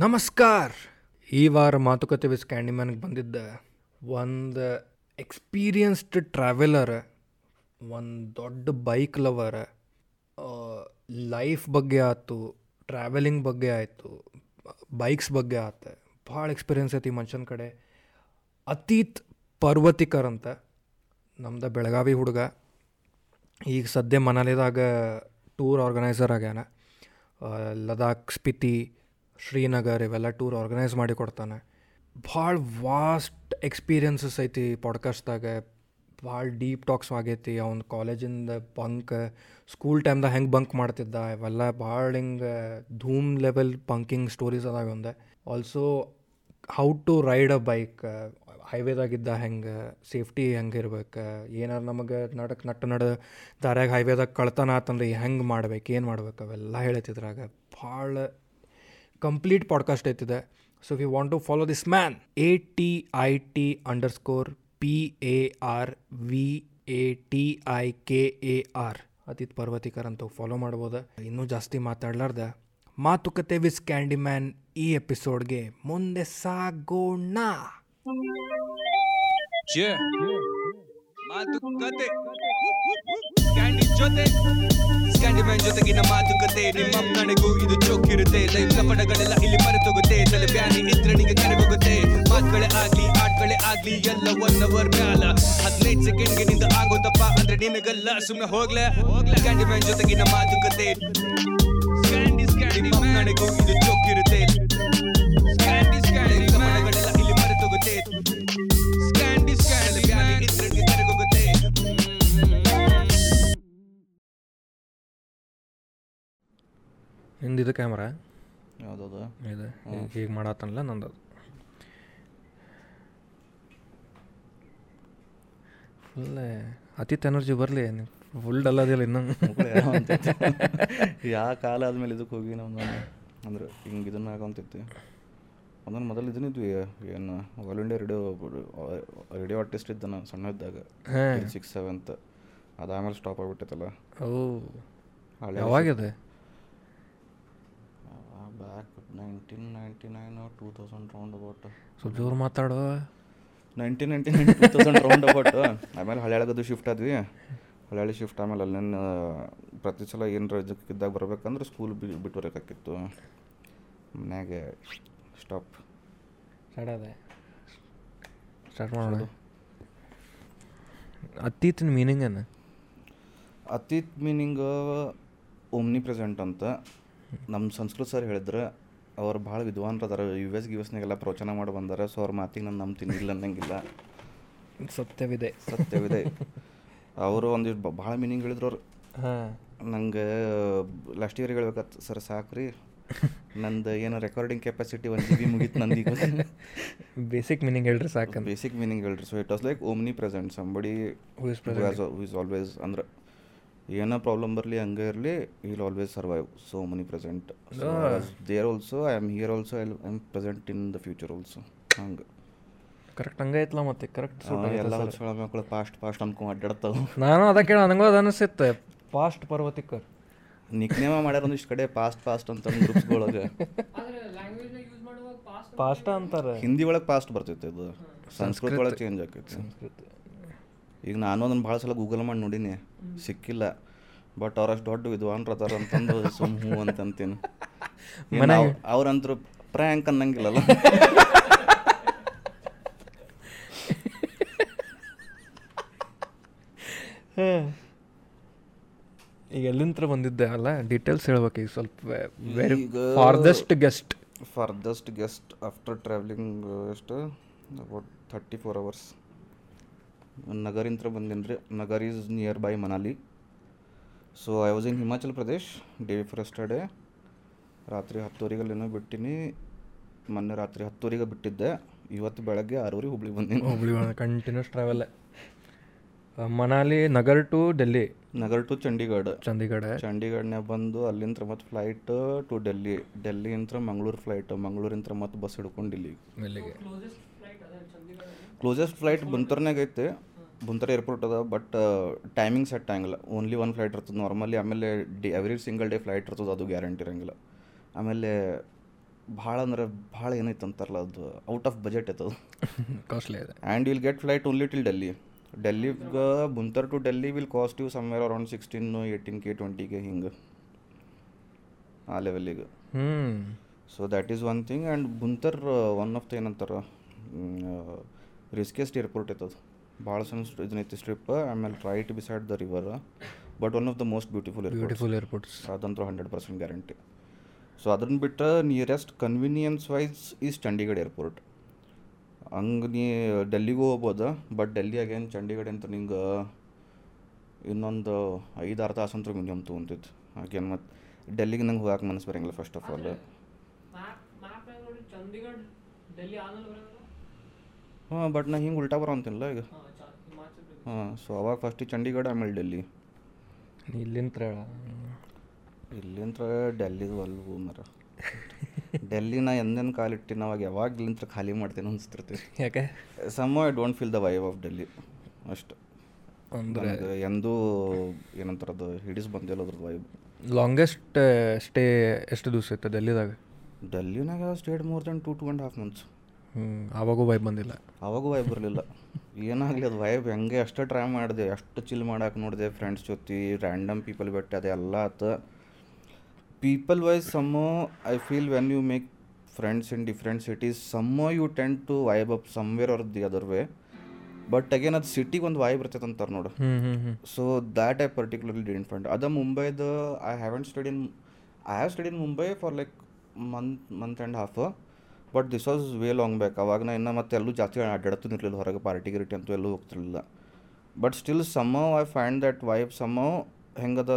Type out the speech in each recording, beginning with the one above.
ನಮಸ್ಕಾರ. ಈ ವಾರ ಮಾತುಕತೆ ವಿಸ್ ಕ್ಯಾಂಡಿಮ್ಯಾನ್ಗೆ ಬಂದಿದ್ದ ಒಂದು ಎಕ್ಸ್ಪೀರಿಯನ್ಸ್ಡ್ ಟ್ರಾವೆಲರ್ ಒಂದು ದೊಡ್ಡ ಬೈಕ್ ಲವರ್ ಲೈಫ್ ಬಗ್ಗೆ ಆಯ್ತು ಟ್ರಾವೆಲಿಂಗ್ ಬಗ್ಗೆ ಆಯಿತು ಬೈಕ್ಸ್ ಬಗ್ಗೆ ಆಯ್ತು ಭಾಳ ಎಕ್ಸ್ಪೀರಿಯನ್ಸ್ ಐತಿ ಮನುಷ್ಯನ ಕಡೆ. ಅತೀತ್ ಪರ್ವತಿಕರ್ ಅಂತ ನಮ್ದು ಬೆಳಗಾವಿ ಹುಡುಗ. ಈಗ ಸದ್ಯ ಮನಾಲಿದಾಗ ಟೂರ್ ಆರ್ಗನೈಸರ್ ಆಗ್ಯಾನ. ಲದಾಖ್ ಸ್ಪಿತಿ ಶ್ರೀನಗರ್ ಇವೆಲ್ಲ ಟೂರ್ ಆರ್ಗನೈಸ್ ಮಾಡಿ ಕೊಡ್ತಾನೆ. ಭಾಳ ವಾಸ್ಟ್ ಎಕ್ಸ್ಪೀರಿಯನ್ಸಸ್ ಐತಿ ಪಾಡ್ಕಾಸ್ಟ್ದಾಗ ಭಾಳ ಡೀಪ್ ಟಾಕ್ಸ್ ಆಗೈತಿ. ಅವ್ನ ಕಾಲೇಜಿಂದ ಬಂಕ್ ಸ್ಕೂಲ್ ಟೈಮ್ದಾಗ ಹೆಂಗೆ ಬಂಕ್ ಮಾಡ್ತಿದ್ದ, ಇವೆಲ್ಲ ಭಾಳ ಹಿಂಗೆ, ಧೂಮ್ ಲೆವೆಲ್ ಬಂಕಿಂಗ್ ಸ್ಟೋರೀಸ್ ಅದಾವ ಒಂದೆ also how to ride a bike ಹೈವೇದಾಗಿದ್ದ ಹೆಂಗೆ ಸೇಫ್ಟಿ ಹೆಂಗೆ ಇರ್ಬೇಕು, ಏನಾರು ನಮಗೆ ನಡಕ್ಕೆ ನಟ್ಟು ನಡ ದಾರ್ಯಾಗ ಹೈವೇದಾಗ ಕಳ್ತನ ಆತಂದ್ರೆ ಹೆಂಗೆ ಮಾಡ್ಬೇಕು, ಏನು ಮಾಡ್ಬೇಕು, ಅವೆಲ್ಲ ಹೇಳತ್ತಿದ್ರಾಗ ಭಾಳ complete podcast ಐತಿದೆ so we want to follow this man A T I T underscore P A R V A T I K A R Atith Parvatikar ಅಂತ ಫಾಲೋ ಮಾಡ್ಬೋದು ಇನ್ನೂ ಜಾಸ್ತಿ ಮಾತಾಡ್ಲಾರ್ದ. ಮಾತುಕತೆ ವಿಸ್ ಕ್ಯಾಂಡಿ ಮ್ಯಾನ್ ಈ ಎಪಿಸೋಡ್ಗೆ ಮುಂದೆ ಸಾಗೋಣ. ಮಾತುಕತೆ. ಕ್ಯಾಂಡಿ ಜೊತೆ. ಮ್ಯಾನ್ ಜೊತೆಗಿನ ಮಾತುಕತೆ. ನಿಮ್ಮ ನನಗೂ ಇದು ಚೋಕಿರುತ್ತೆ. ಲೈಫ್ ಕಪಡಗಳೆಲ್ಲ ಇಲ್ಲಿ ಮರೆತೋಗುತ್ತೆ. ತಲೆ ಬ್ಯಾನಿ ಇದ್ರೆ ನಿಂಗೆ ಕರೆಗೋಗುತ್ತೆ ಮಾತುಗಳೇ ಆಗ್ಲಿ, ಆಟಗಳೆ ಆಗ್ಲಿ ಎಲ್ಲ ಒನ್ ಅವರ್ ಮ್ಯಾಲ. ಹದಿನೈದು ಸೆಕೆಂಡ್ಗೆ ನಿಂದ ಆಗೋದಪ್ಪ ಅಂದ್ರೆ ನಿಮಗೆಲ್ಲ ಸುಮ್ಮನೆ ಹೋಗ್ಲೆ. ಕ್ಯಾಂಡಿ ಸೆಂಟಿಮೆಂಟ್ ಜೊತೆಗಿನ ಮಾತುಕತೆ. ನನಗೂ ಇದು ಚೋಕಿರುತ್ತೆ. ನಿಂದಿದು ಕ್ಯಾಮ್ರಾ ಯಾವುದದು? ಇದು. ಹೀಗೆ ಮಾಡತ್ತನಲ್ಲ ನಂದು ಫುಲ್ ಅತಿಥ್ ಎನರ್ಜಿ ಬರಲಿ ಫುಲ್ ಡಲ್ ಅದಿಲ್ಲ ಇನ್ನೂ. ಯಾವ ಕಾಲ ಆದಮೇಲೆ ಇದಕ್ಕೆ ಹೋಗಿ ನಾವು ಅಂದ್ರೆ ಹಿಂಗೆ ಇದನ್ನ ಆಗೋಂತಿತ್ತು ಅದನ್ನು ಮೊದಲು ಇದನ್ನಿದ್ವಿ ಏನು All India Radio radio artist ಇದ್ದ ನಾನು ಸಣ್ಣ ಇದ್ದಾಗ ಸಿಕ್ಸ್ ಸೆವೆಂತ್ ಅದಾದ್ಮೇಲೆ ಸ್ಟಾಪ್ ಆಗಿಬಿಟ್ಟೈತಲ್ಲ ಓ. ಯಾವಾಗಿದೆ back nineteen ninety nine two thousand round about ಸ್ವಲ್ಪ ಜೋರು ಮಾತಾಡೋ. Nineteen ninety nine two thousand round about ಆಮೇಲೆ ಹಳ್ಯಾಳಗದು ಶಿಫ್ಟ್ ಆದ್ವಿ. ಹಳ್ಯಾಳಿ ಶಿಫ್ಟ್ ಆಮೇಲೆ ಅಲ್ಲಿನ ಪ್ರತಿ ಸಲ ಏನರ ಇದ್ದಾಗ ಬರ್ಬೇಕಂದ್ರೆ ಸ್ಕೂಲ್ ಬಿಟ್ಟು ಬರೋಕ್ಕಾಕಿತ್ತು ಮನ್ಯಾಗೆ ಸ್ಟಾಪ್ ಸ್ಟಾರ್ಟ್ ಮಾಡೋಣ. ಅತೀತಿನ ಮೀನಿಂಗ್ ಏನು? ಅತೀತ್ ಮೀನಿಂಗ್ ಓಮ್ನಿ ಪ್ರೆಸೆಂಟ್ ಅಂತ. ನಮ್ಮ ಸಂಸ್ಕೃತ ಸರ್ ಹೇಳಿದ್ರೆ ಅವ್ರು ಭಾಳ ವಿದ್ವಾನ್ರದಾರ ಯು ಎಸ್ ಗಿ ಎಸ್ನಾಗೆಲ್ಲ ಪ್ರವಚನ ಮಾಡಿ ಬಂದಾರೆ ಸೊ ಅವ್ರ ಮಾತಿಗೆ ನಾನು ನಂಬ್ತೀನಿ ಇಲ್ಲ ಅನ್ನಂಗಿಲ್ಲ. ಸತ್ಯವಿದೆ. ಸತ್ಯವಿದೆ. ಅವರು ಒಂದಿಷ್ಟು ಭಾಳ ಮೀನಿಂಗ್ ಹೇಳಿದ್ರು ಅವ್ರು. ಹಾಂ. ನಂಗೆ ಲಾಸ್ಟ್ ಇಯರ್ ಹೇಳ್ಬೇಕತ್ತು ಸರ್ ಸಾಕ್ರಿ. ನಂದು ಏನು ರೆಕಾರ್ಡಿಂಗ್ ಕೆಪಾಸಿಟಿ ಒಂದು ಜಿ ಬಿ ಮುಗೀತು ನಂದೀಗ ಬೇಸಿಕ್ ಮೀನಿಂಗ್ ಹೇಳ್ರಿ ಸಾಕು ಬೇಸಿಕ್ ಮೀನಿಂಗ್ ಹೇಳ್ರಿ. So it was like omnipresent somebody who. Is always ಅಂದ್ರೆ ಏನೋ ಪ್ರಾಬ್ಲಮ್ ಬರಲಿ ಹಂಗೆ ಇರಲಿ will always survive so many present there also I am here also I am present in the future also ಹಂಗೆ. Correct ಹಂಗೆ ಐತ್ಲ ಮತ್ತೆ? ಕರೆಕ್ಟ್ ಎಲ್ಲ ಹೊಸ ಮಕ್ಕಳು ಫಾಸ್ಟ್ ಫಾಸ್ಟ್ ಅನ್ಕೊಂಡು ಅಡ್ಡಾಡ್ತಾವೆ. ನಾನು ಅದ ಕೇಳ ನನಗೂ ಅದು ಅನಿಸುತ್ತೆ. ಪಾಸ್ಟ್ ಪರ್ವತಿಕರ್ ನಿಕ್ನೇಮ ಮಾಡ್ಯಾರ ಒಂದಿಷ್ಟು ಕಡೆ ಪಾಸ್ಟ್ ಫಾಸ್ಟ್ ಅಂತ ಗ್ರೂಪ್ಸ್ಗಳೊಳಗೆ ಫಾಸ್ಟ್ ಅಂತಾರೆ. ಹಿಂದಿ ಒಳಗೆ ಫಾಸ್ಟ್ ಬರ್ತೈತೆ ಇದು. ಸಂಸ್ಕೃತ ಒಳಗೆ ಚೇಂಜ್ ಆಕೈತಿ ಈಗ ನಾನು ಅದನ್ನು ಭಾಳ ಸಲ ಗೂಗಲ್ ಮಾಡಿ ನೋಡೀನಿ. ಸಿಕ್ಕಿಲ್ಲ. ಬಟ್ ಅವ್ರಷ್ಟು ದೊಡ್ಡ ವಿದ್ವಾನ್ರು ಅದಾರ ಅಂತಂದು ಸುಮ್ ಹೂ ಅಂತ ಅಂತೀನಿ ಮನ್ಯಾಗ- ಅವ್ರಂತರು ಪ್ರ್ಯಾಂಕ್ ಅನ್ನಂಗಿಲ್ಲಲ್ಲ. ಈಗ ಎಲ್ಲಿಂತ್ರ ಬಂದಿದ್ದೆ ಅಲ್ಲ ಡೀಟೇಲ್ಸ್ ಹೇಳ್ಬೇಕು ಈಗ ಸ್ವಲ್ಪ very farthest guest farthest guest after travelling ಎಷ್ಟು? ಅಬೌಟ್ ಥರ್ಟಿ ಫೋರ್ ಅವರ್ಸ್ ನಗರಿಂತ್ರ ಬಂದೀನಿ ರೀ Naggar is near by Manali. So I was in Himachal Pradesh day first day ರಾತ್ರಿ ಹತ್ತುವರೆಗಲ್ಲೇನೋ ಬಿಟ್ಟಿನಿ. ಮೊನ್ನೆ ರಾತ್ರಿ ಹತ್ತುವರೆಗೆ ಬಿಟ್ಟಿದ್ದೆ. ಇವತ್ತು ಬೆಳಗ್ಗೆ ಆರೂರಿಗೆ ಹುಬ್ಳಿ ಬಂದೀನಿ. Hubli continuous travel Manali Naggar to Delhi Naggar to Chandigarh. Chandigarh ಚಂಡೀಗಢನ್ಯಾಗ ಬಂದು ಅಲ್ಲಿಂದ ಮತ್ತೆ ಫ್ಲೈಟ್ ಟು ಡೆಲ್ಲಿ ಡೆಲ್ಲಿ ಡೆಲ್ಲಿಂತ್ರ ಮಂಗಳೂರು ಫ್ಲೈಟ್ ಮಂಗಳೂರಿಂತ್ರ ಮತ್ತು ಬಸ್ ಹಿಡ್ಕೊಂಡು ಇಲ್ಲಿ ಇಲ್ಲಿಗೆ. ಕ್ಲೋಸೆಸ್ಟ್ ಫ್ಲೈಟ್ ಬುಂತರ್ನಾಗ ಐತೆ. ಬುಂತರ್ ಏರ್ಪೋರ್ಟ್ ಅದ ಬಟ್ ಟೈಮಿಂಗ್ ಸೆಟ್ ಆಗಂಗಿಲ್ಲ. ಓನ್ಲಿ ಒನ್ ಫ್ಲೈಟ್ ಇರ್ತದೆ. ನಾರ್ಮಲಿ ಆಮೇಲೆ the every single day flight ಇರ್ತದೆ ಅದು ಗ್ಯಾರಂಟಿ ಇರಂಗಿಲ್ಲ. ಆಮೇಲೆ ಭಾಳ ಅಂದ್ರೆ ಭಾಳ ಏನೈತೆ ಅಂತಾರಲ್ಲ ಅದು ಔಟ್ ಆಫ್ ಬಜೆಟ್ ಐತದ ಕಾಸ್ಟ್ಲಿ ಇದೆ and will get flight only till Delhi ಡೆಲ್ಲಿಗೆ Bhuntar to Delhi will cost you somewhere around sixteen eighteen K ಟ್ವೆಂಟಿಗೆ ಹಿಂಗೆ. ಆ ಲೆವೆಲ್ಲಿಗೆ ಹ್ಞೂ so that is one thing and Bhuntar one of the ಏನಂತಾರೆ riskiest airport ಐತದು ಭಾಳ ಸಣ್ಣ ಸ್ಟ್- ಇದನ್ನೈತಿ ಸ್ಟ್ರಿಪ್ ಆಮೇಲೆ right beside the river but one of the most beautiful beautiful airports ಅದಂತೂ ಹಂಡ್ರೆಡ್ ಪರ್ಸೆಂಟ್ ಗ್ಯಾರಂಟಿ ಸೊ ಅದನ್ನ ಬಿಟ್ಟು nearest convenience wise is Chandigarh airport ಹಂಗೆ ನೀ ಡೆಲ್ಲಿಗೂ ಹೋಗ್ಬೋದು ಬಟ್ ಡೆಲ್ಲಿ ಅಗೇನ್ ಚಂಡೀಗಢ ಅಂತ ನಿಂಗೆ ಇನ್ನೊಂದು ಐದು ಆರು ತಾಸು ಅಂತೂ ಮಿನಿಮಮ್ ತೊಗೊಂತಿತ್ತು. ಅಗೇನ್ ಮತ್ತು ಡೆಲ್ಲಿಗೆ ನಂಗೆ ಹೋಗಕ್ಕೆ ಮನಸ್ಸು ಬರಂಗಿಲ್ಲ ಫಸ್ಟ್ ಆಫ್ ಆಲ್ ನೋಡಿ ಚಂಡೀಗಢ ಡೆಲ್ಲಿ ಆಮೇಲೆ ಬರೋದಲ್ಲ ಹಾಂ ಬಟ್ ನಾ ಹಿಂಗೆ ಉಲ್ಟಾ ಬರೋ ಅಂತಿಲ್ಲ ಈಗ. ಹಾಂ ಸೊ ಅವಾಗ ಫಸ್ಟ್ ಚಂಡೀಗಢ ಆಮೇಲೆ ಡೆಲ್ಲಿ. ಇಲ್ಲಿಂತ್ರ ಇಲ್ಲಿಂತ್ರ ಡೆಲ್ಲಿದು ಅಲ್ವು ಮರ. ಡೆಲ್ಲಿ ನಾ ಎಂದೇನು ಕಾಲಿಟ್ಟಿನ ಅವಾಗ ಯಾವಾಗ ಇಲ್ಲಿಂತ್ರ ಖಾಲಿ ಮಾಡ್ತೇನೆ ಅನಿಸ್ತಿರ್ತೀವಿ ಯಾಕೆ? Some I don't feel the vibe of Delhi. ಅಷ್ಟು. ಅಂದರೆ? ಎಂದೂ ಏನಂತಾರೆ ಅದು ಹಿಡಿಸ್ ಬಂದಿಲ್ಲ ಅದ್ರದ್ದು ವೈಬ್ ಲಾಂಗೆಸ್ಟ್ ಸ್ಟೇ ಎಷ್ಟು ದಿವಸ ಇತ್ತು ಡೆಲ್ಲಿದಾಗ? ಡೆಲ್ಲಿನಾಗ stayed more than two two and half months ಆವಾಗೂ vibe ಬಂದಿಲ್ಲ. ಅವಾಗೂ ವೈಬ್ ಬರಲಿಲ್ಲ. ಏನಾಗಲಿ ಅದು ವೈಬ್ ಹೆಂಗೆ ಅಷ್ಟು ಟ್ರೈ ಮಾಡಿದೆ ಅಷ್ಟು ಚಿಲ್ ಮಾಡಕ್ಕೆ ನೋಡಿದೆ ಫ್ರೆಂಡ್ಸ್ ಜೊತೆ ರ್ಯಾಂಡಮ್ ಪೀಪಲ್ ಬಿಟ್ಟು ಅದೆಲ್ಲ ಆತು. People wise somehow I feel when you make friends in different cities somehow you tend to vibe up somewhere or the other way but again ಅದು ಸಿಟಿಗೆ ಒಂದು ವೈಬ್ ಬರ್ತೈತೆ ಅಂತಾರೆ ನೋಡು. So that I particularly didn't friend ಅದ ಮುಂಬೈದು I haven't study in I have study in Mumbai for like month month and half but this was way long back ಅವಾಗ ನಾ ಇನ್ನೂ ಮತ್ತೆ ಎಲ್ಲೂ ಜಾಸ್ತಿ ಅಡ್ಡಾಡ್ತಿರ್ಲಿಲ್ಲ ಹೊರಗೆ ಪಾರ್ಟಿ ಗಿರಿಟಿ ಅಂತೂ ಎಲ್ಲೂ ಹೋಗ್ತಿರ್ಲಿಲ್ಲ. But still some I find that vibe some ಹೆಂಗದ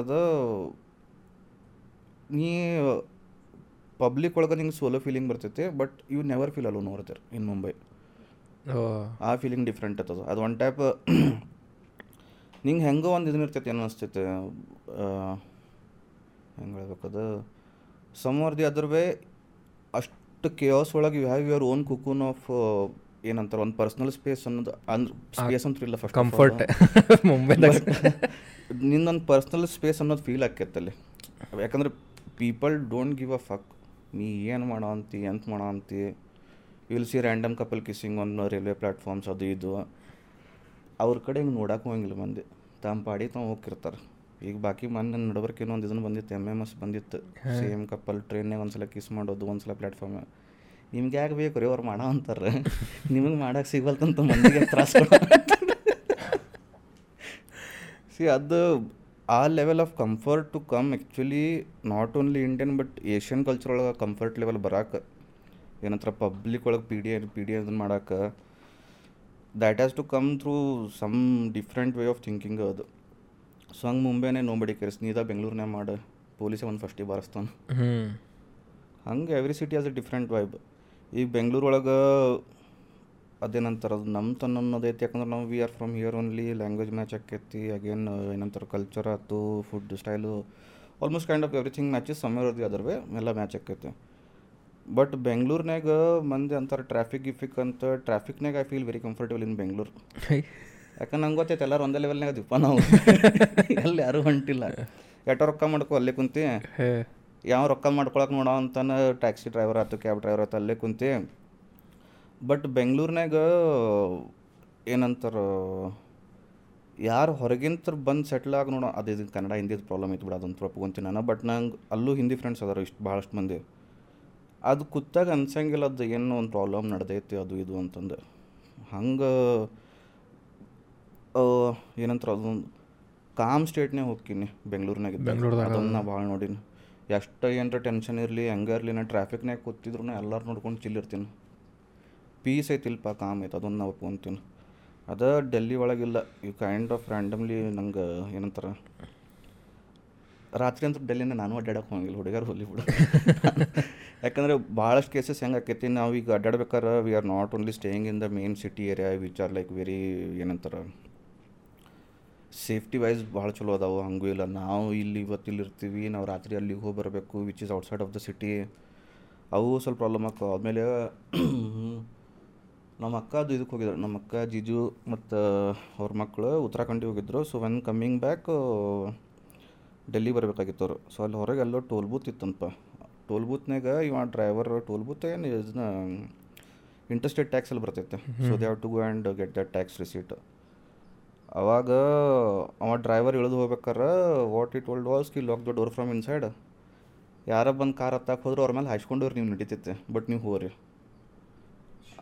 ನೀ ಪಬ್ಲಿಕ್ ಒಳಗೆ ನಿಂಗೆ ಸೋಲೋ ಫೀಲಿಂಗ್ ಬರ್ತೈತಿ but you never feel alone ನೋಡ್ತಾರೆ ಇನ್ ಮುಂಬೈ ಆ ಫೀಲಿಂಗ್ ಡಿಫ್ರೆಂಟ್ ಅದ ಅದು ಒನ್ ಟೈಪ್ ನಿಂಗೆ ಹೆಂಗೋ ಒಂದು ಇದನ್ನ ಇರ್ತೈತಿ ಏನೋ ಅನಿಸ್ತೈತೆ. ಹೆಂಗೆ ಹೇಳ್ಬೇಕದು? ಸಮ್ವರ್ ದಿ ಅದರ್ ವೇ ಅಷ್ಟು ಕೇಸ್ ಒಳಗೆ you have your own cocoon of ಏನಂತಾರೆ ಒಂದು ಪರ್ಸ್ನಲ್ ಸ್ಪೇಸ್ ಅನ್ನೋದು ಅಂದ್ರೆ ಸ್ಪೇಸ್ ಅಂತೂ ಇಲ್ಲ ಫಸ್ಟ್ ಕಂಫರ್ಟ್ ಮುಂಬೈದಾಗ ನಿನ್ನೊಂದು ಪರ್ಸ್ನಲ್ ಸ್ಪೇಸ್ ಅನ್ನೋದು ಫೀಲ್ ಆಕೈತಲ್ಲಿ ಯಾಕಂದ್ರೆ people don't give a fuck ನೀ ಏನು ಮಾಡೋ ಅಂತಿ ಎಂತ ಮಾಡೋ ಅಂತಿ. Will see random couple kissing ಒಂದು ರೈಲ್ವೆ ಪ್ಲಾಟ್ಫಾರ್ಮ್ಸ್ ಅದು ಇದು. ಅವ್ರ ಕಡೆ ಹಿಂಗೆ ನೋಡಕ್ಕೆ ಹೋಗಂಗಿಲ್ಲ ಮಂದಿ. ತಮ್ಮ ಪಾಡಿ ತಾವು ಹೋಗಿರ್ತಾರೆ ಈಗ ಬಾಕಿ ಮೊನ್ನೆ ನಡಬರ್ಕ ಒಂದು ಇದನ್ನು ಬಂದಿತ್ತು ಎಂ ಎಂ ಎಸ್ ಬಂದಿತ್ತು. ಸೇಮ್ ಕಪಲ್ ಟ್ರೈನ್ನಾಗ ಒಂದ್ಸಲ ಕಿಸ್ ಮಾಡೋದು ಒಂದ್ಸಲ ಪ್ಲಾಟ್ಫಾರ್ಮ್ ನಿಮ್ಗೆ ಯಾಕೆ ಬೇಕು ರೀ ಅವ್ರು ಮಾಡೋ ಅಂತಾರೆ? ನಿಮಗೆ ಮಾಡಕ್ಕೆ ಸಿಗಲ್ತಂತ ಮಂದಿಗೆ ತ್ರಾಸ ಸಿ ಅದು ಆ level of comfort to come actually not only Indian but Asian culture ಒಳಗೆ ಕಂಫರ್ಟ್ ಲೆವೆಲ್ ಬರಾಕ. ಏನಂತರ ಪಬ್ಲಿಕ್ ಒಳಗೆ ಪಿ ಡಿ ಪಿ ಡಿ ಅದನ್ನು ಮಾಡಕ್ಕೆ that has to come through some different way of thinking ಅದು. ಸೊ ಹಂಗೆ ಮುಂಬೈನೇ ನೋಂಬಡಿ ಕರೆಸ್ ನೀದ ಬೆಂಗಳೂರಿನಾಗ ಮಾಡಿ. ಪೊಲೀಸೇ ಒಂದು ಫಸ್ಟಿಗೆ ಬಾರಿಸ್ತಾನೆ. ಹಂಗೆ every city has a different vibe ಈಗ ಬೆಂಗಳೂರು ಒಳಗೆ ಅದೇನಂತಾರೆ ಅದು ನಮ್ಮ ತನ್ನ ಅನ್ನೋದೈತಿ ಯಾಕಂದ್ರೆ ನಾವು we are from here only language match ಆಕೈತಿ ಅಗೇನ್ ಏನಂತಾರೆ ಕಲ್ಚರ್ ಆಯ್ತು food style almost kind of everything matches somewhere the other way ಎಲ್ಲ ಮ್ಯಾಚ್ ಆಕೈತಿ ಬಟ್ ಬೆಂಗಳೂರಿನಾಗ ಮಂದಿ ಅಂತಾರೆ ಟ್ರಾಫಿಕ್ ಗಿಫಿಕ್ ಅಂತ ಟ್ರಾಫಿಕ್ನಾಗ I feel very comfortable in Bengaluru ಯಾಕಂದ್ರೆ ನಂಗೆ ಗೊತ್ತೈತೆ ಎಲ್ಲರೂ ಒಂದೇ ಲೆವೆಲ್ನಾಗ ಅದೀಪ ನಾವು. ಎಲ್ಲಿ ಯಾರೂ ಹೊಂಟಿಲ್ಲ. ಎಟೋ ರೊಕ್ಕ ಮಾಡ್ಕೊ ಅಲ್ಲೇ ಕುಂತಿ. ಯಾವ ರೊಕ್ಕ ಮಾಡ್ಕೊಳಕ್ಕೆ ನೋಡೋ ಅಂತಾನೆ ಟ್ಯಾಕ್ಸಿ ಡ್ರೈವರ್ ಆಯ್ತು ಕ್ಯಾಬ್ ಡ್ರೈವರ್ ಆಯ್ತು ಅಲ್ಲೇ ಕುಂತಿ. ಬಟ್ ಬೆಂಗಳೂರಿನಾಗ ಏನಂತಾರ ಯಾರು ಹೊರಗಿಂತ ಬಂದು ಸೆಟ್ಲ್ ಆಗಿ ನೋಡೋ. ಅದು ಇದು ಕನ್ನಡ ಹಿಂದಿದು ಪ್ರಾಬ್ಲಮ್ ಐತೆ ಬಿಡ ಅದಂತೂ ಒಪ್ಕೊಂತೀನಿ ನಾನು. ಬಟ್ ನಂಗೆ ಅಲ್ಲೂ ಹಿಂದಿ ಫ್ರೆಂಡ್ಸ್ ಅದಾರ ಇಷ್ಟು ಭಾಳಷ್ಟು ಮಂದಿ. ಅದು ಕೂತಾಗ ಅನ್ಸಂಗಿಲ್ಲ ಅದು ಏನೋ ಒಂದು ಪ್ರಾಬ್ಲಮ್ ನಡೆದೈತಿ ಅದು ಇದು ಅಂತಂದು. ಹಂಗೆ ಏನಂತಾರೆ ಅದೊಂದು ಕಾಮ್ ಸ್ಟೇಟ್ನೇ ಹೋಗ್ತೀನಿ ಬೆಂಗಳೂರಿನಾಗ ಅದನ್ನ ಭಾಳ ನೋಡೀನಿ. ಎಷ್ಟು ಏನರ ಟೆನ್ಷನ್ ಇರಲಿ ಹೆಂಗೆ ಇರಲಿ ನಾ ಟ್ರಾಫಿಕ್ನಾಗ ಕೂತಿದ್ರು ಎಲ್ಲರೂ ನೋಡ್ಕೊಂಡು ಚಿಲ್ಲಿರ್ತೀನಿ ಪೀಸ್ ಐತಿಲ್ಪ ಕಾಮ್ ಐತೆ ಅದನ್ನು ನಾವು ಒಪ್ಕೊಂತೀನಿ. ಅದ ಡೆಲ್ಲಿ ಒಳಗಿಲ್ಲ ಈ ಕೈಂಡ್ ಆಫ್ ರ್ಯಾಂಡಮ್ಲಿ ನಂಗೆ ಏನಂತಾರೆ ರಾತ್ರಿ ಅಂತೂ ಡೆಲ್ಲಿನ ನಾನು ಅಡ್ಡಾಡಕ್ಕೆ ಹೋಗಿಲ್ಲ ಹುಡುಗರು ಹೋಲಿ ಬಿಡು. ಯಾಕಂದ್ರೆ ಭಾಳಷ್ಟು ಕೇಸಸ್ ಹೆಂಗೆ ಆಕೈತಿ ನಾವು ಈಗ ಅಡ್ಡಾಡ್ಬೇಕಾರೆ we are not only staying in the main city area which are like very ಏನಂತಾರೆ ಸೇಫ್ಟಿ ವೈಸ್ ಭಾಳ ಚಲೋ ಅದಾವು ಹಂಗೂ ಇಲ್ಲ. ನಾವು ಇಲ್ಲಿ ಇವತ್ತು ಇಲ್ಲಿ ಇರ್ತೀವಿ ನಾವು ರಾತ್ರಿ ಅಲ್ಲಿಗೆ ಹೋಗಿ ಬರಬೇಕು which is outside of the city ಅವು ಸ್ವಲ್ಪ ಪ್ರಾಬ್ಲಮ್ ಆಕ್ಕವ ಆಮೇಲೆ ನಮ್ಮ ಅಕ್ಕ ಅದು ಇದಕ್ಕೆ ಹೋಗಿದ್ರು. ನಮ್ಮ ಅಕ್ಕ ಜಿಜು ಮತ್ತು ಅವ್ರ ಮಕ್ಕಳು ಉತ್ತರಾಖಂಡಿಗೆ ಹೋಗಿದ್ರು. So when coming back Delhi ಬರಬೇಕಾಗಿತ್ತು ಅವರು ಸೊ ಅಲ್ಲಿ ಹೊರಗೆ ಎಲ್ಲೋ ಟೋಲ್ ಬೂತ್ ಇತ್ತಂತ ಟೋಲ್ ಬೂತ್ನಾಗ ಇವ ಡ್ರೈವರ್ ಟೋಲ್ ಬೂತ್ ಏನು ಇದನ್ನ ಇಂಟ್ರೆಸ್ಟೆಡ್ ಟ್ಯಾಕ್ಸಲ್ಲಿ ಬರ್ತೈತೆ. So they have to go and get that tax receipt ಅವಾಗ ಅವ ಡ್ರೈವರ್ ಇಳಿದು ಹೋಗ್ಬೇಕಾರೆ what it old was Ki lock the door from inside ಯಾರ ಬಂದು ಕಾರ್ ಹತ್ತಕ್ಕೆ ಹೋದ್ರೆ ಅವ್ರ ಮೇಲೆ ಹಾಯ್ಸ್ಕೊಂಡವ್ರು ನೀವು ನಡೀತೈತೆ ಬಟ್ ನೀವು ಹೋರಿ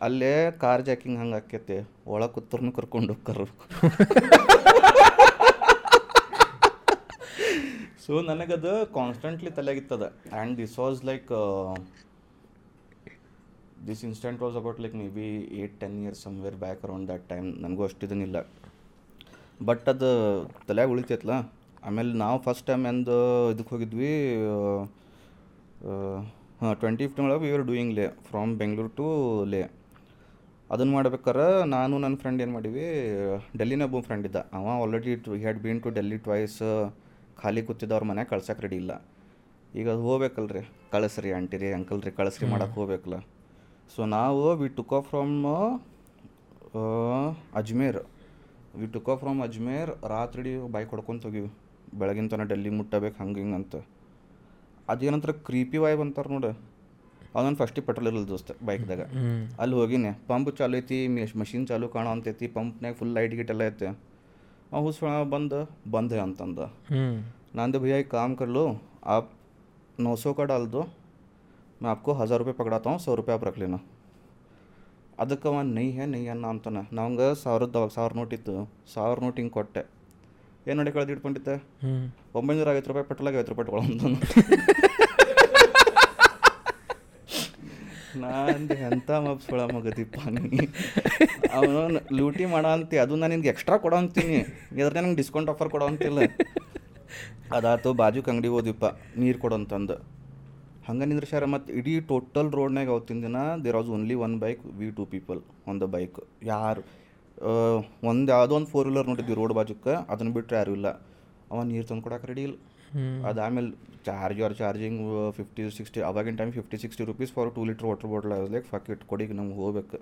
ಅಲ್ಲೇ ಕಾರ್ ಜಾಕಿಂಗ್ ಹಂಗೆ ಆಕೈತೆ ಒಳಗೆ ಕೂತ್ರು ಕರ್ಕೊಂಡು ಹೋಗ್ಕರು. ಸೊ ನನಗದು constantly ತಲೆಗಿತ್ತದ. And this was like this instant was about like maybe eight ten years somewhere back around that time ನನಗೂ ಅಷ್ಟಿದನಿಲ್ಲ ಬಟ್ ಅದು ತಲೆಯಾಗ ಉಳಿತೈತಲ್ಲ ಆಮೇಲೆ ನಾವು ಫಸ್ಟ್ ಟೈಮ್ ಎಂದು ಇದಕ್ಕೆ ಹೋಗಿದ್ವಿ ಹಾಂ ಟ್ವೆಂಟಿ ಫಿಫ್ಟೀನ್ ಒಳಗೆ we are doing Leh from Bengaluru to Leh ಅದನ್ನು ಮಾಡ್ಬೇಕಾರೆ ನಾನು ನನ್ನ ಫ್ರೆಂಡ್ ಏನು ಮಾಡೀವಿ ಡೆಲ್ಲಿನ ಒಬ್ಬ ಫ್ರೆಂಡ್ ಇದ್ದ. ಅವ already had been to Delhi twice ಖಾಲಿ ಕೂತಿದ್ದ ಅವ್ರ ಮನೆ ಕಳ್ಸಕ್ಕೆ ರೆಡಿ ಇಲ್ಲ. ಈಗ ಅದು ಹೋಗ್ಬೇಕಲ್ರಿ ಕಳಿಸ್ರಿ ಆಂಟಿ ರೀ ಅಂಕಲ್ ರೀ ಕಳಿಸ್ರಿ ಮಾಡಕ್ಕೆ ಹೋಗ್ಬೇಕಲ್ಲ. ಸೊ ನಾವು we took off from Ajmer. we took off from Ajmer ರಾತ್ರಿ ಬೈಕ್ ಹೊಡ್ಕೊಂತ ಹೋಗಿವಿ ಬೆಳಗಿನ ತನಕ ಡೆಲ್ಲಿ ಮುಟ್ಟಬೇಕು ಹಂಗೆ ಹಿಂಗೆ ಅಂತ ಅದೇನಂತರ ಕ್ರೀಪಿ ವಾಯ್ಬ್ ಅಂತಾರೆ ನೋಡು ಅವನೊಂದು ಫಸ್ಟಿಗೆ ಪೆಟ್ರೋಲ್ ಇರಲ್ಲ ದೋಸ್ತ ಬೈಕ್ದಾಗ ಅಲ್ಲಿ ಹೋಗಿನಿ ಪಂಪ್ ಚಾಲು ಐತಿ ಮಷಿನ್ ಚಾಲು ಕಾಣೋ ಅಂತೈತಿ ಪಂಪ್ನಾಗ ಫುಲ್ ಲೈಟ್ ಗಿಟ್ ಎಲ್ಲ ಐತೆ ಅವ ಹುಸ್ವ ಬಂದು ಬಂದೆ ಅಂತಂದ ಹ್ಞೂ नांदे भैया एक काम कर लो आप नौ सौ का डाल दो मैं आपको हज़ार रुपये पकड़ाता हूँ सौ रुपये आप रख लेना ಅದಕ್ಕೆ ಅವ ನೈ ಹೇ ನೈ ಅನ್ನ ಅಂತಾನೆ. ನಮ್ಗೆ ಸಾವಿರದ ಅವಾಗ ಸಾವಿರ ನೋಟ್ ಇತ್ತು. ಸಾವಿರ ನೋಟ್ ಹಿಂಗೆ ಕೊಟ್ಟೆ. ಏನು ನೋಡಿ ಕಳೆದು ಇಟ್ಕೊಂಡಿದ್ದೆ ಒಂಬೈನೂರ ಐವತ್ತು ರೂಪಾಯಿ ಪೆಟ್ರೋಲಾಗಿ ಐವತ್ತು ರೂಪಾಯಿ ಇಟ್ಕೊಳ್ಳೋ ನಾನು ಎಂಥ ಮಬ್ ಸುಳ ಮಗದಿಪ್ಪ ನೀ. ಅವನು ಲೂಟಿ ಮಾಡೋ ಅಂತಿ. ಅದು ನಾನು ನಿನ್ಗೆ ಎಕ್ಸ್ಟ್ರಾ ಕೊಡೋ ಅಂತೀನಿ. ಇದ್ರೆ ನಂಗೆ ಡಿಸ್ಕೌಂಟ್ ಆಫರ್ ಕೊಡೋ ಅಂತಿಲ್ಲ. ಅದಾತು ಬಾಜುಕ್ ಅಂಗಡಿ ಹೋದಿಪ್ಪ. ನೀರು ಕೊಡೋ ಅಂತಂದು. ಹಂಗೆ ನಿಂದ್ರಸ್ಯಾರ ಮತ್ತು ಇಡೀ ಟೋಟಲ್ ರೋಡ್ನಾಗ ಅವತ್ತಿನ ದಿನ there was only one bike we two people on the bike ಯಾರು ಒಂದು ಯಾವುದೋ ಒಂದು ಫೋರ್ ವೀಲರ್ ನೋಡಿದ್ವಿ ರೋಡ್ ಬಾಜುಕ್ಕೆ ಅದನ್ನು ಬಿಟ್ಟರೆ ಯಾರು ಇಲ್ಲ. ಅವ ನೀರು ತಂದು ಕೊಡಕ್ಕೆ ರೆಡಿ ಇಲ್ಲ. ಅದಾದ್ಮೇಲೆ charge or charging fifty sixty ಅವಾಗಿನ time fifty sixty rupees for two litre water bottle like fuck it ಕೊಡಿಗೆ ನಮ್ಗೆ ಹೋಗ್ಬೇಕು.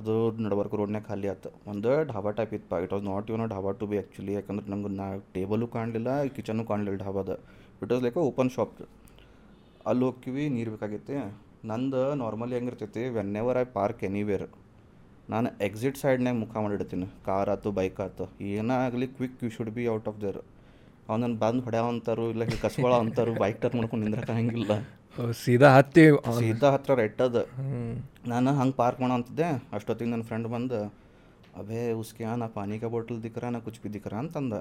ಅದು ನಡ್ಬರ್ಕ ರೋಡ್ನಾಗ ಖಾಲಿ ಆಯ್ತು ಒಂದು ಢಾಬಾ ಟೈಪ್ ಇತ್ತು ಇಟ್ ವಾಸ್ ನಾಟ್ ಯುವನ್ ಢಾಬಾ ಟು ಬಿ ಆ್ಯಕ್ಚುಲಿ ಯಾಕಂದ್ರೆ ನಮ್ಗೆ ನಾ ಟೇಬಲು ಕಾಣಲಿಲ್ಲ ಕಿಚನು ಕಾಣಲಿಲ್ಲ ಢಾಬಾದ it was like open shop ಅಲ್ಲಿ ಹೋಗ್ತೀವಿ ನೀರು ಬೇಕಾಗೈತಿ ನಂದು ನಾರ್ಮಲಿ ಹೆಂಗಿರ್ತೈತಿ whenever I park anywhere ನಾನು ಎಕ್ಸಿಟ್ ಸೈಡ್ನಾಗ ಮುಖ ಮಾಡಿಡ್ತೀನಿ. ಕಾರ್ ಆಯ್ತು ಬೈಕ್ ಆಯ್ತು ಏನೇ ಆಗಲಿ quick you should be out of there ಅವನನ್ನು ಬಂದು ಹೊಡ್ಯಾವ ಅಂತಾರು ಇಲ್ಲ ಕಸ್ಕೊಳ ಅಂತಾರು ಬೈಕ್ ಟರ್ ಮಾಡ್ಕೊಂಡು ನಿಂದ್ರಕ ಹಂಗಿಲ್ಲ ಸೀದಾ ಹತ್ತಿ ಸೀದಾ ಹತ್ರ ರೆಟ್ಟದ ನಾನು ಹಂಗೆ ಪಾರ್ಕ್ ಮಾಡೋ ಅಂತಿದ್ದೆ. ಅಷ್ಟೊತ್ತಿಗೆ ನನ್ನ ಫ್ರೆಂಡ್ ಬಂದು ಅಬೇ ಉಸ್ಕೆ ನಾ ಪಾನಿಕ ಬಾಟಲ್ ದಿಕ್ಕರ ನಾ ಕುಚ್ ಬಿ ದಿಕ್ರ? ಅಂತಂದ.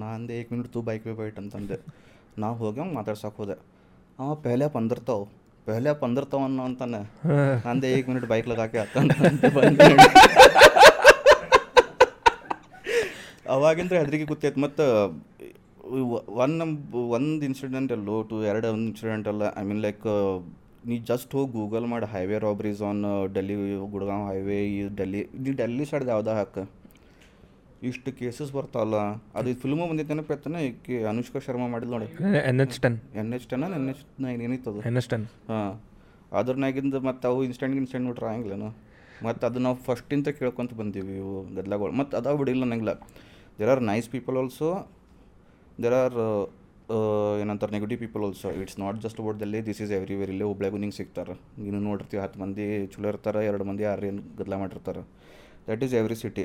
ನಾ ಅಂದೆ ಏಕ್ ಮಿನಿಟ್ ತೂ ಬೈಕ್ ಬಿ ಬೈಟ್ ಅಂತಂದೆ. ನಾವು ಹೋಗಿ ಹಂಗೆ ಮಾತಾಡ್ಸಕ್ಕೆ ಹೋದೆ. ಅವ ಪೆಹಲೆ ಪಂದಿರ್ತಾವ. ಪೆಹಲೆ ಪಂದಿರ್ತಾವ ಅನ್ನೋ ಅಂತಾನೆ ನಂದೆ ಏಕ್ ಮಿನಿಟ್ ಬೈಕ್ ಲಗಾಕೆ ಬಂದೆ ಅವಾಗಿಂದ ಹೆದರಿಕೆ ಗೊತ್ತೈತೆ ಮತ್ತು ಒನ್ ಒಂದು ಇನ್ಸಿಡೆಂಟ್ ಅಲ್ಲೋ ಟು ಎರಡು ಒಂದು ಇನ್ಸಿಡೆಂಟ್ ಅಲ್ಲ ಐ ಮೀನ್ ಲೈಕ್ ನೀ ಜಸ್ಟ್ ಹೋಗಿ ಗೂಗಲ್ ಮಾಡಿ. Highway robberies on Delhi Gurgaon highway ಈ ಡೆಲ್ಲಿ ನೀ ಡೆಲ್ಲಿ ಸೈಡ್ ಯಾವ್ದು ಹಾಕ. ಇಷ್ಟು ಕೇಸಸ್ ಬರ್ತಾವಲ್ಲ ಅದು ಫಿಲ್ಮು ಬಂದಿತ್ತು ಈ ಈಕೆ ಅನುಷ್ಕಾ ಶರ್ಮಾ ಮಾಡಿದ್ ನೋಡಿ. N H ten. N H ten N H nine ಏನಿತ್ತದು? N H ten. ಹಾಂ. ಅದ್ರನಾಗಿಂದ ಮತ್ತು ಅವು ಇನ್ಸ್ಟೆಂಟ್ ಇನ್ಸ್ಟೆಂಟ್ ನೋಡ್ರಿ ಆಗಂಗಿಲ್ಲನ ಮತ್ತು ಅದು ನಾವು ಫಸ್ಟಿಂದ ಕೇಳ್ಕೊಂತ ಬಂದೀವಿ ಇವು ಗದ್ಲಾಗಳು ಮತ್ತು ಅದಾವ ಬಿಡಿಲ್ಲ ನಂಗಿಲ್ಲ. There are nice people also there are ಏನಂತಾರೆ negative people also it's not just about ದಲ್ಲಿ ದಿಸ್ ಈಸ್ ಎವ್ರಿವೇರ್ ಇಲ್ಲೇ ಹುಬ್ಳ್ಯಾಗು ನಿಂಗೆ ಸಿಗ್ತಾರೆ. ನೀನು ನೋಡಿರ್ತೀವಿ ಹತ್ತು ಮಂದಿ ಚಲೋ ಇರ್ತಾರೆ ಎರಡು ಮಂದಿ ಯಾರು ಏನು ಗದ್ಲ ಮಾಡಿರ್ತಾರೆ. That is every city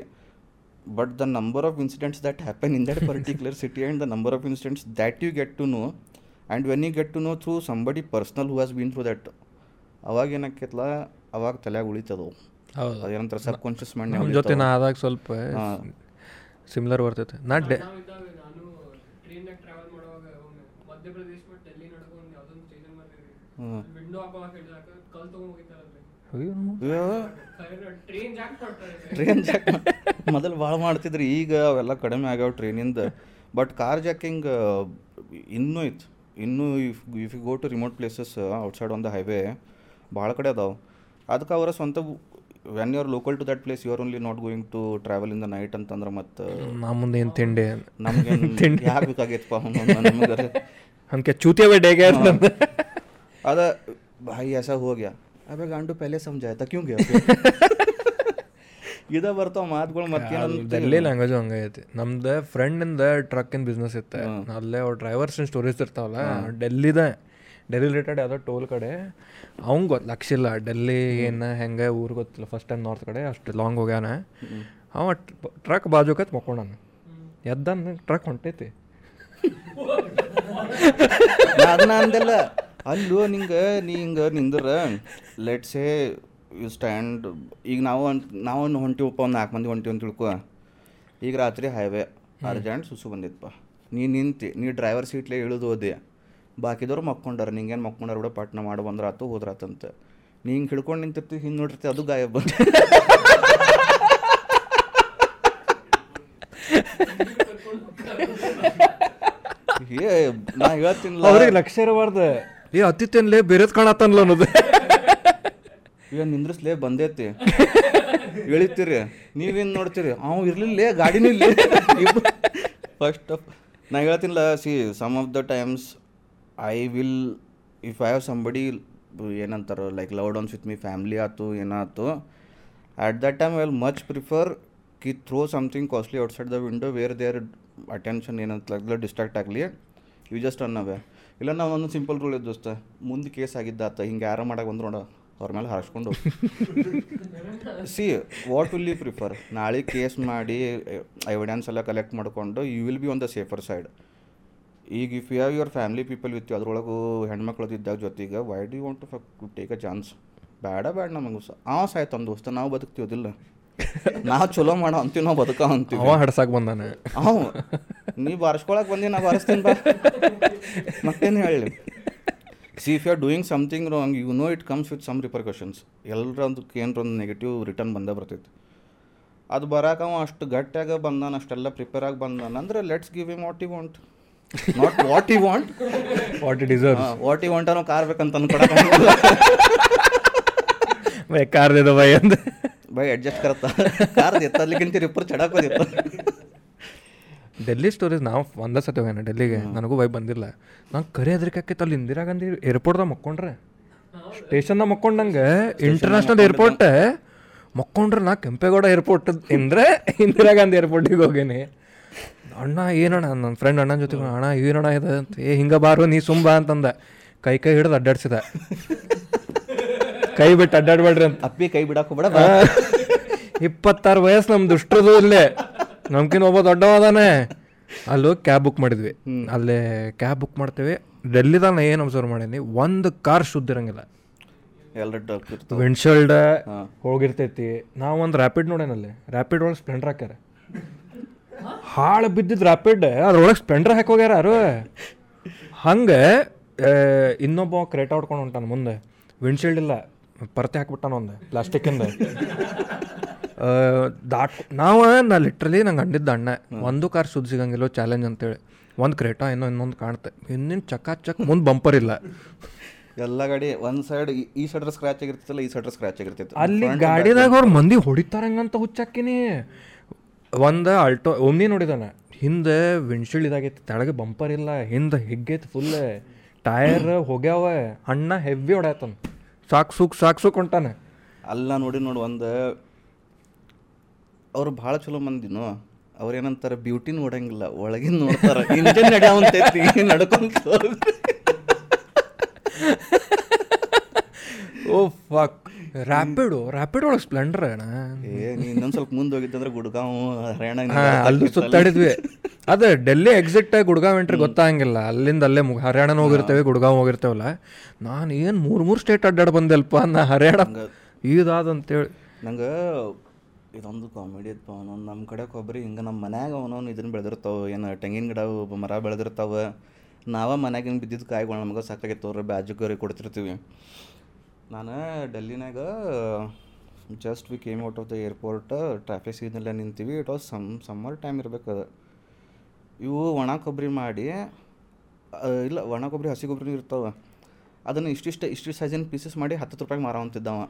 but the number of incidents that happen in that particular city and the number of incidents that you get to know and when you get to know through somebody personal who has been through that ಅವಾಗ ಏನಾಕೈತಲ್ಲ ಅವಾಗ ತಲೆಯಾಗ ಉಳಿತದವು ಅದೇನಂತಾರೆ ಸಬ್ conscious mind ನಮ್ಮ ಜೊತೆ ನಾ ಆದಾಗ ಸ್ವಲ್ಪ similar ಬರ್ತೈತೆ. ನಾ ಡೆ ವಿಂಡೋ ಕಲ್ ಟ್ರೈನ್ ಜಾಕ್ ಮೊದಲು ಭಾಳ ಮಾಡ್ತಿದ್ರಿ ಈಗ ಅವೆಲ್ಲ ಕಡಿಮೆ ಆಗ್ಯಾವ ಟ್ರೈನಿಂದ. ಬಟ್ ಕಾರ್ ಜಾಕಿಂಗ್ ಇನ್ನೂ ಇತ್ತು. ಇನ್ನೂ if if you go to remote places outside on the highway ಭಾಳ ಕಡೆ ಅದಾವೆ. ಅದಕ್ಕೆ ಅವರ ಸ್ವಂತ when you are local to that place you are only not going to travel in the night ಅಂತಂದ್ರೆ ಮತ್ತೆ ಮುಂದೆ ಏನು ತಿಂಡಿ? ನಮಗೆ ತಿಂಡಿ. ಯಾಕೆ ಬೇಕಾಗೈತಪ್ಪ ನಮಗೆ ಹಂಗೆ ಚೂತಿಯವೆ ಡೇಗೆ ಅದ ಭಾಯಿ ಎಸ ಹೋಗ್ಯಾ? ಅವಾಗ ಗಂಡು ಪೆಹ್ಲೆ ಸಮಜಾಯ್ತಾ ಕ್ಯೂ ಗೆ ಇದ ಬರ್ತಾವ ಮಾತುಗಳು ಮತ್ತೆ ಡೆಲ್ಲಿ ಲ್ಯಾಂಗ್ವೇಜ್ ಫ್ರೆಂಡ್ ಇಂದ ಟ್ರಕ್ ಇನ್ ಬಿಸ್ನೆಸ್ ಇತ್ತು. ಅಲ್ಲೇ ಅವ್ರ ಡ್ರೈವರ್ಸ್ ಸ್ಟೋರೀಸ್ ಇರ್ತಾವಲ್ಲ ಡೆಲ್ಲಿದ ಡೆಲ್ಲಿ ರಿಲೇಟೆಡ್ ಯಾವುದೋ ಟೋಲ್ ಕಡೆ. ಅವಂಗ ಗೊತ್ತು ಲಕ್ಷಿಲ್ಲ ಡೆಲ್ಲಿ ಏನು ಹೆಂಗೆ ಊರು ಗೊತ್ತಿಲ್ಲ. ಫಸ್ಟ್ ಟೈಮ್ ನಾರ್ತ್ ಕಡೆ ಅಷ್ಟು ಲಾಂಗ್ ಹೋಗ್ಯಾನ. ಅವ ಟ್ರಕ್ ಬಾಜುಕತ್ ಮಕ್ಕೊಂಡಾನ. ಎದ್ದ ಟ್ರಕ್ ಹೊಂಟೈತಿ. ಅದನ್ನ ಅಲ್ಲೂ ನಿಂಗೆ ನೀ ಹಿಂಗೆ ಲೆಟ್ಸ್ ಲೆಟ್ಸೇ ಯು ಸ್ಟ್ಯಾಂಡ್ ಈಗ ನಾವು ಒಂದ್- ನಾವು ಒಂದು ಹೊಂಟಿವಪ್ಪ ಒಂದು ನಾಲ್ಕು ಮಂದಿ ಹೊಂಟಿವಿ ಅಂತ ತಿಳ್ಕೊ. ಈಗ ರಾತ್ರಿ ಹೈವೇ ಅರ್ಜೆಂಟ್ ಸುಸು ಬಂದಿತ್ತಪ್ಪ ನೀ ನಿಂತಿ ನೀ ಡ್ರೈವರ್ ಸೀಟ್ಲೇ ಇಳಿದು ಹೋದೆ. ಬಾಕಿದವ್ರು ಮಕ್ಕೊಂಡಾರ ನಿಂಗೇನು ಮಕ್ಕೊಂಡಾರ ಬಿಡ ಪಟ್ನ ಮಾಡಿ ಬಂದ್ರಾತು ಹೋದ್ರಾತಂತ. ನೀ ಹಿಂಗೆ ಹಿಡ್ಕೊಂಡು ನಿಂತಿರ್ತಿ ಹಿಂಗೆ ನೋಡಿರ್ತಿ ಅದು ಗಾಯಬ ಏ ನಾ ಹೇಳ್ತೀನಿಲ್ಲ ಅವ್ರಿಗೆ ಲಕ್ಷ ಇರಬಾರ್ದು. ಏ ಅತ್ತಿತ್ತೇನ್ಲೇ ಬೇರೆದ್ ಕಾಣತ್ತನ್ಲ ಅನ್ನೋದು. ಈಗ ನಿಂದ್ರಿಸ್ಲೇ, ಬಂದೈತಿ. ಇಳಿತೀರಿ. ನೀವೇನು ನೋಡ್ತೀರಿ? ಅವ್ ಇರ್ಲಿಲ್ಲ ಗಾಡಿನೂ ಇಲ್ಲ ಫಸ್ಟ್ ಆಫ್ ನಾ ಹೇಳ್ತೀನಿಲ್ಲ see some of the times I will if I have somebody ಏನಂತಾರೆ like loved ones with me family ಆಯ್ತು ಏನಾಯ್ತು at that time I will much prefer Ki throw something costly outside the window where their attention ಏನಂತ distract ಆಗಲಿ. You just ಅನ್ನವೇ ಇಲ್ಲ ನಾವು ಒಂದು simple rule ಇದ್ದು ದೋಸ್ತ ಮುಂದೆ ಕೇಸ್ ಆಗಿದ್ದ ಆತ ಹಿಂಗೆ ಯಾರು ಮಾಡಕ್ಕೆ ಬಂದ್ರು ನೋಡ ಅವ್ರ ಮೇಲೆ ಹಾರಿಸ್ಕೊಂಡು see what will you prefer ನಾಳೆ ಕೇಸ್ ಮಾಡಿ ಎವಿಡೆನ್ಸ್ ಎಲ್ಲ ಕಲೆಕ್ಟ್ ಮಾಡಿಕೊಂಡು you will be on the safer side ಈಗ if you have your family people with ಅದ್ರೊಳಗೂ ಹೆಣ್ಮಕ್ಳದ್ದು ಇದ್ದಾಗ ಜೊತೆಗೆ why do want to take a chance ಬೇಡ ಬೇಡ ನಮಗೆ ಆ ಅವ ಸಾಯ್ತು ದೋಸ್ತ ನಾವು ಬದುಕ್ತೀವದಿಲ್ಲ ನಾವು ಚಲೋ ಮಾಡೋ ಅಂತೀವಿ ನಾವು ಬದುಕ ಅಂತೀವಿ. ಅವ ಹಡ್ಸಾಕ್ ಬಂದಾನೆ. ಅವ ನೀ ಬಾರಿಸ್ಕೊಳಕ್ ಬಂದಿ ನಾ ಬಾರಿಸ್ತೀನಿ ಬಾ. ಮತ್ತೇನು ಹೇಳಿ? See if you are doing something wrong you know it comes with some repercussions ಎಲ್ಲರೊಂದಕ್ಕೆ ಏನರ ಒಂದು ನೆಗೆಟಿವ್ ರಿಟರ್ನ್ ಬಂದೇ ಬರ್ತೈತಿ. ಅದು ಬರಾಕ ಅವ ಅಷ್ಟು ಗಟ್ಟಿಯಾಗ ಬಂದಾನ ಅಷ್ಟೆಲ್ಲ ಪ್ರಿಪೇರ್ ಆಗಿ ಬಂದಾನ. ಅಂದ್ರೆ let's give him what you want not what you want what it deserve what you want ಅನ್ನೋ ಕಾರ್ ಬೇಕಂತ ಅನ್ಕೊಡ ಬೈ ಬೈ ಅಡ್ಜಸ್ಟ್ ಕರತ್ತ ಕಾರ್ ಎತ್ತಲಿಕ್ಕಿಂತ ರಿಪ್ಪರ್ ಚಡಾಕೋದಿತ್ತು ಡೆಲ್ಲಿ ಸ್ಟೋರೀಸ್ ನಾವು ಒಂದೇ ಸತಿ ಹೋಗ್ಯಾನ ಡೆಲ್ಲಿಗೆ. ನನಗೂ ಬೈ ಬಂದಿಲ್ಲ. ನಂಗೆ ಕರೆ ಹೆದರಿಕಾಕೈತೆ ಅಲ್ಲಿ ಇಂದಿರಾ ಗಾಂಧಿ ಏರ್ಪೋರ್ಟ್ದಾಗ ಮಕ್ಕೊಂಡ್ರೆ. ಸ್ಟೇಷನ್ದಾಗ ಮಕ್ಕೊಂಡಂಗೆ ಇಂಟರ್ನ್ಯಾಷನಲ್ ಏರ್ಪೋರ್ಟ್ ಮಕ್ಕೊಂಡ್ರೆ ನಾ ಕೆಂಪೇಗೌಡ ಏರ್ಪೋರ್ಟ್ ಅಂದರೆ ಇಂದಿರಾ ಗಾಂಧಿ ಏರ್ಪೋರ್ಟಿಗೆ ಹೋಗೇನಿ. ಅಣ್ಣ ಏನಣ್ಣ ನನ್ನ ಫ್ರೆಂಡ್ ಅಣ್ಣನ ಜೊತೆ ಅಣ್ಣ ಏನಣ್ಣ ಇದೆ? ಅಂತ ಏ ಹಿಂಗೆ ಬಾರು ನೀ ಸುಂಬ ಅಂತಂದ. ಕೈ ಕೈ ಹಿಡಿದು ಅಡ್ಡಾಡ್ಸಿದ. ಕೈ ಬಿಟ್ಟು ಅಡ್ಡಾಡ್ಬೇಡ್ರಿ ಅಂತ. ಅಪ್ಪಿ ಕೈ ಬಿಡಕ್ಕೆ ಹೋಗ್ಬೇಡ ಇಪ್ಪತ್ತಾರು ವಯಸ್ಸು ನಮ್ಮ ದುಷ್ಟದು ಇಲ್ಲೇ. ನಮ್ಕಿನ ಒಬ್ಬ ದೊಡ್ಡವಾದಾನೆ. ಅಲ್ಲಿ ಕ್ಯಾಬ್ ಬುಕ್ ಮಾಡಿದ್ವಿ. ಅಲ್ಲೇ ಕ್ಯಾಬ್ ಬುಕ್ ಮಾಡ್ತೇವೆ. ಡೆಲ್ಲಿದಾಗ ನಾ ಏನು ಅಬ್ಸರ್ವ್ ಮಾಡೀನಿ ಒಂದು ಕಾರ್ ಶುದ್ಧ ಇರಂಗಿಲ್ಲ. ಎಲ್ಲ ಡಕ್ ಇರ್ತಾವ ವಿಂಡ್ಶೀಲ್ಡ್ ಹೋಗಿರ್ತೈತಿ. ನಾವು ಒಂದು ರ್ಯಾಪಿಡ್ ನೋಡೇನಲ್ಲಿ ರ್ಯಾಪಿಡ್ ಒಳಗೆ ಸ್ಪ್ಲೆಂಡರ್ ಹಾಕ್ಯಾರ. ಹಾಳು ಬಿದ್ದಿದ್ದು ರ್ಯಾಪಿಡ್ ಅದ್ರೊಳಗೆ ಸ್ಪ್ಲೆಂಡರ್ ಹಾಕಿ ಹೋಗ್ಯಾರ ಯಾರು? ಹಂಗೆ ಆ, ಇನ್ನೊಬ್ಬ ಕ್ರೇಟ್ ಆಡ್ಕೊಂಡು ಹೊಂಟಾನ ಮುಂದೆ. ವಿಂಡ್ಶೀಲ್ಡ್ ಇಲ್ಲ. ಪರ್ತೆ ಹಾಕ್ಬಿಟ್ಟಾನ ಒಂದು ಪ್ಲಾಸ್ಟಿಕ್ಕಿಂದ ದಾಟ್ ನಾವು ನಾ ಲಿಟ್ರಲಿ ನಂಗೆ ಅಂಡಿದ್ದ ಅಣ್ಣ. ಒಂದು ಕಾರ್ ಸುದ್ದಿ ಸಿಗಂಗಿಲ್ಲ ಚಾಲೆಂಜ್ ಅಂತೇಳಿ. ಒಂದು ಕ್ರೇಟ ಇನ್ನೂ ಇನ್ನೊಂದು ಕಾಣುತ್ತೆ ಹಿಂದಿನ ಚಕ್ಕ ಚಕ್ ಮುಂದೆ ಬಂಪರ್ ಇಲ್ಲ. ಎಲ್ಲ ಗಾಡಿ ಒಂದು ಸೈಡ್ ಈ ಸೈಡ್ ಸ್ಕ್ರಾಚ್ ಆಗಿರ್ತಿತ್ತಲ್ಲ ಈ ಸೈಡ್ ಸ್ಕ್ರಾಚ್ ಆಗಿರ್ತಿತ್ತು ಅಲ್ಲಿ ಗಾಡಿದಾಗ ಅವ್ರು ಮಂದಿ ಹೊಡಿತಾರಂಗಂತ ಹುಚ್ಚಾಕಿನಿ ಒಂದು ಅಲ್ಟೋ ಒಮ್ನಿ ನೋಡಿದಾನೆ. ಹಿಂದೆ ವಿಂಡ್ಶೀಲ್ಡ್ ಇದಾಗೈತಿ ತೆಳಗೆ ಬಂಪರ್ ಇಲ್ಲ ಹಿಂದೆ ಹಿಗ್ಗೈತಿ ಫುಲ್ ಟೈರ್ ಹೋಗ್ಯಾವ ಅಣ್ಣ ಹೆವಿ ಹೊಡ್ಯಾತನ. ಸಾಕ್ ಸುಖ ಸಾಕು ಸುಖ ಹೊಂಟಾನೆ ಅಲ್ಲ ನೋಡಿ ನೋಡು ಒಂದು ಅವ್ರು ಭಾಳ ಚಲೋ ಮಂದಿನು ಅವ್ರು ಏನಂತಾರೆ ಬ್ಯೂಟಿ ನೋಡಂಗಿಲ್ಲ ಒಳಗಿನ ನೋಡ್ತಾರ ಇಂಜನ್ ನಡೆಯವಂತೈತಿ ನಡ್ಕೊಂತ. ಓ ಫಕ್ ರ್ಯಾಪಿಡು ರ್ಯಾಪಿಡ್ ಒಳಗೆ ಸ್ಪ್ಲೆಂಡರ್ ಅಣ್ಣ. ಏ ನೀ ಇನ್ನೊಂದ್ ಸ್ವಲ್ಪ ಮುಂದೆ ಹೋಗಿದ್ದಂದ್ರೆ ಗುಡ್ಗಾಂವ್ ಹರಿಯಾಣ ಅಲ್ಲಿ ಸುತ್ತಾಡಿದ್ವಿ. ಅದೇ ಡೆಲ್ಲಿ ಎಕ್ಸಿಟ್ ಗುಡ್ಗಾಂವ್ ಎಂಟ್ರಿ ಗೊತ್ತಾಗಂಗಿಲ್ಲ. ಅಲ್ಲಿಂದ ಅಲ್ಲೇ ಮುಗ ಹರಿಯಾಣ ಹೋಗಿರ್ತೇವೆ ಗುಡ್ಗಾಂವ್ ಹೋಗಿರ್ತೇವಲ್ಲ. ನಾನು ಏನು ಮೂರು ಮೂರು ಸ್ಟೇಟ್ ಅಡ್ಡಾಡಿ ಬಂದೆಲ್ಪ ನಾ ಹರಿಯಾಣ ಇದಾದಂತೇಳಿ. ನಂಗೆ ಇದೊಂದು ಕಾಮಿಡಿ ಇತ್ತು. ಅವನೊಂದು ನಮ್ಮ ಕಡೆ ಕೊಬ್ಬರಿ ಹಿಂಗೆ ನಮ್ಮ ಮನ್ಯಾಗ ಅವನವನು ಇದನ್ನ ಬೆಳೆದಿರ್ತಾವೆ. ಏನು ತೆಂಗಿನ ಗಿಡ ಮರ ಬೆಳೆದಿರ್ತಾವೆ. ನಾವ ಮನ್ಯಾಗಿನ ಬಿದ್ದಿದ್ದು ಕಾಯಿಗಳು ನಮಗೆ ಸಾಕಾಗಿತ್ತು. ಅವ್ರ ಬ್ಯಾಜುಗರಿಗೆ ಕೊಡ್ತಿರ್ತೀವಿ. ನಾನು ಡೆಲ್ಲಿನಾಗ just we came out of the airport traffic ಸಿಗ್ನಲ್ಲೇ ನಿಂತೀವಿ. It was some summer time ಇರಬೇಕು ಅದು. ಇವು ಒಣ ಕೊಬ್ಬರಿ ಮಾಡಿ ಇಲ್ಲ, ಒಣ ಕೊಬ್ಬರಿ ಹಸಿ ಕೊಬ್ಬರಿ ಇರ್ತಾವೆ. ಅದನ್ನು ಇಷ್ಟಿಷ್ಟು, ಇಷ್ಟು ಸೈಜಿನ ಪೀಸಸ್ ಮಾಡಿ ಹತ್ತು ರೂಪಾಯಿಗೆ ಮಾರವಂತಿದ್ದವ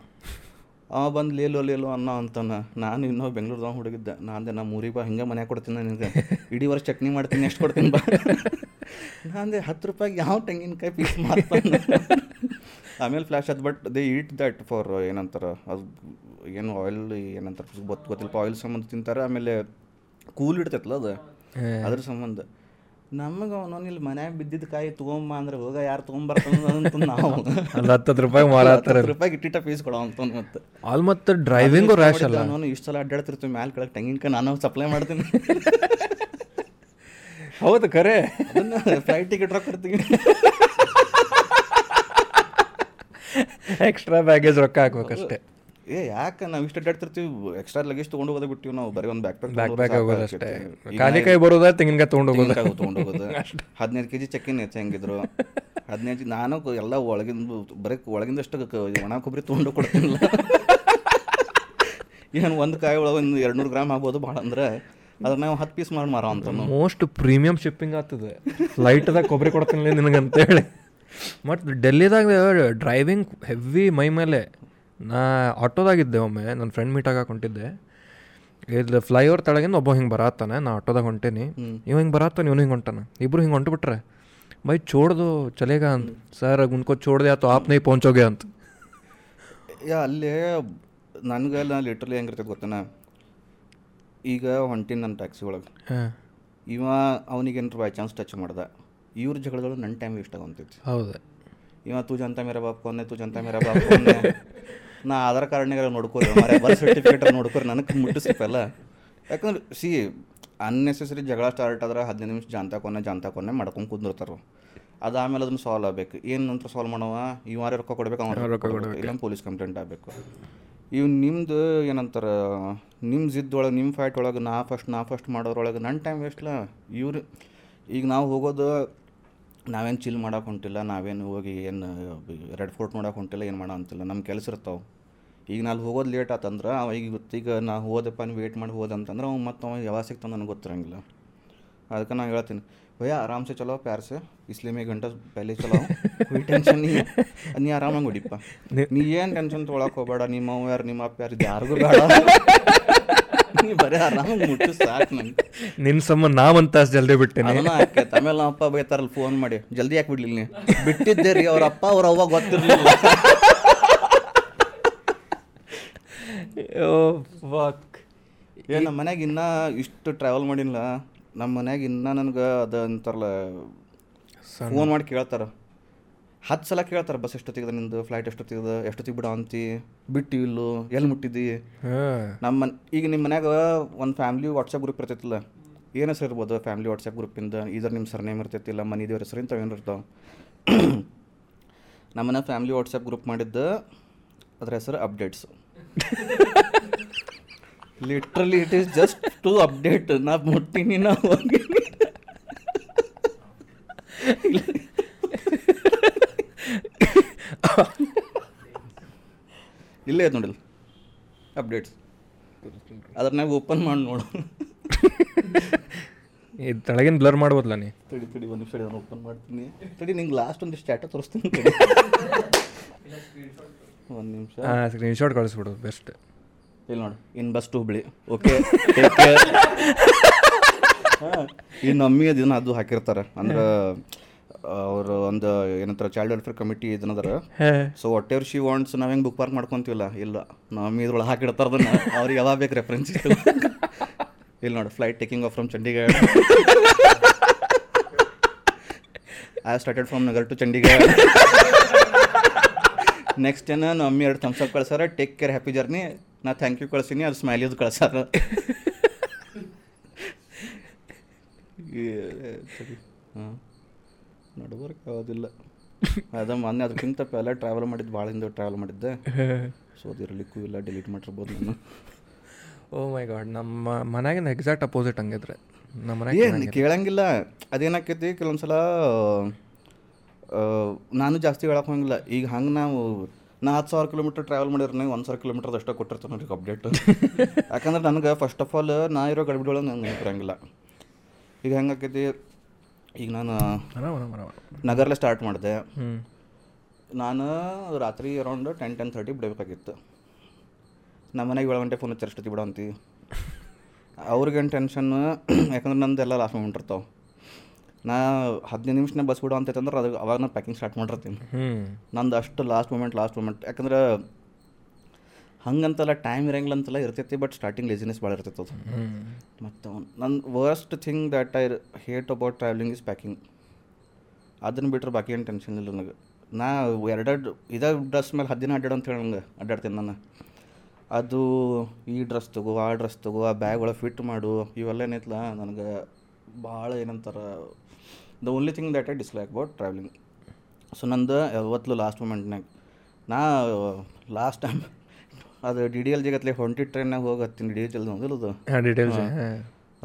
ಅವ ಬಂದು ಲೇಲೋ ಲೇಲೋ ಅನ್ನೋ ಅಂತಾನೆ. ನಾನು ಇನ್ನೂ ಬೆಂಗ್ಳೂರ್ದಾಗ ಹುಡುಗಿದ್ದೆ. ನಾನು ನಮ್ಮ ಊರಿಗೆ ಬಾ, ಹಿಂಗೆ ಮನೆ ಕೊಡ್ತೀನಿ ನಿನಗೆ ಇಡೀ ವರ್ಷ ಚಟ್ನಿ ಮಾಡ್ತೀನಿ, ಎಷ್ಟು ಕೊಡ್ತೀನಿ ಬಾ. ನಾಂದೆ ಹತ್ತು ರೂಪಾಯಿಗೆ ಯಾವ ತೆಂಗಿನಕಾಯಿ ಪೀಸ್ ಮಾರ್ತಾನೆ? ಆಮೇಲೆ ಫ್ಲ್ಯಾಶ್ ಅದು but they eat that for ಏನಂತಾರೆ ಅದು ಏನು ಆಯಿಲ್ ಏನಂತಾರ ಗೊತ್ತು ಗೊತ್ತಿಲ್ಲ ಆಯಿಲ್ ಸಂಬಂಧ ತಿಂತಾರೆ ಆಮೇಲೆ ಕೂಲ್ ಇಡ್ತೈತಲ್ಲ ಅದು? ಅದ್ರ ಸಂಬಂಧ. ನಮಗೆ ಅವನೊಂದು ಇಲ್ಲಿ ಮನ್ಯಾಗ ಬಿದ್ದಿದ್ದ ಕಾಯಿ ತೊಗೊಂಬ ಅಂದ್ರೆ ಹೋಗ ಯಾರು ತೊಗೊಂಬರ್ತಾನ ಅಂತ ನಾವು. ಒಂದು ಹತ್ತು ರೂಪಾಯಿ ಮಾರಾತಾರ ಹತ್ತು ರೂಪಾಯಿ ಇಟ್ಟಿಟ್ಟ ಫೀಸ್ ಕೊಡೋ ಅಂತ ಮತ್ತೆ. ಆಲ್ ಮತ್ತು ಡ್ರೈವಿಂಗು ರ್ಯಾಶ್ ಅಲ್ಲ. ನಾನು ಇಷ್ಟು ಸಲ ಅಡ್ಡಾಡ್ತಿರ್ತೀವಿ ಮ್ಯಾಲೆ ಕೆಳಗೆ ತೆಂಗಿನಕಾಯಿ ನಾನು ಸಪ್ಲೈ ಮಾಡ್ತೀನಿ. ಹೌದು ಖರೆ ಅದನ್ನ ಫ್ಲೈಟ್ ಟಿಕೆಟ್ ರೊಕ್ಕ ಕೊಡ್ತೀವಿ ಎಕ್ಸ್ಟ್ರಾ ಬ್ಯಾಗೇಜ್ ರೊಕ್ಕ ಹಾಕ್ಬೇಕಷ್ಟೇ ಏ ಯಾಕೆ ನಾವು ಇಷ್ಟು ಅಡ್ಡಾಡ್ತಿರ್ತೀವಿ ಎಕ್ಸ್ಟ್ರಾ ಲಗೇಜ್ ತೊಗೊಂಡು ಹೋಗೋದ ಬಿಟ್ಟಿವಿ ನಾವು. ಬರೀ ಒಂದು ಬ್ಯಾಕ್ ಪ್ಯಾಕ್ ಬ್ಯಾಕ್ ಹೋಗೋದು ಅಷ್ಟೇ. ಖಾಲಿ ಕೈ ಬರೋದ ತೆಂಗಿನಕಾಯಿ ತೊಗೊಂಡು ಹೋಗೋದು. ತೊಗೊಂಡು ಹೋಗೋದು. ಹದಿನೈದು ಕೆ ಜಿ ಚಕ್ಕಿನ ಹೆಚ್ಚು ಹೆಂಗಿದ್ರು? ಹದಿನೈದು ನಾನು ಎಲ್ಲ ಒಳಗಿಂದ ಬರೀ ಒಳಗಿಂದಷ್ಟು ಒಣ ಕೊಬ್ಬರಿ ತೊಗೊಂಡು ಕೊಡ್ತೀನಿಲ್ಲ. ಏನು ಒಂದು ಕಾಯಿ ಒಳಗೆ ಒಂದು ಎರಡು ನೂರು ಗ್ರಾಮ್ ಆಗ್ಬೋದು ಭಾಳ ಅಂದ್ರೆ. ಅದ್ರ ನಾವು ಹತ್ತು ಪೀಸ್ ಮಾಡಿ ಮಾರೋ ಅಂತ ಮೋಸ್ಟ್ ಪ್ರೀಮಿಯಂ ಶಿಪ್ಪಿಂಗ್ ಆಗ್ತದೆ ಲೈಟ್ದಾಗ ಕೊಬ್ಬರಿ ಕೊಡ್ತೀನಿ ನಿನಗೆ ಅಂತೇಳಿ ಮತ್ತು ಡೆಲ್ಲಿದಾಗ ಡ್ರೈವಿಂಗ್ ಹೆವಿ ಮೈ ಮೇಲೆ. ನಾ ಆಟೋದಾಗಿದ್ದೆ ಒಮ್ಮೆ ನನ್ನ ಫ್ರೆಂಡ್ ಮೀಟ್ ಆಗಕ್ಕೆ ಹೊಂಟಿದ್ದೆ. ಇದು ಫ್ಲೈಓವರ್ ತಳಗಿಂದ ಒಬ್ಬ ಹಿಂಗೆ ಬರತ್ತಾನೆ ನಾ ಆಟೋದಾಗ ಹೊಂಟೇನಿ. ಇವ ಹಿಂಗೆ ಬರತ್ತಾನೆ ಇವನು ಹಿಂಗೆ ಹೊಂಟಾನೆ. ಇಬ್ಬರು ಹಿಂಗೆ ಹೊಂಟುಬಿಟ್ರೆ ಬೈ ಚೋಡ್ದು ಚಲೇಗ ಅಂತ. ಸರ್ ಉನ್ಕೋ ಚೋಡ್ದೆ ಆತು ಆಪ್ ನೈ ಪਹੁಂಚೋಗೆ ಅಂತ. ಯಾ ಅಲ್ಲೇ ನನಗೆ ನಾನು ಲಿಟ್ರಲಿ ಹೆಂಗಿರ್ತೈತೆ ಗೊತ್ತೇನ? ಈಗ ಹೊಂಟಿನ ನನ್ನ ಟ್ಯಾಕ್ಸಿ ಒಳಗೆ. ಹಾಂ. ಇವ ಅವನಿಗೇನಾರು ಬೈ ಚಾನ್ಸ್ ಟಚ್ ಮಾಡ್ದ. ಇವ್ರ ಜಗಳಗಳು ನನ್ನ ಟೈಮ್ ವೇಸ್ಟ್ ಆಗೋಂತೈತಿ ಹೌದು. ಇವ ತು ಜನತಾ ಮೇರ ಬಾಪ್ ಕೊನೆ ತು ಜನತಾ ಮೇರ ಬಾಪ್ ಕೊನೆ. ನಾ ಆಧಾರ್ ಕಾರ್ಡ್ನಾಗ ನೋಡ್ಕೋರಿ ಮರೆ ಬರ್ತ್ ಸರ್ಟಿಫಿಕೇಟ್ ನೋಡ್ಕೋರಿ ನನಗೆ ಮುಟ್ಟಿಸ್ಬೇಕಲ್ಲ ಯಾಕಂದ್ರೆ ಸಿ ಅನ್ನೆಸೆಸರಿ ಜಗಳ ಸ್ಟಾರ್ಟ್ ಆದ್ರೆ ಹದಿನೈದು ನಿಮಿಷ ಜಾಂತ ಕೊನೆ ಜಾಂತ ಕೊನೆ ಮಾಡ್ಕೊಂಡು ಕುಂದಿರ್ತಾರೆ ಅದಾದ್ಮೇಲೆ ಅದನ್ನ ಸಾಲ್ವ್ ಆಗಬೇಕು. ಏನು ನಂತರ ಸಾಲ್ವ್ ಮಾಡವ? ಇವಾರ ರೊಕ್ಕ ಕೊಡ್ಬೇಕು? ಅವ್ರ ರೊಕ್ಕ ಕೊಡ್ಬೇಕು. ಇಲ್ಲ ಪೊಲೀಸ್ ಕಂಪ್ಲೇಂಟ್ ಆಗಬೇಕು. ಇವ್ ನಿಮ್ದು ಏನಂತಾರ ನಿಮ್ಮ ಜಿದ್ದೊಳಗೆ ನಿಮ್ಮ ಫೈಟ್ ಒಳಗೆ ನಾ ಫಸ್ಟ್ ನಾ ಫಸ್ಟ್ ಮಾಡೋದ್ರೊಳಗೆ ನನ್ನ ಟೈಮ್ ವೇಸ್ಟ್ಲ ಇವ್ರು ಈಗ ನಾವು ಹೋಗೋದು ನಾವೇನು ಚಿಲ್ ಮಾಡೋಕೆ ಹೊಂಟಿಲ್ಲ ನಾವೇನು ಹೋಗಿ ಏನು ರೆಡ್ ಫೋರ್ಟ್ ನೋಡೋಕೆ ಹೊಂಟಿಲ್ಲ ಏನು ಮಾಡೋ ಅಂತಿಲ್ಲ ನಮ್ಮ ಕೆಲಸ ಇರ್ತಾವೆ ಈಗ ನಾನು ಹೋಗೋದು ಲೇಟ್ ಆತಂದ್ರೆ ಅವ ಈಗ ಈಗ ನಾ ಹೋದಪ್ಪ ನೀವು ವೇಟ್ ಮಾಡಿ ಹೋದಂತಂದ್ರೆ ಅವ್ನು ಮತ್ತೆ ಅವ ಯಾವಾಗ ಸಿಗ್ತಾನೆ ನನಗೆ ಗೊತ್ತಿರಂಗಿಲ್ಲ. ಅದಕ್ಕೆ ನಾನು ಹೇಳ್ತೀನಿ ಭಯ್ಯ ಆರಾಮ್ಸೆ ಚಲೋ ಪ್ಯಾರ್ಸೆ ಇಸ್ಲಿಮೆ ಗಂಟೆ ಪೆಹಲೆ ಚಲೋ ಈ ಟೆನ್ಷನ್ ನೀ ನೀ ಆರಾಮಾಗಿ ಹೊಡಿಪ್ಪ. ನೀ ಏನು ಟೆನ್ಷನ್ ತೊಗೊಳಕ್ಕೆ ಹೋಗಬೇಡ ನಿಮ್ಮ ಯಾರು ನಿಮ್ಮ ಅಪ್ಪ ಯಾರು ಯಾರಿಗೂ ಬೇಡ. ಬರೀ ಆರಾಮಾಗಿ ಮುಟ್ಟು ಸಾಕು ನಂಗೆ. ನಿನ್ನ ಸಂಬಂಧ ನಾ ಒಂದು ತಾಸು ಜಲ್ದಿ ಬಿಟ್ಟೇನೆ. ಅದನ್ನ ಆಕೈತೆ ಆಮೇಲೆ ನಮ್ಮ ಅಪ್ಪ ಬೈತಾರಲ್ಲ ಫೋನ್ ಮಾಡಿ. ಜಲ್ದಿ ಯಾಕೆ ಬಿಡ್ಲಿಲ್ಲ ನೀ? ಬಿಟ್ಟಿದ್ದೆ ರೀ ಅವ್ರ ಅಪ್ಪ ಅವ್ರ ಅವ್ವ ಗೊತ್ತಿರಲಿಲ್ಲ. ಏ ನಮ್ಮ ಮನ್ಯಾಗ ಇನ್ನೂ ಇಷ್ಟು ಟ್ರಾವೆಲ್ ಮಾಡಿಲ್ಲ. ನಮ್ಮ ಮನ್ಯಾಗ ಇನ್ನೂ ನನಗೆ ಅದ ಅಂತಾರಲ್ಲ ಫೋನ್ ಮಾಡಿ ಕೇಳ್ತಾರೆ. ಹತ್ತು ಸಲ ಕೇಳ್ತಾರೆ ಬಸ್ ಎಷ್ಟೊತ್ತಿಗೆ ನಿಂದು ಫ್ಲೈಟ್ ಎಷ್ಟೊತ್ತಿಗೆ ಎಷ್ಟೊತ್ತಿಗೆ ಬಿಡ ಅಂತಿ ಬಿಟ್ಟು ಇಲ್ಲು ಎಲ್ಲಿ ಮುಟ್ಟಿದ್ದಿ? ನಮ್ಮ ಈಗ ನಿಮ್ಮ ಮನ್ಯಾಗ ಒಂದು ಫ್ಯಾಮ್ಲಿ ವಾಟ್ಸಪ್ ಗ್ರೂಪ್ ಇರ್ತೈತಿಲ್ಲ ಏನು ಹೆಸರು ಇರ್ಬೋದು ಫ್ಯಾಮ್ಲಿ ವಾಟ್ಸಪ್ ಗ್ರೂಪಿಂದ ಇದ್ರ ನಿಮ್ಮ ಸರ್ನೇಮ್ ಇರ್ತೈತಿಲ್ಲ ಮನೆ ದೇವ್ರ ಹೆಸರು ಇಂಥವು ಏನು ಇರ್ತಾವೆ? ನಮ್ಮನ್ನ ಫ್ಯಾಮ್ಲಿ ವಾಟ್ಸಪ್ ಗ್ರೂಪ್ ಮಾಡಿದ್ದ ಅದ್ರ ಹೆಸರು updates literally it is just to update ನಾ ಮುಟ್ಟಿನಿ ನಾ ಹೋಗಿನಿ. ಇಲ್ಲೇ ಐತೆ ನೋಡಿಲ್ಲ ಅಪ್ಡೇಟ್ಸ್ ಅದ್ರನ್ಯಾಗ ಓಪನ್ ಮಾಡಿ ನೋಡು. ಇದು ತಳಗಿನ ಬ್ಲರ್ ಮಾಡ್ಬೋದಲ್ಲ ನೀ? ತಡಿ ತಡಿ ಒಂದು ನಿಮಿಷ ನಾನು ಓಪನ್ ಮಾಡ್ತೀನಿ. ತಡಿ ನಿಂಗೆ ಲಾಸ್ಟ್ ಒಂದು ಸ್ಟ್ಯಾಟ ತೋರಿಸ್ತೀನಿ ಒಂದು ನಿಮಿಷ. ಹಾಂ ಸ್ಕ್ರೀನ್ಶಾಟ್ ಕಳಿಸ್ಬಿಡು ಬೆಸ್ಟ್ ಇಲ್ಲಿ ನೋಡು in bus to Hubli okay ಹಾಂ ಕೇರ್ ಈ ನಮ್ಮಿ ಅದನ್ನ ಅದು ಹಾಕಿರ್ತಾರೆ. ಅಂದ್ರೆ ಅವರು ಒಂದು ಏನಂತಾರೆ ಚೈಲ್ಡ್ ವೆಲ್ಫೇರ್ ಕಮಿಟಿ ಇದನ್ನದಾರ so whatever she wants ನಾವ್ ಹೆಂಗ್ ಬುಕ್ ಪಾರ್ಕ್ ಮಾಡ್ಕೊಂತೀವಲ್ಲ? ಇಲ್ಲ. ನಮ್ಮಿ ಇದ್ರೊಳಗೆ ಹಾಕಿಡ್ತಾರ ಅದನ್ನ. ಅವ್ರಿಗೆ ಯಾವಾಗ ಬೇಕು ರೆಫರೆನ್ಸ್ ಇಲ್ಲಿ ನೋಡಿ flight taking off from Chandigarh I started from Nagar to Chandigarh next ಏನ ನಮ್ಮ ಅಮ್ಮಿ ಎರಡು ಥಮ್ಸ್ ಅಪ್ ಕಳ್ಸಾರ ಟೇಕ್ ಕೇರ್ ಹ್ಯಾಪಿ ಜರ್ನಿ ನಾ ಥ್ಯಾಂಕ್ ಯು ಕಳ್ಸೀನಿ ಅದು ಸ್ಮೈಲಿದು ಕಳ್ಸಾರ ಹಾಂ ನಡ್ಬರ್ಕ್ ಆಗೋದಿಲ್ಲ ಅದ ಮೊನ್ನೆ ಅದಕ್ಕಿಂತ ಪೆಲ್ಲ ಟ್ರಾವೆಲ್ ಮಾಡಿದ್ದು ಭಾಳ ಹಿಂದೆ ಟ್ರಾವೆಲ್ ಮಾಡಿದ್ದೆ. ಸೊ ಅದಿರಲಿಕ್ಕೂ ಇಲ್ಲ ಡಿಲೀಟ್ ಮಾಡಿರ್ಬೋದು ನಾನು. ಓ ಮೈ ಗಾಡ್ ನಮ್ಮ ಮನೆಗಿನ ಎಕ್ಸಾಕ್ಟ್ ಅಪೋಸಿಟ್ ಹಂಗಿದ್ರೆ. ನಮ್ಮ ಮನೆಗೆ ಏನು ಕೇಳಂಗಿಲ್ಲ. ಅದೇನಾಕೈತಿ ಕೆಲವೊಂದು ಸಲ ನಾನು ಜಾಸ್ತಿ ಹೇಳಕ್ಕೆ ಹೋಗಿಲ್ಲ ಈಗ ಹಂಗೆ ನಾವು ನಾ ಹತ್ತು ಸಾವಿರ ಕಿಲೋಮೀಟರ್ ಟ್ರಾವೆಲ್ ಮಾಡಿದ್ರೆ ಒಂದು ಸಾವಿರ ಕಿಲೋಮೀಟರ್ ಅಷ್ಟೇ ಕೊಟ್ಟಿರ್ತಾನೆ ನನಗೆ ಅಪ್ಡೇಟ್ ಯಾಕಂದ್ರೆ ನನಗೆ ಫಸ್ಟ್ ಆಫ್ ಆಲ್ ನಾ ಇರೋ ಗಡಿಬಿಡಿ ಒಳಗೆ ನಂಗೆ ನೆನಪಿರಂಗಿಲ್ಲ ಈಗ ಹೆಂಗಾಕೈತಿ ಈಗ ನಾನು ನಗರಲ್ಲೇ ಸ್ಟಾರ್ಟ್ ಮಾಡಿದೆ. ನಾನು ರಾತ್ರಿ ಅರೌಂಡ್ ಟೆನ್ ಟೆನ್ ತರ್ಟಿ ಬಿಡಬೇಕಾಗಿತ್ತು. ನಮ್ಮ ಮನೆಗೆ ಏಳು ಗಂಟೆ ಫೋನ್ ಹಚ್ಚಿ ಬಿಡು ಅಂತೀವಿ ಅವ್ರಿಗೇನು ಟೆನ್ಷನ್ ಯಾಕಂದ್ರೆ ನಂದು ಎಲ್ಲ ಲಾಸ್ಟ್ ಮೂಮೆಂಟ್ ಇರ್ತಾವೆ. ನಾ ಹದಿನೈದು ನಿಮಿಷನ ಬಸ್ ಬಿಡೋ ಅಂತಂದ್ರೆ ಅದು ಅವಾಗ ನಾನು ಪ್ಯಾಕಿಂಗ್ ಸ್ಟಾರ್ಟ್ ಮಾಡಿರ್ತೀನಿ ನಂದು ಅಷ್ಟು ಲಾಸ್ಟ್ ಮೂಮೆಂಟ್ ಲಾಸ್ಟ್ ಮೂಮೆಂಟ್ ಯಾಕಂದ್ರೆ ಹಂಗಂತಲ್ಲ ಟೈಮ್ ಇರಂಗಿಲ್ಲ ಅಂತಲ್ಲ ಇರ್ತೈತಿ ಬಟ್ ಸ್ಟಾರ್ಟಿಂಗ್ ಲೇಸಿನೆಸ್ ಭಾಳ ಇರ್ತೈತೆ ಅದು. ಮತ್ತು ನನ್ನ worst thing that I hate about travelling is packing ಅದನ್ನು ಬಿಟ್ಟರೆ ಬಾಕಿ ಏನು ಟೆನ್ಷನ್ ಇಲ್ಲ ನನಗೆ. ನಾ ಎರಡೆರಡು ಇದೇ ಡ್ರೆಸ್ ಮೇಲೆ ಹದಿನ ಅಡ್ಡಾಡು ಅಂತ ಹೇಳಿ ನಂಗೆ ಅಡ್ಡಾಡ್ತೀನಿ ನಾನು. ಅದು ಈ ಡ್ರೆಸ್ ತಗೋ ಆ ಡ್ರೆಸ್ ತಗೋ ಆ ಬ್ಯಾಗ್ ಒಳಗೆ ಫಿಟ್ ಮಾಡು ಇವೆಲ್ಲ ಏನೈತಲ್ಲ ನನಗೆ ಭಾಳ ಏನಂತಾರೆ the only thing that I dislike about travelling so ನಂದು ಯಾವತ್ತೂ ಲಾಸ್ಟ್ ಮೂಮೆಂಟ್ನಾಗ ನಾ ಲಾಸ್ಟ್ ಟೈಮ್ ಅದು ಡಿ ಡಿ ಎಲ್ ಜಗತ್ಲೆ ಹೊಂಟಿ ಟ್ರೈನ್ನಾಗ ಹೋಗಿ ಹತ್ತೀನಿ ಡಿ ಎಲ್ ಅದು. ಹಾಂ ಡೀಟೇಲ್ಸ್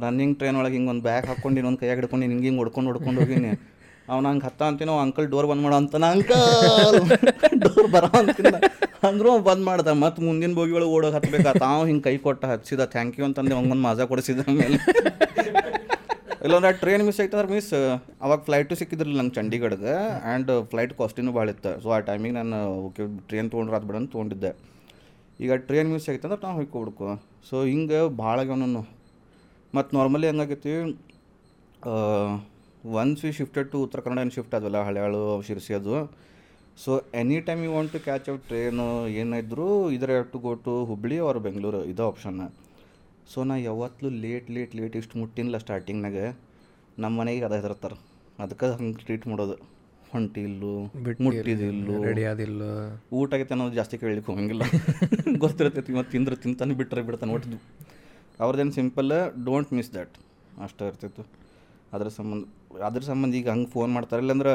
ರನ್ನಿಂಗ್ ಟ್ರೈನ್ ಒಳಗೆ ಹಿಂಗೆ ಒಂದು ಬ್ಯಾಗ್ ಹಾಕ್ಕೊಂಡು ಇನ್ನೊಂದು ಕೈಯಾಗ ಹಿಡ್ಕೊಂಡು ಹಿಂಗೆ ಹಿಂಗೆ ಹೊಡ್ಕೊಂಡು ಹೊಡ್ಕೊಂಡು ಹೋಗಿನಿ. ಅವ್ನು ಹಂಗೆ ಹತ್ತ ಅಂತೀನಿ ಅಂಕಲ್ ಡೋರ್ ಬಂದ್ ಮಾಡೋ ಅಂತಾನ ಅಂಕಲ್! ಡೋರ್ ಬರೋ ಅಂತಿಲ್ಲ. ಅಂದ್ರೂ ಬಂದ್ ಮಾಡ್ದ. ಮತ್ತೆ ಮುಂದಿನ ಬೋಗಿ ಒಳಗೆ ಓಡೋಗಿ ಹತ್ಬೇಕಾ? ತಾವು ಹಿಂಗೆ ಕೈ ಕೊಟ್ಟ ಹಚ್ಚಿದ. ಥ್ಯಾಂಕ್ ಯು ಅಂತಂದು ಹಂಗೊಂದು ಮಜಾ ಕೊಡಿಸಿದ ಆಮೇಲೆ. ಇಲ್ಲೊಂದು ಟ್ರೈನ್ ಮಿಸ್ ಆಯ್ತಂದ್ರೆ ಮಿಸ್ ಅವಾಗ ಫ್ಲೈಟು ಸಿಕ್ಕಿದ್ರಲ್ಲ ನಂಗೆ ಚಂಡೀಗಢಗೆ ಆ್ಯಂಡ್ ಫ್ಲೈಟ್ ಕಾಸ್ಟಿನೂ ಭಾಳ ಇತ್ತು. ಸೊ ಆ ಟೈಮಿಗೆ ನಾನು ಓಕೆ ಟ್ರೈನ್ ತೊಗೊಂಡ್ರೆ ಅದು ಬಿಡ ಅಂತ ತೊಗೊಂಡಿದ್ದೆ. ಈಗ ಟ್ರೈನ್ ಮಿಸ್ ಆಯ್ತಂದ್ರೆ ನಾವು ಹೊಯ್ಕೊಬಿಡ್ಕೊ ಸೊ ಹಿಂಗೆ ಭಾಳ ಆಗ್ಯಾವ ನಾನು ಮತ್ತು normally ಹೆಂಗಾಗೈತಿ once we shifted to Uttara Kannada ಏನು ಶಿಫ್ಟ್ ಆದವಲ್ಲ, ಹಳೆಯಾಳು, ಶಿರ್ಸಿ ಅದು. So any time you want to catch out train ಏನಿದ್ರು ಇದರ ಟು ಗೋ ಟು ಹುಬ್ಳಿ ಅವ್ರ ಬೆಂಗಳೂರು ಇದು ಆಪ್ಷನ್ನ ಸೊ ನಾ ಯಾವತ್ತೂ ಲೇಟ್ ಲೇಟ್ ಲೇಟ್ ಇಷ್ಟು ಮುಟ್ಟಿನಲ್ಲ ಸ್ಟಾರ್ಟಿಂಗ್ನಾಗ ನಮ್ಮ ಮನೆಗೆ ಅದ ಹೆದರ್ತಾರೆ. ಅದಕ್ಕೆ ಹಂಗೆ ಟ್ರೀಟ್ ಮಾಡೋದು. ಹೊಂಟಿಲ್ಲು ಮುಟ್ಟಿದಿಲ್ಲು ರೆಡಿ ಆದಿಲ್ಲ ಊಟ ಆಗೈತೆ ಅನ್ನೋದು ಜಾಸ್ತಿ ಕೇಳಲಿಕ್ಕೆ ಹೋಗಂಗಿಲ್ಲ ಗೊತ್ತಿರ್ತೈತಿ ಮತ್ತು ತಿಂದ್ರೆ ತಿಂತಾನೆ ಬಿಟ್ಟರೆ ಬಿಡ್ತಾನೆ ಒಟ್ಟು ಅವ್ರದ್ದೇನು ಸಿಂಪಲ್ ಡೋಂಟ್ ಮಿಸ್ ದ್ಯಾಟ್ ಅಷ್ಟೇ ಇರ್ತಿತ್ತು. ಅದ್ರ ಸಂಬಂಧ ಅದ್ರ ಸಂಬಂಧ ಈಗ ಹಂಗೆ ಫೋನ್ ಮಾಡ್ತಾರೆ. ಇಲ್ಲಾಂದ್ರೆ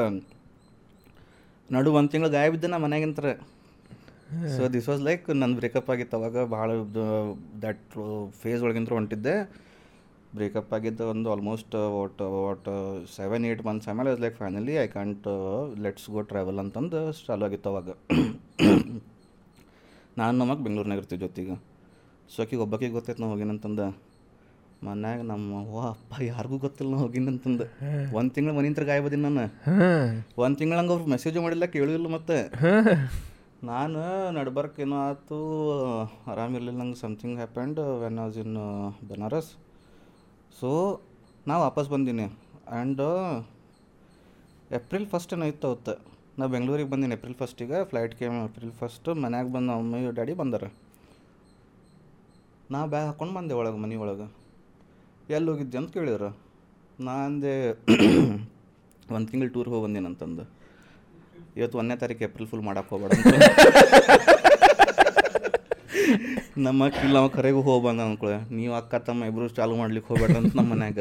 ನಡು ಒಂದು ತಿಂಗಳು ಗಾಯ ಬಿದ್ದೆ ನಾ ಮನೆಯಾಗಿಂತಾರೆ. ಸೊ ದಿಸ್ ವಾಸ್ ಲೈಕ್ ನನ್ನ ಬ್ರೇಕಪ್ ಆಗಿತ್ತು. ಅವಾಗ ಭಾಳ ದ್ಯಾಟ್ ಫೇಸ್ ಒಳಗಿಂತ ಹೊಂಟಿದ್ದೆ. ಬ್ರೇಕಪ್ ಆಗಿದ್ದು ಒಂದು almost what what seven eight months ಆಮೇಲೆ like finally I can't let's go travel ಅಂತಂದು ಚಾಲು ಆಗಿತ್ತು ಅವಾಗ. ನಾನು ನಮಗೆ ಬೆಂಗಳೂರಿನಾಗ ಇರ್ತೀವಿ ಜೊತೆಗೆ. ಸೊ ಆಕಿಗೆ ಒಬ್ಬಾಕಿಗೆ ಗೊತ್ತೈತೆ ನಾವು ಹೋಗಿನಂತಂದು ಮನ್ಯಾಗ ನಮ್ಮ ಓ ಅಪ್ಪ ಯಾರಿಗೂ ಗೊತ್ತಿಲ್ಲ ನಾವು ಹೋಗಿನಂತಂದು ಒಂದು ತಿಂಗಳು ಮನೆಯಿಂದ ಗಾಯ ಬದೀನಿ ನಾನು. ಒಂದು ತಿಂಗಳು ಹಂಗೆ ಅವ್ರು ಮೆಸೇಜು ಮಾಡಿಲ್ಲ ಕೇಳಿಲ್ಲ ಮತ್ತೆ. ನಾನು ನಡ್ಬರ್ಕ್ ಏನೋ ಆಯ್ತು ಆರಾಮಿರ್ಲಿಲ್ಲ ನಂಗೆ something happened when as in Banaras so ನಾ ವಾಪಸ್ ಬಂದೀನಿ. ಆ್ಯಂಡ್ ಏಪ್ರಿಲ್ ಫಸ್ಟ್ ಏನೋ ಇತ್ತು ಅವತ್ತು. ನಾ ಬೆಂಗಳೂರಿಗೆ ಬಂದೀನಿ ಏಪ್ರಿಲ್ ಫಸ್ಟಿಗೆ ಫ್ಲೈಟ್ ಕೇಮ್ ಏಪ್ರಿಲ್ ಫಸ್ಟ್ ಮನ್ಯಾಗ ಬಂದು ಮಮ್ಮಿ, ಡ್ಯಾಡಿ ಬಂದಾರ. ನಾ ಬ್ಯಾಗ್ ಹಾಕ್ಕೊಂಡು ಬಂದೆ ಒಳಗೆ, ಮನೆ ಒಳಗೆ. ಎಲ್ಲಿ ಹೋಗಿದ್ದೆ ಅಂತ ಕೇಳಿದ್ರು. ನಾ ಅಂದೆ, ಒಂದು ತಿಂಗಳು ಟೂರ್ ಹೋಗಿ ಬಂದೇನಂತಂದು. ಇವತ್ತು ಒಂದನೇ ತಾರೀಕು ಏಪ್ರಿಲ್ ಫುಲ್ ಮಾಡಕ್ಕೆ ಹೋಗ್ಬೇಡ ನಮ್ಮ ಅಕ್ಕಿಲ್ಲ ಅವ ಕರೆಗೂ ಹೋಗಿ ಬಂದ ನೀವು ಅಕ್ಕ ತಮ್ಮ ಇಬ್ಬರು ಚಾಲು ಮಾಡ್ಲಿಕ್ಕೆ ಹೋಗ್ಬೇಡ ಅಂತ ನಮ್ಮ ಮನ್ಯಾಗ.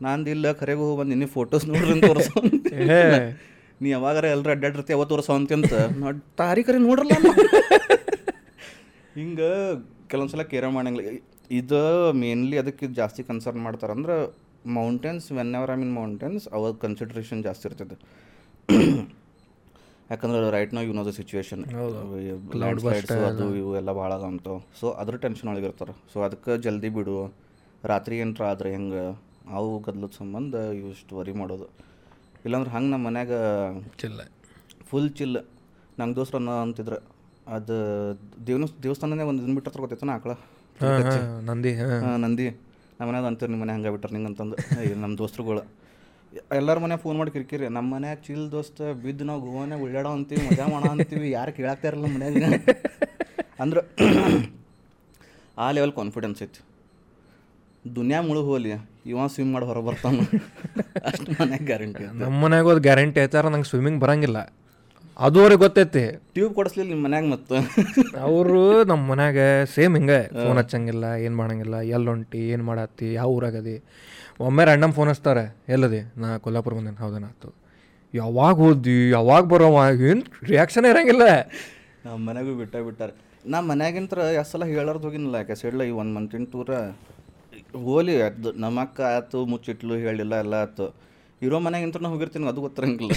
ನಾನು ಇಲ್ಲ ಕರೆಗೂ ಹೋಗಿ ಬಂದು ಇನ್ನೂ ಫೋಟೋಸ್ ನೋಡ್ರಿ ಅಂತ ತೋರಿಸೋ ನೀ ಯಾವಾಗಾರ ಎಲ್ಲರೂ ಅಡ್ಡಾಡಿರ್ತಿ ಯಾವತ್ತು ತೋರಿಸೋ ಅಂತ ತಾರೀಖರಿ ನೋಡ್ರಲ್ಲ ಹಿಂಗೆ ಕೆಲವೊಂದ್ಸಲ ಕೇರ ಮಾಡಂಗಿಲ್ಲ ಇದು ಮೇನ್ಲಿ ಅದಕ್ಕೆ ಜಾಸ್ತಿ ಕನ್ಸರ್ನ್ ಮಾಡ್ತಾರಂದ್ರೆ mountains whenever I mean mountains ಅವಾಗ ಕನ್ಸಿಡ್ರೇಷನ್ ಜಾಸ್ತಿ ಇರ್ತದೆ. ಯಾಕಂದ್ರೆ ರೈಟ್ ನಾವು ಯು ನೋ ದ ಸಿಚುವೇಶನ್ ಅದು ಇವು ಎಲ್ಲ ಭಾಳ ಅಂತ ಸೊ ಅದ್ರ ಟೆನ್ಷನ್ ಒಳಗೆ ಇರ್ತಾರೆ. ಸೊ ಅದಕ್ಕೆ ಜಲ್ದಿ ಬಿಡು. ರಾತ್ರಿ ಏನರ ಆದ್ರೆ ಹೆಂಗೆ? ಅವು ಗದ್ಲದ ಸಂಬಂಧ ಇವು ಇಷ್ಟು ವರಿ ಮಾಡೋದು. ಇಲ್ಲಾಂದ್ರೆ ಹಂಗೆ ನಮ್ಮ ಮನ್ಯಾಗ ಚಿಲ್ಲ ಫುಲ್ ಚಿಲ್ ನಂಗೆ ದೋಸ್ತ್ರ ಅನ್ನೋ ಅಂತಿದ್ರು. ಅದು ದೇವನ ದೇವಸ್ಥಾನನೇ ಒಂದು ಇದನ್ನ ಬಿಟ್ಟರ್ ಗೊತ್ತೈತೆ ನಾ ಆಕಳ ನಂದಿ ನಂದಿ. ನಮ್ಮ ಮನ್ಯಾಗ ಅಂತೀರಿ ನಿಮ್ಮ ಮನೆ ಹಂಗೆ ಬಿಟ್ಟರೆ ನಿಂಗೆ ಅಂತಂದು. ನಮ್ಮ ದೋಸ್ತರುಗಳು. ಎಲ್ಲರ ಮನೆ ಫೋನ್ ಮಾಡಿ ಕಿರಿಕಿರಿ ನಮ್ಮ ಮನ್ಯಾಗ ಚಿಲ್ ದೋಸ್ತ ಬಿದ್ದು ನಾವು ಗೋವಾನೆ ಉಳ್ಳಾಡೋ ಅಂತೀವಿ ಮಜಾ ಮಾಡೋ ಅಂತೀವಿ ಯಾರು ಕೇಳಾಕ್ತಾ ಇರಲ್ಲ ಮನ್ಯಾಗ? ಅಂದ್ರೆ ಆ ಲೆವೆಲ್ ಕಾನ್ಫಿಡೆನ್ಸ್ ಐತಿ ದುನಿಯಾ ಮುಳುಗು ಹೋಲಿ ಇವ ಸ್ವಿಮ್ ಮಾಡಿ ಹೊರ ಬರ್ತಾನ. ಅಷ್ಟು ಮನ್ಯಾಗ ಗ್ಯಾರಂಟಿ ನಮ್ಮ ಮನ್ಯಾಗ ಒಂದು ಗ್ಯಾರಂಟಿ ಐತಾರ ನಂಗೆ ಸ್ವಿಮ್ಮಿಂಗ್ ಬರಂಗಿಲ್ಲ. ಅದು ಅವ್ರಿಗೆ ಗೊತ್ತೈತಿ. ಟ್ಯೂಬ್ ಕೊಡಿಸ್ಲಿಲ್ಲ ನಿಮ್ಮ ಮನ್ಯಾಗ ಮತ್ತು. ಅವರು ನಮ್ಮ ಮನ್ಯಾಗ ಸೇಮ್ ಹಿಂಗೆ ಫೋನ್ ಹಚ್ಚಂಗಿಲ್ಲ ಏನು ಮಾಡಂಗಿಲ್ಲ ಎಲ್ಲೊಂಟಿ ಏನು ಮಾಡತ್ತಿ ಯಾವ ಊರಾಗದಿ ಒಮ್ಮೆ ರ್ಯಾಂಡಮ್ ಫೋನ್ ಹಚ್ತಾರೆ. ಎಲ್ಲದಿ? ನಾ ಕೊಲ್ಲಾಪುರ ಬಂದೇನೆ. ಹೌದನ ಆಯ್ತು. ಯಾವಾಗ ಹೋದ್ವಿ ಯಾವಾಗ ಬರೋವ ಏನು ರಿಯಾಕ್ಷನ್ ಇರಂಗಿಲ್ಲ. ನಮ್ಮ ಮನೆಗೂ ಬಿಟ್ಟ ಬಿಟ್ಟಾರೆ. ನಮ್ಮ ಮನ್ಯಾಗಿಂತ್ರ ಎಷ್ಟು ಸಲ ಹೇಳಾರ್ದು ಹೋಗಿನಲ್ಲ ಯಾಕೆ? ಸೈಡ್ಲ ಈ ಒಂದು ಮಂತಿನ ಟೂರ ಹೋಲಿ ಅದು ನಮ್ಮ ಅಕ್ಕ ಆಯ್ತು, ಮುಚ್ಚಿಟ್ಲು, ಹೇಳಿಲ್ಲ, ಎಲ್ಲ ಆಯ್ತು. ಇರೋ ಮನೆಗಿಂತ ನಾ ಹೋಗಿರ್ತೀನಿ, ಅದು ಗೊತ್ತಿರಂಗಿಲ್ಲ.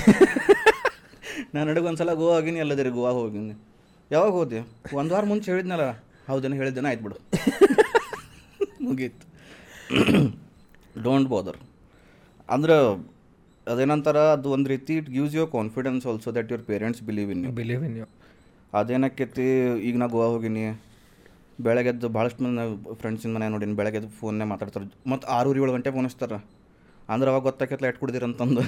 ನಾನು ನಡುಗೆ ಒಂದು ಸಲ ಗೋವಾ ಆಗಿನಿ ಎಲ್ಲದಿರಿ ಗೋವಾ ಹೋಗಿನಿ. ಯಾವಾಗ ಹೋದೆ ಒಂದು ವಾರ ಮುಂಚೆ ಹೇಳಿದ್ನಲ್ಲ. ಹೌದೇನು ಹೇಳಿದ್ದೇನೆ, ಆಯ್ತು ಬಿಡು. ಮುಗೀತು. ಡೋಂಟ್ ಬೋದರ್ ಅಂದ್ರೆ ಅದೇನಂತಾರ ಅದು ಒಂದು ರೀತಿ it gives your confidence also that your parents believe in you believe in you ಅದೇನಕ್ಕೈತಿ ಈಗ ನಾ ಗೋವಾ ಹೋಗಿನಿ ಬೆಳಗ್ಗೆದ್ದು ಭಾಳಷ್ಟು ಮಂದಿ ಫ್ರೆಂಡ್ಸಿನ ಮನೆ ನೋಡೀನಿ ಬೆಳಗ್ಗೆದ್ದು ಫೋನ್ನೇ ಮಾತಾಡ್ತಾರೆ. ಮತ್ತು ಆರೂರು ಏಳು ಗಂಟೆ ಫೋನ್ ಹಚ್ತಾರೆ. ಅಂದ್ರೆ ಅವಾಗ ಗೊತ್ತಾಕೈತ್ಲ ಎಟ್ ಕುಡ್ದಿರಂತಂದು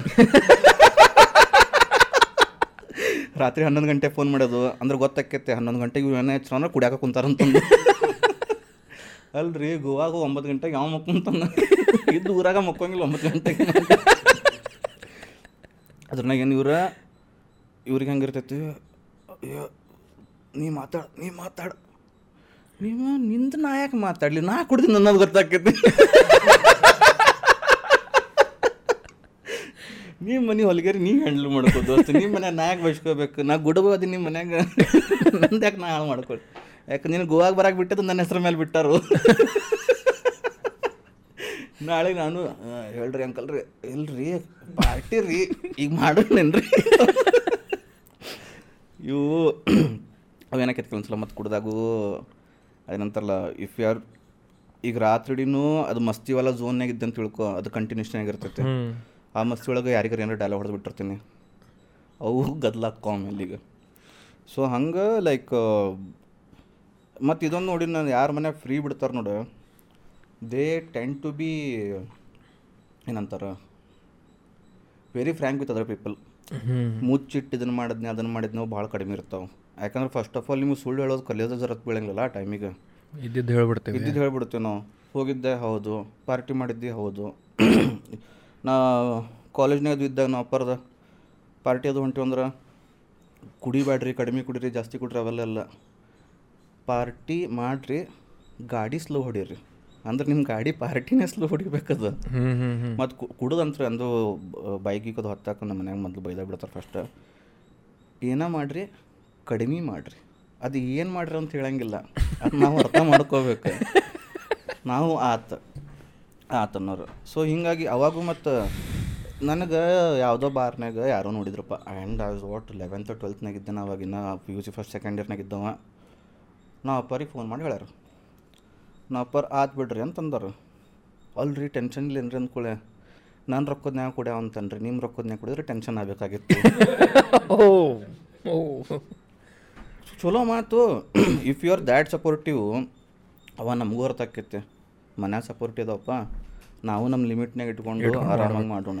ರಾತ್ರಿ ಹನ್ನೊಂದು ಗಂಟೆ ಫೋನ್ ಮಾಡೋದು ಅಂದ್ರೆ ಗೊತ್ತಾಕೈತೆ ಹನ್ನೊಂದು ಗಂಟೆಗೆ ಏನೇ ಅಂದ್ರೆ ಕುಡಿಯಾಕ ಕುಂತಾರಂತಂದು ಅಲ್ರಿ, ಗೋವಾಗ ಒಂಬತ್ತು ಗಂಟೆಗೆ ಯಾವ ಮಕ್ಕೊಂತಾನ ಇದ್ದು ಊರಾಗ ಮಕ್ಕೊಂಗಿಲ್ಲ ಒಂಬತ್ತು ಗಂಟೆಗೆ. ಅದ್ರನಾಗ ಏನು ಇವ್ರ? ಇವ್ರಿಗೆ ಹೆಂಗಿರ್ತೈತಿ ಅಯ್ಯೋ, ನೀ ಮಾತಾಡ ನೀ ಮಾತಾಡ. ನೀವು ನಿಂದ ನಾ ಯಾಕೆ ಮಾತಾಡಲಿ? ನಾ ಕುಡ್ದು ನನ್ನದು ಗೊತ್ತಾಕೈತಿ. ನಿಮ್ಮ ಮನೆ ಹೊಲಿಗೆರಿ ನೀ ಹ್ಯಾಂಡಲ್ ಮಾಡ್ಕೋ ದೋಸ್ತ. ನಿಮ್ಮ ಮನ್ಯಾಗ ನಾ ಯಾಕೆ ಬಯಸ್ಕೋಬೇಕು ನಾ ಗುಡಬೋದಿ ನಿಮ್ಮ ಮನ್ಯಾಗ. ನಂದು ಯಾಕೆ ನಾ ಹಾಳು ಮಾಡ್ಕೊಳ್ಳಿ ಯಾಕೆ ನೀನು ಗೋವಾಗ ಬರಕ್ಕೆ ಬಿಟ್ಟದ್ದು ನನ್ನ ಹೆಸ್ರ ಮೇಲೆ ಬಿಟ್ಟಾರು. ನಾಳೆ ನಾನು ಹೇಳ್ರಿ ಅಂಕಲ್ ರೀ ಇಲ್ರಿ ಪಾರ್ಟಿ ರೀ ಈಗ ಮಾಡ್ರಿ ಇವು ಅವೇನಕೈತಿ ಕೆಲವೊಂದ್ಸಲ ಮತ್ತೆ ಕುಡ್ದಾಗೂ? ಅದೇನಂತಾರಲ್ಲ ಇಫ್ ಯು ಆರ್ ಈಗ ರಾತ್ರಿಡಿನೂ ಅದು ಮಸ್ತಿ ವಾಲ ಝೋನ್ನಾಗ ಇದ್ದಂತ ತಿಳ್ಕೊ ಅದು ಕಂಟಿನ್ಯೂಷನ್ ಆಗಿರ್ತೈತೆ ಆ ಮಸ್ತಿ ಒಳಗೆ ಯಾರಿಗಾರ ಏನಾರ ಡೈಲಾಗ್ ಹೊಡೆದು ಬಿಟ್ಟಿರ್ತೀನಿ. ಅವು ಗದ್ಲಾಕ್ಕೋ ಈಗ. ಸೊ ಹಂಗೆ ಲೈಕ್ ಮತ್ತು ಇದೊಂದು ನೋಡಿ ನಾನು ಯಾರ ಮನ್ಯಾಗ ಫ್ರೀ ಬಿಡ್ತಾರೆ ನೋಡು. ದೇ ಟೆನ್ ಟು ಬಿ ಏನಂತಾರ? Very frank with other people ಮುಚ್ಚಿಟ್ಟು ಇದನ್ನು ಮಾಡಿದ್ನಿ ಅದನ್ನು ಮಾಡಿದ್ನೋ ಭಾಳ ಕಡಿಮೆ ಇರ್ತಾವೆ. ಯಾಕಂದ್ರೆ ಫಸ್ಟ್ ಆಫ್ ಆಲ್ ನಿಮಗೆ ಸುಳ್ಳು ಹೇಳೋದು ಕಲಿಯೋದು ಜರತ್ ಬೀಳಂಗಿಲ್ಲ ಆ ಟೈಮಿಗೆ ಇದ್ದಿದ್ದು ಹೇಳ್ಬಿಡ್ತೇವೆ. ಇದ್ದಿದ್ದು ಹೇಳ್ಬಿಡ್ತೀವಿ ನಾವು. ಹೋಗಿದ್ದೆ ಹೌದು. ಪಾರ್ಟಿ ಮಾಡಿದ್ದೆ ಹೌದು. ನಾ ಕಾಲೇಜ್ನಾಗ ಅದು ಇದ್ದಾಗ ನಾವು ಅಪ್ಪರ್ದ ಪಾರ್ಟಿ ಅದು ಹೊಂಟಿವಂದ್ರೆ ಕುಡಿಬೇಡ್ರಿ ಕಡಿಮೆ ಕುಡೀರಿ ಜಾಸ್ತಿ ಕುಡ್ರಿ ಅವೆಲ್ಲ ಎಲ್ಲ ಪಾರ್ಟಿ ಮಾಡಿರಿ ಗಾಡಿ ಸ್ಲೋ ಹೊಡೀರಿ. ಅಂದ್ರೆ ನಿಮ್ಮ ಗಾಡಿ ಪಾರ್ಟಿನೇ ಸ್ಲೋ ಹೊಡಿಬೇಕದು. ಅಂದ್ರೆ ಮತ್ತು ಈಗ ಅಂದು ಬೈಕಿಗೆ ಅದು ಹೊತ್ತಾಕ ನಮ್ಮ ಮನ್ಯಾಗ ಮೊದಲು ಬೈದ ಬಿಡ್ತಾರೆ ಫಸ್ಟ್ ಏನ ಮಾಡಿರಿ ಕಡಿಮೆ ಮಾಡಿರಿ. ಅದು ಏನು ಮಾಡ್ರಿ ಅಂತ ಹೇಳಂಗಿಲ್ಲ. ಅದು ನಾವು ಅರ್ಥ ಮಾಡ್ಕೋಬೇಕು. ನಾವು ಆತ ಆತ ಅನ್ನೋರು. ಸೊ ಹಿಂಗಾಗಿ ಅವಾಗ ಮತ್ತು ನನಗೆ ಯಾವುದೋ ಬಾರ್ನಾಗ ಯಾರೋ ನೋಡಿದ್ರಪ್ಪ. ಆ್ಯಂಡ್ ಐ ವಾಟ್ ಲೆವೆಂತ್ ಟ್ವೆಲ್ತ್ನಾಗ ಇದ್ದೆ ಅವಾಗಿನ P U C first second ಇಯರ್ನಾಗ ಇದ್ದವ ನಾ ಅಪ್ಪರಿಗೆ ಫೋನ್ ಮಾಡಿ ಹೇಳ್ಯಾರ. ನಾ ಅಪ್ಪರ್ ಆತ್ ಬಿಡ್ರಿ ಅಂತಂದರು. ಅಲ್ರಿ ಟೆನ್ಷನ್ ಇಲ್ಲ ಏನ್ರಿ ಅಂದ್ಕೊಳ್ಳೆ ನನ್ನ ರೊಕ್ಕದ್ನ್ಯಾಗ ಕುಡ್ಯಾವ ಅಂತನ್ರಿ ನಿಮ್ಮ ರೊಕ್ಕದ್ನ್ಯಾಗ ಕುಡಿದ್ರೆ ಟೆನ್ಷನ್ ಆಗಬೇಕಾಗಿತ್ತು. ಓ ಓ. ಚಲೋ ಮಾತು. If you are that supportive ಅವ ನಮಗೂ ಅರ್ಥ ಆಕೈತೆ ಮನ್ಯಾಗ ಸಪೋರ್ಟ್ ಇದಾವಪ್ಪ ನಾವು ನಮ್ಮ ಲಿಮಿಟ್ನಾಗ ಇಟ್ಕೊಂಡು ಆರಾಮಾಗಿ ಮಾಡೋಣ.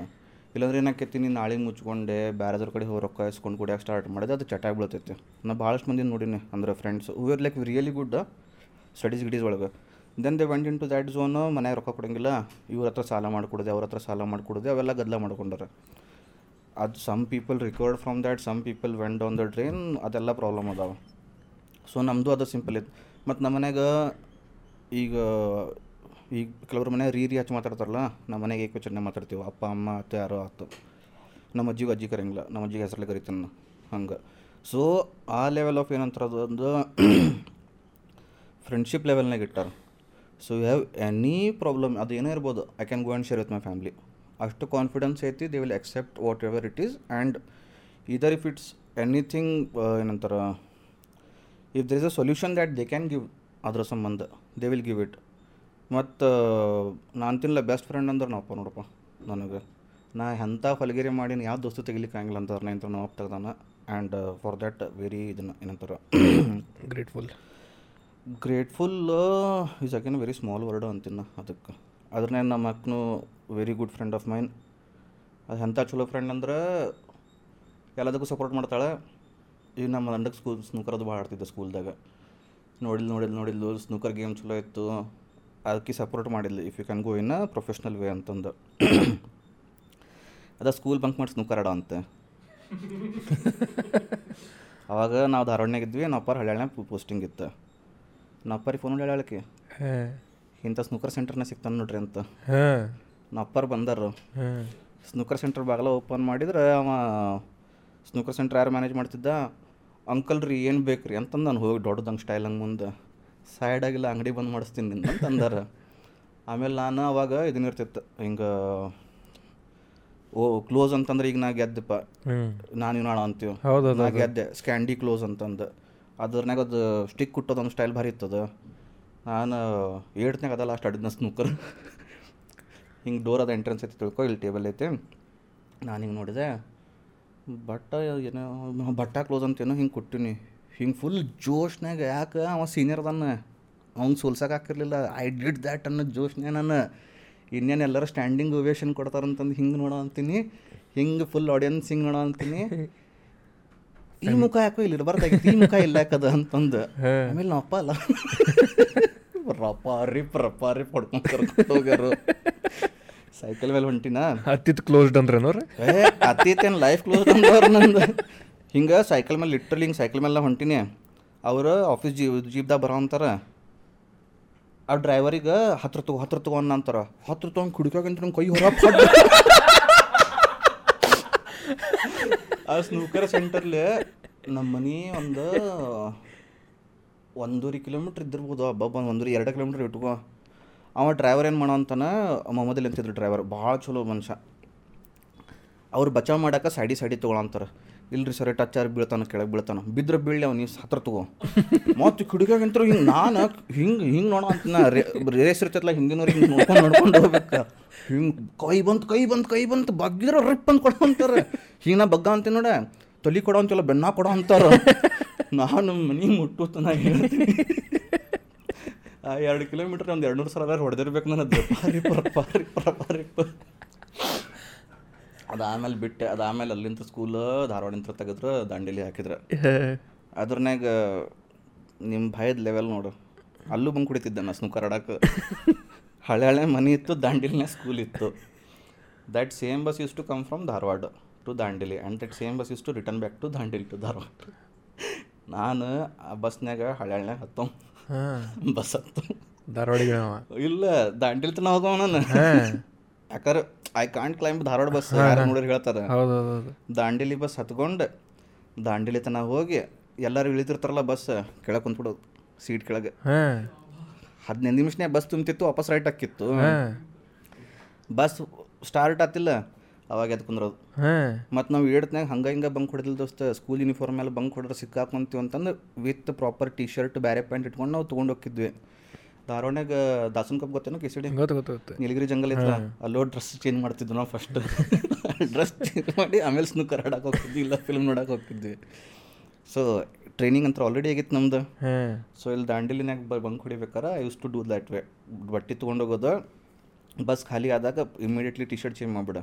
ಇಲ್ಲಾಂದ್ರೆ ಏನಾಕೈತಿ ನೀನು ನಾಳೆ ಮುಚ್ಕೊಂಡೆ ಬ್ಯಾರೆದ್ರ ಕಡೆ ಹೋಗಿ ರೊಕ್ಕ ಇಸ್ಕೊಂಡು ಕುಡಿಯೋಕೆ ಸ್ಟಾರ್ಟ್ ಮಾಡಿದೆ, ಅದು ಚಟಾಗಿ ಬೀಳ್ತೈತಿ. ನಾ ಭಾಳಷ್ಟು ಮಂದಿ ನೋಡೀನಿ ಅಂದ್ರೆ friends are like really good studies ಗಿಡೀಸ್ ಒಳಗೆ. Then they went into that zone ಮನ್ಯಾಗ ರೊಕ್ಕ ಕೊಡೋಂಗಿಲ್ಲ, ಇವ್ರ ಹತ್ರ ಸಾಲ ಮಾಡಿಕೊಡೋದೆ, ಅವ್ರ ಹತ್ರ ಸಾಲ ಮಾಡಿಕೊಡೋದೆ, ಅವೆಲ್ಲ ಗದ್ದಲ ಮಾಡ್ಕೊಂಡಾರ. ಅದು some people recovered from that some people went on the drain ಅದೆಲ್ಲ ಪ್ರಾಬ್ಲಮ್ ಅದಾವೆ. ಸೊ ನಮ್ಮದು ಅದು ಸಿಂಪಲ್ ಇತ್ತು ಮತ್ತು ನಮ್ಮ ಮನ್ಯಾಗ ಈಗ ಈಗ ಕೆಲವ್ರ ಮನೆ ರೀ ರೀ ಹಚ್ಚಿ ಮಾತಾಡ್ತಾರಲ್ಲ, ನಮ್ಮ ಮನೆಗೆ ಏಕವಚನೆ ಮಾತಾಡ್ತೀವಿ. ಅಪ್ಪ, ಅಮ್ಮ, ಅತ್ತೆ, ಯಾರೋ ಆತು. ನಮ್ಮ ಅಜ್ಜಿಗೆ ಅಜ್ಜಿ ಕರೆಯಂಗಿಲ್ಲ ನಮ್ಮ ಅಜ್ಜಿಗೆ ಹೆಸರಲ್ಲಿ ಕರಿತೀನಿ ಹಂಗೆ. ಸೊ ಆ ಲೆವೆಲ್ ಆಫ್ ಏನಂತಾರೆ ಅದೊಂದು ಫ್ರೆಂಡ್ಶಿಪ್ ಲೆವೆಲ್ನಾಗ ಇಟ್ಟಾರ. So you have any problem ಅದು ಏನೇ ಇರ್ಬೋದು I can go and share with my family ಅಷ್ಟು ಕಾನ್ಫಿಡೆನ್ಸ್ ಐತಿ they will accept whatever it is and either if it's anything ಏನಂತಾರೆ if there is a solution that they can give ಅದರ ಸಂಬಂಧ they will give it ಮತ್ತು ನಾನು ತಿನ್ನಲ್ಲ best friend ಅಂದ್ರೆ ನಾವಪ್ಪ ನೋಡಪ್ಪ ನನಗೆ. ನಾ ಎಂಥ ಹೊಲಗೆರೆ ಮಾಡೀನಿ ಯಾವ ದೋಸ್ತು ತೆಗಿಲಿಕ್ಕೆ ಆಗಿಲ್ಲ ಅಂತ ನಾ ಇಂಥ ನಾವು ತೆಗ್ದಾನ. ಆ್ಯಂಡ್ ಫಾರ್ ದ್ಯಾಟ್ ವೆರಿ ಇದನ್ನು ಏನಂತಾರೆ? Grateful grateful is again very small word ಅಂತೀನಿ ಅದಕ್ಕೆ. ಅದ್ರನ್ನೇ ನಮ್ಮ ಅಕ್ಕನೂ very good friend of mine ಅದು ಎಂಥ ಚಲೋ ಫ್ರೆಂಡ್ ಅಂದ್ರೆ ಎಲ್ಲದಕ್ಕೂ ಸಪೋರ್ಟ್ ಮಾಡ್ತಾಳೆ. ಈಗ ನಮ್ಮ ಅಂಡಕ್ಕೆ ಸ್ಕೂಲ್ ಸ್ನೂಕರ್ ಅದು ಭಾಳ ಆಡ್ತಿದ್ದೆ ಸ್ಕೂಲ್ದಾಗ ನೋಡಿಲ್ ನೋಡಿಲ್ ನೋಡಿದ್ಲು ಸ್ನೂಕರ್ ಗೇಮ್ ಚಲೋ ಇತ್ತು. ಅದಕ್ಕೆ ಸಪೋರ್ಟ್ ಮಾಡಿಲ್ಲ if you can go in a professional way ಅಂತಂದು. ಅದ ಸ್ಕೂಲ್ ಬಂಕ್ ಮಾಡಿ ಸ್ನೂಕರ್ ಅಂತ. ಅವಾಗ ನಾವು ಧಾರವಾಡನಾಗ ಇದ್ವಿ ನಾವು ಅಪ್ಪಾರ ಹಳ್ಯಾಳ್ನಾಗ ಪೋಸ್ಟಿಂಗ್ ಇತ್ತು. ನಮ್ಮ ಅಪ್ಪರಿಗೆ ಫೋನ್ ಹೇಳಕ್ಕೆ ಇಂಥ ಸ್ನೂಕರ್ ಸೆಂಟರ್ನ ಸಿಗ್ತಾನೆ ನೋಡ್ರಿ ಅಂತ. ಅಪ್ಪಾರು ಬಂದಾರು. ಸ್ನೂಕರ್ ಸೆಂಟರ್ ಬಾಗಲ ಓಪನ್ ಮಾಡಿದ್ರೆ ಅವ ಸ್ನೂಕರ್ ಸೆಂಟರ್ ಯಾರು ಮ್ಯಾನೇಜ್ ಮಾಡ್ತಿದ್ದ? ಅಂಕಲ್ ರೀ ಏನು ಬೇಕು ರೀ ಅಂತಂದು ನಾನು ಹೋಗಿ ದೊಡ್ಡದಂಗೆ ಸ್ಟೈಲ್ ಹಂಗೆ ಮುಂದೆ. ಸೈಡಾಗಿಲ್ಲ ಅಂಗಡಿ ಬಂದ್ ಮಾಡಿಸ್ತೀನಿ ನಿನ್ನ ಅಂತ ಅಂದಾರ. ಆಮೇಲೆ ನಾನು ಅವಾಗ ಇದನ್ನಿರ್ತಿತ್ತು ಹಿಂಗೆ ಓ ಕ್ಲೋಸ್ ಅಂತಂದ್ರೆ ಈಗ ನಾ ಗೆದ್ದಪ್ಪ. ನಾನು ನಾಳ ಅಂತೀವಿ. ಹೌದು ನಾ ಗೆದ್ದೆ ಸ್ಕ್ಯಾಂಡಿ ಕ್ಲೋಸ್ ಅಂತಂದು. ಅದ್ರನ್ಯಾಗ ಅದು ಸ್ಟಿಕ್ ಕುಟ್ಟೋದೊಂದು ಸ್ಟೈಲ್ ಭಾರಿ ಇತ್ತದ. ನಾನು ಏಟ್ನಾಗ ಅದ ಲಾಸ್ಟ್ ಆಡಿದ್ನ ಸ್ನೂಕರ್ ಹಿಂಗೆ ಡೋರ್ ಅದ ಎಂಟ್ರೆನ್ಸ್ ಐತಿ ತಿಳ್ಕೊ ಇಲ್ಲಿ ಟೇಬಲ್ ಐತಿ. ನಾನು ಹಿಂಗೆ ನೋಡಿದೆ ಬಟ್ಟ ಏನೋ ಬಟ್ಟ ಕ್ಲೋಸ್ ಅಂತೇನೋ ಹಿಂಗೆ ಕೊಟ್ಟಿನಿ. ಹಿಂಗೆ ಫುಲ್ ಜೋಶ್ನಾಗ ಯಾಕೆ ಅವ ಸೀನಿಯರ್ ಅದನ್ನ ಅವ್ನು ಸೋಲ್ಸಕ್ಕೆ ಹಾಕಿರಲಿಲ್ಲ ಐ ಡಿಡ್ ದ್ಯಾಟ್ ಅನ್ನೋ ಜೋಶ್ನೇ ನಾನು ಇನ್ನೇನು ಎಲ್ಲರೂ ಸ್ಟ್ಯಾಂಡಿಂಗ್ ಓವೇಷನ್ ಕೊಡ್ತಾರಂತಂದು ಹಿಂಗೆ ನೋಡೋ ಅಂತೀನಿ. ಹಿಂಗೆ ಫುಲ್ ಆಡಿಯನ್ಸ್ ಹಿಂಗೆ ನೋಡೋ ಅಂತೀನಿ. ಈ ಮುಖ ಯಾಕೋ ಇಲ್ಲಿ ಇರಬಾರ್ದಾಗಿತ್ತು ಈ ಮುಖ ಇಲ್ಲ ಯಾಕದ ಅಂತಂದು. ಆಮೇಲೆ ನಾವು ಅಪ್ಪ ಅಲ್ಲ. ರಪ್ಪ ರಿಪ್ ರಪ್ಪ ರಿಪ್ ಹೊಡ್ಕೊಂಡು ಕರ್ಕೊಂಡು ಹೋಗ್ಯಾರು. ಸೈಕಲ್ ಮೇಲೆ ಹೊಂಟಿನ? ಅತ್ತಿತ್ತು ಕ್ಲೋಸ್ಡ್ ಅಂದ್ರೆ ಏ ಅತೀತೇನು ಲೈಫ್ ಕ್ಲೋಸ್ಡ್ ಅಂದ್ರೆ ನಂದು. ಹಿಂಗೆ ಸೈಕಲ್ ಮೇಲೆ ಲಿಟ್ರಲಿ ಹಿಂಗೆ ಸೈಕಲ್ ಮೇಲೆ ಹೊಂಟಿನಿ. ಅವರು ಆಫೀಸ್ ಜೀಪ್ ಜೀಪ್ದಾಗ ಬರೋ ಅಂತಾರ. ಆ ಡ್ರೈವರಿಗೆ ಹತ್ರ ತಗೋ ಹತ್ರ ತಗೋ ಅಂತಾರ. ಹತ್ರ ತಗೊಂಡು ಕುಡಿಕಾಗಂತ ನಮ್ಮ ಕೈ ಹೊರ ಆ ಸ್ನೂಕರ್ ಸೆಂಟರ್ಲಿ ನಮ್ಮ ಮನೆ ಒಂದು ಒಂದೂವರೆ ಕಿಲೋಮೀಟ್ರ್ ಇದ್ದಿರ್ಬೋದು. ಹಬ್ಬ ಒಂದು ಒಂದೂವರೆ, ಎರಡು ಕಿಲೋಮೀಟ್ರ್ ಇಟ್ಕೋ. ಅವ ಡ್ರೈವರ್ ಏನು ಮಾಡೋ ಅಂತಾನೆ ಮೊಹಮ್ಮದಲ್ಲಿ ಅಂತಿದ್ರು ಡ್ರೈವರ್ ಭಾಳ ಚಲೋ ಮನುಷ್ಯ. ಅವ್ರು ಬಚಾವ್ ಮಾಡೋಕೆ ಸೈಡಿ ಸೈಡಿ ತೊಗೊಳಂತಾರ ಇಲ್ರಿ ಸರ್ ಟಚ್ ಆರ್ ಬೀಳ್ತಾನ ಕೆಳಗೆ ಬೀಳ್ತಾನ. ಬಿದ್ರೆ ಬೀಳಿ ಅವ್ನು, ನೀವು ಹತ್ರ ತಗೋ. ಮತ್ತು ಕಿಡಿಕಾಗಂತರು ಹಿಂಗೆ ನಾನು ಹಿಂಗೆ ಹಿಂಗೆ ನೋಡೋ ಅಂತ ನಾ ರೇಸ್ ಇರ್ತೈತಲ್ಲ ಹಿಂದಿನವ್ರು ಹಿಂಗೆ ನೋಡ್ಕೊಂಡು ನೋಡ್ಕೊಂಡು ಹೋಗ್ಬೇಕು. ಹಿಂಗೆ ಕೈ ಬಂತು ಕೈ ಬಂತು ಕೈ ಬಂತು ಬಗ್ಗಿದ್ರೆ ರಿಪ್ ಅಂತ ಕೊಡೋ ಅಂತಾರೆ. ಹಿಂಗೆ ನಾ ಬಗ್ಗ ಅಂತೀನಿ ನೋಡ, ತಲೆ ಕೊಡೋ ಅಂತಿಲ್ಲ ಬೆನ್ನ ಕೊಡೋ ಅಂತಾರೆ. ನಾನು ಮನೆ ಮುಟ್ಟು ನಾ ಹೇಳ್ತೀನಿ. ಆ ಎರಡು ಕಿಲೋಮೀಟ್ರ್ ಒಂದು ಎರಡು ನೂರು ಸಲ ಹೊಡೆದಿರ್ಬೇಕು ನನ್ನ ಪಾರಿ ಪರ ಪಾರಿ ಪರ ಪಾರಿ. ಪ ಅದಾದ್ಮೇಲೆ ಬಿಟ್ಟೆ ಅದಾದ್ಮೇಲೆ ಅಲ್ಲಿಂದ ಸ್ಕೂಲ್ ಧಾರವಾಡಿಂದ ತೆಗೆದ್ರೆ ದಾಂಡೇಲಿ ಹಾಕಿದ್ರೆ. ಅದ್ರನ್ಯಾಗ ನಿಮ್ಮ ಭಯದ ಲೆವೆಲ್ ನೋಡು. ಅಲ್ಲೂ ಬಂದು ಕುಡಿತಿದ್ದೆ ನಾ ಸ್ನೂಕರ್ ಆಡಕ್ಕೆ ಹಳೆ ಹಳೆ ಮನೆ ಇತ್ತು ದಾಂಡೇಲಿನ ಸ್ಕೂಲ್ ಇತ್ತು. That same bus use to come from Dharwad to Dandeli and that same bus use to return back to Dandeli to Dharwad. ನಾನು ಆ ಬಸ್ನಾಗ ಹಳೆ ಹಳೆ ಹತ್ತೋ. ಬಸ್ ಹತ್ತು. ಧಾರವಾಡಿಗೆ ಇಲ್ಲ ದಾಂಡೇಲಿ ತನ ಹೋಗವ ನಾನು. ಯಾಕಂದ್ರೆ I can't climb Dharwad bus ಯಾರು ಹೇಳ್ತಾರೆ. ದಾಂಡೇಲಿ ಬಸ್ ಹತ್ಕೊಂಡು ದಾಂಡೇಲಿ ತನಕ ಹೋಗಿ ಎಲ್ಲರೂ ಇಳಿತಿರ್ತಾರಲ್ಲ ಬಸ್ ಕೆಳಗೆ ಕುಂತ್ಬಿಡೋದು ಸೀಟ್ ಕೆಳಗೆ. ಹದಿನೈದು ನಿಮಿಷನೇ ಬಸ್ ತುಂಬ್ತಿತ್ತು ವಾಪಸ್ ರೈಟ್ ಹಾಕಿತ್ತು. ಬಸ್ ಸ್ಟಾರ್ಟ್ ಆತಿಲ್ಲ ಅವಾಗ ಎದ್ ಕುಂದ್ರದು. ಮತ್ತೆ ನಾವು ಏಡ್ತ್ನಾಗ ಹಂಗೆ ಹಿಂಗೆ ಬಂಕ್ ಹೊಡೆದಿಲ್ಲ ದೋಸ್ತ ಸ್ಕೂಲ್ ಯೂನಿಫಾರ್ಮ್ ಮೇಲೆ ಬಂಕ್ ಹೊಡೆದ್ರೆ ಸಿಕ್ಕಾಕೊಂತೀವಿ ಅಂತಂದು ವಿತ್ ಪ್ರಾಪರ್ ಟಿ ಶರ್ಟ್ ಬ್ಯಾರೆ ಪ್ಯಾಂಟ್ ಇಟ್ಕೊಂಡು ನಾವು ತೊಗೊಂಡು ಹೋಗಿದ್ವಿ ಧಾರವಾಡ್ನಾಗ ದಾಸನ್ ಕಪ್ ಗೊತ್ತೇನೋ ಕೆ ಸಿ ಡಿ ಗೊತ್ತು. ನೀಲಗಿರಿ ಜಂಗಲ್ ಇತ್ತು? ಅಲ್ಲೋ ಡ್ರೆಸ್ ಚೇಂಜ್ ಮಾಡ್ತಿದ್ವಿ ನಾವು ಫಸ್ಟ್ ಡ್ರೆಸ್ ಚೇಂಜ್ ಮಾಡಿ ಆಮೇಲೆ ಸ್ನೂಕರ್ ಆಡಕ್ಕೆ ಹೋಗ್ತಿದ್ವಿ ಇಲ್ಲ ಫಿಲ್ಮ್ ನೋಡಕ್ಕೆ ಹೋಗ್ತಿದ್ವಿ. ಸೊ ಟ್ರೈನಿಂಗ್ ಅಂತ ಆಲ್ರೆಡಿ ಆಗಿತ್ತು ನಮ್ದು. ಸೊ ಇಲ್ಲಿ ದಾಂಡಿಲಿನಾಗ ಬ bunk ಹೊಡಿಬೇಕಾರೆ I use to do that way ಬಟ್ಟೆ ತೊಗೊಂಡೋಗೋದು ಬಸ್ ಖಾಲಿ ಆದಾಗ ಇಮಿಡಿಯೇಟ್ಲಿ ಟಿ ಶರ್ಟ್ ಚೇಂಜ್ ಮಾಡಿಬಿಡ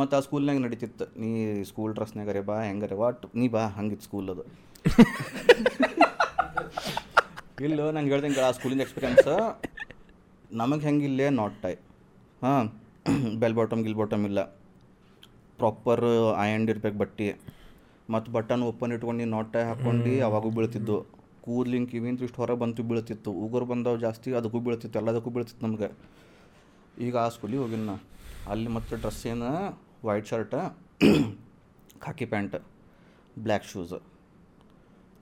ಮತ್ತು ಆ ಸ್ಕೂಲ್ನಾಗ ನಡೀತಿತ್ತು. ನೀ ಸ್ಕೂಲ್ ಡ್ರೆಸ್ನಾಗರೆ ಬಾ ಹೆಂಗಾರೆ ವಾಟ್ ನೀ ಬಾ ಹಂಗಿತ್ತು ಸ್ಕೂಲ್ ಅದು. ಇಲ್ಲ ನಂಗೆ ಹೇಳ್ದಂಗೆ ಆ ಸ್ಕೂಲಿಂದ ಎಕ್ಸ್ಪೀರಿಯನ್ಸ್ ನಮಗೆ ಹೆಂಗೆ ಇಲ್ಲೇ? ನಾಟ್ ಟೈ ಹಾಂ ಬೆಲ್ ಬಾಟಮ್ ಗಿಲ್ ಬಾಟಮ್ ಇಲ್ಲ. ಪ್ರಾಪರ್ ಆಯಂಡ್ ಇರ್ಬೇಕು ಬಟ್ಟೆ. ಮತ್ತು ಬಟನ್ ಓಪನ್ ಇಟ್ಕೊಂಡು ನಾಟ್ ಟೈ ಹಾಕ್ಕೊಂಡು ಅವಾಗೂ ಬೀಳ್ತಿದ್ದು. ಕೂದ್ಲಿಂಗ್ ಕಿವಿಂತ ಇಷ್ಟು ಹೊರಗೆ ಬಂತು ಬೀಳ್ತಿತ್ತು. ಉಗುರು ಬಂದವು ಜಾಸ್ತಿ ಅದಕ್ಕೂ ಬೀಳ್ತಿತ್ತು. ಎಲ್ಲದಕ್ಕೂ ಬೀಳ್ತಿತ್ತು ನಮ್ಗೆ. ಈಗ ಆ ಸ್ಕೂಲಿಗೆ ಹೋಗಿನ ನಾ. ಅಲ್ಲಿ ಮತ್ತು ಡ್ರೆಸ್ ಏನು? White shirt khaki pant black shoes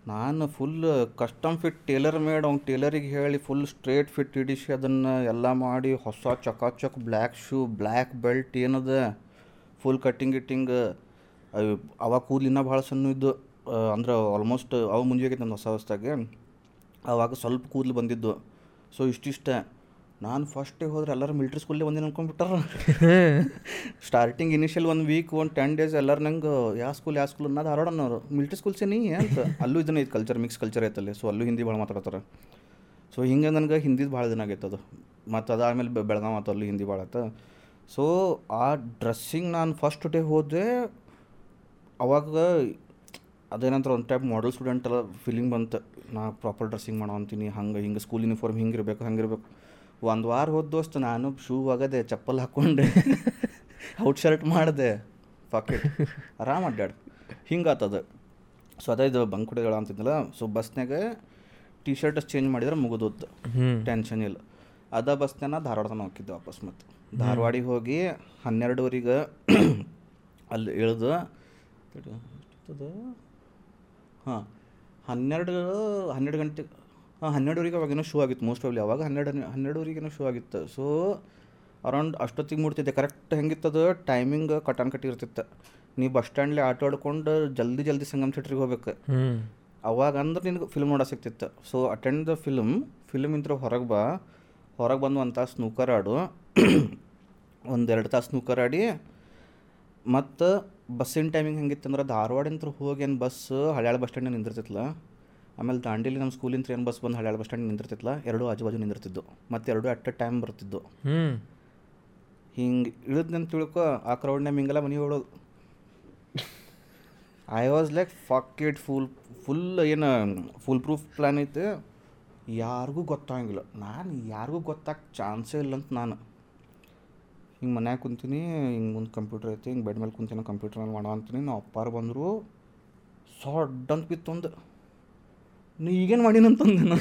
ನಾನು full custom fit tailor made ಅವ್ನು ಟೇಲರಿಗೆ ಹೇಳಿ ಫುಲ್ ಸ್ಟ್ರೇಟ್ ಫಿಟ್ ಇಡಿಸಿ ಅದನ್ನು ಎಲ್ಲ ಮಾಡಿ ಹೊಸ ಚಕಾಚಕ್ ಬ್ಲ್ಯಾಕ್ ಶೂ ಬ್ಲ್ಯಾಕ್ ಬೆಲ್ಟ್ ಏನದ ಫುಲ್ ಕಟ್ಟಿಂಗ್ ಗಿಟ್ಟಿಂಗ್ ಅವಾಗ ಕೂದಲು ಇನ್ನೂ ಭಾಳ ಸಣ್ಣ ಇದ್ದು ಅಂದ್ರೆ ಆಲ್ಮೋಸ್ಟ್ ಅವು ಮುಂಜೆ ಆಗೈತೆ ನನ್ನ ಹೊಸ ಹೊಸದಾಗೆ, ಅವಾಗ ಸ್ವಲ್ಪ ಕೂದಲು ಬಂದಿದ್ದು. ಸೊ ಇಷ್ಟಿಷ್ಟ. ನಾನು ಫಸ್ಟೇ ಹೋದ್ರೆ ಎಲ್ಲರೂ ಮಿಲ್ಟ್ರಿ ಸ್ಕೂಲೇ ಒಂದಿನ ಅನ್ಕೊಂಡ್ಬಿಟ್ಟಾರ. ಸ್ಟಾರ್ಟಿಂಗ್ ಇನಿಷಿಯಲ್ ಒಂದು ವೀಕ್ ಒಂದು ಟೆನ್ ಡೇಸ್ ಎಲ್ಲರೂ ನಂಗೆ ಯಾವ ಸ್ಕೂಲ್ ಯಾವ ಸ್ಕೂಲ್ ಅನ್ನೋದು ಹಾರಾಡೋಣ ಅವರು. ಮಿಲ್ಟ್ರಿ ಸ್ಕೂಲ್ ಸೇನಿ ಅಂತ. ಅಲ್ಲೂ ಇದನ್ನ ಐತೆ ಕಲ್ಚರ್ ಮಿಕ್ಸ್ ಕಲ್ಚರ್ ಐತಲ್ಲಿ ಸೊ ಅಲ್ಲೂ ಹಿಂದಿ ಭಾಳ ಮಾತಾಡ್ತಾರೆ. ಸೊ ಹಿಂಗೆ ನನಗೆ ಹಿಂದಿದು ಭಾಳ ದಿನ ಆಗೈತೆ ಅದು. ಮತ್ತು ಅದಾದಮೇಲೆ ಬೆಳಗಾವ್ ಮತ್ತು ಅಲ್ಲೂ ಹಿಂದಿ ಭಾಳ ಆಯ್ತು ಸೊ ಆ ಡ್ರೆಸ್ಸಿಂಗ್ ನಾನು ಫಸ್ಟ್ ಡೇ ಹೋದೆ ಅವಾಗ ಅದೇನಂತಾರೆ ಒಂದು ಟೈಪ್ ಮಾಡಲ್ ಸ್ಟೂಡೆಂಟ್ ಎಲ್ಲ ಫೀಲಿಂಗ್ ಬಂತು. ನಾ ಪ್ರಾಪರ್ ಡ್ರೆಸ್ಸಿಂಗ್ ಮಾಡೋ ಅಂತೀನಿ ಹಂಗೆ ಹಿಂಗೆ ಸ್ಕೂಲ್ ಯೂನಿಫಾರ್ಮ್ ಹಿಂಗೆ ಇರಬೇಕು ಹಂಗೆ ಇರಬೇಕು ಒಂದು ವಾರ ಹೋದ ದೋಸ್ತ ನಾನು ಶೂ ಒಗದೆ ಚಪ್ಪಲ್ ಹಾಕೊಂಡೆ. ಔಟ್ ಶರ್ಟ್ ಮಾಡಿದೆ. ಪಾಕೆಟ್ ಆರಾಮ ಅಡ್ಡಾಡ್ ಹಿಂಗೆ ಆತದ. ಸೊ ಅದೇ ಇದು ಬಂಕ್ ಕುಡಿಗಳ ಅಂತಿದ್ನಲ್ಲ ಸೊ ಬಸ್ನಾಗ ಟಿ ಶರ್ಟ್ ಚೇಂಜ್ ಮಾಡಿದ್ರೆ ಮುಗಿದೋತ್ತು ಟೆನ್ಷನ್ ಇಲ್ಲ. ಅದ ಬಸ್ನ ಧಾರವಾಡ ತನಕ ಹೋಗಿದ್ದೆ ವಾಪಸ್ ಮತ್ತು ಧಾರವಾಡಿಗೆ ಹೋಗಿ ಹನ್ನೆರಡುವರೆಗೆ ಅಲ್ಲಿ ಇಳಿದು ಹಾಂ ಹನ್ನೆರಡು ಹನ್ನೆರಡು ಗಂಟೆ ಹನ್ನೆರಡುವರೆಗೆ ಅವಾಗೇನೋ ಶೂ ಆಗಿತ್ತು ಮೋಸ್ಟ್ ಆಫ್ಲಿ ಅವಾಗ ಹನ್ನೆರಡು ಹನ್ನೆರಡುವರೆಗೇನೋ ಶೂ ಆಗಿತ್ತು. ಸೊ ಅರೌಂಡ್ ಅಷ್ಟೊತ್ತಿಗೆ ಮುಡ್ತಿದ್ದೆ ಕರೆಕ್ಟ್ ಹೆಂಗಿತ್ತದು ಟೈಮಿಂಗ್ ಕಟಾನ್ ಕಟ್ಟಿ ಇರ್ತಿತ್ತು. ನೀ ಬಸ್ ಸ್ಟ್ಯಾಂಡ್ಲಿ ಆಟೋ ಆಡ್ಕೊಂಡು ಜಲ್ದಿ ಜಲ್ದಿ ಸಂಗಮ್ ಥಿಯೇಟ್ರಿಗೆ ಹೋಗ್ಬೇಕು. ಅವಾಗ ಅಂದ್ರೆ ನಿನಗೆ ಫಿಲ್ಮ್ ನೋಡೋ ಸಿಕ್ತಿತ್ತು so attend the film film ಇಂತ್ರ ಹೊರಗೆ ಬಾ. ಹೊರಗೆ ಬಂದು ಒಂದು ತಾಸು ಸ್ನೂಕರ್ ಆಡು. ಒಂದೆರಡು ತಾಸು ಸ್ನೂಕರ್ ಆಡಿ. ಮತ್ತು ಬಸ್ಸಿನ ಟೈಮಿಂಗ್ ಹೆಂಗಿತ್ತಂದ್ರೆ ಧಾರವಾಡಿಂತ್ರ ಹೋಗಿ ಏನು ಬಸ್ ಹಳ್ಯಾಳ ಬಸ್ ಸ್ಟ್ಯಾಂಡ್ ನಿಂದಿರ್ತಿತ್ತಲ್ಲ ಆಮೇಲೆ ದಾಂಡೇಲಿ ನಮ್ಮ ಸ್ಕೂಲಿಂದ ಏನು ಬಸ್ ಬಂದು ಹಳ್ಯಾಳ ಬಸ್ ಸ್ಟ್ಯಾಂಡ್ ನಿಂದಿರ್ತಿತ್ತಲ್ಲ ಎರಡು ಆಜು ಬಾಜು ನಿಂದಿರ್ತಿದ್ದು. ಮತ್ತು ಎರಡು ಅಟ್ ಅ ಟೈಮ್ ಬರ್ತಿದ್ದು. ಹಿಂಗೆ ಇಳಿದ್ನಂತ ತಿಳ್ಕೊ ಆ ಕ್ರೌಡ್ನಾಗ ಮಿಂಗಲ ಮನೆ ಹೊಡೋದು I was like faked it full full ಏನು ಫುಲ್ ಪ್ರೂಫ್ ಪ್ಲ್ಯಾನ್ ಐತೆ. ಯಾರಿಗೂ ಗೊತ್ತಾಗಂಗಿಲ್ಲ ನಾನು ಯಾರಿಗೂ ಗೊತ್ತಾಗ ಚಾನ್ಸೇ ಇಲ್ಲ ಅಂತ ನಾನು. ಹಿಂಗೆ ಮನ್ಯಾಗ ಕುಂತೀನಿ ಹಿಂಗೆ ಒಂದು ಕಂಪ್ಯೂಟರ್ ಐತಿ ಹಿಂಗೆ ಬೆಡ್ ಮೇಲೆ ಕುಂತೀನಿ ಕಂಪ್ಯೂಟರ್ ಮೇಲೆ ಮಾಡೋ ಅಂತೀನಿ. ನಾವು ಅಪ್ಪಾರು ಬಂದರು ಸೊಡ್ಡಂತ ಬಿತ್ತೊಂದು. ನೀ ಈಗೇನು ಮಾಡೀನಂತಂದೆ ನಾನು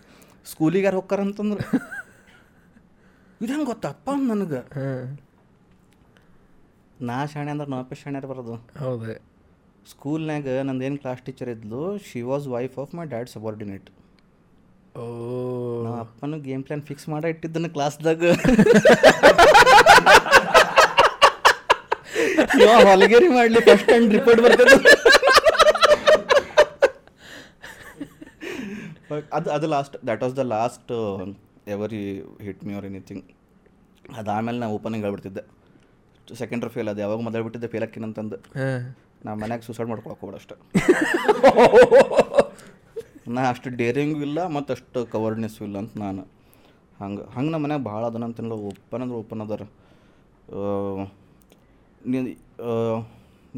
ಸ್ಕೂಲಿಗೆ ಯಾರು ಹೋಗ್ತಾರ ಅಂತಂದ್ರೆ ಇದು ಹೆಂಗೆ ಗೊತ್ತಪ್ಪ ನನಗೆ ನಾ ಶಾಣೆ ಅಂದ್ರೆ ನಾಪೇ ಶಾಣ್ಯಾರ ಬರೋದು. ಹೌದು. ಸ್ಕೂಲ್ನಾಗ ನಂದೇನು ಕ್ಲಾಸ್ ಟೀಚರ್ ಇದ್ಲು she was wife of my dad subordinate. ಓ ನಮ್ಮ ಅಪ್ಪನು ಗೇಮ್ ಪ್ಲಾನ್ ಫಿಕ್ಸ್ ಮಾಡಿ ಇಟ್ಟಿದ್ದನ್ನು ಕ್ಲಾಸ್ದಾಗ. ಹೊಲಗೇರಿ ಮಾಡಲಿ ಫಸ್ಟ್ ಟೈಮ್ ರಿಪೋರ್ಟ್ ಬರ್ತದೆ ಅದು ಅದು last that was the last every hit me or anything ಅದಾದಮೇಲೆ ನಾ ಓಪನಿಂಗ್ ಹೇಳ್ಬಿಡ್ತಿದ್ದೆ. ಸೆಕೆಂಡ್ರಿ ಫೇಲ್ ಅದು ಯಾವಾಗ ಮೊದಲು ಬಿಟ್ಟಿದ್ದೆ ಫೇಲ್ ಹಾಕಿನಂತಂದು ನಾ ಮನ್ಯಾಗ ಸೂಸೈಡ್ ಮಾಡ್ಕೊಳಕ್ಕೆ ಹೋಗ್ಬೇಡ ಅಷ್ಟೆ. ನಾ ಅಷ್ಟು ಡೇರಿಂಗು ಇಲ್ಲ ಮತ್ತು ಅಷ್ಟು ಕವರ್ಡ್ನೆಸ್ಸು ಇಲ್ಲ ಅಂತ ನಾನು. ಹಂಗೆ ಹಂಗೆ ನಮ್ಮ ಮನ್ಯಾಗ ಭಾಳ ಅದನ್ನ ಅಂತಿಲ್ಲ ಓಪನ್ ಅಂದ್ರೆ ಓಪನ್ ಅದಾರ.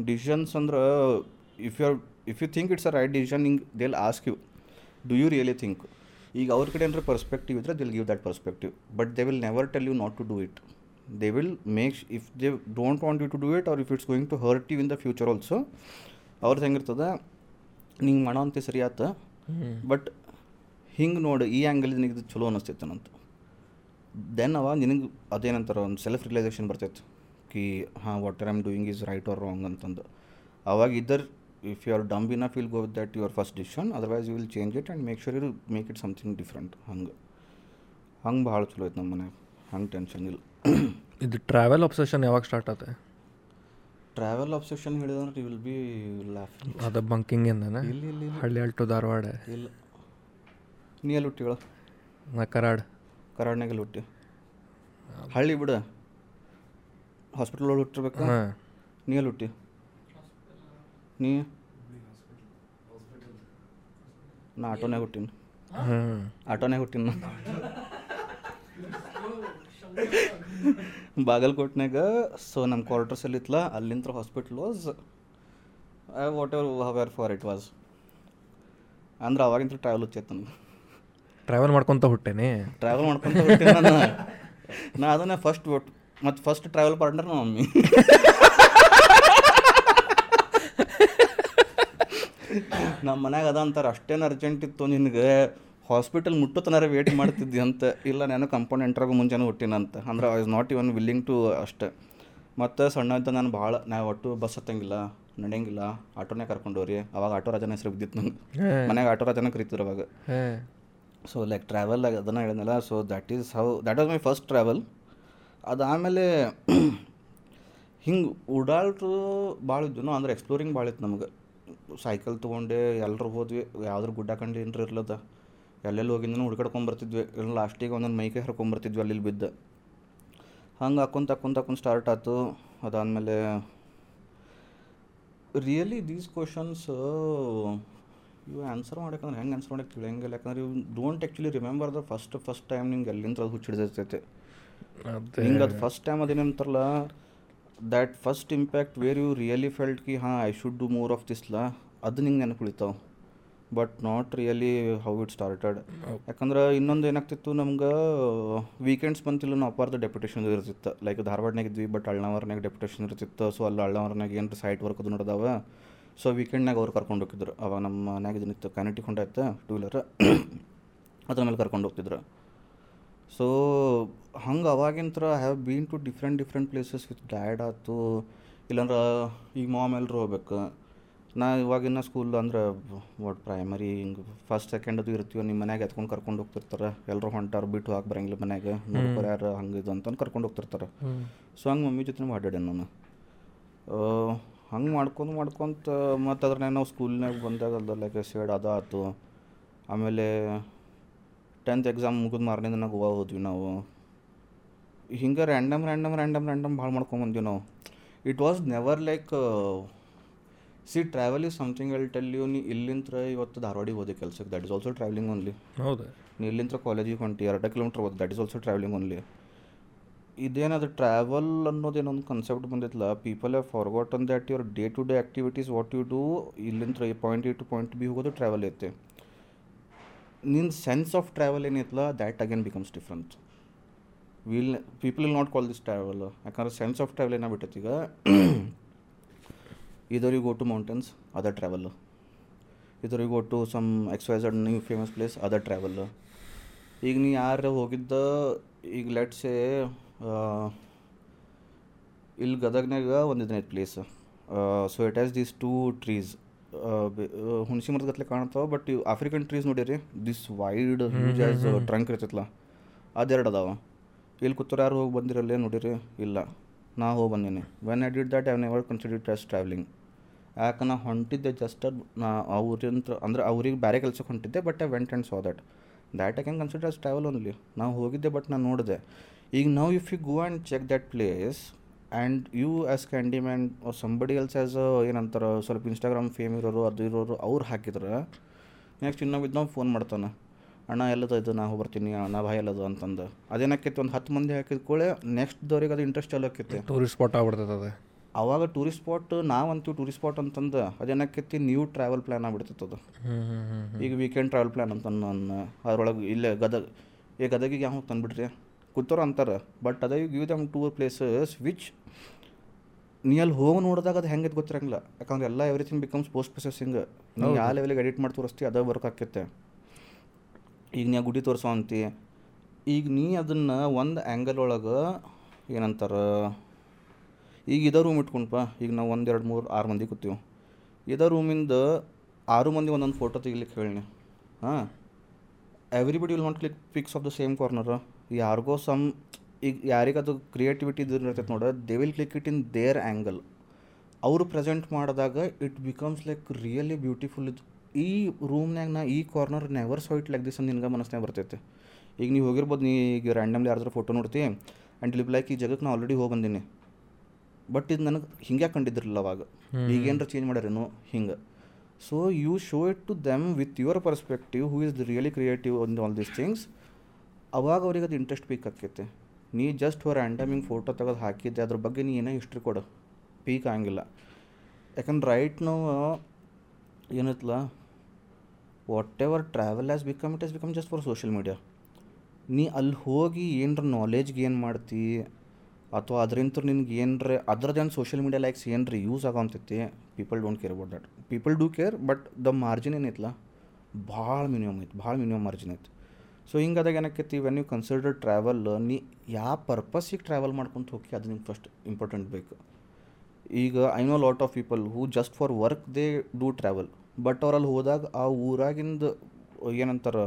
ಡಿಸಿಷನ್ಸ್ ಅಂದ್ರೆ if you are if you think it's a right decision ಹಿಂಗೆ they'll ask you do you really think ಈಗ ಅವ್ರ ಕಡೆ ಏನಾರ ಪರ್ಸ್ಪೆಕ್ಟಿವ್ ಇದ್ರೆ they'll give that perspective but they will never tell you not to do it they will make if they don't want you to do it or if it's going to hurt you in the future also ಅವ್ರದ್ದು ಹೆಂಗಿರ್ತದೆ? ನಿಂಗೆ ಮಾಡೋ ಅಂತ ಸರಿ ಆತ but ಹಿಂಗೆ ನೋಡಿ ಈ ಆ್ಯಂಗಲ್ ನಿನಗೆ ಇದು ಚಲೋ ಅನ್ನಿಸ್ತೈತನಂತ ದೆನ್ ಅವ ನಿನಗೆ ಅದೇನಂತಾರೆ ಒಂದು ಸೆಲ್ಫ್ ರಿಯಲೈಸೇಷನ್ ಬರ್ತೈತೆ. ಕಿ ಹಾಂ what are am doing is right or wrong ಅಂತಂದು. ಅವಾಗ either if you are dumb enough will go with that your first decision otherwise you will change it and make sure you make it something different ಹಂಗೆ ಹಂಗೆ ಭಾಳ ಚಲೋ ಐತೆ ನಮ್ಮ ಮನ್ಯಾಗ. ಹಂಗೆ ಟೆನ್ಷನ್ ಇಲ್ಲ. ಇದು ಟ್ರಾವೆಲ್ ಒಬ್ಸೆಷನ್ ಯಾವಾಗ ಸ್ಟಾರ್ಟ್ ಆತ? ಟ್ರಾವೆಲ್ ಅಬ್ಸೆಷನ್ ಹೇಳಿದಂದ್ರೆ ವಿಲ್ ಬಿ ಲಾಫ್ ಅದ ಬಂಕಿಂಗಿಂದನ? ಇಲ್ಲ ಇಲ್ಲಿ ಇಲ್ಲಿ. ಹಳ್ಳಿ ಟು ಧಾರವಾಡ? ಇಲ್ಲ. ನೀ ಎಲ್ಲಿ ಹುಟ್ಟಿಗಳ ನಾ ಕರಾಡ್. ಕರಾಡ್ನಾಗೆಲ್ಲ ಹುಟ್ಟಿ? ಹಳ್ಳಿ ಬಿಡ. ಹಾಸ್ಪಿಟಲ್ ಒಳಗೆ ಹುಟ್ಟಿರ್ಬೇಕು? ನೀ ಎಲ್ಲಿ ಹುಟ್ಟಿ? ನೀ? ನಾ ಆಟೋನಾಗ ಹುಟ್ಟಿನ. ಹ್ಞೂ ಹುಟ್ಟಿನಿ ಹುಟ್ಟಿನ ಬಾಗಲಕೋಟ್ನಾಗ ಸೊ ನಮ್ಮ ಕ್ವಾರ್ಟರ್ಸಲ್ಲಿ ಇತ್ತಲ್ಲ ಅಲ್ಲಿಂದ hospital was what ever however far it was ಅಂದ್ರೆ ಅವಾಗಿಂತ ಟ್ರಾವೆಲ್ ಹುಚ್ಚೈತೆ ನನಗೆ ಟ್ರಾವೆಲ್ ಮಾಡ್ಕೊತ ಹುಟ್ಟೇನಿ? ಟ್ರಾವೆಲ್ ಮಾಡ್ಕೊಂತ ಹೊರ್ಟೀನಿ ನಾನು. ನಾ ಅದನ್ನ ಫಸ್ಟ್ ಮತ್ತು ಫಸ್ಟ್ ಟ್ರಾವೆಲ್ ಪಾರ್ಟ್ನರ್ ನಮ್ಮ ಮಮ್ಮಿ ನಮ್ಮ ಮನ್ಯಾಗ ಅದ ಅಂತಾರೆ ಅಷ್ಟೇನು ಅರ್ಜೆಂಟ್ ಇತ್ತು ನಿನಗೆ ಹಾಸ್ಪಿಟಲ್ ಮುಟ್ಟು ತನಕ ವೇಟ್ ಮಾಡ್ತಿದ್ದೆ ಅಂತ ಇಲ್ಲ ನಾನು ಕಂಪೌಂಡ್ ಎಂಟ್ರಾಗೋ ಮುಂಚೆನೇ ಹುಟ್ಟಿನಂತ ಅಂದ್ರೆ I is not even willing to ಅಷ್ಟೇ. ಮತ್ತು ಸಣ್ಣ ಇದ್ದ ನಾನು ಭಾಳ ನಾ ಒಟ್ಟು ಬಸ್ ಹತ್ತಂಗಿಲ್ಲ ನಡೆಯಂಗಿಲ್ಲ ಆಟೋನೇ ಕರ್ಕೊಂಡೋರಿ ಅವಾಗ ಆಟೋ ರಾಜನ ಹೆಸರು ಬಿದ್ದಿತ್ತು ನಂಗೆ. ಮನೆಯಾಗ ಆಟೋ ರಾಜನ ಕರೀತಿದ್ರು ಅವಾಗ. ಸೊ ಲೈಕ್ ಟ್ರಾವೆಲ್ ಅದನ್ನು ಹೇಳಿದ್ನಲ್ಲ so that is how that was my first travel ಅದಾದಮೇಲೆ ಹಿಂಗೆ ಓಡಾಡ್ರು ಭಾಳ ಇದ್ದು ಅಂದ್ರೆ ಎಕ್ಸ್ಪ್ಲೋರಿಂಗ್ ಭಾಳ ಇತ್ತು ನಮಗೆ. ಸೈಕಲ್ ತೊಗೊಂಡೆ ಎಲ್ಲರೂ ಹೋದ್ವಿ. ಯಾವ್ದಾರು ಗುಡ್ಡ ಕಂಡು ಏನ್ರ ಇರ್ಲದ. ಎಲ್ಲೆಲ್ಲಿ ಹೋಗಿಂದನೂ ಹುಡ್ಕಾಡ್ಕೊಂಡ್ ಬರ್ತಿದ್ವಿ. ಇಲ್ಲ ಲಾಸ್ಟಿಗೆ ಒಂದೊಂದು ಮೈಕೈ ಹರ್ಕೊಂಬರ್ತಿದ್ವಿ ಅಲ್ಲಿ ಬಿದ್ದ. ಹಂಗೆ ಹಾಕೊಂತ ಹಾಕೊಂತ ಹಾಕೊಂಡು ಸ್ಟಾರ್ಟ್ ಆಯ್ತು ಅದಾದಮೇಲೆ ರಿಯಲಿ ದೀಸ್ ಕ್ವಶನ್ಸ್ ಇವು ಆನ್ಸರ್ ಮಾಡ್ಯಾಕಂದ್ರೆ ಹೆಂಗೆ ಆನ್ಸರ್ ಮಾಡಕ್ಕೆ ತಿಳಿಯಂಗಿಲ್ಲ. ಯಾಕಂದ್ರೆ ಇವು don't actually remember the first first time ನಿಂಗೆ ಎಲ್ಲಿಂದ ಅದು ಹುಚ್ಚಿಡ್ದೈತೆ ಹಿಂಗೆ ಅದು first time ಅದೇನಂತಾರಲ್ಲ that first impact where you really felt ಕಿ ಹಾಂ I should do more of ದಿಸ್ಲ ಅದು ನಿಂಗೆ ನೆನಪು ಉಳಿತಾವೆ but not really how it started ಯಾಕಂದ್ರೆ ಇನ್ನೊಂದು ಏನಾಗ್ತಿತ್ತು ನಮ್ಗೆ ವೀಕೆಂಡ್ಸ್ ಬಂತಿಲ್ಲ ನಾವು ಅಪಾರ್ದ ಡೆಪ್ಯುಟೇಷನ್ ಇರ್ತಿತ್ತು. ಲೈಕ್ ಧಾರವಾಡನಾಗ ಇದ್ವಿ ಬಟ್ ಅಳ್ನಾವರ್ನಾಗ ಡೆಪ್ಯುಟೇಷನ್ ಇರ್ತಿತ್ತು. ಸೊ ಅಲ್ಲಿ ಅಳ್ನಾವರ್ನಾಗ ಏನು ಸೈಟ್ ವರ್ಕ್ ಅದು ನಡೆದಾವ. ಸೊ ವೀಕೆಂಡ್ನಾಗ ಅವ್ರು ಕರ್ಕೊಂಡು ಹೋಗಿದ್ರು. ಅವಾಗ ನಮ್ಮ ಮನ್ಯಾಗ ಇದನ್ನಿತ್ತು ಕನೆಕ್ಟಿ ಕೊಂಡಾಯ್ತು ಟೂ ವೀಲರ್ ಅದ್ರ ಮೇಲೆ ಕರ್ಕೊಂಡು ಹೋಗ್ತಿದ್ರು. ಸೊ ಹಂಗೆ ಅವಾಗಿಂತ್ರ have been to different different places with dad ಆಯ್ತು ಇಲ್ಲಾಂದ್ರೆ ಈಗ ಮಾಮ್ ಎಲ್ಲರೂ ಹೋಗ್ಬೇಕು. ನಾ ಇವಾಗಿನ ಸ್ಕೂಲ್ ಅಂದ್ರೆ ಒಟ್ಟು ಪ್ರೈಮರಿ ಹಿಂಗೆ ಫಸ್ಟ್ ಸೆಕೆಂಡ್ ಅದು ಇರ್ತೀವಿ ನಿಮ್ಮ ಮನ್ಯಾಗ ಎತ್ಕೊಂಡು ಕರ್ಕೊಂಡು ಹೋಗ್ತಿರ್ತಾರೆ. ಎಲ್ಲರೂ ಹೊಂಟಾರು ಬಿಟ್ಟು ಹಾಕಿ ಬರಂಗಿಲ್ಲ ಮನ್ಯಾಗ. ನೋಡ್ಕೊರ ಯಾರು ಹಂಗೆ ಇದು ಅಂತಂದು ಕರ್ಕೊಂಡು ಹೋಗ್ತಿರ್ತಾರೆ. ಸೊ ಹಂಗೆ ಮಮ್ಮಿ ಜೊತೆ ಅಡ್ಡಾಡೇನೆ ನಾನು. ಹಂಗೆ ಮಾಡ್ಕೊಂಡು ಮಾಡ್ಕೊಂತ ಮತ್ತು ಅದ್ರನ್ನೇ ನಾವು ಸ್ಕೂಲ್ನಾಗ ಬಂದಾಗ ಅಲ್ದ ಲೈಕ್ ಸೈಡ್ ಅದ ಆಯ್ತು ಆಮೇಲೆ ಟೆಂತ್ ಎಕ್ಸಾಮ್ ಮುಗಿದ ಮಾರನೇ ದಿನ ಗೋವಾ ಹೋದ್ವಿ ನಾವು. ಹಿಂಗೆ ರ್ಯಾಂಡಮ್ ರ್ಯಾಂಡಮ್ ರ್ಯಾಂಡಮ್ ರ್ಯಾಂಡಮ್ ಭಾಳ ಮಾಡ್ಕೊಂಬಂದ್ವಿ ನಾವು. It was never like see travel is something I'll tell you ನೀ ಇಲ್ಲಿಂತ್ರ ಇವತ್ತು ಧಾರವಾಡಿಗೆ ಹೋದೆ ಕೆಲ್ಸಕ್ಕೆ. That is also travelling only ಹೌದು. ನೀ ಇಲ್ಲಿಂತ್ರ ಕಾಲೇಜಿಗೆ ಹೊಂಟಿ ಎರಡು ಕಿಲೋಮೀಟ್ರ್ ಹೋದ್. That is also travelling only ಇದೇನದು travel ಅನ್ನೋದೇನೊಂದು concept ಬಂದಿತ್ತಲ್ಲ people have forgotten that your day to day activities what you do ಇಲ್ಲಿಂದ point A to point B ಹೋಗೋದು ಟ್ರಾವೆಲ್ ಐತೆ. ನಿನ್ನ ಸೆನ್ಸ್ ಆಫ್ ಟ್ರಾವೆಲ್ ಏನೈತಲ್ಲ that again becomes different will people will not call this travel ಯಾಕಂದ್ರೆ sense of travel ಏನಾಗ್ಬಿಟ್ಟೈತಿ ಈಗ? Either you go to mountains other travel either you go to some exercised new famous place other travel ಈಗ ನೀ ಯಾರು ಹೋಗಿದ್ದ? ಈಗ let's say ಇಲ್ಲಿ ಗದಗ್ನಾಗ ಒಂದು place so it as these two trees ಹುಣಸಿ ಮರದ ಗತ್ಲೆ ಕಾಣ್ತಾವ ಬಟ್ ಇವು ಆಫ್ರಿಕನ್ ಟ್ರೀಸ್ ನೋಡಿರಿ this wide huge as trunk ಇರ್ತೈತಲ್ಲ ಅದೆರಡು ಅದಾವ. ಇಲ್ಲಿ ಕೂತವ್ರು ಯಾರು ಹೋಗಿ ಬಂದಿರಲ್ಲ ನೋಡಿರಿ ಇಲ್ಲ. ನಾ ಹೋಗಿ ಬಂದೀನಿ. When I did that I never consider it as travelling ಯಾಕೆ ನಾ ಹೊಂಟಿದ್ದೆ ಜಸ್ಟ್ ನಾ ಅವ್ರಿಂತ ಅಂದ್ರೆ ಅವ್ರಿಗೆ ಬೇರೆ ಕೆಲಸಕ್ಕೆ ಹೊಂಟಿದ್ದೆ but I went and saw that that I can consider as travel only ನಾವು ಹೋಗಿದ್ದೆ ಬಟ್ ನಾನು ನೋಡಿದೆ. ಈಗ ನಾವು if you go and check that place and you as candy man somebody else as ಏನಂತಾರೆ ಸ್ವಲ್ಪ ಇನ್ಸ್ಟಾಗ್ರಾಮ್ ಫೇಮ್ ಇರೋರು ಅದು ಇರೋರು ಅವ್ರು ಹಾಕಿದ್ರೆ ನೆಕ್ಸ್ಟ್ ಇನ್ನೊಬ್ಬ ನಾವು ಫೋನ್ ಮಾಡ್ತಾನೆ. ಅಣ್ಣ ಎಲ್ಲದ ಇದು? ನಾ ಹೋಗ್ಬರ್ತೀನಿ ಅಣ್ಣ ಭಾಯ್ ಎಲ್ಲದು? ಅಂತಂದು. ಅದೇನಾಕೈತಿ ಒಂದು ಹತ್ತು ಮಂದಿ ಹಾಕಿದ ಕೂಡಲೇ ನೆಕ್ಸ್ಟ್ ದವ್ರಿಗೆ ಅದು ಇಂಟ್ರೆಸ್ಟ್ ಆಕೈತಿ ಟೂರಿಸ್ಟ್ ಸ್ಪಾಟ್ ಆಗ್ಬಿಡ್ತದೆ ಅವಾಗ ಟೂರಿಸ್ಟ್ ಸ್ಪಾಟ್ ನಾವಂತೀವಿ ಟೂರಿಸ್ಟ್ ಸ್ಪಾಟ್ ಅಂತಂದು ಅದೇನಾಕೈತಿ ನ್ಯೂ ಟ್ರಾವೆಲ್ ಪ್ಲ್ಯಾನ್ ಆಗ್ಬಿಡ್ತೈತೆ ಅದು. ಹ್ಞೂ ಹ್ಞೂ ಹ್ಞೂ ಈಗ ವೀಕೆಂಡ್ ಟ್ರಾವೆಲ್ ಪ್ಲ್ಯಾನ್ ಅಂತ ನನ್ನ ಅದ್ರೊಳಗೆ ಇಲ್ಲೇ ಗದಗ ಈ ಗದಗಿಗೆ ಯಾವ ತಂದ್ಬಿಡ್ರಿ ಕೂತವ್ರು ಅಂತಾರೆ. ಬಟ್ ಅದೇ give them tour places which ನೀ ಅಲ್ಲಿ ಹೋಗಿ ನೋಡಿದಾಗ ಅದು ಹೆಂಗೆ ಗೊತ್ತಿರಂಗಿಲ್ಲ. ಯಾಕಂದ್ರೆ ಎಲ್ಲ ಎವ್ರಿಥಿಂಗ್ ಬಿಕಮ್ಸ್ ಪೋಸ್ಟ್ ಪ್ರೊಸೆಸಿಂಗ್ ನೀವು ಯಾವ ಲೆವೆಲಿಗೆ ಎಡಿಟ್ ಮಾಡಿ ತೋರಿಸ್ತಿ ಅದೇ ವರ್ಕ್ ಆಕೈತೆ ಈಗ ನೀ ಗುಡಿ ತೋರಿಸೋ ಅಂತಿ. ಈಗ ನೀ ಅದನ್ನು ಒಂದು ಆ್ಯಂಗಲ್ ಒಳಗೆ ಏನಂತಾರೆ? ಈಗ ಇದೇ ರೂಮ್ ಇಟ್ಕೊಂಡ್ಪ ಈಗ ನಾವು ಒಂದು ಎರಡು ಮೂರು ಆರು ಮಂದಿ ಕೂತೀವಿ. ಇದೇ ರೂಮಿಂದ ಆರು ಮಂದಿ ಒಂದೊಂದು ಫೋಟೋ ತೆಗಿಲಿಕ್ಕೆ ಹೇಳಿ ಹಾಂ. Everybody will not click pics of the same corner ಯಾರಿಗೋ ಸಮ್ ಈಗ ಯಾರಿಗೆ ಅದು ಕ್ರಿಯೇಟಿವಿಟಿ ಇರ್ತೈತೆ ನೋಡ they will click it in their angle ಅವರು ಪ್ರೆಸೆಂಟ್ ಮಾಡಿದಾಗ it becomes like really beautiful ಇದು ಈ ರೂಮ್ನಾಗ ನಾ ಈ corner never so it like this ಅಂತ ನಿನ್ಗೆ ಮನಸ್ಸಿನಾಗ ಬರ್ತೈತೆ. ಈಗ ನೀವು ಹೋಗಿರ್ಬೋದು ನೀ ಈಗ ರ್ಯಾಂಡಮ್ಲಿ ಯಾರಾದ್ರೂ ಫೋಟೋ ನೋಡ್ತಿ ಆ್ಯಂಡ್ ಲಿಪ್ ಲೈಕ್ ಈ ಜಾಗಕ್ಕೆ ನಾ ಆಲ್ರೆಡಿ ಹೋಗಿ ಬಂದೀನಿ. ಬಟ್ ಇದು ನನಗೆ ಹಿಂಗೆ ಕಂಡಿದ್ದಿರಲಿಲ್ಲ ಅವಾಗ? ಈಗೇನಾರ ಚೇಂಜ್ ಮಾಡ್ಯಾರೇನು ಹಿಂಗೆ. So you show it to them with your perspective who is really creative in all these things ಅವಾಗ ಅವ್ರಿಗೆ ಅದು ಇಂಟ್ರೆಸ್ಟ್ ಪೀಕ್ ಆಕೈತೆ ನೀ ಜಸ್ಟ್ ಫಾರ್ ರ್ಯಾಂಡಮಿಂಗ್ ಫೋಟೋ ತೆಗೆದು ಹಾಕಿದ್ದೆ, ಅದ್ರ ಬಗ್ಗೆ ನೀ ಏನೋ ಹಿಸ್ಟ್ರಿ ಕೊಡು. ಪೀಕ್ ಆಗಂಗಿಲ್ಲ. ಯಾಕಂದ್ರೆ ರೈಟ್ ನಾವು ಏನೈತಲ್ಲ what ever travel as become it as become just for social media ನೀ ಅಲ್ಲಿ ಹೋಗಿ ಏನರ ನಾಲೆಜ್ ಗೇನ್ ಮಾಡ್ತಿ, ಅಥವಾ ಅದರಿಂದ ನಿನ್ಗೆ ಏನರ other than social media likes ಏನರ use ಆಗೋಂತೈತಿ people don't care about that people do care but the margin ಏನೈತಲ್ಲ ಭಾಳ ಮಿನಿಮಮ್ ಐತಿ, ಭಾಳ ಮಿನಿಮಮ್ ಮಾರ್ಜಿನ್ ಐತಿ. ಸೊ ಹಿಂಗಾದಾಗ ಏನಾಕೈತಿ ವೆನ್ ಯು ಕನ್ಸಿಡರ್ ಟ್ರಾವೆಲ್ ನೀ ಯಾವ ಪರ್ಪಸಿಗೆ ಟ್ರಾವೆಲ್ ಮಾಡ್ಕೊಂತ ಹೋಗಿ ಅದು ನಿಮ್ಗೆ ಫಸ್ಟ್ ಇಂಪಾರ್ಟೆಂಟ್ ಬೇಕು. ಈಗ I know lot of people who just for work they do travel but ಅವರಲ್ಲಿ ಹೋದಾಗ ಆ ಊರಾಗಿಂದ ಏನಂತಾರೆ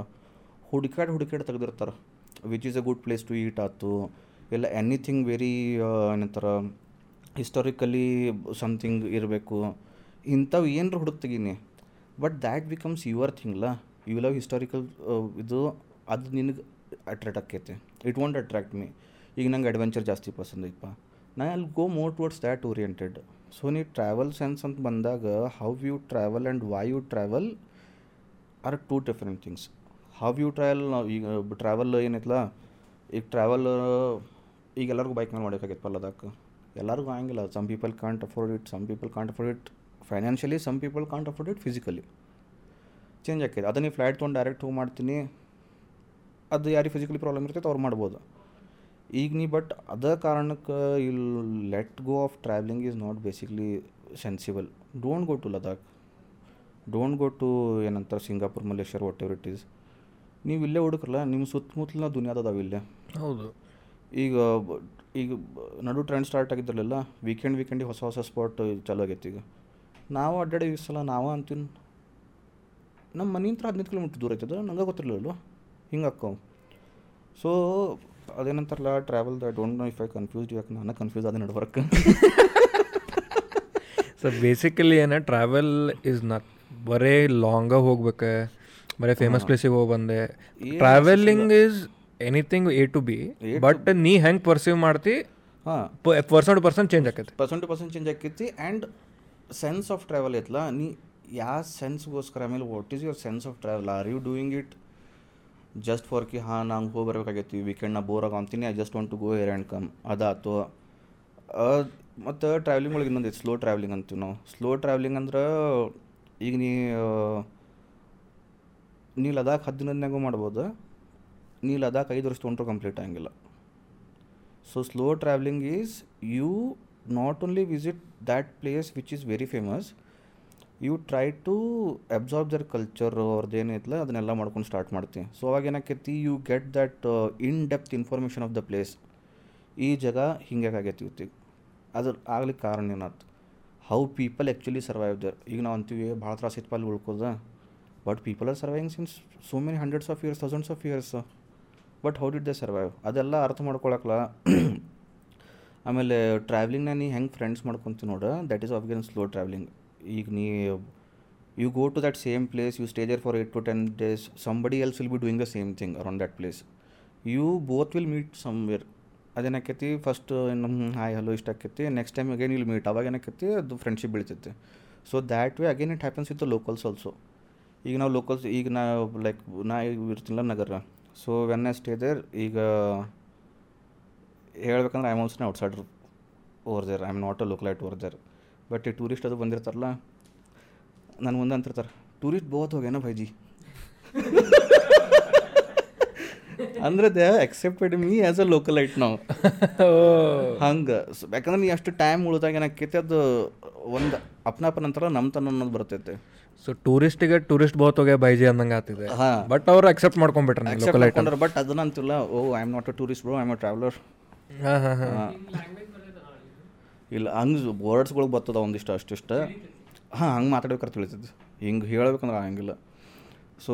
ಹುಡುಕಾಡ್ ಹುಡುಕಾಡ್ ತೆಗೆದಿರ್ತಾರೆ. Which is a good place to eat ಆಯ್ತು ಇಲ್ಲ ಎನಿಥಿಂಗ್ ವೆರಿ ಏನಂತಾರೆ ಹಿಸ್ಟಾರಿಕಲಿ ಸಮಥಿಂಗ್ ಇರಬೇಕು. ಇಂಥವು ಏನರ ಹುಡುಕ್ತೀನಿ ಬಟ್ ದ್ಯಾಟ್ ಬಿಕಮ್ಸ್ ಯುವರ್ ಥಿಂಗ್ಲ ಯು ಲವ್ ಹಿಸ್ಟಾರಿಕಲ್ ಇದು ಅದು ನಿನಗೆ ಅಟ್ರಾಕ್ಟ್ ಆಕೈತೆ ಇಟ್ ವಾಂಟ್ ಅಟ್ರಾಕ್ಟ್ ಮೀ ಈಗ ನಂಗೆ ಅಡ್ವೆಂಚರ್ ಜಾಸ್ತಿ ಪಸಂದ್ ಐತಪ್ಪ ನಾ ಅಲ್ಲಿ go more towards that oriented so ನೀ ಟ್ರಾವೆಲ್ ಸೆನ್ಸ್ ಅಂತ ಬಂದಾಗ how you travel and why you travel are two different things how you travel ಈಗ ಟ್ರಾವೆಲ್ ಏನೈತಲ್ಲ ಈಗ ಟ್ರಾವೆಲ್ ಈಗ ಎಲ್ಲರಿಗೂ ಬೈಕ್ ಮೇಲೆ ಮಾಡೋಕ್ಕಾಗೈತೆ ಪಲ್ಲದಾಕ ಎಲ್ಲರಿಗೂ ಆಗಂಗಿಲ್ಲ. Some people can't afford it some people can't afford it financially some people can't afford it physically change ಆಕೈತೆ ಅದನ್ನ ನೀವು ಫ್ಲೈಟ್ ತೊಗೊಂಡು ಡೈರೆಕ್ಟ್ ಹೋಗಿ ಮಾಡ್ತೀನಿ. ಅದು ಯಾರಿಗೆ ಫಿಸಿಕಲಿ ಪ್ರಾಬ್ಲಮ್ ಇರ್ತೈತೆ ಅವ್ರು ಮಾಡ್ಬೋದು. ಈಗ ನೀ ಬಟ್ ಅದ ಕಾರಣಕ್ಕೆ I'll let go of travelling is not basically sensible don't go to Ladakh don't go to ಏನಂತಾರೆ Singapore Malaysia what ever it is ನೀವು ಇಲ್ಲೇ ಹುಡುಕ್ರಲ್ಲ ನಿಮ್ಮ ಸುತ್ತಮುತ್ತಲಿನ ದುನಿಯಾದದಾವ ಇಲ್ಲೇ. ಹೌದು. ಈಗ ಈಗ ನಡು ಟ್ರೆಂಡ್ ಸ್ಟಾರ್ಟ್ ಆಗಿದ್ದಿರಲಿಲ್ಲ ವೀಕೆಂಡ್ ವೀಕೆಂಡಿಗೆ ಹೊಸ ಹೊಸ ಸ್ಪಾಟ್ ಚಾಲೂ ಆಗೈತೆ ಈಗ. ನಾವು ಅಡ್ಡಾಡಿ ಸಲ ನಾವು ಅಂತೀನಿ. ನಮ್ಮ ಮನೆಯಿಂದ ಹದಿನೈದು ಕಿಲೋಮೀಟ್ರ್ ದೂರ ಐತದ ನಂಗೆ ಗೊತ್ತಿರಲಿಲ್ಲ ಹಿಂಗೆ ಅಕ್ಕವು so ಅದೇನಂತಾರಲ್ಲ travel the don't know if I confused ಯಾಕೆ ನಾನು ಕನ್ಫ್ಯೂಸ್ ಅದ ನಡ್ವರ್ಕ್ ಸೊ ಬೇಸಿಕಲಿ ಏನ ಟ್ರಾವೆಲ್ ಇಸ್ ನಾಟ್ ಬರೇ ಲಾಂಗ ಹೋಗ್ಬೇಕು ಬರೀ ಫೇಮಸ್ ಪ್ಲೇಸಿಗೆ ಹೋಗಿ ಬಂದೆ. Travelling is anything A to B but ನೀ ಹೆಂಗೆ ಪರ್ಸೀವ್ ಮಾಡ್ತಿ ಹಾಂ. ಪರ್ಸನ್ ಟು ಪರ್ಸನ್ ಚೇಂಜ್ ಆಕೈತಿ. ಪರ್ಸೆಂಟ್ ಟು ಪರ್ಸೆಂಟ್ ಚೇಂಜ್ ಆಕೈತಿ ಆ್ಯಂಡ್ ಸೆನ್ಸ್ ಆಫ್ ಟ್ರಾವೆಲ್ ಐತಲ್ಲ ನೀ ಯಾವ ಸೆನ್ಸ್ಗೋಸ್ಕರ ಆಮೇಲೆ what is your sense of travel are you doing it just for ಕಿ ಹಾಂ ನಂಗೆ ಹೋಗಿ ಬರ್ಬೇಕಾಗೈತಿ ವೀಕೆಂಡ್ ನಾ bore ಆಗಂತೀನಿ I just want to go air and come ಅದಾತು ಮತ್ತು ಟ್ರಾವೆಲಿಂಗ್ ಒಳಗೆ ಇನ್ನೊಂದು ಸ್ಲೋ ಟ್ರಾವೆಲಿಂಗ್ ಅಂತೀವಿ ನಾವು ಸ್ಲೋ ಟ್ರಾವೆಲಿಂಗ್ ಅಂದ್ರೆ ಈಗ ನೀ ನೀ ಲದಾಖ್ ಹತ್ತು ದಿನದ್ನಾಗೂ ಮಾಡ್ಬೋದು ನೀ ಲದಾಖ್ ಐದು ವರ್ಷ ತೊಗೊಂಡ್ರು ಕಂಪ್ಲೀಟ್ ಆಗಿಲ್ಲ so slow travelling is you not only visit that place which is very famous you try to absorb their culture ಅವ್ರದ್ದು ಏನೈತಲ್ಲ ಅದನ್ನೆಲ್ಲ ಮಾಡ್ಕೊಂಡು ಸ್ಟಾರ್ಟ್ ಮಾಡ್ತೀನಿ. ಸೊ ಅವಾಗ ಏನಾಕೈತಿ you get that in depth information of the place ಈ ಜಾಗ ಹಿಂಗೆ ಆಗೈತಿ ಇವತ್ತಿಗೆ ಅದ್ರ ಆಗ್ಲಿಕ್ಕೆ ಕಾರಣ ಏನಾಯ್ತು? How people actually survive there ಈಗ ನಾವು ಅಂತೀವಿ, ಭಾಳ ತ್ರಾಸ ಇತ್ತು ಅಲ್ಲಿ ಉಳ್ಕೋದ but people are surviving since so many hundreds of years thousands of years but how did they survive ಅದೆಲ್ಲ ಅರ್ಥ ಮಾಡ್ಕೊಳಕ್ಲ. ಆಮೇಲೆ ಟ್ರಾವೆಲಿಂಗ್ನ ನೀ ಹೆಂಗೆ ಫ್ರೆಂಡ್ಸ್ ಮಾಡ್ಕೊತೀನಿ ನೋಡು. That is again slow travelling ಈಗ ನೀ you go to that same place you stay there for eight to ten days somebody else will be doing the same thing around that place you both will meet somewhere ಅದೇನಾಕೈತಿ first ನಮ್ಮ hi hello ಇಷ್ಟ ಆಕೈತಿ. Next time again ಇಲ್ಲಿ meet ಅವಾಗ ಏನಾಕೈತಿ, ಅದು friendship ಬೀಳ್ತೈತಿ. So that way again it happens with the locals also ಈಗ ನಾವು locals ಈಗ ನಾ ಲೈಕ್ ನಾ ಈಗ ಇರ್ತಿಲ್ಲ ನಗರ. So when I stay there ಈಗ ಹೇಳ್ಬೇಕಂದ್ರೆ I am also or there I am not a localite over there but ಈ ಟೂರಿಸ್ಟ್ ಅದು ಬಂದಿರ್ತಾರಲ್ಲ ನನ್ನ ಮುಂದೆ ಅಂತಿರ್ತಾರೆ ಟೂರಿಸ್ಟ್ ಬಹುತ್ ಹೋಗ್ಯಾನ ಭೈಜಿ? ಅಂದ್ರೆ they accepted me as a ಐಟ್ ನಾವು ಹಂಗೆ. ಯಾಕಂದ್ರೆ ನೀ ಅಷ್ಟು ಟೈಮ್ ಉಳಿದಾಗ ಏನಾಕೈತಿ ಅದು ಒಂದು ಅಪ್ನಾಪನ ಅಂತಾರ ನಮ್ತನ ಅನ್ನೋದು ಬರ್ತೈತೆ. ಸೊ ಟೂರಿಸ್ಟಿಗೆ ಟೂರಿಸ್ಟ್ ಬಹುತ್ ಹೋಗ್ಯ ಬೈಜಿ ಅಂದಂಗೆ ಆಗ್ತಿದೆ ಹಾ. ಬಟ್ ಅವ್ರು ಅಕ್ಸೆಪ್ಟ್ ಮಾಡ್ಕೊಂಡ್ಬಿಟ್ರೆ ಲೋಕಲ್ ಐಟ್ ಬಟ್ ಅದನ್ನ ಅಂತಿಲ್ಲ ಓ I am not a tourist bro I am a traveller ಹಾಂ ಹಾಂ ಹಾಂ. ಇಲ್ಲ ಹಂಗೆ ವರ್ಡ್ಸ್ಗಳು ಬರ್ತದ ಒಂದಿಷ್ಟು ಅಷ್ಟಿಷ್ಟು ಹಾಂ ಹಂಗೆ ಮಾತಾಡ್ಬೇಕಾರೆ ತಿಳಿತೈತಿ ಹಿಂಗೆ ಹೇಳ್ಬೇಕಂದ್ರೆ ಆಗಂಗಿಲ್ಲ ಸೊ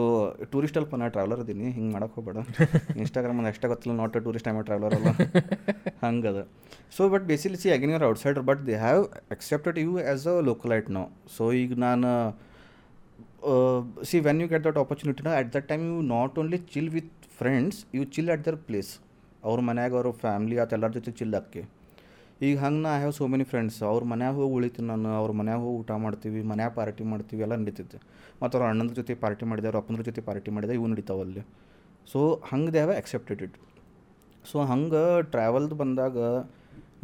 ಟೂರಿಸ್ಟ್ ಅಲ್ಪ ನಾ ಟ್ರಾವೆಲರ್ ಅದೀನಿ ಹಿಂಗೆ ಮಾಡಕ್ಕೆ ಹೋಗ್ಬೇಡ. ಇನ್ಸ್ಟಾಗ್ರಾಮ್ ಒಂದು ಎಷ್ಟೇ ಗೊತ್ತಿಲ್ಲ not a tourist I'm traveller ಅಲ್ಲ. ಹಂಗದ. So but basically see again you're outsider but they have accepted you as a localite no so ಈಗ ನಾನು see when you get that opportunity at that time you not only chill with friends you chill at their place ಅವ್ರ ಮನ್ಯಾಗ ಅವ್ರ family ಆತ ಎಲ್ಲರ ಜೊತೆ chill ಆಕೆ ಈಗ ಹಂಗೆ ನಾ ಹ್ಯಾವ್ ಸೋ ಮೆನಿ ಫ್ರೆಂಡ್ಸ್ ಅವ್ರ ಮನ್ಯಾಗ ಹೋಗಿ ಉಳಿತೀನಿ ನಾನು, ಅವ್ರ ಮನ್ಯಾಗ ಹೋಗಿ ಊಟ ಮಾಡ್ತೀವಿ, ಮನ್ಯಾಗ ಪಾರ್ಟಿ ಮಾಡ್ತೀವಿ, ಎಲ್ಲ ನಡೀತಿತ್ತು ಮತ್ತು ಅವ್ರ ಅಣ್ಣನ ಜೊತೆ ಪಾರ್ಟಿ ಮಾಡಿದೆ ಅವ್ರ ಅಪ್ಪನ ಜೊತೆ ಪಾರ್ಟಿ ಮಾಡಿದೆ ಇವು ನಡೀತಾವೆ ಅಲ್ಲಿ. ಸೊ ಹಂಗೆ they have accepted it so ಹಂಗೆ ಟ್ರಾವೆಲ್ದು ಬಂದಾಗ,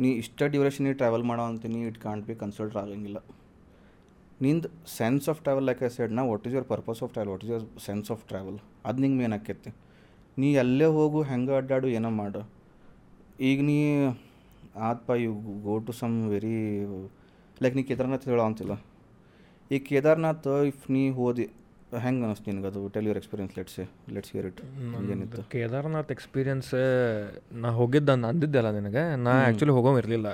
ನೀ ಇಷ್ಟ ಡ್ಯೂರೇಷನ್ ನೀ ಟ್ರಾವೆಲ್ ಮಾಡೋ ಅಂತೀನಿ ಇಟ್ ಕಾಂಟ್ ಬಿ ಕನ್ಸಿಡರ್ ಆಗಂಗಿಲ್ಲ ನಿಂದು sense of travel like I said ನಾ what is your purpose of travel what is your sense of travel ಅದು ನಿಂಗೆ ಮೇನ್ ಆಕೈತಿ ನೀ ಎಲ್ಲೇ ಹೋಗು, ಹೆಂಗೆ ಅಡ್ಡಾಡು, ಏನೋ ಮಾಡು. ಈಗ ನೀ ಆತ್ಪ you go to some very like ನೀ ಕೇದಾರ್ನಾಥ್ ಹೇಳೋ ಅಂತಿಲ್ಲ. ಈ ಕೇದಾರ್ನಾಥ್ ಇಫ್ ನೀ ಹೋದಿ ಹೆಂಗೆ ಅನಿಸ್ತು ನಿನಗೆ ಅದು? Tell your experience let's let's hear it ಏನಿತ್ತು? ಕೇದಾರ್ನಾಥ್ ಎಕ್ಸ್ಪೀರಿಯನ್ಸ್ ನಾ ಹೋಗಿದ್ದ ನಾನು ಅಂದಿದ್ದೆಲ್ಲ ನಿನಗೆ. ನಾ ಆ್ಯಕ್ಚುಲಿ ಹೋಗೋ ಇರಲಿಲ್ಲ.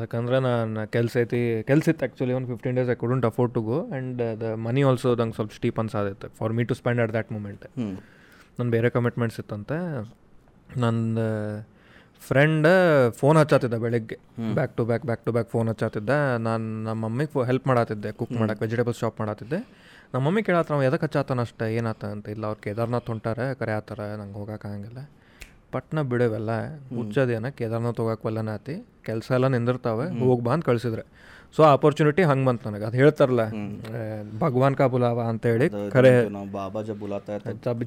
ಯಾಕಂದ್ರೆ ನಾನು ಕೆಲಸ ಐತಿ ಕೆಲಸ ಇತ್ತು ಆ್ಯಕ್ಚುಲಿ ಒಂದು fifteen days I couldn't afford to go and the money also ನಂಗೆ ಸ್ವಲ್ಪ steep ಅನ್ಸಾದಿತ್ತು for me to spend at that moment ನನ್ನ ಬೇರೆ ಕಮಿಟ್ಮೆಂಟ್ಸ್ ಇತ್ತಂತೆ. ನನ್ನ ಫ್ರೆಂಡ್ ಫೋನ್ ಹಚ್ಚಾತಿದ್ದ ಬೆಳಗ್ಗೆ. Back to back back to back phone ಹಚ್ಚಾತಿದ್ದ. ನಾನು ನಮ್ಮ ಮಮ್ಮಿಗೆ ಫೋ ಹೆಲ್ಪ್ ಮಾಡತ್ತಿದ್ದೆ ಕುಕ್ ಮಾಡಕ್ಕೆ ವೆಜಿಟೇಬಲ್ಸ್ ಶಾಪ್ ಮಾಡತ್ತಿದ್ದೆ ನಮ್ಮ ಮಮ್ಮಿ ಕೇಳತ್ತ ನಾವು ಎದಕ್ಕೆ ಹಚ್ಚಾತಾನ ಅಷ್ಟೇ? ಏನಾತ ಅಂತ? ಇಲ್ಲ ಅವ್ರು ಕೇದಾರ್ನಾಥ್ ಹೊಂಟಾರೆ ಕರೆ ಆತಾರೆ ನಂಗೆ ಹೋಗೋಕ್ಕಾಗಂಗಿಲ್ಲ ಪಟ್ನ ಬಿಡವೆಲ್ಲ ಹುಚ್ಚದೇನ ಕೇದಾರ್ನಾಥ್ ಹೋಗಕ್ಕೆ ವಲ್ಲನ ಆತಿ. ಕೆಲಸ ಎಲ್ಲ ನಿಂದಿರ್ತಾವೆ ಹೋಗಿ ಬಾ ಅಂತ ಕಳಿಸಿದ್ರೆ. ಸೊ ಆಪರ್ಚುನಿಟಿ ಹಂಗೆ ಬಂತು ನನಗೆ. ಅದು ಹೇಳ್ತಾರಲ್ಲ ಭಗವಾನ್ ಕಾ ಬುಲಾವ ಅಂತೇಳಿ ಖರೆ ನಾವು ಬಾಬಾ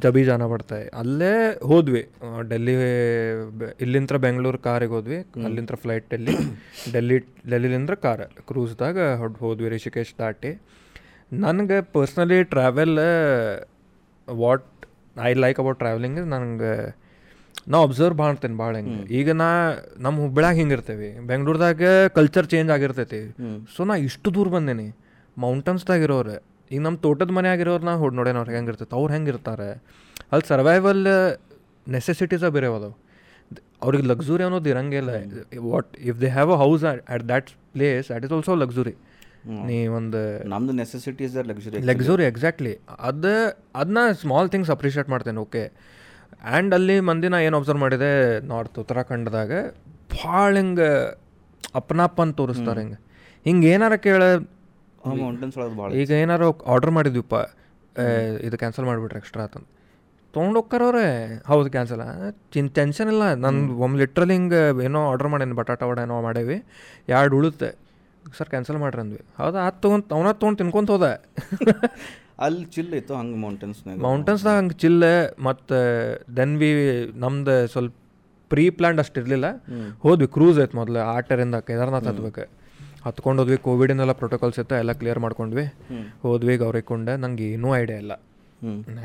ಜಬ್ ಜಾನ ಬರ್ತಾ ಅಲ್ಲೇ ಹೋದ್ವಿ ಡೆಲ್ಲಿ ಇಲ್ಲಿಂತ್ರ ಬೆಂಗಳೂರು ಕಾರಿಗೆ ಹೋದ್ವಿ ಅಲ್ಲಿಂತ್ರ ಫ್ಲೈಟ್ ಡೆಲ್ಲಿ ಡೆಲ್ಲಿ ಡೆಲ್ಲಿಲಿಂದ್ರ ಕಾರ್ ಕ್ರೂಸ್ದಾಗ ಹೊಡ್ ಹೋದ್ವಿ ರಿಷಿಕೇಶ್ ದಾಟಿ. ನನಗೆ personally travel what I like about travelling ನನಗೆ ನಾ ಅಬ್ಸರ್ವ್ ಮಾಡ್ತೇನೆ ಭಾಳ ಹೆಂಗೆ. ಈಗ ನಾ ನಮ್ಮ ಹುಬ್ಬಳ್ಯಾಗ ಹಿಂಗೆ ಇರ್ತೇವೆ. ಬೆಂಗ್ಳೂರ್ದಾಗ ಕಲ್ಚರ್ ಚೇಂಜ್ ಆಗಿರ್ತೈತಿ. ಸೊ ನಾ ಇಷ್ಟು ದೂರ ಬಂದೇನಿ. ಮೌಂಟನ್ಸ್ದಾಗ ಇರೋರು ಈಗ ನಮ್ಮ ತೋಟದ ಮನೆ ಆಗಿರೋರು ನಾ ಹೊಡ್ ನೋಡೇನ ಅವ್ರಿಗೆ ಹೆಂಗೆ ಇರ್ತೈತೆ ಅವ್ರು ಹೆಂಗೆ ಇರ್ತಾರೆ. ಅಲ್ಲಿ ಸರ್ವೈವಲ್ ನೆಸೆಸಿಟೀಸ ಬೇರೆ ಅದಾವೆ. ಅವ್ರಿಗೆ ಲಕ್ಸುರಿ ಅನ್ನೋದು ಇರಂಗಿಲ್ಲ what if they have a house at that place that is also luxury ನೀ ಒಂದು ನಮ್ದು ನೆಸೆಸಿಟೀಸ್ ಲಕ್ಸುರಿ ಲಕ್ಸುರಿ ಎಕ್ಸಾಕ್ಟ್ಲಿ ಅದು ಅದನ್ನ ಸ್ಮಾಲ್ ಥಿಂಗ್ಸ್ ಅಪ್ರಿಷಿಯೇಟ್ ಮಾಡ್ತೇನೆ ಓಕೆ ಆ್ಯಂಡ್ ಅಲ್ಲಿ ಮಂದಿನ ಏನು ಅಬ್ಸರ್ವ್ ಮಾಡಿದೆ ನಾರ್ತ್ ಉತ್ತರಾಖಂಡದಾಗ ಭಾಳ ಹಿಂಗೆ ಅಪ್ನಾಪನ್ ತೋರಿಸ್ತಾರೆ ಹಿಂಗೆ. ಹಿಂಗೆ ಏನಾರ ಕೇಳ ಈಗ ಏನಾರು ಆರ್ಡರ್ ಮಾಡಿದ್ವಿಪ್ಪ ಇದು ಕ್ಯಾನ್ಸಲ್ ಮಾಡಿಬಿಟ್ರೆ ಎಕ್ಸ್ಟ್ರಾ ಆತಂತ ತೊಗೊಂಡು ಹೋಗ್ಕಾರವ್ರೆ ಹೌದು ಕ್ಯಾನ್ಸಲ್ ಚಿನ್ ಟೆನ್ಷನ್ ಇಲ್ಲ. ನಾನು ಒಮ್ಮೆ ಲಿಟ್ರಲಿ ಹಿಂಗೆ ಏನೋ ಆರ್ಡರ್ ಮಾಡೇನಿ ಬಟಾಟ ವಡ ಏನೋ ಮಾಡೇವಿ ಎರಡು ಉಳುತ್ತೆ. ಸರ್ ಕ್ಯಾನ್ಸಲ್ ಮಾಡ್ರಿ ಅಂದ್ವಿ ಹೌದಾ? ಅದು ತೊಗೊಂಡು ಅವನ ತೊಗೊಂಡು ತಿನ್ಕೊಂತ ಹೋದ. ಅಲ್ಲಿ ಚಿಲ್ ಇತ್ತು ಹಂಗೆ ಮೌಂಟೇನ್ಸ್ನಾಗ ಮೌಂಟೇನ್ಸ್ದಾಗ ಹಂಗೆ ಚಿಲ್ಲ ಮತ್ತು ದೆನ್ ವಿ ನಮ್ದು ಸ್ವಲ್ಪ ಪ್ರೀ ಪ್ಲ್ಯಾಂಡ್ ಅಷ್ಟು ಇರಲಿಲ್ಲ. ಹೋದ್ವಿ ಕ್ರೂಸ್ ಐತೆ ಮೊದಲು ಆಟರಿಂದ ಕೇದಾರ್ನಾಥ್ ಹತ್ಬೇಕು. ಹತ್ಕೊಂಡು ಹೋದ್ವಿ ಕೋವಿಡಿನೆಲ್ಲ ಪ್ರೋಟೋಕಾಲ್ಸ್ ಇತ್ತು ಎಲ್ಲ ಕ್ಲಿಯರ್ ಮಾಡ್ಕೊಂಡ್ವಿ. ಹೋದ್ವಿ ಗೌರಿಕೊಂಡೆ ನಂಗೆ ಏನೂ ಐಡಿಯಾ ಇಲ್ಲ.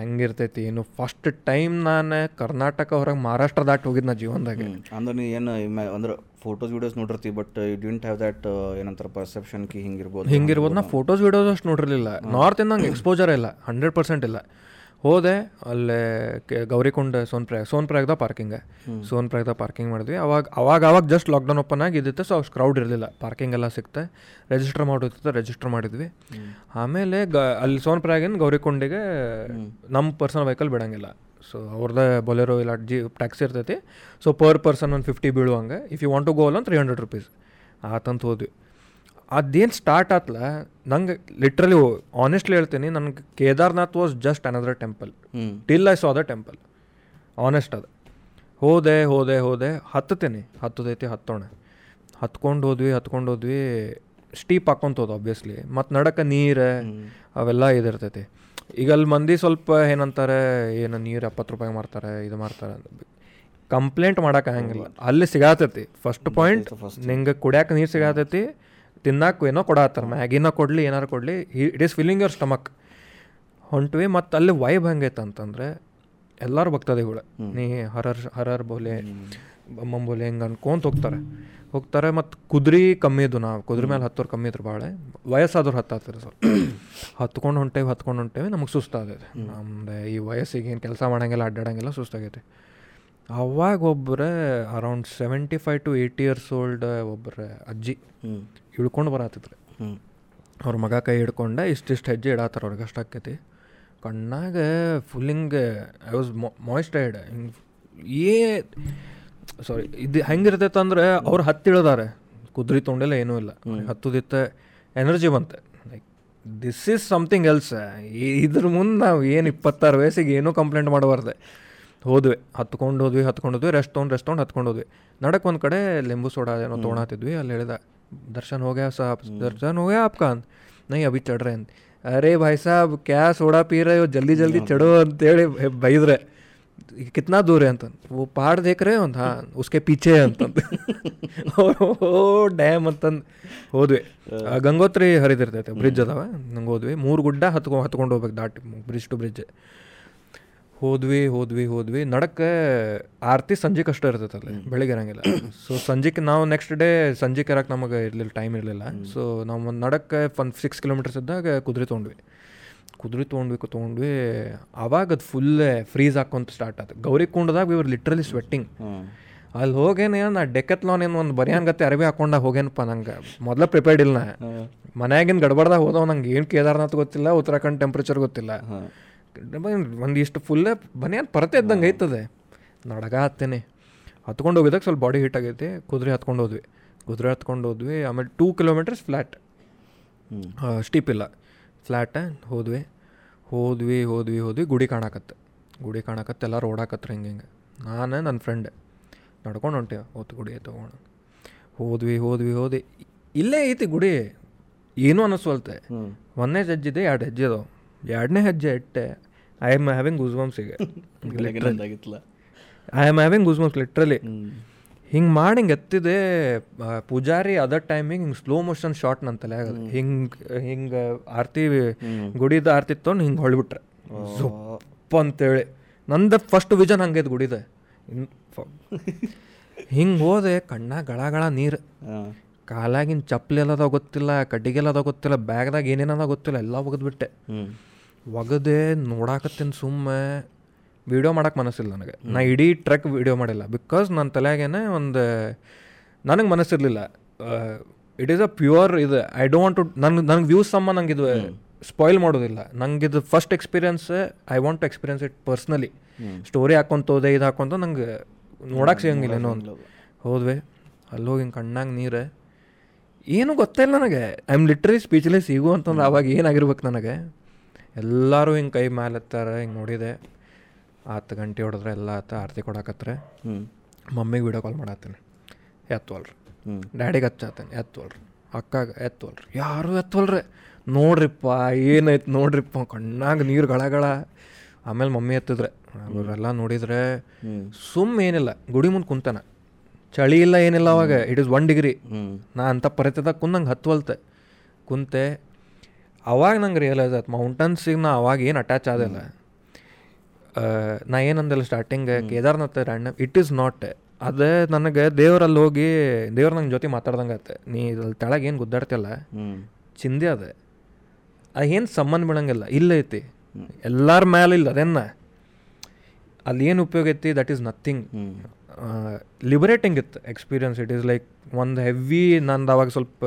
ಹೆಂಗಿರ್ತೈತಿ ಏನು ಫಸ್ಟ್ ಟೈಮ್ ನಾನು ಕರ್ನಾಟಕ ಹೊರಗೆ ಮಹಾರಾಷ್ಟ್ರ ದಾಟಿ ಹೋಗಿದ್ದು ನಾ ಜೀವನದಾಗ. ಅಂದ್ರೆ ನೀ ಏನು ಅಂದ್ರೆ photos videos ನೋಡಿರ್ತಿ but you didn't have that ಏನಂತಾರೆ ಪರ್ಸೆಪ್ಷನ್ ಕಿ ಹಿಂಗಿರ್ಬೋದು ಹಿಂಗಿರ್ಬೋದು ನಾ ಫೋಟೋಸ್ ವೀಡಿಯೋಸ್ ಅಷ್ಟು ನೋಡಿರಲಿಲ್ಲ. ನಾರ್ತ್ ಇಂದ ನಂಗೆ ಎಕ್ಸ್ಪೋಜರ್ ಇಲ್ಲ ಹಂಡ್ರೆಡ್ ಪರ್ಸೆಂಟ್ ಇಲ್ಲ. ಹೋದೆ ಅಲ್ಲೇ ಗೌರಿಕೊಂಡ ಸೋನ್ ಪ್ರಯಾಗ್ದಾಗ ಪಾರ್ಕಿಂಗ್ ಸೋನ್ಪ್ರಯಾಗ್ದ ಪಾರ್ಕಿಂಗ್ ಮಾಡಿದ್ವಿ. ಅವಾಗ ಅವಾಗ ಅವಾಗ ಜಸ್ಟ್ ಲಾಕ್ಡೌನ್ ಓಪನ್ ಆಗಿ ಇದ್ದಿತ್ತು ಸೊ ಅಷ್ಟು ಕ್ರೌಡ್ ಇರಲಿಲ್ಲ. ಪಾರ್ಕಿಂಗ್ ಎಲ್ಲ ಸಿಕ್ತೆ. ರಿಜಿಸ್ಟರ್ ಮಾಡೋದಿತ್ತು ರಿಜಿಸ್ಟರ್ ಮಾಡಿದ್ವಿ. ಆಮೇಲೆ ಗ ಅಲ್ಲಿ ಸೋನ್ಪ್ರಯಾಗಿನ ಗೌರಿಕೊಂಡಿಗೆ ನಮ್ಮ ಪರ್ಸನಲ್ ವೆಹಿಕಲ್ ಬಿಡೋಂಗಿಲ್ಲ. ಸೊ ಅವ್ರದ್ದೇ ಬೊಲೆರೋ ಇಲ್ಲ ಜಿ ಟ್ಯಾಕ್ಸಿ ಇರ್ತೈತಿ. ಸೊ ಪರ್ ಪರ್ಸನ್ ಒಂದು fifty ಬೀಳುವಂಗೆ. If you want to go ಅಲ್ಲ ತ್ರೀ ಹಂಡ್ರೆಡ್ ರುಪೀಸ್ ಆತಂತ ಹೋದ್ವಿ. ಅದೇನು ಸ್ಟಾರ್ಟ್ ಆತ್ಲ ನಂಗೆ ಲಿಟ್ರಲಿ ಆನೆಸ್ಟ್ಲಿ ಹೇಳ್ತೀನಿ ನನಗೆ Kedarnath was just another temple till I saw the temple honest ಅದು. ಹೋದೆ ಹೋದೆ ಹೋದೆ ಹತ್ತತೀನಿ ಹತ್ತದೈತಿ ಹತ್ತೋಣ. ಹತ್ಕೊಂಡು ಹೋದ್ವಿ ಹತ್ಕೊಂಡು ಹೋದ್ವಿ ಸ್ಟೀಪ್ ಹಾಕ್ಕೊಂತ ಹೋದ ಆಬ್ವಿಯಸ್ಲಿ ಮತ್ತು ನಡಕ ನೀರು ಅವೆಲ್ಲ ಇದಿರ್ತೈತಿ. ಈಗ ಅಲ್ಲಿ ಮಂದಿ ಸ್ವಲ್ಪ ಏನಂತಾರೆ ಏನು ನೀರು ಎಪ್ಪತ್ತು ರೂಪಾಯಿ ಮಾಡ್ತಾರೆ ಇದು ಮಾಡ್ತಾರೆ ಕಂಪ್ಲೇಂಟ್ ಮಾಡೋಕೆ ಆಗಂಗಿಲ್ಲ. ಅಲ್ಲಿ ಸಿಗಾತೈತಿ. ಫಸ್ಟ್ ಪಾಯಿಂಟ್ ನಿಂಗೆ ಕುಡ್ಯಾಕ ನೀರು ಸಿಗಾತೈತಿ. ತಿನ್ನಾಕ ಏನೋ ಕೊಡತ್ತಾರ ಮ್ಯಾಗಿನ ಕೊಡಲಿ ಏನಾರು ಕೊಡಲಿ it is filling your stomach ಹೊಂಟ್ವಿ ಮತ್ತು ಅಲ್ಲಿ ವೈಬ್ ಹೆಂಗೈತೆ ಅಂತಂದರೆ ಎಲ್ಲರೂ ಭಕ್ತಾದಿಗಳು. ನೀ ಹರರ್ ಹರರ್ ಬೋಲೆ ಬಮ್ಮಂ ಬೋಲೆ ಹಿಂಗೆ ಅನ್ಕೊಂತ ಹೋಗ್ತಾರೆ. ಹೋಗ್ತಾರೆ ಮತ್ತು ಕುದುರೆ ಕಮ್ಮಿ ಇದ್ದು ನಾವು. ಕುದುರೆ ಮೇಲೆ ಹತ್ತೋರು ಕಮ್ಮಿ ಇದ್ರು ಭಾಳ ವಯಸ್ಸಾದವ್ರು ಹತ್ತಾತಿದ್ರು ಸ್ವಲ್ಪ. ಹತ್ಕೊಂಡು ಹೊಂಟೇವಿ ಹತ್ಕೊಂಡು ಹೊಂಟೇವಿ ನಮಗೆ ಸುಸ್ತಾಗೈತೆ ನಮ್ದು ಈ ವಯಸ್ಸಿಗೆ ಏನು ಕೆಲಸ ಮಾಡೋಂಗಿಲ್ಲ ಅಡ್ಡಾಡಂಗಿಲ್ಲ ಸುಸ್ತಾಗೈತೆ. ಅವಾಗ ಒಬ್ಬರೇ around seventy five to eighty years old ಒಬ್ಬರೇ ಅಜ್ಜಿ ಇಳ್ಕೊಂಡು ಬರತ್ತಿದ್ರು ಅವ್ರ ಮಗ ಕೈ ಹಿಡ್ಕೊಂಡೆ ಇಷ್ಟಿಷ್ಟು ಹೆಜ್ಜೆ ಇಡಾತಾರ ಅವ್ರಿಗೆ ಅಷ್ಟು ಆಕೈತಿ. ಕಣ್ಣಾಗ ಫುಲ್ಲಿಂಗ್ ಹಿಂಗೆ ಐ ವಾಸ್ ಮಾಯ್ಸ್ಟೈಡ್ ಹಿಂಗೆ ಏ ಸಾರಿ ಇದು ಹೆಂಗಿರ್ತೈತೆ ಅಂದ್ರೆ ಅವ್ರು ಹತ್ತಿಳಿದಾರೆ. ಕುದುರೆ ತೊಗೊಂಡಿಲ್ಲ ಏನೂ ಇಲ್ಲ. ಹತ್ತುದಿತ್ತ ಎನರ್ಜಿ ಬಂತೆ. Like this is something else ಇದ್ರ ಮುಂದೆ ನಾವು ಏನು ಇಪ್ಪತ್ತಾರು ವಯಸ್ಸಿಗೆ ಏನೂ ಕಂಪ್ಲೇಂಟ್ ಮಾಡಬಾರ್ದೆ. ಹೋದ್ವಿ ಹತ್ಕೊಂಡು ಹೋದ್ವಿ ಹತ್ಕೊಂಡು ಹೋದ್ವಿ ರೆಸ್ಟ್ ತೊಗೊಂಡು ರೆಸ್ಟ್ ತೊಗೊಂಡು ಹತ್ಕೊಂಡು ಹೋದ್ವಿ. ನಡಕ್ಕೆ ಒಂದು ಕಡೆ ಲಿಂಬು ಸೋಡಾ ಏನೋ ತೊಗೊಳತಿದ್ವಿ ಅಲ್ಲಿ ಹೇಳಿದ दर्शन हो गया साहब दर्शन हो गया आपका नहीं अभी चढ़ रहे हैं अरे भाई साहब क्या सोडा पी रहे हो जल्दी जल्दी चढ़ो ಅಂತೇಳಿ ಬೈದ್ರೆ कितना दूर है ಅಂತ वो पहाड़ देख रहे हो हाँ उसके पीछे है ಅಂತಂದು ಓ ಡ್ಯಾಮ್ ಅಂತಂದು ಹೋದ್ವಿ ಆ, ಗಂಗೋತ್ರಿ ಹರಿದಿರ್ತೈತೆ ಬ್ರಿಡ್ಜ್ ಅದಾವ ನಂಗೆ ಹೋದ್ವಿ ಮೂರು ಗುಡ್ಡ ಹತ್ಕೊ ಹತ್ಕೊಂಡು ಹೋಗ್ಬೇಕು ದಾಟಿ ಬ್ರಿಡ್ಜ್ ಟು ಬ್ರಿಡ್ಜ್ ಹೋದ್ವಿ ಹೋದ್ವಿ ಹೋದ್ವಿ. ನಡಕ್ಕೆ ಆರತಿ ಸಂಜೆಗೆ ಅಷ್ಟೇ ಇರ್ತೈತೆ ಅಲ್ಲಿ ಬೆಳಿಗ್ಗೆ ಇರಂಗಿಲ್ಲ. ಸೊ ಸಂಜೆಗೆ ನಾವು ನೆಕ್ಸ್ಟ್ ಡೇ ಸಂಜೆ ಇರಕ್ಕೆ ನಮಗೆ ಇರಲಿಲ್ಲ ಟೈಮ್ ಇರಲಿಲ್ಲ. ಸೊ ನಾವು ಒಂದು ನಡಕ್ಕೆ ಒಂದು ಸಿಕ್ಸ್ ಕಿಲೋಮೀಟರ್ಸ್ ಇದ್ದಾಗ ಕುದುರೆ ತೊಗೊಂಡ್ವಿ. ಕುದುರೆ ತೊಗೊಂಡ್ವಿ ತೊಗೊಂಡ್ವಿ. ಆವಾಗ ಅದು ಫುಲ್ ಫ್ರೀಸ್ ಹಾಕೊಂತ ಸ್ಟಾರ್ಟ್ ಆಯ್ತು ಗೌರಿ ಕುಂಡದಾಗ ಇವ್ರು ಲಿಟ್ರಲಿ ಸ್ವೆಟ್ಟಿಂಗ್ ಅಲ್ಲಿ ಹೋಗೇನೆ ನಾ ಡೆಕತ್ಲಾನ್ ಏನು ಒಂದು ಬರಿಯಾನ್ ಗತ್ತೆ ಅರಬಿ ಹಾಕೊಂಡ ಹೋಗೇನಪ್ಪ ನಂಗೆ. ಮೊದಲ ಪ್ರಿಪೇರ್ಡ್ ಇಲ್ಲ ನಾ ಮನ್ಯಾಗಿನ ಗಡ್ಬಡ್ದಾಗ ಹೋದವ ನಂಗೆ ಏನು ಕೇದಾರ್ನಾಥ್ ಗೊತ್ತಿಲ್ಲ ಉತ್ತರಾಖಂಡ್ ಟೆಂಪ್ರೇಚರ್ ಗೊತ್ತಿಲ್ಲ. ಒಂದಿಷ್ಟು ಫುಲ್ಲೇ ಬನಿಯಾನ್ ಪರತೆ ಇದ್ದಂಗೆ ಐತದೆ. ನಡಗ ಹತ್ತೇನೆ. ಹತ್ಕೊಂಡು ಹೋಗಿದಾಗ ಸ್ವಲ್ಪ ಬಾಡಿ ಹೀಟ್ ಆಗೈತಿ. ಕುದುರೆ ಹತ್ಕೊಂಡು ಹೋದ್ವಿ. ಕುದುರೆ ಹತ್ಕೊಂಡು ಹೋದ್ವಿ. ಆಮೇಲೆ ಟೂ ಕಿಲೋಮೀಟರ್ಸ್ ಫ್ಲ್ಯಾಟ್ ಸ್ಟೀಪ್ ಇಲ್ಲ. ಫ್ಲ್ಯಾಟ ಹೋದ್ವಿ. ಹೋದ್ವಿ ಹೋದ್ವಿ ಹೋದ್ವಿ. ಗುಡಿ ಕಾಣಕತ್ತೆ. ಗುಡಿ ಕಾಣಕತ್ತೆ. ಎಲ್ಲರೂ ಓಡಾಕತ್ರ ಹಿಂಗೆ ಹಿಂಗೆ. ನಾನು ನನ್ನ ಫ್ರೆಂಡ್ ನಡ್ಕೊಂಡು ಹೊಂಟೇವ ಹೊತ್ತು ಗುಡಿ ತೊಗೊಂಡು. ಹೋದ್ವಿ ಹೋದ್ವಿ ಹೋದ್ವಿ. ಇಲ್ಲೇ ಐತಿ ಗುಡಿ. ಏನೂ ಅನ್ನಿಸ್ವಲ್ತೆ ಒಂದನೇ ಜಜ್ಜಿದೆ ಎರಡು ಹೆಜ್ಜೆ ಅದಾವೆ ಎರಡನೇ ಹೆಜ್ಜೆ ಇಟ್ಟೆ. ಐ ಆಮ್ ಹ್ಯಾವಿಂಗ್ ಆಗಿತ್ತಲ್ಲ I am having goosebumps literally ಹಿಂಗೆ ಮಾಡಿ ಹಿಂಗೆ ಎತ್ತಿದೆ ಪೂಜಾರಿ ಅದರ್ ಟೈಮಿಂಗ್ ಹಿಂಗೆ ಸ್ಲೋ ಮೋಷನ್ ಶಾರ್ಟ್ ನನ್ನ ತಲೆ ಆಗದು. ಹಿಂಗೆ ಹಿಂಗೆ ಆರತಿ ಗುಡಿದ ಆರತಿ ತೊಗೊಂಡು ಹಿಂಗೆ ಹೊಳ್ಬಿಟ್ರೆ. ಸೊಪ್ಪ ಅಂತೇಳಿ. ನಂದು ಫಸ್ಟ್ ವಿಜನ್ ಹಂಗೈತೆ ಗುಡಿದ. ಹಿಂಗೆ ಹೋದೆ ಕಣ್ಣ ಗಳ ಗಳ ನೀರು. ಕಾಲಾಗಿನ ಚಪ್ಪಲಿ ಎಲ್ಲದ ಗೊತ್ತಿಲ್ಲ ಕಡ್ಡಿಗೆಲ್ಲದ ಗೊತ್ತಿಲ್ಲ ಬ್ಯಾಗ್ದಾಗ ಏನೇನದ ಗೊತ್ತಿಲ್ಲ ಎಲ್ಲ ಒಗೆದ್ಬಿಟ್ಟೆ ಒಗದೆ ನೋಡಾಕತ್ತಿನ ಸುಮ್ಮನೆ ವೀಡಿಯೋ ಮಾಡಕ್ಕೆ ಮನಸ್ಸಿಲ್ಲ ನನಗೆ. ನಾ ಇಡೀ ಟ್ರೆಕ್ ವೀಡಿಯೋ ಮಾಡಿಲ್ಲ. ಬಿಕಾಸ್ ನನ್ನ ತಲೆಯಾಗೇನೆ ಒಂದು ನನಗೆ ಮನಸ್ಸಿರಲಿಲ್ಲ. ಇಟ್ ಈಸ್ ಅ ಪ್ಯೂರ್ ಇದು. ಐ ಡೋಂಟ್ ಟು ನನ್ಗೆ ನನಗೆ ವ್ಯೂಸ್ ಸಮ್ಮ ನಂಗೆ ಇದು ಸ್ಪಾಯ್ಲ್ ಮಾಡೋದಿಲ್ಲ. ನಂಗೆ ಇದು first experience I want to experience it personally story ಹಾಕೊಂತ ಹೋದೆ ಇದು ಹಾಕೊಂತ ನಂಗೆ ನೋಡಕ್ಕೆ ಸಿಗಂಗಿಲ್ಲ ಏನೋ ಒಂದು ಹೋದ್ವಿ. ಅಲ್ಲಿ ಹೋಗಿ ಹಿಂಗೆ ಕಣ್ಣಾಗ ನೀರು. ಏನು ಗೊತ್ತಿಲ್ಲ ನನಗೆ. ಐ ಆಮ್ ಲಿಟ್ರಲಿ ಸ್ಪೀಚ್ಲೆಸ್ ಸಿಗು ಅಂತಂದ್ರೆ ಅವಾಗ ಏನಾಗಿರ್ಬೇಕು ನನಗೆ? ಎಲ್ಲರೂ ಹಿಂಗೆ ಕೈ ಮೇಲೆ ಎತ್ತಾರ ಹಿಂಗೆ ನೋಡಿದೆ. ಹತ್ತು ಗಂಟೆ ಹೊಡೆದ್ರೆ ಎಲ್ಲ ಆತ ಆರತಿ ಕೊಡಾಕತ್ರೆ. ಹ್ಞೂ ಮಮ್ಮಿಗೆ ವಿಡಿಯೋ ಕಾಲ್ ಮಾಡತ್ತೇನೆ ಎತ್ತುವಲ್ರಿ ಹ್ಞೂ ಡ್ಯಾಡಿಗೆ ಹಚ್ಚಾತೇನೆ. ಎತ್ತೋಲ್ರಿ ಅಕ್ಕಾಗ ಎತ್ತವಲ್ರಿ ಯಾರು ಎತ್ತವಲ್ರಿ ನೋಡ್ರಿಪ್ಪ ಏನೈತೆ ನೋಡ್ರಿಪ್ಪ. ಕಣ್ಣಾಗ ನೀರು ಗಳಗಳ. ಆಮೇಲೆ ಮಮ್ಮಿ ಎತ್ತಿದ್ರೆ. ಅವರೆಲ್ಲ ನೋಡಿದ್ರೆ ಸುಮ್ಮ ಏನಿಲ್ಲ. ಗುಡಿ ಮುಂದೆ ಕುಂತಾನೆ. ಚಳಿ ಇಲ್ಲ ಏನಿಲ್ಲ ಅವಾಗ. ಇಟ್ ಇಸ್ ಒನ್ ಡಿಗ್ರಿ ನಾ ಅಂಥ ಪರಿಸ್ಥಿತಿದಾಗ ಕುಂದಂಗೆ ಹತ್ತುವಲ್ತೆ ಕುಂತೆ ಅವಾಗ ನಂಗೆ ರಿಯಲೈಸ್ ಆಯ್ತು ಮೌಂಟನ್ಸಿಗೆ ನಾ ಅವಾಗ ಏನು ಅಟ್ಯಾಚ್ ಆದಿಲ್ಲ ನಾ ಏನಂದಿಲ್ಲ starting Kedarnath random it is not ಅದು ನನಗೆ ದೇವರಲ್ಲಿ ಹೋಗಿ ದೇವ್ರು ನಂಗೆ ಜೊತೆ ಮಾತಾಡ್ದಂಗೆ ಆಯ್ತು. ನೀ ಇದ್ರಲ್ಲಿ ತೆಳಗೆ ಏನು ಗುದ್ದಾಡ್ತಿಲ್ಲ ಚಿಂದೆ ಅದ. ಅದು ಏನು ಸಂಬಂಧ ಬೀಳಂಗಿಲ್ಲ ಇಲ್ಲ ಐತಿ. ಎಲ್ಲರ ಮೇಲೆ ಇಲ್ಲ ಅದೇನ. ಅಲ್ಲಿ ಏನು ಉಪಯೋಗ ಐತಿ ದಟ್ ಈಸ್ ನಥಿಂಗ್ ಲಿಬರೇಟಿಂಗ್ ಇತ್ತು ಎಕ್ಸ್ಪೀರಿಯನ್ಸ್ ಇಟ್ ಈಸ್ ಲೈಕ್ ಒಂದು ಹೆವಿ ನಂದು ಅವಾಗ ಸ್ವಲ್ಪ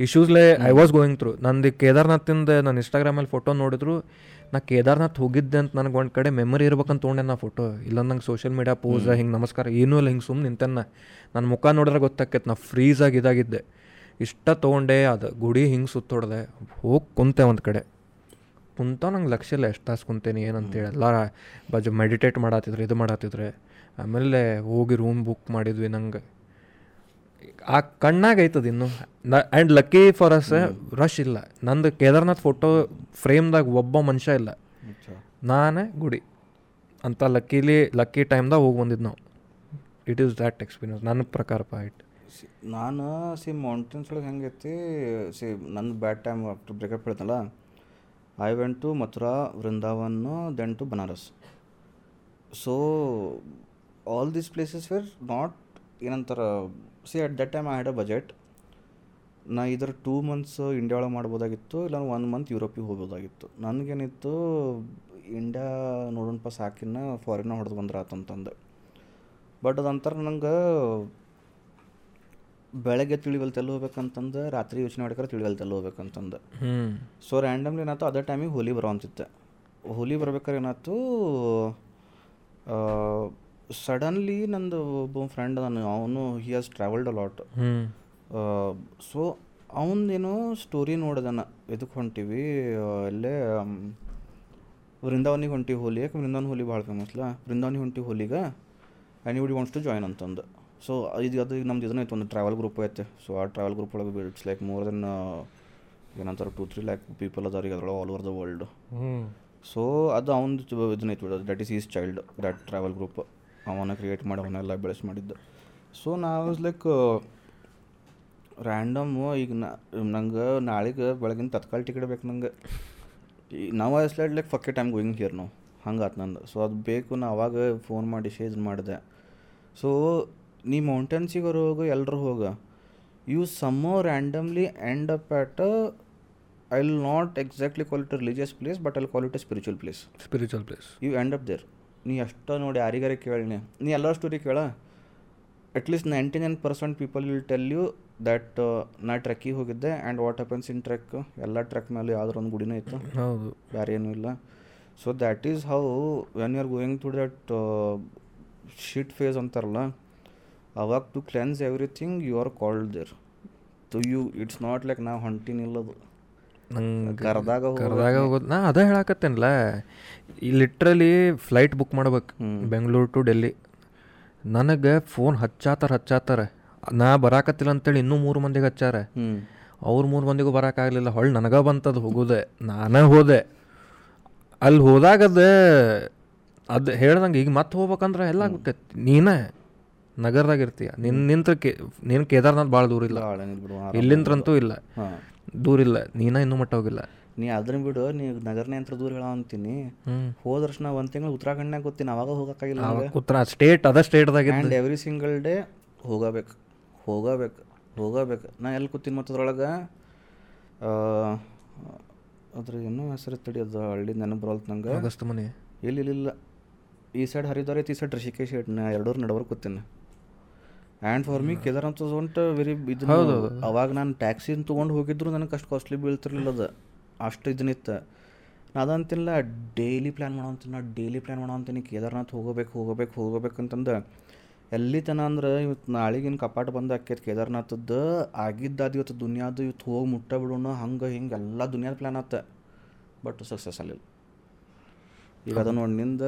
ಇಶ್ಯೂಸ್ಲೇ ಐ ವಾಸ್ ಗೋಯಿಂಗ್ ಥ್ರೂ ನಂದು ಕೇದಾರ್ನಾಥಿಂದ ನಾನು ಇನ್ಸ್ಟಾಗ್ರಾಮಲ್ಲಿ ಫೋಟೋ ನೋಡಿದ್ರು ನಾ ಕೇದಾರ್ನಾಥ್ ಹೋಗಿದ್ದೆ ಅಂತ ನನಗೆ ಒಂದು ಕಡೆ ಮೆಮರಿ ಇರ್ಬೇಕಂತ ತೊಗೊಂಡೆ ನಾ ಫೋಟೋ ಇಲ್ಲ ನಂಗೆ ಸೋಷಿಯಲ್ ಮೀಡಿಯಾ ಪೋಸ್ ಹಿಂಗೆ ನಮಸ್ಕಾರ ಏನೂ ಇಲ್ಲ ಹಿಂಗೆ ಸುಮ್ಮನೆ ನಿಂತನ್ನ ನನ್ನ ಮುಖ ನೋಡಿದ್ರೆ ಗೊತ್ತಾಕೈತೆ ನಾ ಫ್ರೀಸಾಗಿ ಇದಾಗಿದ್ದೆ. ಇಷ್ಟ ತೊಗೊಂಡೆ ಅದು ಗುಡಿ ಹಿಂಗೆ ಸುತ್ತೊಡ್ದೆ. ಹೋಗಿ ಕುಂತೆ ಒಂದು ಕಡೆ. ಕುಂತ ನಂಗೆ ಲಕ್ಷ್ಯ ಇಲ್ಲ ಎಷ್ಟು ತಾಸು ಕುಂತೇನಿ ಏನಂತೇಳಿ ಎಲ್ಲ ಬಜ್ ಮೆಡಿಟೇಟ್ ಮಾಡತ್ತಿದ್ರು ಇದು ಮಾಡತ್ತಿದ್ರೆ ಆಮೇಲೆ ಹೋಗಿ ರೂಮ್ ಬುಕ್ ಮಾಡಿದ್ವಿ ನಂಗೆ. ಆ ಕಣ್ಣಾಗ ಐತದ ಇನ್ನು. And lucky for us rush ಇಲ್ಲ. ನಂದು ಕೇದಾರ್ನಾಥ್ ಫೋಟೋ ಫ್ರೇಮ್ದಾಗ ಒಬ್ಬ ಮನುಷ್ಯ ಇಲ್ಲ. ನಾನೇ ಗುಡಿ. ಅಂತ ಲಕ್ಕಿಲಿ ಲಕ್ಕಿ ಟೈಮ್ದಾಗ ಹೋಗಿ ಬಂದಿದ್ದು ನಾವು. ಇಟ್ ಈಸ್ ದ್ಯಾಟ್ ಎಕ್ಸ್ಪೀರಿಯನ್ಸ್ ನನ್ನ ಪ್ರಕಾರ ಪಾಯಿಂಟ್ ನಾನು ಸಿ ಮೌಂಟೇನ್ಸ್ ಒಳಗೆ ಹೆಂಗೈತಿ ಸಿ ನನ್ನ bad time after breakup ಹೇಳ್ತಲ್ಲ I went to Mathura Vrindavan then to Banaras so all these places were not ಏನಂತಾರ see at that time I had a budget ನಾ ಇದರ two months India ಒಳಗೆ ಮಾಡ್ಬೋದಾಗಿತ್ತು ಇಲ್ಲ one month ಯುರೋಪಿಗೆ ಹೋಗ್ಬೋದಾಗಿತ್ತು. ನನಗೇನಿತ್ತು India ನೋಡೋಣಪ್ಪ ಸಾಕಿನ್ನ ಫಾರಿನ್ನ ಹೊಡೆದು ಬಂದ್ರೆ ಆತಂತಂದು but ಅದಂತರ ನಂಗೆ ಬೆಳಗ್ಗೆ ತಿಳಿವಲ್ತೆಲ್ಲ ಹೋಗ್ಬೇಕಂತಂದು ರಾತ್ರಿ ಯೋಚನೆ ಮಾಡ್ಕರೆ ತಿಳಿವಲ್ತೆಲ್ಲ ಹೋಗ್ಬೇಕಂತಂದು. ಸೊ ರ್ಯಾಂಡಮ್ಲಿ ಏನಾಯ್ತು ಅದೇ ಟೈಮಿಗೆ ಹೋಲಿ ಬರೋವಂತಿತ್ತೆ. ಹೋಲಿ ಬರ್ಬೇಕಾದ್ರೆ ಏನಾಯ್ತು ಸಡನ್ಲಿ ನಂದು ಒಬ್ಬ ಫ್ರೆಂಡ್ ನಾನು ಅವನು he has travelled a lot so ಅವನದೇನೋ story ನೋಡ್ದನ ಇದಕ್ಕೆ ಹೊಂಟಿವಿ ಅಲ್ಲೇ ವೃಂದಾವನಿಗೆ ಹೊಂಟಿ ಹೋಲಿ ಯಾಕೆ ವೃಂದಾವನ್ ಹೋಲಿ ಭಾಳ ಫೇಮಸ್ಲ ವೃಂದಾವನಿ ಹೊಂಟಿ ಹೋಲಿಗೆ ಎನಿಬಡಿ ವಾಂಟ್ಸ್ ಟು ಜಾಯ್ನ್ ಅಂತಂದು. ಸೊ ಇದು ಅದು ಈಗ ನಮ್ದು ಇದನ್ನ ಇತ್ತು ಒಂದು ಟ್ರಾವೆಲ್ ಗ್ರೂಪ್ ಐತೆ. ಸೊ ಆ ಟ್ರಾವೆಲ್ ಗ್ರೂಪ್ ಒಳಗೆ ಇಟ್ಸ್ ಲೈಕ್ ಮೋರ್ ದೆನ್ ಏನಂತಾರೆ ಟೂ ತ್ರೀ ಲ್ಯಾಕ್ ಪೀಪಲ್ ಅದಾರ ಈಗ ಅದ್ರೊಳಗೆ all over the world so ಅದು ಅವನದು ಇದನ್ನ ಇತ್ತು that is is child that travel group ಅವನ ಕ್ರಿಯೇಟ್ ಮಾಡಿ ಅವನ್ನೆಲ್ಲ ಬೆಳೆಸಿ ಮಾಡಿದ್ದ. ಸೊ ನಾವು ಲೈಕ್ ರ್ಯಾಂಡಮ್ ಈಗ ನಂಗೆ ನಾಳೆಗೆ ಬೆಳಗಿನ ತತ್ಕಾಲ ಟಿಕೆಟ್ ಬೇಕು ನಂಗೆ. ನಾವು ಅಸ್ಲೈಡ್ ಲೈಕ್ ಫಕ್ಕೆ ಟೈಮ್ ಗೋಯಿಂಗ್ ಹಿಯರ್ ನಾವು ಹಂಗೆ ಆತು ನಂದು. ಸೊ ಅದು ಬೇಕು ನಾ ಅವಾಗ ಫೋನ್ ಮಾಡಿ ಶೇಜ್ ಮಾಡಿದೆ. ಸೊ ನೀ ಮೌಂಟೇನ್ಸಿಗೆ ಹೋಗು ಎಲ್ಲರೂ ಹೋಗ. You somehow randomly end up at I will not exactly call it religious place but I'll call it a spiritual place spiritual place you end up there ನೀ ಎಷ್ಟೋ ನೋಡಿ ಯಾರಿಗಾರ ಕೇಳಿ ನೀ ಎಲ್ಲರ ಸ್ಟೋರಿ ಕೇಳ. At least ninety nine percent people will tell you that ನಾ ಟ್ರೆಕ್ಕಿಗೆ ಹೋಗಿದ್ದೆ and what happens in trek ಎಲ್ಲ ಟ್ರೆಕ್ ಮೇಲೆ ಯಾವ್ದಾರು ಒಂದು ಗುಡಿನೂ ಇತ್ತು. ಹೌದು. ಬೇರೆ ಏನೂ ಇಲ್ಲ. So that is how when you are going to that shit phase ಅಂತಾರಲ್ಲ ಅವಾಗ to cleanse everything you are called there to you it's not like ನಾವು ಹೊಂಟಿನಿಲ್ಲದು ನಂಗೆ ಕರ್ದಾಗ ಕರ್ದಾಗ ಹೋಗೋದು ನಾ ಅದೇ ಹೇಳಕತ್ತೇನಲ್ಲ ಈ ಲಿಟ್ರಲಿ ಫ್ಲೈಟ್ ಬುಕ್ ಮಾಡ್ಬೇಕು ಬೆಂಗಳೂರು ಟು ಡೆಲ್ಲಿ ನನಗೆ ಫೋನ್ ಹಚ್ಚಾತಾರ ಹಚ್ಚಾತಾರ. ನಾ ಬರಾಕತ್ತಿಲ್ಲ ಅಂತೇಳಿ ಇನ್ನೂ ಮೂರು ಮಂದಿಗೆ ಹಚ್ಚಾರ. ಅವ್ರ ಮೂರು ಮಂದಿಗೂ ಬರೋಕ್ಕಾಗಲಿಲ್ಲ ಹೊಳ್ಳಿ ನನಗೆ ಬಂತದು ಹೋಗೋದೆ ನಾನೇ ಹೋದೆ. ಅಲ್ಲಿ ಹೋದಾಗದ ಅದು ಹೇಳ್ದಂಗೆ ಈಗ ಮತ್ತೆ ಹೋಗ್ಬೇಕಂದ್ರೆ ಎಲ್ಲ ಆಗ್ಬೇಕೈತಿ ನೀನೇ ನಗರದಾಗ ಇರ್ತೀಯ. ನಿನ್ನ ನಿಂತ ಕೇ ನೀನು ಕೇದಾರ್ನಾಥ್ ಭಾಳ ದೂರ ಇಲ್ಲ. ಇಲ್ಲಿಂದ್ರಂತೂ ಇಲ್ಲ. ಹಾಂ ದೂರ ಇಲ್ಲ ನೀನ ಇನ್ನೂ ಮಟ್ಟ ಹೋಗಿಲ್ಲ. ನೀ ಅದನ್ನ ಬಿಡು ನೀ ನಗರನೇ ಅಂತ ದೂರ ಹೇಳ ಅಂತೀನಿ. ಹೋದ ವರ್ಷ ನಾ ಒಂದು ತಿಂಗಳು ಉತ್ತರಾಖಂಡ್ನಾಗ ಗೊತ್ತೀನಿ ಅವಾಗ ಹೋಗೋಕ್ಕಾಗಿಲ್ಲ ಉತ್ತರ ಸ್ಟೇಟ್ ಅದ state and every single day ಹೋಗಬೇಕು ಹೋಗಬೇಕು ಹೋಗಬೇಕು. ನಾ ಎಲ್ಲಿ ಕೂತೀನಿ ಮತ್ತು ಅದ್ರೊಳಗೆ? ಅದ್ರ ಏನೋ ಹೆಸರು ತಡಿ ಅದು ಹಳ್ಳಿ ನೆನಪು ಬರಲ್ತು ನಂಗೆ. ಮನೆ ಇಲ್ಲ ಇಲ್ಲ ಈ ಸೈಡ್ ಹರಿದ್ವಾರ ಐತಿ ಈ ಸೈಡ್ ಋಷಿಕೇಶ್ ಎರಡೂರು ನಡವರ್ ಕೂತೀನಿ. And for me Kedarnath won't very ಇದು ಅವಾಗ ನಾನು ಟ್ಯಾಕ್ಸಿನ ತೊಗೊಂಡು ಹೋಗಿದ್ರು ನನಗೆ ಅಷ್ಟು ಕಾಸ್ಟ್ಲಿ ಬೀಳ್ತಿರ್ಲಿಲ್ಲ ಅದು. ಅಷ್ಟು ಇದನ್ನಿತ್ತು ಅದಂತಿಲ್ಲ ಡೈಲಿ ಪ್ಲ್ಯಾನ್ ಮಾಡೋ ಅಂತೀನಿ ನಾ ಡೈಲಿ ಪ್ಲ್ಯಾನ್ ಮಾಡೋಂತೀನಿ ಕೇದಾರ್ನಾಥ್ ಹೋಗಬೇಕು ಹೋಗಬೇಕು ಹೋಗಬೇಕು ಅಂತಂದು. ಎಲ್ಲಿ ತನ ಅಂದ್ರೆ ಇವತ್ತು ನಾಳೆಗಿನ ಕಪಾಟ ಬಂದು ಆಕೈತಿ ಕೇದಾರ್ನಾಥದ್ದು ಆಗಿದ್ದಾದ ಇವತ್ತು ದುನಿಯಾದು ಇವತ್ತು ಹೋಗಿ ಮುಟ್ಟ ಬಿಡೋಣ ಹಂಗೆ ಹಿಂಗೆ ಎಲ್ಲ ದುನಿಯಾದ ಪ್ಲ್ಯಾನ್ ಆತ. ಬಟ್ ಸಕ್ಸಸ್ ಆಗಲಿಲ್ಲ ಈಗ ಅದು ನೋಡಿ ನಿಂದ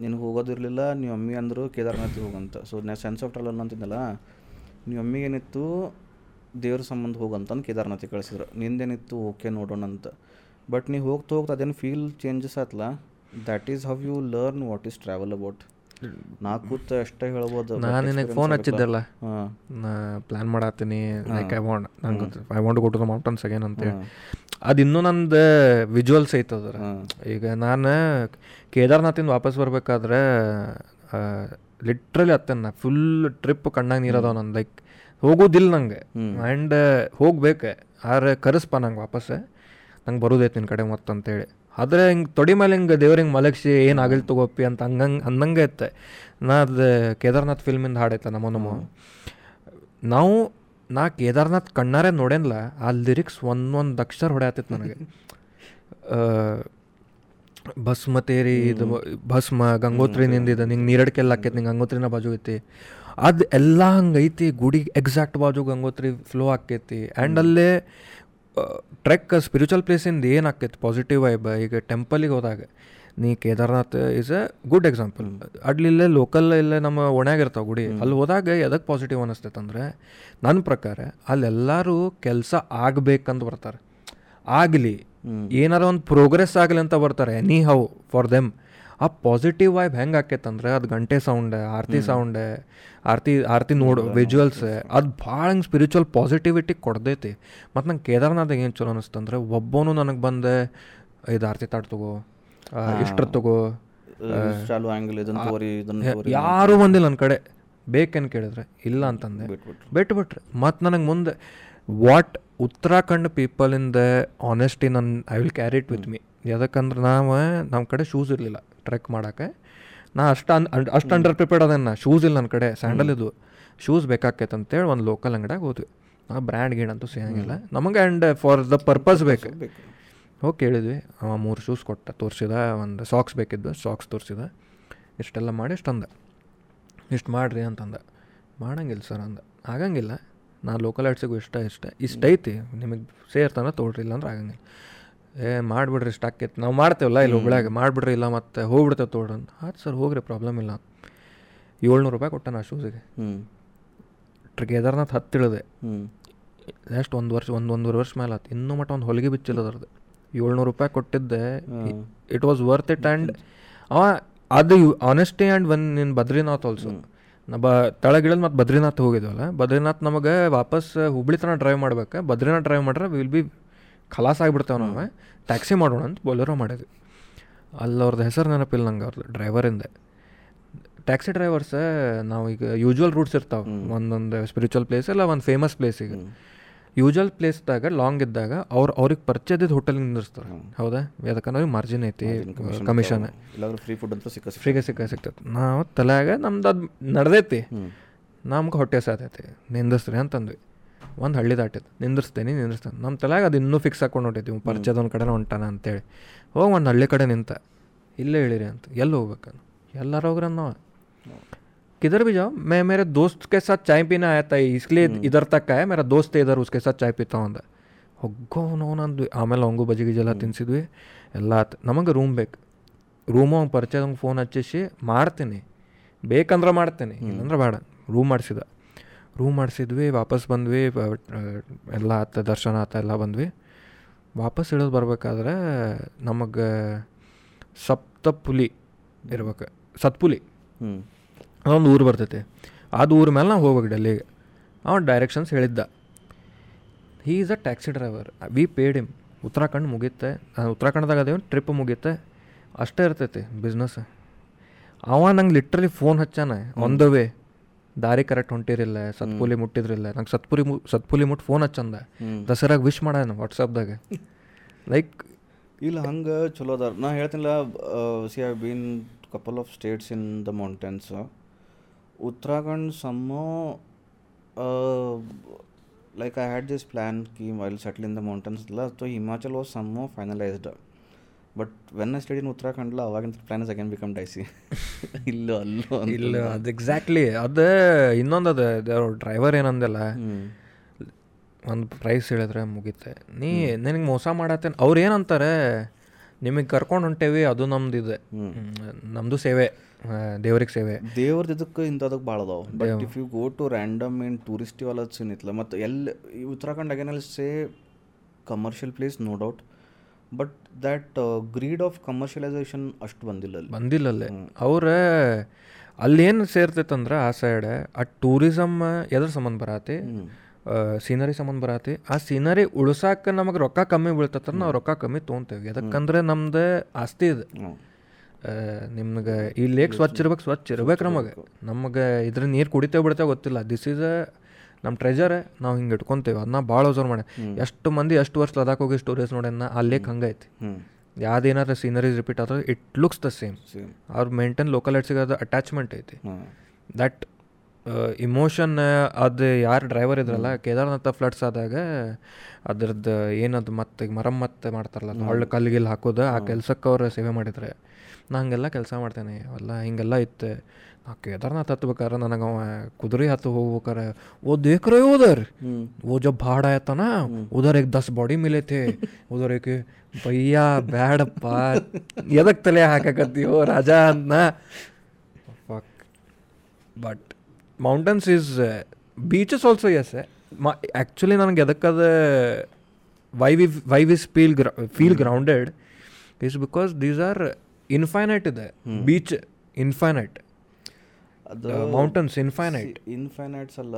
ನಿನಗೆ ಹೋಗೋದಿರಲಿಲ್ಲ ನೀವು ಅಮ್ಮಿ ಅಂದರು ಕೇದಾರನಾಥಿಗೆ ಹೋಗಂತ. ಸೊ ನಾ ಸೆನ್ಸ್ ಆಫ್ ಟ್ರಾವೆಲ್ ಅಂತಿದ್ದಲ್ಲ ನೀವು ಅಮ್ಮಿಗೆ ಏನಿತ್ತು ದೇವ್ರ ಸಂಬಂಧ ಹೋಗಂತಂದು ಕೇದಾರ್ನಾಥಿಗೆ ಕಳಿಸಿದ್ರು. ನಿಂದೇನಿತ್ತು ಓಕೆ ನೋಡೋಣ ಅಂತ. ಬಟ್ ನೀವು ಹೋಗ್ತಾ ಹೋಗ್ತಾ ಅದೇನು ಫೀಲ್ ಚೇಂಜಸ್ ಆಯ್ತಲ್ಲ that is how you learn what is travel about ನಾ ಕೂತ ಅಷ್ಟೇ ಹೇಳ್ಬೋದು. ನಾನು ನಿನಗೆ ಫೋನ್ ಹಚ್ಚಿದ್ದೆಲ್ಲ? ನಾ ಪ್ಲ್ಯಾನ್ ಮಾಡತ್ತೀನಿ. ಲೈಕ್ ಐ ವಾಂಟ್ ನಂಗೆ I want go to the mountains again ಅಂತೇಳಿ ಅದು ಇನ್ನೂ ನಂದು ವಿಜುವಲ್ಸ್ ಐತೆ ಅದ್ರ ಈಗ ನಾನು ಕೇದಾರ್ನಾಥಿಂದ ವಾಪಸ್ ಬರ್ಬೇಕಾದ್ರೆ ಲಿಟ್ರಲಿ ಹತ್ತೇನೆ ನಾ ಫುಲ್ ಟ್ರಿಪ್ ಕಣ್ಣಾಗ ನೀರದವ ನಂದು. ಲೈಕ್ ಹೋಗೋದಿಲ್ಲ ನಂಗೆ. ಆ್ಯಂಡ್ ಹೋಗ್ಬೇಕು. ಆದ್ರೆ ಕರೆಸ್ಪ ನಂಗೆ ವಾಪಸ್. ನಂಗೆ ಬರೋದೈತೆ ನಿನ್ನ ಕಡೆ ಮತ್ತಂತೇಳಿ ಆದರೆ ಹಿಂಗೆ ತೊಡಿ ಮೇಲೆ ಹಿಂಗೆ ದೇವ್ರ ಹಿಂಗೆ ಮಲಗಿಸಿ ಏನು ಆಗಲ್ ತಗೋಪಿ ಅಂತ ಹಂಗಂಗೆ ಅಂದಂಗೆ ಐತೆ ನಾ ಅದು ಕೇದಾರ್ನಾಥ್ ಫಿಲ್ಮಿಂದ ಹಾಡೈತೆ ನಮ್ಮ ನಮ್ಮ ನಾವು ನಾ ಕೇದಾರ್ನಾಥ್ ಕಣ್ಣಾರೆ ನೋಡೇನಲ್ಲ ಆ ಲಿರಿಕ್ಸ್ ಒಂದೊಂದು ಅಕ್ಷರ ಹೊಡೆಯತ್ತಿತ್ತು ನನಗೆ. ಭಸ್ಮ ತೇರಿ ಇದು ಭಸ್ಮ ಗಂಗೋತ್ರಿ ನಿಂದಿದೆ ನಿಂಗೆ ನೀರಡ್ಕೆಲ್ಲ ಆಕೈತಿ ನಿಂಗೆ ಗಂಗೋತ್ರಿನ ಬಾಜು ಐತಿ. ಅದು ಎಲ್ಲ ಹಂಗೈತಿ ಗುಡಿ ಎಕ್ಸಾಕ್ಟ್ ಬಾಜು ಗಂಗೋತ್ರಿ ಫ್ಲೋ ಆಕೈತಿ ಆ್ಯಂಡ್ ಅಲ್ಲೇ ಟ್ರೆಕ್ ಸ್ಪಿರಿಚುವಲ್ ಪ್ಲೇಸಿಂದ ಏನು ಆಕೈತೆ ಪಾಸಿಟಿವ್ ವೈಬ್ ಈಗ ಟೆಂಪಲಿಗೆ ಹೋದಾಗ. ನೀ Kedarnath is a good example ಅಡ್ಲಿಲ್ಲೇ local ಇಲ್ಲೇ ನಮ್ಮ ಒಣ್ಯಾಗ ಇರ್ತಾವೆ ಗುಡಿ ಅಲ್ಲಿ ಹೋದಾಗ ಎದಕ್ಕೆ ಪಾಸಿಟಿವ್ ಅನಿಸ್ತೈತೆ ಅಂದರೆ ನನ್ನ ಪ್ರಕಾರ ಅಲ್ಲೆಲ್ಲರೂ ಕೆಲಸ ಆಗಬೇಕಂತ ಬರ್ತಾರೆ. ಆಗಲಿ. ಏನಾರ ಒಂದು ಪ್ರೋಗ್ರೆಸ್ ಆಗಲಿ ಅಂತ ಬರ್ತಾರೆ ಎನಿ ಹೌ ಫಾರ್ ದೆಮ್ ಆ ಪಾಸಿಟಿವ್ ವೈಬ್ ಹೆಂಗೆ ಆಕೈತಂದ್ರೆ ಅದು ಗಂಟೆ ಸೌಂಡ್ ಆರತಿ ಸೌಂಡ್ ಆರತಿ ಆರತಿ ನೋಡು ವಿಜುವಲ್ಸ್ ಅದು ಭಾಳ ಹಂಗೆ ಸ್ಪಿರಿಚುವಲ್ ಪಾಸಿಟಿವಿಟಿ ಕೊಡ್ದೈತಿ ಮತ್ತು ನಂಗೆ ಕೇದಾರ್ನಾಥ್ ಏನು ಚಲೋ ಅನಿಸ್ತಂದ್ರೆ ಒಬ್ಬನು ನನಗೆ ಬಂದೆ ಇದು ಆರತಿ ತಾಟ್ ತಗೋ ಇಷ್ಟ್ರ ತಗೋ ಚಾಲು ಆ್ಯಂಗಲ್ ಇದನ್ನ ತೋರಿ ಇದನ್ನು ತೋರಿ ಯಾರೂ ಬಂದಿಲ್ಲ ನನ್ನ ಕಡೆ. ಬೇಕೇನು ಕೇಳಿದ್ರೆ? ಇಲ್ಲ ಅಂತಂದೆ. ಬಿಟ್ಬಿಟ್ರು. ಬಿಟ್ಬಿಟ್ರೆ. ಮತ್ತು ನನಗೆ ಮುಂದೆ what Uttarakhand people in the honesty ನನ್ನ I will carry it with me ಯಾಕಂದ್ರೆ ನಾವು ನಮ್ಮ ಕಡೆ ಶೂಸ್ ಇರಲಿಲ್ಲ. ಟ್ರೆಕ್ ಮಾಡೋಕ್ಕೆ. ನಾ ಅಷ್ಟು ಅನ್ ಅಷ್ಟು ಅಂಡರ್ ಪ್ರಿಪೇರ್ಡ್ ಅದೇನ ಶೂಸ್ ಇಲ್ಲ ನನ್ನ ಕಡೆ. ಸ್ಯಾಂಡಲ್ ಇದು. ಶೂಸ್ ಬೇಕಾಕೈತೆ ಅಂತೇಳಿ ಒಂದು ಲೋಕಲ್ ಅಂಗಡಿಯಾಗ ಹೋದ್ವಿ. ನಾ ಬ್ರ್ಯಾಂಡ್ ಗೀಡ್ ಅಂತೂ ಸಿಗಂಗಿಲ್ಲ. ನಮಗೆ ಆ್ಯಂಡ್ ಫಾರ್ ದ ಪರ್ಪಸ್ ಬೇಕು. ಹೋಗಿ ಕೇಳಿದ್ವಿ. ಅವ ಮೂರು ಶೂಸ್ ಕೊಟ್ಟ ತೋರಿಸಿದ ಒಂದು ಸಾಕ್ಸ್ ಬೇಕಿದ್ದು ಸಾಕ್ಸ್ ತೋರಿಸಿದ. ಇಷ್ಟೆಲ್ಲ ಮಾಡಿ ಇಷ್ಟಂದ ಇಷ್ಟು ಮಾಡಿರಿ ಅಂತಂದ. ಮಾಡಂಗಿಲ್ಲ ಸರ್ ಅಂದ. ಆಗಂಗಿಲ್ಲ. ನಾ ಲೋಕಲ್ ಆರ್ಟ್ಸಿಗೂ ಇಷ್ಟ ಇಷ್ಟ. ಇಷ್ಟೈತಿ ನಿಮಗೆ ಸೇರ್ತಾನೆ ತೊಗೊಳ್ರಿ ಇಲ್ಲ ಅಂದ್ರೆ ಆಗಂಗಿಲ್ಲ. ಏ ಮಾಡಿಬಿಡ್ರಿ ಇಷ್ಟ ಆಕೈತಿ ನಾವು ಮಾಡ್ತೇವಲ್ಲ ಇಲ್ಲಿ ಹುಬ್ಳ್ಯಾಗ. ಮಾಡಿಬಿಡ್ರಿ ಇಲ್ಲ ಮತ್ತೆ ಹೋಗ್ಬಿಡ್ತೇವೆ ತೋಡನ್ ಆಯ್ತು ಸರ್ ಹೋಗ್ರಿ ಪ್ರಾಬ್ಲಮ್ ಇಲ್ಲ. ಏಳ್ನೂರು ರೂಪಾಯಿ ಕೊಟ್ಟೆ ನಾ ಶೂಸಿಗೆ ಹ್ಞೂ ಕೇದಾರ್ನಾಥ್ ಹತ್ತಿಳಿದೆ. ಹ್ಞೂ ಎಷ್ಟು ಒಂದು ವರ್ಷ ಒಂದು ಒಂದೂವರೆ ವರ್ಷ ಮೇಲೆ ಆತು. ಇನ್ನೂ ಮಟ್ಟ ಒಂದು ಹೊಲಿಗೆ ಬಿಚ್ಚಿಲ್ಲ ಅದರದ್ದು. ಏಳ್ನೂರು ರೂಪಾಯಿ ಕೊಟ್ಟಿದ್ದೆ. It was worth it and ಅವ ಅದು ಆನೆಸ್ಟಿ ಆ್ಯಂಡ್ ಒನ್ ನಿನ್ ಬದ್ರಿನಾಥ್ ಆಲ್ಸೋ ನಮ್ಮ ಬ ತಳಗಿಳಿದ್ ಮತ್ತು ಬದ್ರಿನಾಥ್ ಹೋಗಿದ್ವಲ್ಲ? ಬದ್ರಿನಾಥ್ ನಮಗೆ ವಾಪಸ್ ಹುಬ್ಳಿ ತನಕ ಡ್ರೈವ್ ಮಾಡ್ಬೇಕು. ಬದ್ರಿನಾಥ್ ಡ್ರೈವ್ ಮಾಡ್ರೆ ವಿಲ್ ಬಿ ಖಲಾಸ್ ಆಗಿಬಿಡ್ತೇವೆ ನಾವು ಟ್ಯಾಕ್ಸಿ ಮಾಡೋಣ ಅಂತ ಬೊಲೆರೋ ಮಾಡಿದ್ವಿ. ಅಲ್ಲಿ ಅವ್ರದ್ದು ಹೆಸರು ನೆನಪಿಲ್ಲ ನಂಗೆ ಅವ್ರದ್ದು ಡ್ರೈವರಿಂದ. ಟ್ಯಾಕ್ಸಿ ಡ್ರೈವರ್ಸ್ ನಾವು ಈಗ ಯೂಶ್ವಲ್ ರೂಟ್ಸ್ ಇರ್ತಾವೆ. ಒಂದೊಂದು ಸ್ಪಿರಿಚುವಲ್ ಪ್ಲೇಸ್ ಇಲ್ಲ ಒಂದು ಫೇಮಸ್ ಪ್ಲೇಸಿಗೆ ಯೂಶ್ವಲ್ ಪ್ಲೇಸ್ದಾಗ ಲಾಂಗ್ ಇದ್ದಾಗ ಅವ್ರು ಅವ್ರಿಗೆ ಪರಿಚಯದ ಹೋಟೆಲ್ ನಿಂದಿರ್ತಾರೆ ಹೌದಾ? ಯಾಕಂದ್ರೆ ಅವ್ರಿಗೆ ಮಾರ್ಜಿನ್ ಐತಿ ಕಮಿಷನ್ ಫ್ರೀ ಫುಡ್ ಅಂತ ಸಿಕ್ಕ ಫ್ರೀಗೆ ಸಿಕ್ಕ ಸಿಗ್ತೈತೆ ನಾವು ತಲೆಯಾಗ ನಮ್ದು ಅದು ನಡೆದೈತಿ. ನಮ್ಗೆ ಹೊಟ್ಟೆ ಸಾತೈತಿ ನಿಂದಿಸ್ರಿ ಅಂತಂದ್ವಿ. ಒಂದು ಹಳ್ಳಿ ದಾಟಿದ್ದು ನಿಂದಿರ್ಸ್ತೇನೆ ನಿಂದಿರ್ತೇನೆ ನಮ್ಮ ತಲೆಯಾಗ ಅದು ಇನ್ನೂ ಫಿಕ್ಸ್ ಹಾಕೊಂಡು ಹೊಂಟೈತಿ ಪರಿಚಯದ ಒಂದು ಕಡೆ ಹೊಂಟಾನ ಅಂತೇಳಿ ಹೋಗಿ ಒಂದು ಹಳ್ಳಿ ಕಡೆ ನಿಂತ ಇಲ್ಲೇ ಹೇಳಿರಿ ಅಂತ ಎಲ್ಲಿ ಹೋಗ್ಬೇಕು ಎಲ್ಲರೂ ಹೋಗ್ರ ನಾವು किधर भी जाओ मैं मेरे दोस्त के साथ चाय पीना आया था इसलिए इधर तक आया मेरा दोस्त है इधर उसके साथ चाय पीता हूँ ಅಂದ ಹೊಗ್ಗೋ ನೋವು ಅಂದ್ವಿ ಆಮೇಲೆ ಅವಂಗು ಬಜ್ಜಿ ಗಿಜ್ಜೆಲ್ಲ ತಿನ್ಸಿದ್ವಿ ಎಲ್ಲ ಆತು ನಮಗೆ ರೂಮ್ ಬೇಕು ರೂಮು ಅವ್ನು ಪರಿಚಯದಂಗೆ ಫೋನ್ ಹಚ್ಚಿಸಿ ಮಾಡ್ತೀನಿ ಬೇಕಂದ್ರೆ ಮಾಡ್ತೀನಿ ಇಲ್ಲಂದ್ರೆ ಬೇಡ ರೂಮ್ ಮಾಡಿಸಿದ ರೂಮ್ ಮಾಡಿಸಿದ್ವಿ ವಾಪಸ್ ಬಂದ್ವಿ ಎಲ್ಲ ಆತ ದರ್ಶನ ಆತ ಎಲ್ಲ ಬಂದ್ವಿ. ವಾಪಸ್ ಇಳಿದು ಬರ್ಬೇಕಾದ್ರೆ ನಮಗೆ ಸಪ್ತಪುಲಿ ಇರ್ಬೇಕು ಸತ್ಪುಲಿ. ಹ್ಞೂ ಅದೊಂದು ಊರು ಬರ್ತೈತಿ. ಅದು ಊರ ಮೇಲೆ ನಾವು ಹೋಗ್ಬೇಕು ಡೆಲ್ಲಿಗೆ. ಅವನು ಡೈರೆಕ್ಷನ್ಸ್ ಹೇಳಿದ್ದ. He is a taxi driver we paid him Uttarakhand ಮುಗಿಯುತ್ತೆ ಉತ್ತರಾಖಂಡದಾಗ ಅದೇ ಅದೇನು ಟ್ರಿಪ್ ಮುಗೀತೆ ಅಷ್ಟೇ ಇರ್ತೈತಿ ಬಿಸ್ನೆಸ್ ಅವ ನಂಗೆ ಲಿಟ್ರಲಿ ಫೋನ್ ಹಚ್ಚಾನ ಆನ್ ದ ವೇ ದಾರಿ ಕರೆಕ್ಟ್ ಹೊಂಟಿರಿಲ್ಲ ಸತ್ಪುಲಿ ಮುಟ್ಟಿದ್ರಿಲ್ಲ. ನಂಗೆ ಸತ್ಪುರಿ ಮು ಸತ್ಪುಲಿ ಮುಟ್ಟು ಫೋನ್ ಹಚ್ಚಂದ. ದಸರಾಗ ವಿಶ್ ಮಾಡ್ಯಾನ ವಾಟ್ಸಪ್ದಾಗ ಲೈಕ್ ಇಲ್ಲ ಹಂಗೆ ಚಲೋ ಅದಾರ. ನಾ ಹೇಳ್ತೀನಿಲ್ಲ see have been couple of states in the mountains Uttarakhand somehow like I had this plan Ki while settle in the mountains ಇಲ್ಲ so Himachal was somehow finalised but when I study in ಉತ್ತರಾಖಂಡ್ಲ ಅವಾಗಿನ plans again become daisy ಇಲ್ಲೋ ಅಲ್ಲೋ. ಇಲ್ಲ ಅದು exactly ಅದು ಇನ್ನೊಂದು ಅದು driver ಏನಂದಲ್ಲ. ಒಂದು ಪ್ರೈಸ್ ಹೇಳಿದ್ರೆ ಮುಗೀತೆ. ನೀ ನಿನಗೆ ಮೋಸ ಮಾಡತ್ತೇನೆ? ಅವ್ರು ಏನಂತಾರೆ ನಿಮಗೆ ಕರ್ಕೊಂಡು ಹೊಂಟೇವಿ ಅದು ನಮ್ದು ಇದೆ. ನಮ್ಮದು ಸೇವೆ ದೇವ್ರಿಗೆ ಸೇವೆ. ದೇವ್ರದ್ದು ಇದಕ್ಕೆ ಇಂಥದಕ್ಕೆ ಭಾಳ ಅದಾವ. But if you go to random in tourist Vala scene ಇತ್ತಲ್ಲ ಮತ್ತು ಎಲ್ಲಿ ಈ Uttarakhand ಅಗೇನಲ್ಲಿ say commercial place no doubt but that greed of commercialisation ಅಷ್ಟು ಬಂದಿಲ್ಲ ಅಲ್ಲಿ ಬಂದಿಲ್ಲಲ್ಲೇ ಅವ್ರ ಅಲ್ಲೇನು ಸೇರ್ತೈತಂದ್ರೆ ಆ ಸೈಡ್ ಆ ಟೂರಿಸಮ್ ಎದ್ರ ಸಂಬಂಧ ಬರತ್ತೆ ಸೀನರಿ ಸಂಬಂಧ ಬರತ್ತೆ ಆ ಸೀನರಿ ಉಳ್ಸಾಕ ನಮಗೆ ರೊಕ್ಕ ಕಮ್ಮಿ ಬೀಳ್ತತ್ರ ನಾವು ರೊಕ್ಕ ಕಮ್ಮಿ ತೊಗೊಂತೇವೆ. ಯಾಕಂದ್ರೆ ನಮ್ದು ಆಸ್ತಿ ಇದು. ನಿಮ್ಗೆ ಈ ಲೇಕ್ ಸ್ವಚ್ಛ ಇರ್ಬೇಕು ಸ್ವಚ್ಛ ಇರ್ಬೇಕು ನಮಗೆ. ನಮಗೆ ಇದ್ರ ನೀರು ಕುಡಿತೇವೆ ಬಿಡ್ತೇವೆ ಗೊತ್ತಿಲ್ಲ. ದಿಸ್ ಈಸ್ ನಮ್ಮ ಟ್ರೆಜರ್ ನಾವು ಹಿಂಗೆ ಇಟ್ಕೊಂತೇವೆ. ಅದನ್ನ ಭಾಳ ಒಸರ್ ಮಾಡಿ. ಎಷ್ಟು ಮಂದಿ ಎಷ್ಟು ವರ್ಷ ಲದಾಖ್ ಹೋಗಿ ಸ್ಟೋರೀಸ್ ನೋಡ್ಯಾನ ಅಲ್ಲೇ ಲೇಕ್ ಹಂಗೈತಿ ಯಾವ್ದೇನಾರ ಸೀನರೀಸ್ ರಿಪೀಟ್ ಆದ್ರೆ ಇಟ್ ಲುಕ್ಸ್ ದ ಸೇಮ್ ಅವ್ರು ಮೇಂಟೈನ್ ಲೋಕಲೈಟ್ಸಿಗೆ ಅದು ಅಟ್ಯಾಚ್ಮೆಂಟ್ ಐತಿ. ದಟ್ ಇಮೋಷನ್ ಅದು ಯಾರು ಡ್ರೈವರ್ ಇದ್ರಲ್ಲ ಕೇದಾರ್ನಾಥ ಫ್ಲಡ್ಸ್ ಆದಾಗ ಅದ್ರದ್ದು ಏನದು ಮತ್ತೆ ಮರಮ್ಮತ್ತೆ ಮಾಡ್ತಾರಲ್ಲ ಒಳ್ಳೆ ಕಲ್ಲಿಗಿಲ್ಲಿ ಹಾಕೋದು ಆ ಕೆಲ್ಸಕ್ಕೆ ಅವ್ರು ಸೇವೆ ಮಾಡಿದ್ರೆ ನಾ ಹಂಗೆಲ್ಲ ಕೆಲಸ ಮಾಡ್ತೇನೆ ಅವೆಲ್ಲ ಹಿಂಗೆಲ್ಲ ಇತ್ತು. ना केदारनाथ तत्व कर ना गाँव है कुदरे हाथ हो वो कर वो देख रहे हो उधर? हम्म। वो जब भाड़ आया था ना हम्म। उधर एक दस बॉडी मिले थे उधर एक भैया बैड पार यदक तले तो हाका करती हो राजा ना? Fuck but mountains is beaches also yes है एक्चुअली ನನಗೆ यदक why we why ವಿಸ್ feel ಗ್ರ feel grounded is because these ಅದು ಮೌಂಟನ್ಸ್ ಇನ್ಫೈನೈಟ್ ಇನ್ಫೈನೈಟ್ಸ್ ಅಲ್ಲ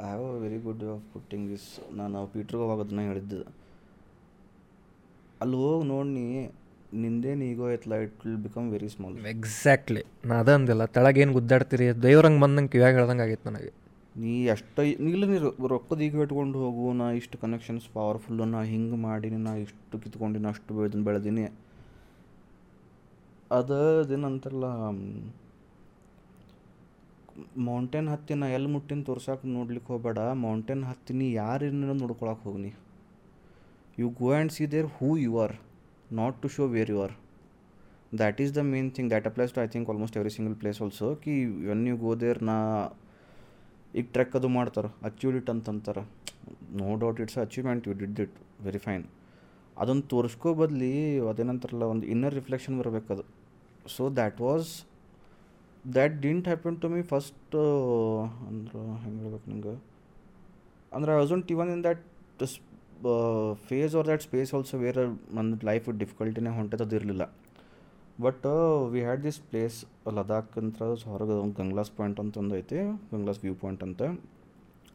I have a very good of putting this ನಾನು ಪೀಟ್ರಿಗೆ ಹೋಗೋದನ್ನ ಹೇಳಿದ್ದೆ. ಅಲ್ಲಿ ಹೋಗಿ ನೋಡಿ ನಿಂದೇನು ego ಐತ್ಲ it will become very small exactly ನಾ ಅದೇ ಅಂದಿಲ್ಲ. ತೆಳಗೇನು ಗುದ್ದಾಡ್ತೀರಿ? ದೇವ್ರಂಗೆ ಬಂದಂಗೆ ಕಿವ್ಯಾಗ ಹೇಳ್ದಂಗೆ ಆಗೈತೆ ನನಗೆ. ನೀ ಅಷ್ಟು ಇಲ್ಲ ನೀರು ರೊಕ್ಕದ ಈಗ ಇಟ್ಕೊಂಡು ಹೋಗು ನಾ ಇಷ್ಟು ಕನೆಕ್ಷನ್ಸ್ ಪವರ್ಫುಲ್ಲು ನಾ ಹಿಂಗೆ ಮಾಡೀನಿ ನಾ ಇಷ್ಟು ಕಿತ್ಕೊಂಡಿನಿ ಅಷ್ಟು ಬೆಳೆದಿನ ಬೆಳೆದೀನಿ. ಅದೇನಂತಾರಲ್ಲ ಮೌಂಟೇನ್ ಹತ್ತಿ ನಾ ಎಲ್ಲಿ ಮುಟ್ಟಿನ ತೋರ್ಸಕ್ಕೆ ನೋಡ್ಲಿಕ್ಕೆ ಹೋಗಬೇಡ. ಮೌಂಟೇನ್ ಹತ್ತಿನಿ ಯಾರು ನೋಡ್ಕೊಳಕ್ಕೆ ಹೋಗ್ನಿ. You go and see there who you are not to show where you are that is the main thing that applies to I think almost every single place also Ki when you go there ನಾ ಈಗ trek ಅದು ಮಾಡ್ತಾರೆ achieved it ಅಂತಂತಾರೆ. No doubt it's achievement you did it very fine ಅದನ್ನು ತೋರಿಸ್ಕೋ ಬದಲಿ, ಅದೇನಂತಾರಲ್ಲ, ಒಂದು inner reflection ಬರಬೇಕದು so that was that didn't happen to me first ಅಂದ್ರೆ ಹೆಂಗೆ ಹೇಳ್ಬೇಕು ನಂಗೆ ಅಂದ್ರೆ I wasn't even in that phase or that space also where ನನ್ನ ಲೈಫ್ ಡಿಫಿಕಲ್ಟಿನೇ ಹೊಂಟದ್ದು ಇರಲಿಲ್ಲ. But we had this place Ladakh ಅಂತ ಹೊರಗೆ ಗಂಗ್ಲಾಸ್ ಪಾಯಿಂಟ್ ಅಂತ ಒಂದು ಐತಿ, ಗಂಗ್ಲಾಸ್ ವ್ಯೂ ಪಾಯಿಂಟ್ ಅಂತ.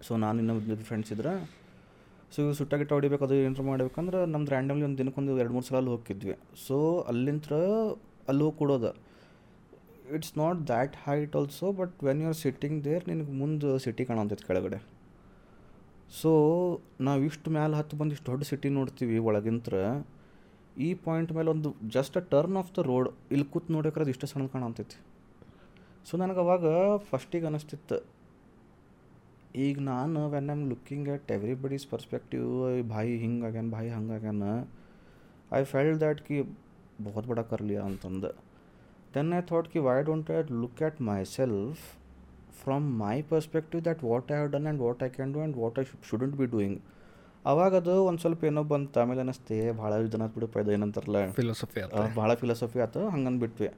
ಸೊ ನಾನು ಇನ್ನೊಂದು ಫ್ರೆಂಡ್ಸ್ ಇದ್ರೆ. ಸೊ ಇವು ಸುಟ್ಟ ಹೊಡಿಬೇಕು, ಅದು ಏನಾರು ಮಾಡ್ಬೇಕಂದ್ರೆ ನಮ್ದು ರ್ಯಾಂಡಮ್ಲಿ ಒಂದು ದಿನಕ್ಕೊಂದು ಎರಡು ಮೂರು ಸಲ ಅಲ್ಲಿ ಹೋಗಿದ್ವಿ ಸೊ ಅಲ್ಲಿಂತ್ರ ಅಲ್ಲಿ ಕೊಡೋದು. It's not that height also but when you are sitting there ನಿನಗೆ ಮುಂದೆ ಸಿಟಿ ಕಾಣಂತೈತೆ ಕೆಳಗಡೆ. ಸೊ ನಾವು ಇಷ್ಟು ಮ್ಯಾಲೆ ಹತ್ತು ಬಂದು ಇಷ್ಟು ದೊಡ್ಡ ಸಿಟಿ ನೋಡ್ತೀವಿ ಒಳಗಿಂತ್ರ. ಈ ಪಾಯಿಂಟ್ ಮೇಲೆ ಒಂದು just a turn off the road ಇಲ್ಲಿ ಕೂತ್ ನೋಡ್ಬೇಕಾದ್ರೆ ಅದು ಇಷ್ಟು ಸಣ್ಣ ಕಾಣಂತೈತಿ ಸೊ ನನಗೆ ಅವಾಗ ಫಸ್ಟಿಗೆ ಅನಿಸ್ತಿತ್ತು. ಈಗ ನಾನು when am looking at everybody's perspective Bhai ಹಿಂಗೆ ಆಗ್ಯಾನ, ಭಾಯಿ ಹಂಗೆ ಆಗ್ಯಾನ ಐ ಫೆಲ್ ದ್ಯಾಟ್ ಕಿ ಬಹುತ್ ಬಡ ಕರ್ಲಿ ಅಂತಂದು then I thought Ki why don't I look at my self from my perspective that what I have done and what I can do and what I shouldn't be doing ಅವಾಗ ಅದು ಒಂದು ಸ್ವಲ್ಪ ಏನೋ ಬಂತು ಆಮೇಲೆ ಅನ್ನಿಸ್ತೆ ಭಾಳ ಇದನ್ನ ಬಿಡಪ್ಪ ಇದು ಏನಂತಾರಲ್ಲ. ಫಿಲಾಸಫಿ ಭಾಳ ಫಿಲಾಸಫಿ ಆಯ್ತು ಹಂಗಂದು ಬಿಟ್ವಿ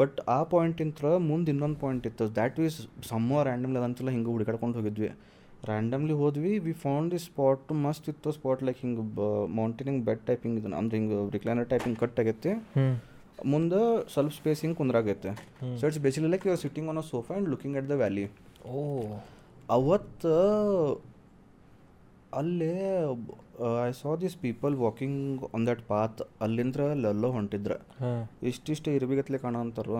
ಬಟ್ ಆ ಪಾಯಿಂಟಿಂತ್ರ ಮುಂದೆ ಇನ್ನೊಂದು ಪಾಯಿಂಟ್ ಇತ್ತು. ದ್ಯಾಟ್ ಈಸ್ ಸಮ್ಮರ್ ರ್ಯಾಂಡಮ್ಲಿ ಅದಂತೆಲ್ಲ ಹಿಂಗೆ ಹುಡುಕಾಡ್ಕೊಂಡು ಹೋಗಿದ್ವಿ. ರ್ಯಾಂಡಮ್ಲಿ ಹೋದ್ವಿ. ವಿ ಫೌಂಡ್ ದಿ ಸ್ಪಾಟ್ ಮಸ್ತ್ ಇತ್ತು ಸ್ಪಾಟ್ ಲೈಕ್ ಹಿಂಗೆ ಮೌಂಟೇನಿಂಗ್ ಬೆಡ್ ಟೈಪಿಂಗ್ ಇದನ್ನ ಅಂದ್ರೆ ಹಿಂಗೆ ರಿಕ್ಲೈನರ್ ಟೈಪಿಂಗ್ ಕಟ್ ಆಗೈತಿ. ಮುಂದೆ ಸ್ವಲ್ಪ ಸ್ಪೇಸ್ ಹಿಂಗೆ ಕುಂದ್ರಾಗೈತೆ. So it's basically like you are sitting on a sofa and looking at the valley ಓ. ಅವತ್ತು ಅಲ್ಲೇ I saw this people walking on that path ಅಲ್ಲಿಂದ್ರ ಅಲ್ಲೆಲ್ಲೋ ಹೊಂಟಿದ್ರ. ಇಷ್ಟಿಷ್ಟು ಇರ್ಬೇಕತ್ಲೆ ಕಾಣ ಅಂತಾರ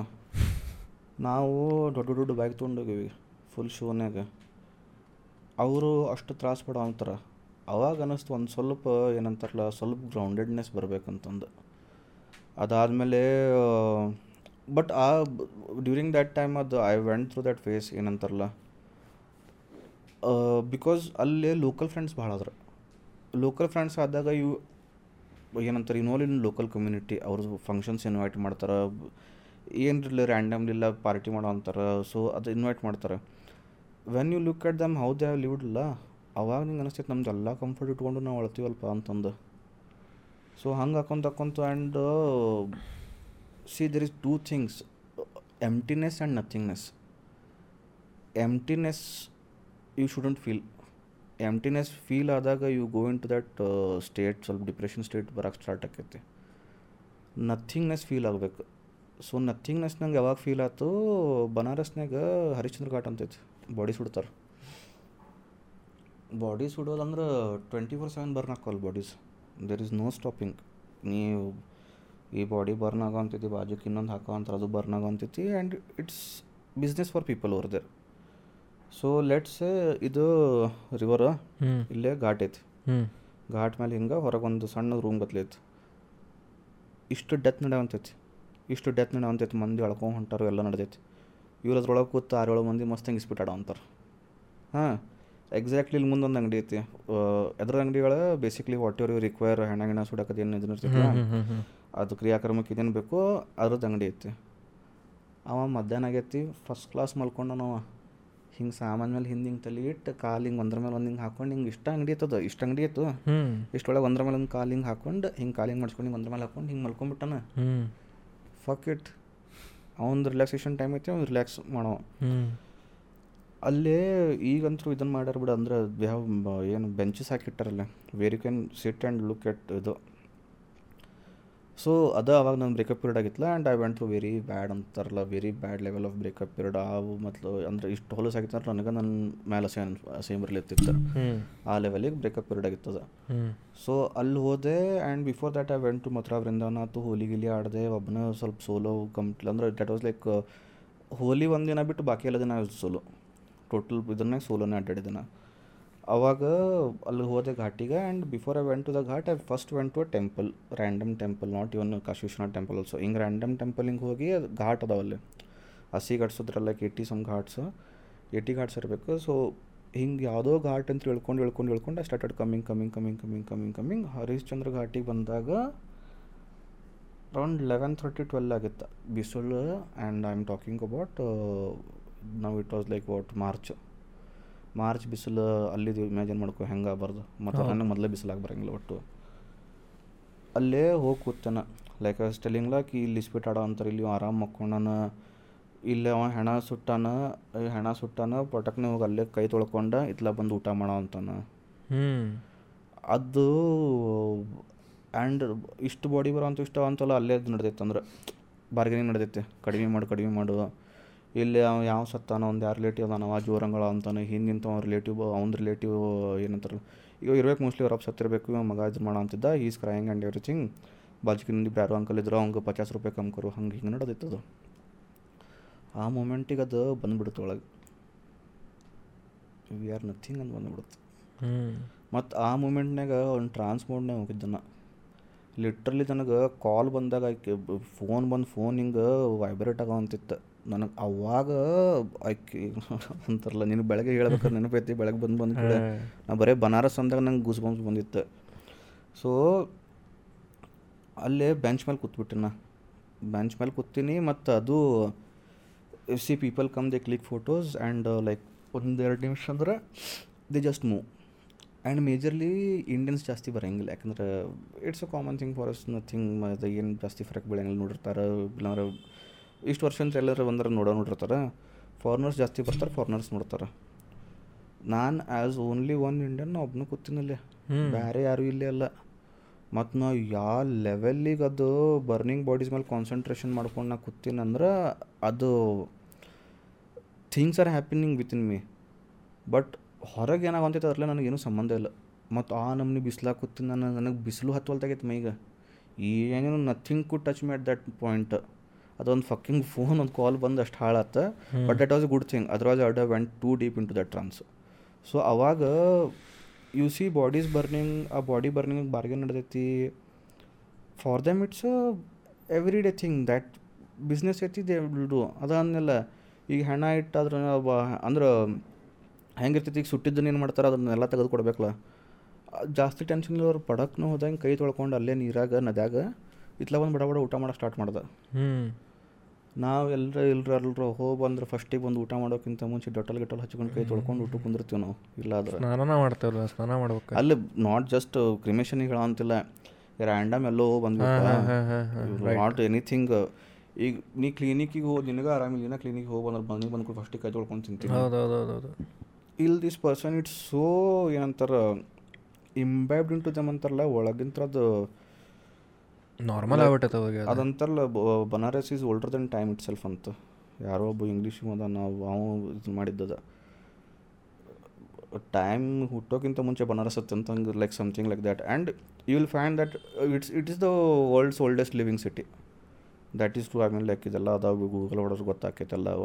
ನಾವು ದೊಡ್ಡ ದೊಡ್ಡ ಬ್ಯಾಗ್ ತೊಗೊಂಡೋಗಿವಿ ಫುಲ್ ಶೋನ್ಯಾಗ ಅವರು ಅಷ್ಟು ತ್ರಾಸು ಪಡೋ ಅಂತಾರ. ಅವಾಗ ಅನ್ನಿಸ್ತು ಒಂದು ಸ್ವಲ್ಪ ಏನಂತಾರಲ್ಲ, ಸ್ವಲ್ಪ ಗ್ರೌಂಡೆಡ್ನೆಸ್ ಬರಬೇಕಂತಂದು. ಅದಾದಮೇಲೆ ಬಟ್ ಆ ಡ್ಯೂರಿಂಗ್ ದ್ಯಾಟ್ ಟೈಮ್ ಅದು I went through that phase ಏನಂತಾರಲ್ಲ because ಅಲ್ಲಿ ಲೋಕಲ್ ಫ್ರೆಂಡ್ಸ್ ಭಾಳ ಅದ್ರ ಲೋಕಲ್ ಫ್ರೆಂಡ್ಸ್ ಆದಾಗ ಇವು, ಏನಂತಾರೆ ಇನ್ನೋಲ್ ಇನ್ ಲೋಕಲ್ ಕಮ್ಯುನಿಟಿ ಅವ್ರದ್ದು ಫಂಕ್ಷನ್ಸ್ ಇನ್ವೈಟ್ ಮಾಡ್ತಾರೆ. ಏನಿರಲಿ ರ್ಯಾಂಡಮ್ಲಿಲ್ಲ ಪಾರ್ಟಿ ಮಾಡೋ ಅಂತಾರೆ ಸೊ ಅದು ಇನ್ವೈಟ್ ಮಾಡ್ತಾರೆ. When you look at them how they have ಇಲ್ಲ ಅವಾಗ ನಿಂಗೆ ಅನಿಸ್ತೈತೆ ನಮ್ದು ಎಲ್ಲ ಕಂಫರ್ಟ್ ಇಟ್ಕೊಂಡು ನಾವು ಅಳ್ತೀವಲ್ಪ ಅಂತಂದು. ಸೊ ಹಂಗೆ ಹಾಕೊಂತ ಹಾಕೊಂತ and see there is two things emptiness and nothingness emptiness you shouldn't feel emptiness feel ಆದಾಗ you go into that state ಸ್ವಲ್ಪ ಡಿಪ್ರೆಷನ್ ಸ್ಟೇಟ್ ಬರೋಕ್ಕೆ ಸ್ಟಾರ್ಟ್ ಆಕೈತಿ. ನಥಿಂಗ್ನೆಸ್ ಫೀಲ್ ಆಗಬೇಕು. ಸೊ ನಥಿಂಗ್ನೆಸ್ ನಂಗೆ ಯಾವಾಗ ಫೀಲ್ ಆಯ್ತು ಬನಾರಸ್ನಾಗ ಹರಿಶ್ಚಂದ್ರ ಘಾಟ್ ಅಂತೈತಿ. ಬಾಡಿ ಸುಡ್ತಾರೆ ಬಾಡಿ ಸುಡೋದಂದ್ರೆ ಟ್ವೆಂಟಿ ಫೋರ್ ಸೆವೆನ್ ಬರ್ನ್ ಹಾಕೋಲ್ಲ bodies there is no stopping ನೀವು ಈ ಬಾಡಿ ಬರ್ನ್ ಆಗೋ ಅಂತೈತಿ ಬಾಜುಕ್ಕೆ ಇನ್ನೊಂದು ಹಾಕೋ ಅಂತಾರೆ ಅದು ಬರ್ನ್ ಆಗೋ ಅಂತೈತಿ and it's business for people or there so let's ಇದು ರಿವರ್ ಇಲ್ಲೇ ಘಾಟ್ ಐತಿ. ಘಾಟ್ ಮೇಲೆ ಹಿಂಗೆ ಹೊರಗೆ ಒಂದು ಸಣ್ಣ ರೂಮ್ ಬತ್ಲೈತಿ ಇಷ್ಟು ಡೆತ್ ನಡೆಯವಂತೈತಿ ಇಷ್ಟು ಡೆತ್ ನಡೆಯವಂತೈತಿ ಮಂದಿ ಎಳ್ಕೊಂಡು ಹೊಂಟಾರು ಎಲ್ಲ ನಡೆದೈತಿ. ಇವ್ರು ಅದ್ರೊಳಗೆ ಕೂತು ಆರು ಏಳು ಮಂದಿ ಮಸ್ತ್ ಹಿಂಗೆ ಸ್ಪೀಟ್ ಆಡೋ ಅಂತಾರೆ. ಹಾಂ ಎಕ್ಸಾಕ್ಟ್ಲಿ ಇಲ್ಲಿ ಮುಂದೊಂದು ಅಂಗಡಿ ಐತಿ. ಎದ್ರ ಅಂಗಡಿಗಳ basically whatever you require ಹೆಣ್ಣ ಗಿಣ ಸುಡಕದು ಏನು ಇದನ್ನ ಹ್ಞೂ ಅದು ಕ್ರಿಯಾಕರ್ಮಕ್ಕೆ ಇದೇನು ಬೇಕೋ ಅದ್ರದ್ದು ಅಂಗಡಿ ಐತಿ. ಅವ ಮಧ್ಯಾಹ್ನ ಆಗೈತಿ ಫಸ್ಟ್ ಕ್ಲಾಸ್ ಮಲ್ಕೊಂಡು ನಾವು ಹಿಂಗೆ ಸಾಮಾನ್ಯ ಮೇಲೆ ಹಿಂದೆ ಹಿಂಗೆ ತಲೆ ಇಟ್ಟು ಕಾಲು ಹಿಂಗೆ ಒಂದ್ರ ಮೇಲೆ ಒಂದು ಹಿಂಗೆ ಹಾಕೊಂಡು ಹಿಂಗೆ ಇಷ್ಟ ಅಂಗಡಿ ಇತ್ತದ ಇಷ್ಟ ಅಂಗಡಿ ಇತ್ತು ಇಷ್ಟೊಳಗೆ ಒಂದ್ರ ಮೇಲೆ ಒಂದು ಕಾಲು ಹಿಂಗೆ ಹಾಕೊಂಡು ಹಿಂಗೆ ಕಾಲು ಹಿಂಗೆ ಮಾಡಿಸ್ಕೊಂಡು ಹಿಂಗೆ ಒಂದ್ರ ಮೇಲೆ ಹಾಕೊಂಡು ಹಿಂಗೆ ಮಲ್ಕೊಂಡ್ಬಿಟ್ಟನ. ಫಕ್ ಇಟ್ ಅವನದು ರಿಲ್ಯಾಕ್ಸೇಷನ್ ಟೈಮ್ ಐತಿ ಅವ್ನು ರಿಲ್ಯಾಕ್ಸ್ ಮಾಡೋ ಅಲ್ಲೇ ಈಗಂತೂ ಇದನ್ನು ಮಾಡ್ಯಾರ ಬಿಡು ಅಂದ್ರೆ ಯಾವ ಏನು benches ಹಾಕಿಟ್ಟಾರಲ್ಲ where you can sit and look at ಇದು. ಸೊ ಅದು ಅವಾಗ ನನ್ನ ಬ್ರೇಕಪ್ ಪೀರಿಯಡ್ ಆಗಿತ್ತಲ್ಲ and I went to very bad ಅಂತಾರಲ್ಲ very bad level of breakup period ಅವು ಮತ್ತು ಅಂದ್ರೆ ಇಷ್ಟು ಹೊಲಸು ಆಗಿತ್ತು ಅಂದ್ರೆ ನನಗೆ ನನ್ನ ಮೇಲೆ ಸೇಮ್ ಸೇಮ್ ಇರ್ಲಿತ್ತಿತ್ತು ಆ ಲೆವೆಲಿಗೆ ಬ್ರೇಕಪ್ ಪೀರಿಯಡ್ ಆಗಿತ್ತದ ಸೊ ಅಲ್ಲಿ ಹೋದೆ and before that I went to Mathura Vrindavan ಆತು ಹೋಲಿ ಗಿಲಿ ಆಡಿದೆ ಒಬ್ಬನ ಸ್ವಲ್ಪ ಸೋಲೋ ಕಂಪ್ಲಿ ಅಂದ್ರೆ ದ್ಯಾಟ್ ವಾಸ್ ಲೈಕ್ ಹೋಲಿ ಒಂದು ದಿನ ಬಿಟ್ಟು ಬಾಕಿ ಎಲ್ಲ ದಿನ ಸೋಲೋ ಟೋಟಲ್ ಇದನ್ನೇ ಸೋಲೋನೇ ಅಡ್ಡಾಡಿದೆ ಅವಾಗ ಅಲ್ಲಿ ಹೋದೆ ಘಾಟಿಗೆ and before I went to the ghat I first went to a temple random temple not even Kashi Vishwanath temple also ಹಿಂಗೆ ರ್ಯಾಂಡಮ್ ಟೆಂಪಲ್ ಹಿಂಗೆ ಹೋಗಿ ಅದು ಘಾಟ್ ಅದಾವಲ್ಲಿ ಹಸಿ like eighty some Ghats eighty Ghats ಇರಬೇಕು. ಸೊ ಹಿಂಗೆ ಯಾವುದೋ ಘಾಟ್ ಅಂತ ಹೇಳ್ಕೊಂಡು ಹೇಳ್ಕೊಂಡು ಹೇಳ್ಕೊಂಡು I started coming coming coming coming coming coming Harishchandra ಘಾಟಿಗೆ ಬಂದಾಗ ಅರೌಂಡ್ ಲೆವೆನ್ ಥರ್ಟಿ ಟ್ವೆಲ್ ಆಗಿತ್ತು. ಬಿಸಿಲು and I am talking about ನಾವು it was like what March March ಬಿಸಿಲು ಅಲ್ಲಿದ್ದು ಇಮ್ಯಾಜಿನ್ ಮಾಡ್ಕೊ ಹೆಂಗೆ ಆಗಬಾರ್ದು? ಮತ್ತು. ನನಗೆ ಮೊದಲೇ ಬಿಸಿಲಾಗಿ ಬರಂಗಿಲ್ಲ ಒಟ್ಟು. ಅಲ್ಲೇ ಹೋಗಿ ಕೂತಾನ. ಲೈಕ್ ಸ್ಟೆಲಿಂಗ್ ಲಾಕ್ ಇಲ್ಲಿ ಇಸ್ಬಿಟ್ ಆಡೋ ಅಂತಾರೆ ಇಲ್ಲಿ ಆರಾಮ್ ಮಕ್ಕೊಂಡನ. ಇಲ್ಲೇ ಅವ ಹೆಣ ಸುಟ್ಟಾನ ಹೆಣ ಸುಟ್ಟಾನ ಪಟಕ್ನೆ ಹೋಗಿ ಅಲ್ಲೇ ಕೈ ತೊಳ್ಕೊಂಡ ಇತ್ಲ ಬಂದು ಊಟ ಮಾಡೋ ಅಂತಾನ. ಅದು ಆ್ಯಂಡ್ ಇಷ್ಟು ಬಾಡಿ ಬರೋ ಅಂತ ಇಷ್ಟ ಅಂತಲ್ಲ ಅಲ್ಲೇ ನಡೆದೈತೆ ಅಂದ್ರೆ. ಬಾರ್ಗೇನಿಂಗ್ ನಡೆದೈತೆ. ಕಡಿಮೆ ಮಾಡು ಕಡಿಮೆ ಮಾಡು. ಇಲ್ಲಿ ಅವ ಯಾವ ಸತ್ತಾನ ಒಂದು ಯಾರು ರಿಲೇಟಿವ್ ಅದಾನ ಅವ ಜೋರಂಗಳ ಅಂತಾನೆ ಹಿಂದಿಂತ ಅವ್ನ ರಿಲೇಟಿವ್ ಅವ್ನ ರಿಲೇಟಿವ್ ಏನಂತಾರಲ್ಲ. ಈಗ ಇರ್ಬೇಕು ಮೋಸ್ಟ್ಲಿ ಅವ್ರ ಸತ್ತಿರಬೇಕು ಇವ ಮಗ ಇದು ಮಾಡೋ ಅಂತಿದ್ದ ಈಸ್ ಕ್ರೈಯಿಂಗ್ ಆ್ಯಂಡ್ ಎವ್ರಿಥಿಂಗ್ ಬಾಜುಕಿನಿಂದ ಬ್ಯಾರು ಅಂಕಲ್ ಇದ್ರು ಅವ್ಗೆ ಪಚಾಸ್ ರೂಪಾಯಿ ಕಮ್ ಕರು ಹಂಗೆ ಹಿಂಗೆ ನಡೋದಿತ್ತು ಅದು. ಆ ಮೂಮೆಂಟಿಗೆ ಅದು ಬಂದ್ಬಿಡುತ್ತೆ ಒಳಗೆ. ವಿ ಆರ್ ನಥಿಂಗ್ ಅಂತ ಬಂದ್ಬಿಡುತ್ತೆ. ಮತ್ತು ಆ ಮೂಮೆಂಟ್ನಾಗ ಒಂದು ಟ್ರಾನ್ಸ್ ಮೋಡ್ನೇ ಹೋಗಿದ್ದೆ ನಾ ಲಿಟ್ರಲಿ ನನಗೆ ಕಾಲ್ ಬಂದಾಗ ಫೋನ್ ಬಂದು ಫೋನ್ ಹಿಂಗೆ ವೈಬ್ರೇಟ್ ಆಗೋವಂತಿತ್ತು ನನಗೆ ಅವಾಗ ಆಕೆ ಅಂತಾರಲ್ಲ ನಿನಗೆ ಬೆಳಗ್ಗೆ ಹೇಳ್ಬೇಕಾದ್ರೆ ನೆನಪೈತಿ ಬೆಳಗ್ಗೆ ಬಂದು ಬಂದು ಕೂಡ ನಾ ಬರೀ ಬನಾರಸ್ ಅಂದಾಗ ನಂಗೆ ಗುಸ್ ಬಂಸ್ ಬಂದಿತ್ತು. ಸೊ ಅಲ್ಲೇ ಬೆಂಚ್ ಮೇಲೆ ಕೂತ್ಬಿಟ್ಟೆ ನಾ. ಬೆಂಚ್ ಮೇಲೆ ಕೂತೀನಿ ಮತ್ತು ಅದು see people come they click photos and like ಒಂದೆರಡು ನಿಮಿಷ ಅಂದ್ರೆ they just move and majorly Indians ಜಾಸ್ತಿ ಬರೋಂಗಿಲ್ಲ ಯಾಕಂದ್ರೆ it's a common thing for us nothing ಅದು ಏನು ಜಾಸ್ತಿ ಫರಕ್ ಬೀಳಂಗಿಲ್ಲ ನೋಡಿರ್ತಾರೆ ಇಲ್ಲಾಂದ್ರೆ ಇಷ್ಟು ವರ್ಷ ಅಂತ ಎಲ್ಲರೂ ಬಂದ್ರೆ ನೋಡೋ ನೋಡಿರ್ತಾರೆ. ಫಾರಿನರ್ಸ್ ಜಾಸ್ತಿ ಬರ್ತಾರೆ ಫಾರಿನರ್ಸ್ ನೋಡ್ತಾರೆ. ನಾನು ಆ್ಯಸ್ ಓನ್ಲಿ ಒನ್ ಇಂಡಿಯನ್ ಒಬ್ಬನು ಕೂತಿನಲ್ಲಿ. ಬೇರೆ ಯಾರೂ ಇಲ್ಲೇ ಅಲ್ಲ. ಮತ್ತು ನಾ ಯಾವ ಲೆವೆಲ್ಲಿಗೆ ಅದು ಬರ್ನಿಂಗ್ ಬಾಡೀಸ್ ಮೇಲೆ ಕಾನ್ಸಂಟ್ರೇಷನ್ ಮಾಡ್ಕೊಂಡು ನಾ ಕೂತೀನಂದ್ರೆ ಅದು things are happening within me but ಹೊರಗೆ ಏನಾಗಂತೈತೆ ಅದ್ರಲ್ಲೇ ನನಗೇನು ಸಂಬಂಧ ಇಲ್ಲ. ಮತ್ತು ಆ ನಮ್ನಿ ಬಿಸಿಲಾಗ ಕೂತಿನ ನಾನು ನನಗೆ ಬಿಸಿಲು ಹತ್ತುವಲ್ತಾಗೈತೆ ಮೈಗೆ. ಏನೇನು ನಥಿಂಗ್ ಕು touch me at that point ಅದೊಂದು ಫಕ್ಕಿಂಗ್ ಫೋನ್ ಒಂದು ಕಾಲ್ ಬಂದು ಅಷ್ಟು ಹಾಳಾತ. But that was a good thing otherwise I went too deep into that trance so ಅವಾಗ ಯು ಸಿ ಬಾಡೀಸ್ ಬರ್ನಿಂಗ್ ಆ body burning bargain ನಡೆದೈತಿ. For them it's every day thing that business ಐತಿ they will do ಅದನ್ನೆಲ್ಲ ಈಗ ಹೆಣ ಇಟ್ಟಾದ್ರೆ ಅಂದ್ರೆ ಹೆಂಗಿರ್ತೈತಿ ಈಗ ಸುಟ್ಟಿದ್ದನ್ನ ಏನು ಮಾಡ್ತಾರೆ ಅದನ್ನೆಲ್ಲ ತೆಗೆದು ಕೊಡ್ಬೇಕಲ್ಲ ಅದ್ ಜಾಸ್ತಿ ಟೆನ್ಷನ್ ಇಲ್ಲವ್ರು ಪಡಕ್ನು ಹೋದಂಗೆ ಕೈ ತೊಳ್ಕೊಂಡು ಅಲ್ಲೇ ನೀರಾಗ ನದ್ಯಾಗ ಇತ್ಲ ಬಂದು ಬಡ ಬಡ ಊಟ ಮಾಡೋಕೆ ಸ್ಟಾರ್ಟ್ ಮಾಡ್ದೆ. ಹ್ಞೂ ನಾವು ಎಲ್ಲರ ಇಲ್ರ ಅಲ್ರ ಹೋಗಿ ಬಂದ್ರೆ ಫಸ್ಟಿಗೆ ಬಂದು ಊಟ ಮಾಡೋಕ್ಕಿಂತ ಮುಂಚೆ ಡೊಟಲ್ ಗಿಟಲ್ ಹಚ್ಕೊಂಡು ಕೈ ತೊಳ್ಕೊಂಡು ಊಟ ಕುಂದಿರ್ತೀವಿ ನಾವು ಇಲ್ಲ ಆದ್ರೆ ಸ್ನಾನ ಮಾಡ್ತೇವಲ್ಲ ಸ್ನಾನ ಮಾಡ್ಬೇಕು. ಅಲ್ಲಿ ನಾಟ್ ಜಸ್ಟ್ ಕ್ರಿಮೇಷನಿಗೆ ಹೇಳೋಂತಿಲ್ಲ ರ್ಯಾಂಡಮ್ ಎಲ್ಲೋ ಹೋಗಿ ಬಂದ್ವಿ ಬಂದ್ಬಿಟ್ಟು ನಾಟ್ ಎನಿಥಿಂಗ್ ಈಗ ನೀ ಕ್ಲಿನಿಕ್ಕಿಗೆ ಹೋಗಿ ನಿನಗೆ ಆರಾಮಿಲ್ಲ ಕ್ಲಿನಿಕ್ ಹೋಗಿ ಬಂದ್ರೆ ಬಂದು ಬಂದ್ಕೊಂಡು ಫಸ್ಟಿಗೆ ಕೈ ತೊಳ್ಕೊಂಡು ತಿಂತೀವಿ ಇಲ್ಲಿ ದಿಸ್ ಪರ್ಸನ್ ಇಟ್ಸ್ ಸೋ ಏನಂತಾರೆ ಇಂಬ್ಯಾಬ್ಡ್ ಇಂಟು ದಮ್ ಅಂತಾರಲ್ಲ ಒಳಗಿಂತ್ರ ಅದು ನಾರ್ಮಲ್ ಆಗ್ಬಿಟ್ಟೈತೆ ಅದಂತಲ್ಲ Banaras is older than time itself ಅಂತ. ಯಾರೋ ಒಬ್ಬ ಇಂಗ್ಲೀಷ್ ಅದ ನಾವು ಅವ ಇದು ಮಾಡಿದ್ದದ. ಟೈಮ್ ಹುಟ್ಟೋಕ್ಕಿಂತ ಮುಂಚೆ ಬನಾರಸ್ ಅಂತ like something like that and you will find that it's it is the world's oldest living city that is to ಆಮೇಲೆ ಲೈಕ್ ಇದೆಲ್ಲ ಅದಾವ ಗೂಗಲ್ ಹೊಡೋದು ಗೊತ್ತಾಕೈತೆ ಎಲ್ಲ ಅವ.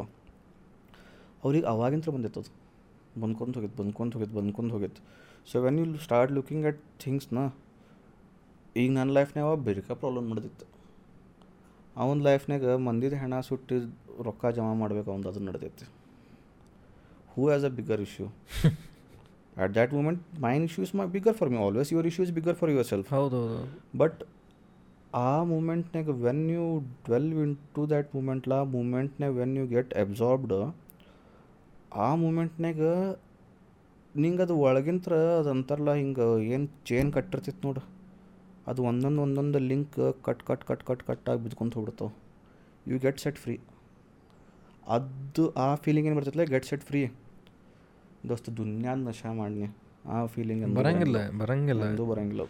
ಅವ್ರಿಗೆ ಅವಾಗಿಂತ ಬಂದಿತ್ತು ಅದು. ಬಂದ್ಕೊಂತ ಹೋಗಿತ್ತು ಬಂದ್ಕೊಂತ ಹೋಗಿತ್ತು ಬಂದ್ಕೊಂತ ಹೋಗಿತ್ತು. So when you start looking at ಥಿಂಗ್ಸ್ನ ಈಗ ನನ್ನ ಲೈಫ್ನಾಗ ಬಿರ್ಕ ಪ್ರಾಬ್ಲಮ್ ನಡೆದಿತ್ತು. ಅವನ ಲೈಫ್ನಾಗ ಮಂದಿದ ಹೆಣ ಸುಟ್ಟಿ ರೊಕ್ಕ ಜಮಾ ಮಾಡ್ಬೇಕು ಅವ್ನು ಅದು ನಡೆದೈತಿ. Who as a bigger issue at that moment mine issues my bigger for me always your issues bigger for yourself ಹೌದು ಬಟ್ ಆ ಮೂಮೆಂಟ್ನಾಗ when you delve into that ಮೂಮೆಂಟ್ಲ ಮೂಮೆಂಟ್ನಾಗ ವೆನ್ ಯು ಗೆಟ್ ಅಬ್ಸಾರ್ಬ್ಡ್ ಆ ಮೂಮೆಂಟ್ನಾಗ ನಿಂಗೆ ಅದು ಒಳಗಿಂತ್ರ ಅದು ಅಂತಾರಲ್ಲ ಹಿಂಗೆ ಏನು ಚೇನ್ ಕಟ್ಟಿರ್ತಿತ್ತು ನೋಡು. ಅದು ಒಂದೊಂದು ಒಂದೊಂದು link cut cut cut cut cut ಆಗಿ ಬಿದ್ಕೊಂತ ಹೋಗ್ಬಿಡ್ತಾವೆ. ಯು ಗೆಟ್ ಸೆಟ್ ಫ್ರೀ ಅದು ಆ ಫೀಲಿಂಗ್ ಏನು ಬರ್ತೈತಲ್ಲ ಗೆಟ್ ಸೆಟ್ ಫ್ರೀ ದೋಸ್ತ ದುನ್ಯಾದ ನಶಾ ಮಾಡಿ ಆ ಫೀಲಿಂಗ್ ಬರಂಗಿಲ್ಲ ಬರಂಗಿಲ್ಲ. ಅದು ಬರಂಗಿಲ್ಲ.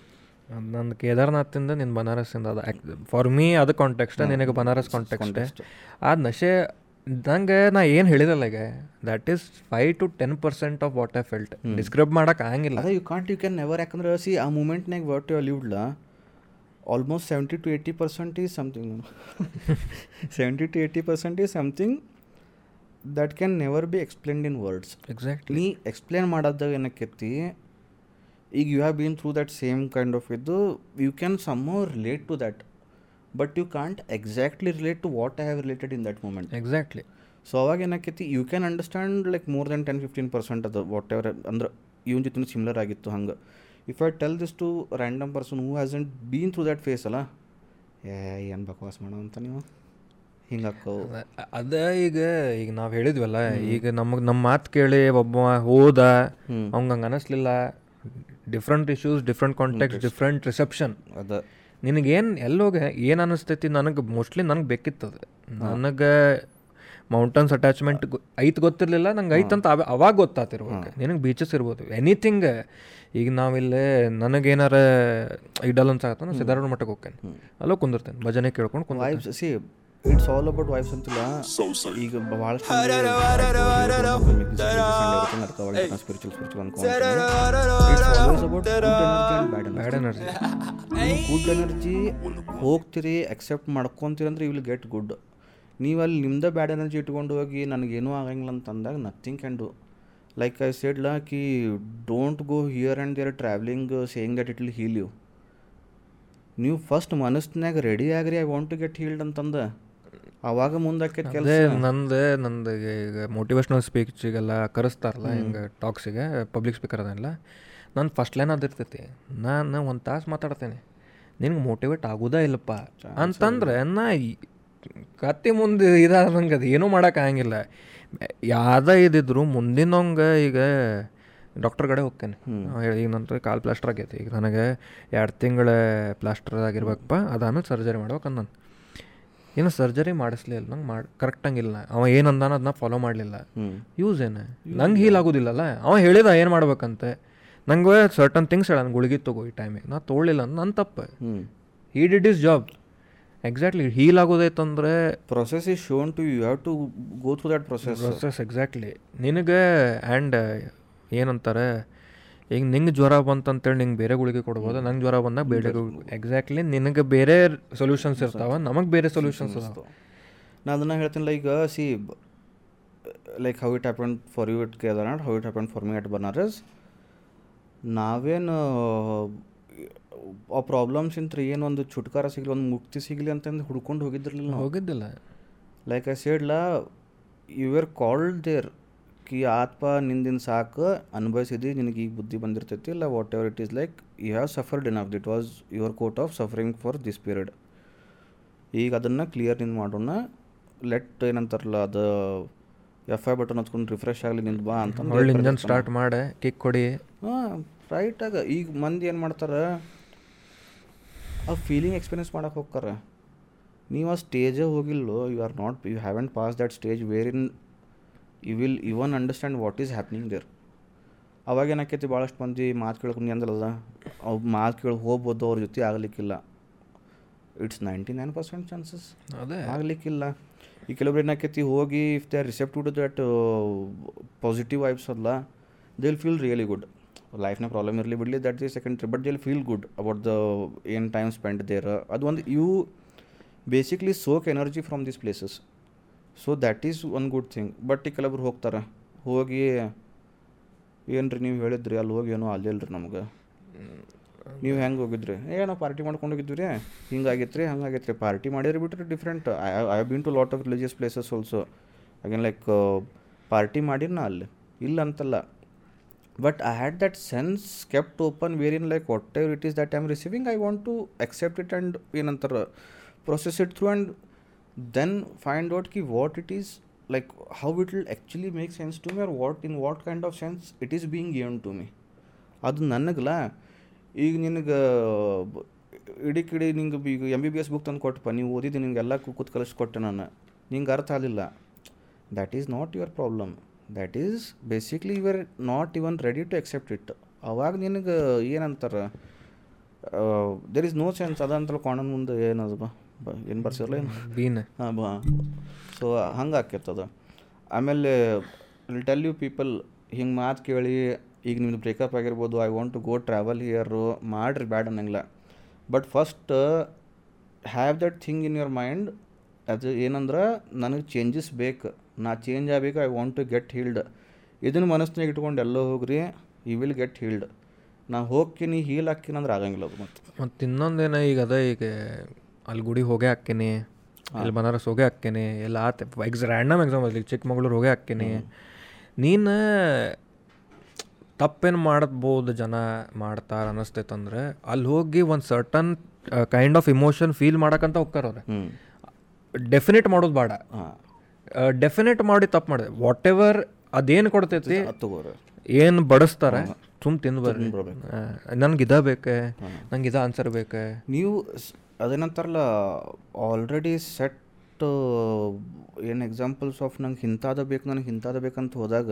ನನ್ನ ನಂದು ಕೇದಾರ್ನಾಥಿಂದ ನಿನ್ನ ಬನಾರಸ್ಸಿಂದ ಅದು. ಫಾರ್ ಮೀ ಅದು ಕಾಂಟೆಕ್ಸ್ಟ್ ನಿನಗೆ ಬನಾರಸ್ ಕಾಂಟೆಕ್ಸ್ಟ್ ಅಂತೆ ಆ ನಶೆ ನಂಗೆ ನಾ ಏನು ಹೇಳಿದಲ್ಲ ಈಗ that is five to ten percent of what I felt describe ಮಾಡೋಕೆ ಆಗಂಗಿಲ್ಲ. ಅದೇ you can't you can never ಯಾಕಂದ್ರೆ ಸಿ ಆ ಮೂಮೆಂಟ್ನಾಗ what you ಲಿವ್ಡ್ಲ almost seventy to eighty percent is something seventy to eighty percent is something that can never be explained in words exact ನೀ explain ಮಾಡೋದಾಗ ಏನಕ್ಕೆತ್ತಿ ಈಗ you have been through that same kind of ಇದು you can some relate to that but you can't exactly relate to what I have related in that moment exactly so ಅವಾಗ ಏನಾಕೈತಿ you can understand like more than ten fifteen percent ಅದು whatever ಅಂದ್ರೆ ಇವನ್ ಜೊತೆ similar ಆಗಿತ್ತು ಹಂಗೆ. If I tell this to random person who hasn't been through that phase ಅಲ್ಲ? ಏ ಏನು ಬಕವಾಸ್ ಮಾಡೋ ಅಂತ ನೀವು? ಹಿಂಗೆ ಹಾಕೋ. ಅದ ಈಗ ಈಗ ನಾವು ಹೇಳಿದ್ವಲ್ಲ ಈಗ ನಮಗೆ ನಮ್ಮ ಮಾತು ಕೇಳಿ ಒಬ್ಬ ಹೋದ ಅವಂಗೆ ಹಂಗೆ ಅನಿಸ್ಲಿಲ್ಲ. Different issues different contact different reception ಅದ. ನಿನಗೇನು ಎಲ್ಲೋಗ ಏನು ಅನಿಸ್ತೈತಿ ನನಗೆ ಮೋಸ್ಟ್ಲಿ ನನಗೆ ಬೇಕಿತ್ತದು. ನನಗೆ ಮೌಂಟನ್ಸ್ ಅಟ್ಯಾಚ್ಮೆಂಟ್ ಐತ್ ಗೊತ್ತಿರಲಿಲ್ಲ ನಂಗೆ ಐತ್ ಅಂತ ಅವ- ಅವಾಗ ಗೊತ್ತಾತಿರ್ಬೇಕು. ನಿನಗೆ ಬೀಚಸ್ ಇರ್ಬೋದು. ಎನಿಥಿಂಗ್ ಈಗ ನಾವಿಲ್ಲೇ ನನಗೇನಾರ ಇಡಲ್ ಅನ್ಸಾಗತ್ತ ನಾನು ಸಿದ್ಧಾರೂಢ ಮಠಕ್ಕೆ ಹೋಗ್ತೇನೆ. ಅಲ್ಲೋ ಕುಂದಿರ್ತೇನೆ ಭಜನೆ ಕೇಳ್ಕೊಂಡು ಕುಂದ see it's all about vibes ಅಂತಿಲ್ಲ ಈಗ ಭಾಳಷ್ಟು ಸ್ಪಿರಿಚುವಲ್ ಸ್ಪಿರಿಚುವಲ್ ಅನ್ಕೊಂಡು ಬ್ಯಾಡ್ ಎನರ್ಜಿ ಗುಡ್ ಎನರ್ಜಿ ಹೋಗ್ತಿರಿ ಅಕ್ಸೆಪ್ಟ್ ಮಾಡ್ಕೊತೀರಿ ಅಂದ್ರೆ ಯು ವಿಲ್ ಗೆಟ್ ಗುಡ್ ನೀವು ಅಲ್ಲಿ ನಿಮ್ಮದೇ ಬ್ಯಾಡ್ ಎನರ್ಜಿ ಇಟ್ಕೊಂಡು ಹೋಗಿ ನನಗೇನೂ ಆಗಂಗಿಲ್ಲ ಅಂತ ಅಂದಾಗ nothing can do like I ಸೆಡ್ಲ Ki don't go here and there travelling saying that it will heal you ನೀವು ಫಸ್ಟ್ ಮನಸ್ಸಿನಾಗ ready agri I want to get healed ಅಂತಂದ. ಅವಾಗ ಮುಂದಕ್ಕೆ ಕೆಲಸ. ನಂದು ನಂದು ಈಗ ಮೋಟಿವೇಶ್ನಲ್ ಸ್ಪೀಚಿಗೆಲ್ಲ ಕರೆಸ್ತಾರಲ್ಲ ಹಿಂಗೆ ಟಾಕ್ಸಿಗೆ ಪಬ್ಲಿಕ್ ಸ್ಪೀಕರ್ ಅದನ್ನೆಲ್ಲ ನಾನು ಫಸ್ಟ್ ಲೈನ್ ಅದಿರ್ತೈತಿ ನಾನು ಒಂದು ತಾಸು ಮಾತಾಡ್ತೇನೆ. ನಿನಗೆ ಮೋಟಿವೇಟ್ ಆಗೋದೇ ಇಲ್ಲಪ್ಪ. ಅಂತಂದ್ರೆ ನಾ ಕತ್ತಿ ಮುಂದೆ ಇದಾದಂಗೆ ಅದು ಏನೂ ಮಾಡೋಕ್ಕಾಗಂಗಿಲ್ಲ ಯಾವುದೇ ಇದ್ದಿದ್ರು ಮುಂದಿನವಂಗೆ ಈಗ ಡಾಕ್ಟರ್ ಕಡೆ ಹೋಗ್ತೇನೆ. ಈಗ ನಂತರ ಕಾಲು ಪ್ಲಾಸ್ಟರ್ ಆಗೈತಿ. ಈಗ ನನಗೆ ಎರಡು ತಿಂಗಳ ಪ್ಲಾಸ್ಟರ್ ಆಗಿರ್ಬೇಕಪ್ಪ ಅದಾದ್ಮೇಲೆ ಸರ್ಜರಿ ಮಾಡ್ಬೇಕು ಅಂದನು ಏನು ಸರ್ಜರಿ ಮಾಡಿಸ್ಲಿಲ್ಲ ನಂಗೆ ಮಾಡಿ ಕರೆಕ್ಟಂಗಿಲ್ಲ ಅವ ಏನು ಅಂದಾನ ಅದನ್ನ ಫಾಲೋ ಮಾಡಲಿಲ್ಲ ಯೂಸ್ ಏನು? ನಂಗೆ ಹೀಲ್ ಆಗೋದಿಲ್ಲಲ್ಲ. ಅವ ಹೇಳಿದ ಏನು ಮಾಡ್ಬೇಕಂತೆ? ನಂಗೆ ಸರ್ಟನ್ ಥಿಂಗ್ಸ್ ಹೇಳ ಗುಳಿಗೆ ತಗೋ ಈ ಟೈಮಿಗೆ ನಾ ತೊಗೊಳ್ಳಿಲ್ಲ ನನ್ನ ತಪ್ಪು. He did his job exactly heal ಆಗೋದೈತಂದ್ರೆ process is shown to you have to go through that process process exactly ನಿನಗೆ ಆ್ಯಂಡ್ ಏನಂತಾರೆ ಈಗ ನಿಂಗೆ ಜ್ವರ ಬಂತಂತೇಳಿ ನಿಂಗೆ ಬೇರೆ ಗುಳಿಗೆ ಕೊಡ್ಬೋದು. ನಂಗೆ ಜ್ವರ ಬಂದಾಗ ಬೇರೆ ಎಕ್ಸಾಕ್ಟ್ಲಿ ನಿನಗೆ ಬೇರೆ ಸೊಲ್ಯೂಷನ್ಸ್ ಇರ್ತಾವೆ. ನಮಗೆ ಬೇರೆ ಸೊಲ್ಯೂಷನ್ಸ್ ಇರ್ತಾವೆ ನಾನು ಅದನ್ನು ಹೇಳ್ತೀನಿ like see like how it happen for you it Kedarnath how it happen for me at Banaras ನಾವೇನು ಆ ಪ್ರಾಬ್ಲಮ್ಸ್ ಇಂತ್ರ ಒಂದು ಚುಟ್ಕಾರ ಸಿಗಲಿ ಒಂದು ಮುಕ್ತಿ ಸಿಗಲಿ ಅಂತಂದು ಹುಡ್ಕೊಂಡು ಹೋಗಿದ್ದಿರಲಿಲ್ಲ ಹೋಗಿದ್ದಿಲ್ಲ. ಲೈಕ್ ಐ ಸೇಡ್ಲ ಯು ಆರ್ ಕಾಲ್ಡ್ ದೇರ್ ಕಿ ಆತ್ಮ ನಿಂದಿನ ಸಾಕು ಅನುಭವಿಸಿದಿ ನಿನಗೆ ಈಗ ಬುದ್ಧಿ ಬಂದಿರ್ತೈತಿ ಇಲ್ಲ whatever it is like you have suffered in of that was your quota of suffering for this period ಈಗ ಅದನ್ನು ಕ್ಲಿಯರ್ ನಿಂದು ಮಾಡೋಣ. ಲೆಟ್ ಏನಂತಾರಲ್ಲ ಅದು ಎಫ್ ಐ ಬಟನ್ ಹಚ್ಕೊಂಡು ರಿಫ್ರೆಶ್ ಆಗಲಿ ನಿಂದು ಬಾ ಅಂತ ಸ್ಟಾರ್ಟ್ ಮಾಡಿ ಕಿಕ್ ಕೊಡಿ. ಹಾಂ ರೈಟಾಗ ಈಗ ಮಂದಿ ಏನು ಮಾಡ್ತಾರೆ ಆ ಫೀಲಿಂಗ್ ಎಕ್ಸ್ಪೀರಿಯನ್ಸ್ ಮಾಡಕ್ಕೆ ಹೋಗ್ತಾರೆ ನೀವು ಆ ಸ್ಟೇಜೇ ಹೋಗಿಲ್ಲೋ you are not you haven't pass that stage where in you will even understand what is happening there ಅವಾಗ ಏನಾಕೈತಿ ಭಾಳಷ್ಟು ಮಂದಿ ಮಾತು ಕೇಳ್ಕೊಂಡು ಅಂದ್ರಲ್ಲ ಅವು ಮಾತು ಕೇಳಿ ಹೋಗ್ಬೋದು ಅವ್ರ ಜೊತೆ ಆಗಲಿಕ್ಕಿಲ್ಲ. It's ninety nine percent chances ಅದೇ. ಆಗಲಿಕ್ಕಿಲ್ಲ. ಈ ಕೆಲವೊಬ್ರು ಏನಾಕೈತಿ ಹೋಗಿ if they are receptive to that positive vibes ಅಲ್ಲ they will feel really good ಲೈಫ್ನ problem ಇರಲಿ ಬಿಡಲಿ that the secondary but will feel good about the ಏನು ಟೈಮ್ ಸ್ಪೆಂಡ್ ದೇರ್ ಅದು ಒಂದು you basically soak energy from these places so that is one good thing but ಈ ಕೆಲವೊಬ್ರು ಹೋಗ್ತಾರೆ. ಹೋಗಿ, ಏನ್ರಿ ನೀವು ಹೇಳಿದ್ರಿ, ಅಲ್ಲಿ ಹೋಗಿ ಏನೋ ಅಲ್ಲಿಲ್ಲ ನಮ್ಗೆ. ನೀವು ಹೆಂಗೆ ಹೋಗಿದ್ರಿ? ಏನೋ ಪಾರ್ಟಿ ಮಾಡ್ಕೊಂಡು ಹೋಗಿದ್ವಿ ರೀ ಹಿಂಗಾಗಿತ್ತು ರೀ ಹಂಗಾಗಿತ್ತು ರೀ ಪಾರ್ಟಿ ಮಾಡಿದ್ರೆ ಬಿಟ್ಟರೆ different I I been to lot of religious places also again like party ಮಾಡಿರಿ ನಾ ಅಲ್ಲಿ? ಇಲ್ಲ ಅಂತಲ್ಲ. I had that sense kept open where in like whatever it is that I am receiving I want to accept it and ಏನಂತಾರೆ process it through and then find out Ki what it is like how it will actually make sense to me or what in what kind of sense it is being given to me ಅದು ನನಗಲ್ಲ. ಈಗ ನಿನಗೆ ಇಡೀ ಕಿಡಿ ನಿಂಗೆ ಈಗ M B B S book ತಂದು ಕೊಟ್ಟಪ್ಪ, ನೀವು ಓದಿದ್ದು ನಿನಗೆಲ್ಲ ಕೂತ್ ಕಲಿಸ್ಕೊಟ್ಟೆ ನಾನು. ನಿಂಗೆ ಅರ್ಥ ಆಗಲಿಲ್ಲ. That is not that is basically you are not even ready to accept it ಅವಾಗ ನಿನಗೆ ಏನಂತಾರೆ? ದೇರ್ ಇಸ್ ನೋ ಚೇನ್ಸ್ ಅದ ಅಂತಲ್ಲ ಕಾಣನ್ ಮುಂದೆ ಏನದ ಬಾ ಏನು ಬರ್ಸಿರಲ್ಲ ಏನು? ಬೀನ್ ಹಾಂ ಬಾ. ಸೊ ಹಂಗೆ ಆಕೈತದ ಆಮೇಲೆ ಟೆಲ್ ಯು ಪೀಪಲ್ ಹಿಂಗೆ ಮಾತು ಕೇಳಿ ಈಗ ನಿಮ್ದು ಬ್ರೇಕಪ್ ಆಗಿರ್ಬೋದು I want to go travel here ಮಾಡಿರಿ ಬ್ಯಾಡ್ ಅನ್ನಂಗಿಲ್ಲ. But first have that thing in your mind ಅದು ಏನಂದ್ರೆ ನನಗೆ ಚೇಂಜಸ್ ಬೇಕು. ನಾ ಚೇಂಜ್ ಆಗಬೇಕು I want to get healed ಇದನ್ನು ಮನಸ್ಸಿನಾಗ ಇಟ್ಕೊಂಡು ಎಲ್ಲೋ ಹೋಗ್ರಿ ಯು ವಿಲ್ ಗೆಟ್ ಹೀಲ್ಡ್ ನಾ ಹೋಗ್ತೀನಿ ಹೀಲ್ ಹಾಕ್ತೀನಿ ಅಂದ್ರೆ ಆಗಂಗಿಲ್ಲ ಅದು ಮತ್ತೆ. ಮತ್ತು ಇನ್ನೊಂದೇನ ಈಗ ಅದ ಈಗ ಅಲ್ಲಿ ಗುಡಿ ಹೋಗೇ ಹಾಕ್ತೀನಿ ಅಲ್ಲಿ ಬನಾರಸ್ ಹೋಗೇ ಹಾಕ್ತೀನಿ ಎಲ್ಲ ಆತ ಎಕ್ಸ್ ರ್ಯಾಂಡಮ್ ಎಕ್ಸಾಮ್ ಅಲ್ಲಿ ಚಿಕ್ಕಮಗಳೂರು ಹೋಗೇ ಹಾಕ್ತೀನಿ. ನೀನು ತಪ್ಪೇನು ಮಾಡ್ಬೋದು ಜನ ಮಾಡ್ತಾರ ಅನ್ನಿಸ್ತೈತಂದ್ರೆ ಅಲ್ಲಿ ಹೋಗಿ ಒಂದು certain kind of emotion feel ಮಾಡೋಕ್ಕಂತ ಹೋಗ್ತಾರ ಅವ್ರು. ಡೆಫಿನೆಟ್ ಮಾಡೋದು ಬೇಡ. ಡೆಫಿನೆಟ್ ಮಾಡಿ ತಪ್ಪು ಮಾಡಿದೆ. ವಾಟ್ ಎವರ್ ಅದೇನು ಕೊಡ್ತೈತಿ ಏನು ಬಡಿಸ್ತಾರೆ ಸುಮ್ ತಿಂದು ಬರ್ರಿ ಬರ್ಬೇಕು. ನನ್ಗೆ ಇದ ಬೇಕೆ ನಂಗೆ ಇದ ಆನ್ಸರ್ ಬೇಕೆ? ನೀವು ಅದೇನಂತಾರಲ್ಲ ಆಲ್ರೆಡಿ ಸೆಟ್ ಏನು ಎಕ್ಸಾಂಪಲ್ಸ್ ಆಫ್ ನಂಗೆ ಇಂಥದ್ದು ಬೇಕು ನನಗೆ ಇಂಥದ್ದು ಬೇಕಂತ ಹೋದಾಗ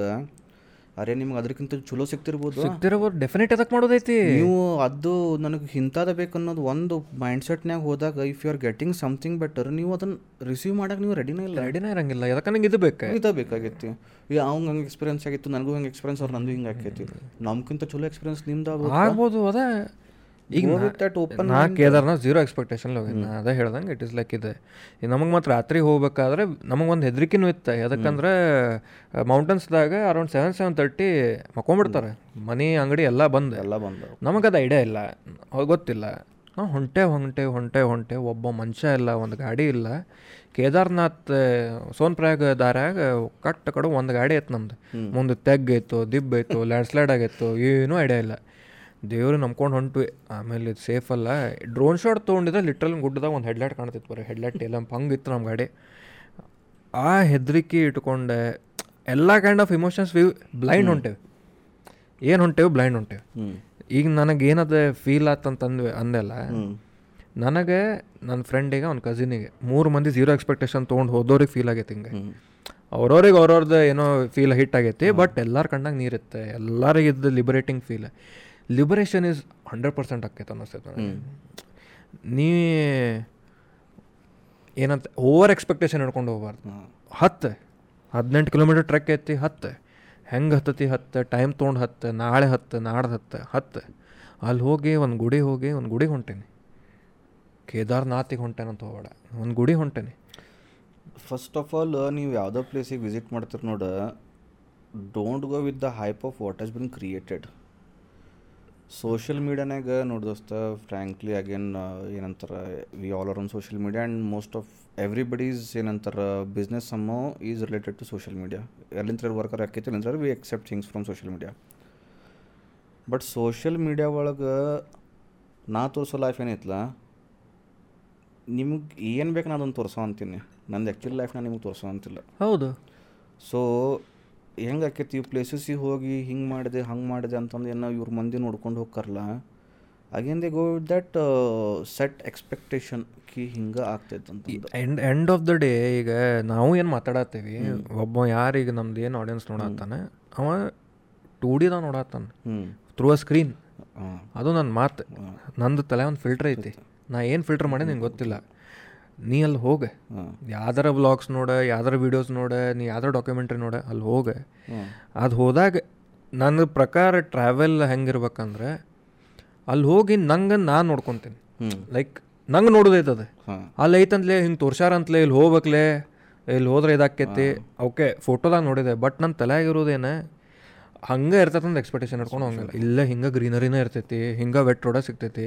ಅರೆ ನಿಮ್ಗೆ ಅದಕ್ಕಿಂತ ಚಲೋ ಸಿಕ್ತಿರ್ಬೋದು ಸಿಕ್ತಿರ್ಬೋದು ಡೆಫಿನೆಟ್ ಅದಕ್ಕೆ ಮಾಡೋದೈತಿ. ನೀವು ಅದು ನನಗೆ ಇಂಥದ್ದು ಬೇಕು ಅನ್ನೋದು ಒಂದು ಮೈಂಡ್ಸೆಟ್ನಾಗ ಹೋದಾಗ if you are getting something better ನೀವು ಅದನ್ನು ರಿಸೀವ್ ಮಾಡಕ್ಕೆ ನೀವು ರೆಡಿನೇ ಇಲ್ಲ. ರೆಡಿನೇ ಇರಂಗಿಲ್ಲ. ಯಾಕೆ ನಂಗೆ ಇದು ಬೇಕು. ಇದು ಬೇಕಾಗಿತ್ತು ಈಗ ಅವ್ನು ಹಂಗೆ ಎಕ್ಸ್ಪೀರಿಯನ್ಸ್ ಆಗಿತ್ತು ನನಗೂ ಹಂಗೆ ಎಕ್ಸ್ಪೀರಿಯನ್ಸ್ ಅವ್ರು ನಂದು ಹಿಂಗೆ ಆಕೈತಿ. ನಮ್ಗಿಂತ ಚಲೋ ಎಕ್ಸ್ಪೀರಿಯನ್ಸ್ ನಿಮ್ದು ಆಗ್ಬೋದು ಅದೇ. ಈಗ ನಾ ಕೇದಾರ್ನಾಥ್ ಜೀರೋ ಎಕ್ಸ್ಪೆಕ್ಟೇಷನ್ ಹೋಗಿ ನಾ ಅದೇ ಹೇಳ್ದಂಗೆ ಇಟ್ ಇಸ್ ಲೈಕ್ ಇದೆ. ನಮಗೆ ಮತ್ತು ರಾತ್ರಿ ಹೋಗ್ಬೇಕಾದ್ರೆ ನಮಗೆ ಒಂದು ಹೆದರಿಕೆನೂ ಇತ್ತು. ಯಾಕಂದ್ರೆ ಮೌಂಟನ್ಸ್ದಾಗ ಅರೌಂಡ್ ಸೆವೆನ್ ಸೆವೆನ್ ತರ್ಟಿ ಮಕ್ಕೊಂಬಿಡ್ತಾರೆ ಮನೆ ಅಂಗಡಿ ಎಲ್ಲ ಬಂದು. ಎಲ್ಲ ಬಂದವು ನಮಗದು ಐಡಿಯಾ ಇಲ್ಲ. ಗೊತ್ತಿಲ್ಲ. ನಾವು ಹೊಂಟೆ ಹೊಂಟೆ ಹೊಂಟೆ ಹೊಂಟೆ. ಒಬ್ಬ ಮನುಷ್ಯ ಇಲ್ಲ ಒಂದು ಗಾಡಿ ಇಲ್ಲ. ಕೇದಾರ್ನಾಥ್ ಸೋನ್ಪ್ರಯಾಗ ದಾರ್ಯಾಗ ಕಟ್ಟ ಕಡೆ ಒಂದು ಗಾಡಿ ಐತೆ ನಮ್ದು. ಮುಂದೆ ತೆಗ್ಗೈತು ದಿಬ್ಬೈತು ಲ್ಯಾಂಡ್ ಸ್ಲೈಡ್ ಆಗೈತು ಏನೂ ಐಡಿಯಾ ಇಲ್ಲ. ದೇವ್ರು ನಂಬ್ಕೊಂಡು ಹೊಂಟು ಆಮೇಲೆ ಇದು ಸೇಫ್ ಅಲ್ಲ. ಡ್ರೋನ್ ಶಾಟ್ ತೊಗೊಂಡಿದ್ರೆ ಲಿಟ್ರಲ್ ಗುಡ್ಡದಾಗ ಒಂದು ಹೆಡ್ಲೈಟ್ ಕಾಣ್ತಿತ್ತು ಬರೀ. ಹೆಡ್ಲೈಟ್ ಎಲ್ಲ ಇತ್ತು ನಮ್ಮ ಗಾಡಿ. ಆ ಹೆದರಿಕೆ ಇಟ್ಕೊಂಡೆ. ಎಲ್ಲ kind of emotions we blind ಹೊಂಟೇವೆ. ಏನು ಹೊಂಟೇವೆ? ಬ್ಲೈಂಡ್ ಹೊಂಟೇವೆ. ಈಗ ನನಗೆ ಏನದ ಫೀಲ್ ಆತಂತಂದ್ವಿ ಅಂದೆಲ್ಲ. ನನಗೆ ನನ್ನ ಫ್ರೆಂಡಿಗೆ ಅವ್ನ ಕಸಿನಿಗೆ ಮೂರು ಮಂದಿ ಝೀರೋ ಎಕ್ಸ್ಪೆಕ್ಟೇಷನ್ ತೊಗೊಂಡು ಹೋದೋರಿಗೆ ಫೀಲ್ ಆಗೈತೆ ಹಿಂಗೆ. ಅವ್ರವ್ರಿಗೆ ಅವ್ರವ್ರದ್ದು ಏನೋ ಫೀಲ್ ಹಿಟ್ ಆಗೈತಿ ಬಟ್ ಎಲ್ಲರ ಕಣ್ಣಾಗ ನೀರಿತ್ತೆ. ಎಲ್ಲರಿಗೆ ಇದ್ದ liberating feel liberation is hundred percent ಆಕೈತೆ ಅನ್ನಿಸ್ತೈತೆ ನನಗೆ. ನೀ ಏನಂತ ಓವರ್ ಎಕ್ಸ್ಪೆಕ್ಟೇಷನ್ ಹಿಡ್ಕೊಂಡು ಹೋಗ್ಬಾರ್ದು. ಹತ್ತು ಹದಿನೆಂಟು ಕಿಲೋಮೀಟರ್ ಟ್ರೆಕ್ ಐತಿ ಹತ್ತು. ಹೆಂಗೆ ಹತ್ತತಿ ಹತ್ತು. ಟೈಮ್ ತೊಗೊಂಡು ಹತ್ತು. ನಾಳೆ ಹತ್ತು ನಾಡ್ದು ಹತ್ತು ಹತ್ತು. ಅಲ್ಲಿ ಹೋಗಿ ಒಂದು ಗುಡಿ ಹೋಗಿ ಒಂದು ಗುಡಿ ಹೊಂಟೇನಿ. ಕೇದಾರ್ನಾಥಿಗೆ ಹೊಂಟೇನಂತ ಹೋಗಬೇಡ. ಒಂದು ಗುಡಿ ಹೊಂಟೇನಿ. ಫಸ್ಟ್ ಆಫ್ ಆಲ್ ನೀವು ಯಾವುದೋ ಪ್ಲೇಸಿಗೆ ವಿಸಿಟ್ ಮಾಡ್ತೀರಿ ನೋಡ. Don't go with the hype of what has been created social ಮೀಡಿಯಾನಾಗ ನೋಡಿ ದೋಸ್ತ ಫ್ರ್ಯಾಂಕ್ಲಿ ಅಗೇನ್ ಏನಂತಾರೆ we all are on social media and most of everybody's ಏನಂತಾರೆ business ಸಮ್ಮೋ is related to social media ಎಲ್ಲಿಂತ್ರ worker ಆಕೈತಿ ಅಲ್ಲಿಂತ್ರ we accept things from social media but social media ಒಳಗೆ ನಾ ತೋರಿಸೋ life ಏನೈತಲ್ಲ ನಿಮ್ಗೆ ಏನು ಬೇಕು ನಾನು ಅದನ್ನು ತೋರಿಸೋ ಅಂತೀನಿ. ನಂದು ಆ್ಯಕ್ಚುಲಿ ಲೈಫ್ ನಾನು ನಿಮ್ಗೆ ತೋರಿಸೋ ಅಂತಿಲ್ಲ. ಹೌದು. ಸೊ ಹೆಂಗೆ ಆಕೈತಿ ಪ್ಲೇಸಸ್ಸಿಗೆ ಹೋಗಿ ಹಿಂಗೆ ಮಾಡಿದೆ ಹಂಗೆ ಮಾಡಿದೆ ಅಂತಂದು ಏನೋ ಇವ್ರ ಮಂದಿ ನೋಡ್ಕೊಂಡು ಹೋಗ್ಕರಲ್ಲ again they go with that set expectation ಕಿ ಹಿಂಗೆ ಆಗ್ತೈತೆ ಅಂತ end end of the day ಈಗ ನಾವು ಏನು ಮಾತಾಡತ್ತೀವಿ ಒಬ್ಬ ಯಾರು ಈಗ ನಮ್ದು ಏನು ಆಡಿಯನ್ಸ್ ನೋಡತ್ತಾನೆ ಅವ ಟೂ ಡಿದಾಗ ನೋಡತ್ತಾನೆ. ಹ್ಞೂ ಥ್ರೂ ಅ ಸ್ಕ್ರೀನ್ ಅದು ನನ್ನ ಮಾತು. ನಂದು ತಲೆ ಒಂದು ಫಿಲ್ಟರ್ ಐತಿ. ನಾ ಏನು ಫಿಲ್ಟರ್ ಮಾಡಿ ನಿಂಗೆ ಗೊತ್ತಿಲ್ಲ. ನೀ ಅಲ್ಲಿ ಹೋಗೆ. ಯಾವ್ದಾರ ವ್ಲಾಗ್ಸ್ ನೋಡ ಯಾವ್ದಾರ ವೀಡಿಯೋಸ್ ನೋಡ ನೀ ಯಾವ್ದಾರ ಡಾಕ್ಯುಮೆಂಟ್ರಿ ನೋಡ ಅಲ್ಲಿ ಹೋಗ. ಅದು ಹೋದಾಗ ನನ್ನ ಪ್ರಕಾರ ಟ್ರಾವೆಲ್ ಹೆಂಗಿರ್ಬೇಕಂದ್ರೆ ಅಲ್ಲಿ ಹೋಗಿ ನಂಗೆ ನಾನು ನೋಡ್ಕೊತೀನಿ. ಲೈಕ್ ನಂಗೆ ನೋಡೋದೈತದ. ಅಲ್ಲಿ ಐತಂತಲೇ ಹಿಂಗೆ ತೋರ್ಸಾರಂತಲೇ ಇಲ್ಲಿ ಹೋಗ್ಬೇಕಲೇ ಇಲ್ಲಿ ಹೋದ್ರೆ ಇದಾಕೈತಿ ಓಕೆ ಫೋಟೋದಾಗ ನೋಡಿದೆ ಬಟ್ ನನ್ನ ತಲೆಯಾಗಿರೋದೇನೆ ಹಂಗೆ ಇರ್ತೈತೆ ಅಂತ ಎಕ್ಸ್ಪೆಕ್ಟೇಷನ್ ಇಟ್ಕೊಂಡು ಹಂಗಿಲ್ಲ ಇಲ್ಲ ಹಿಂಗೆ ಗ್ರೀನರಿನೇ ಇರ್ತೈತಿ ಹಿಂಗೆ ವೆಟ್ ರೋಡ ಸಿಗ್ತೈತಿ.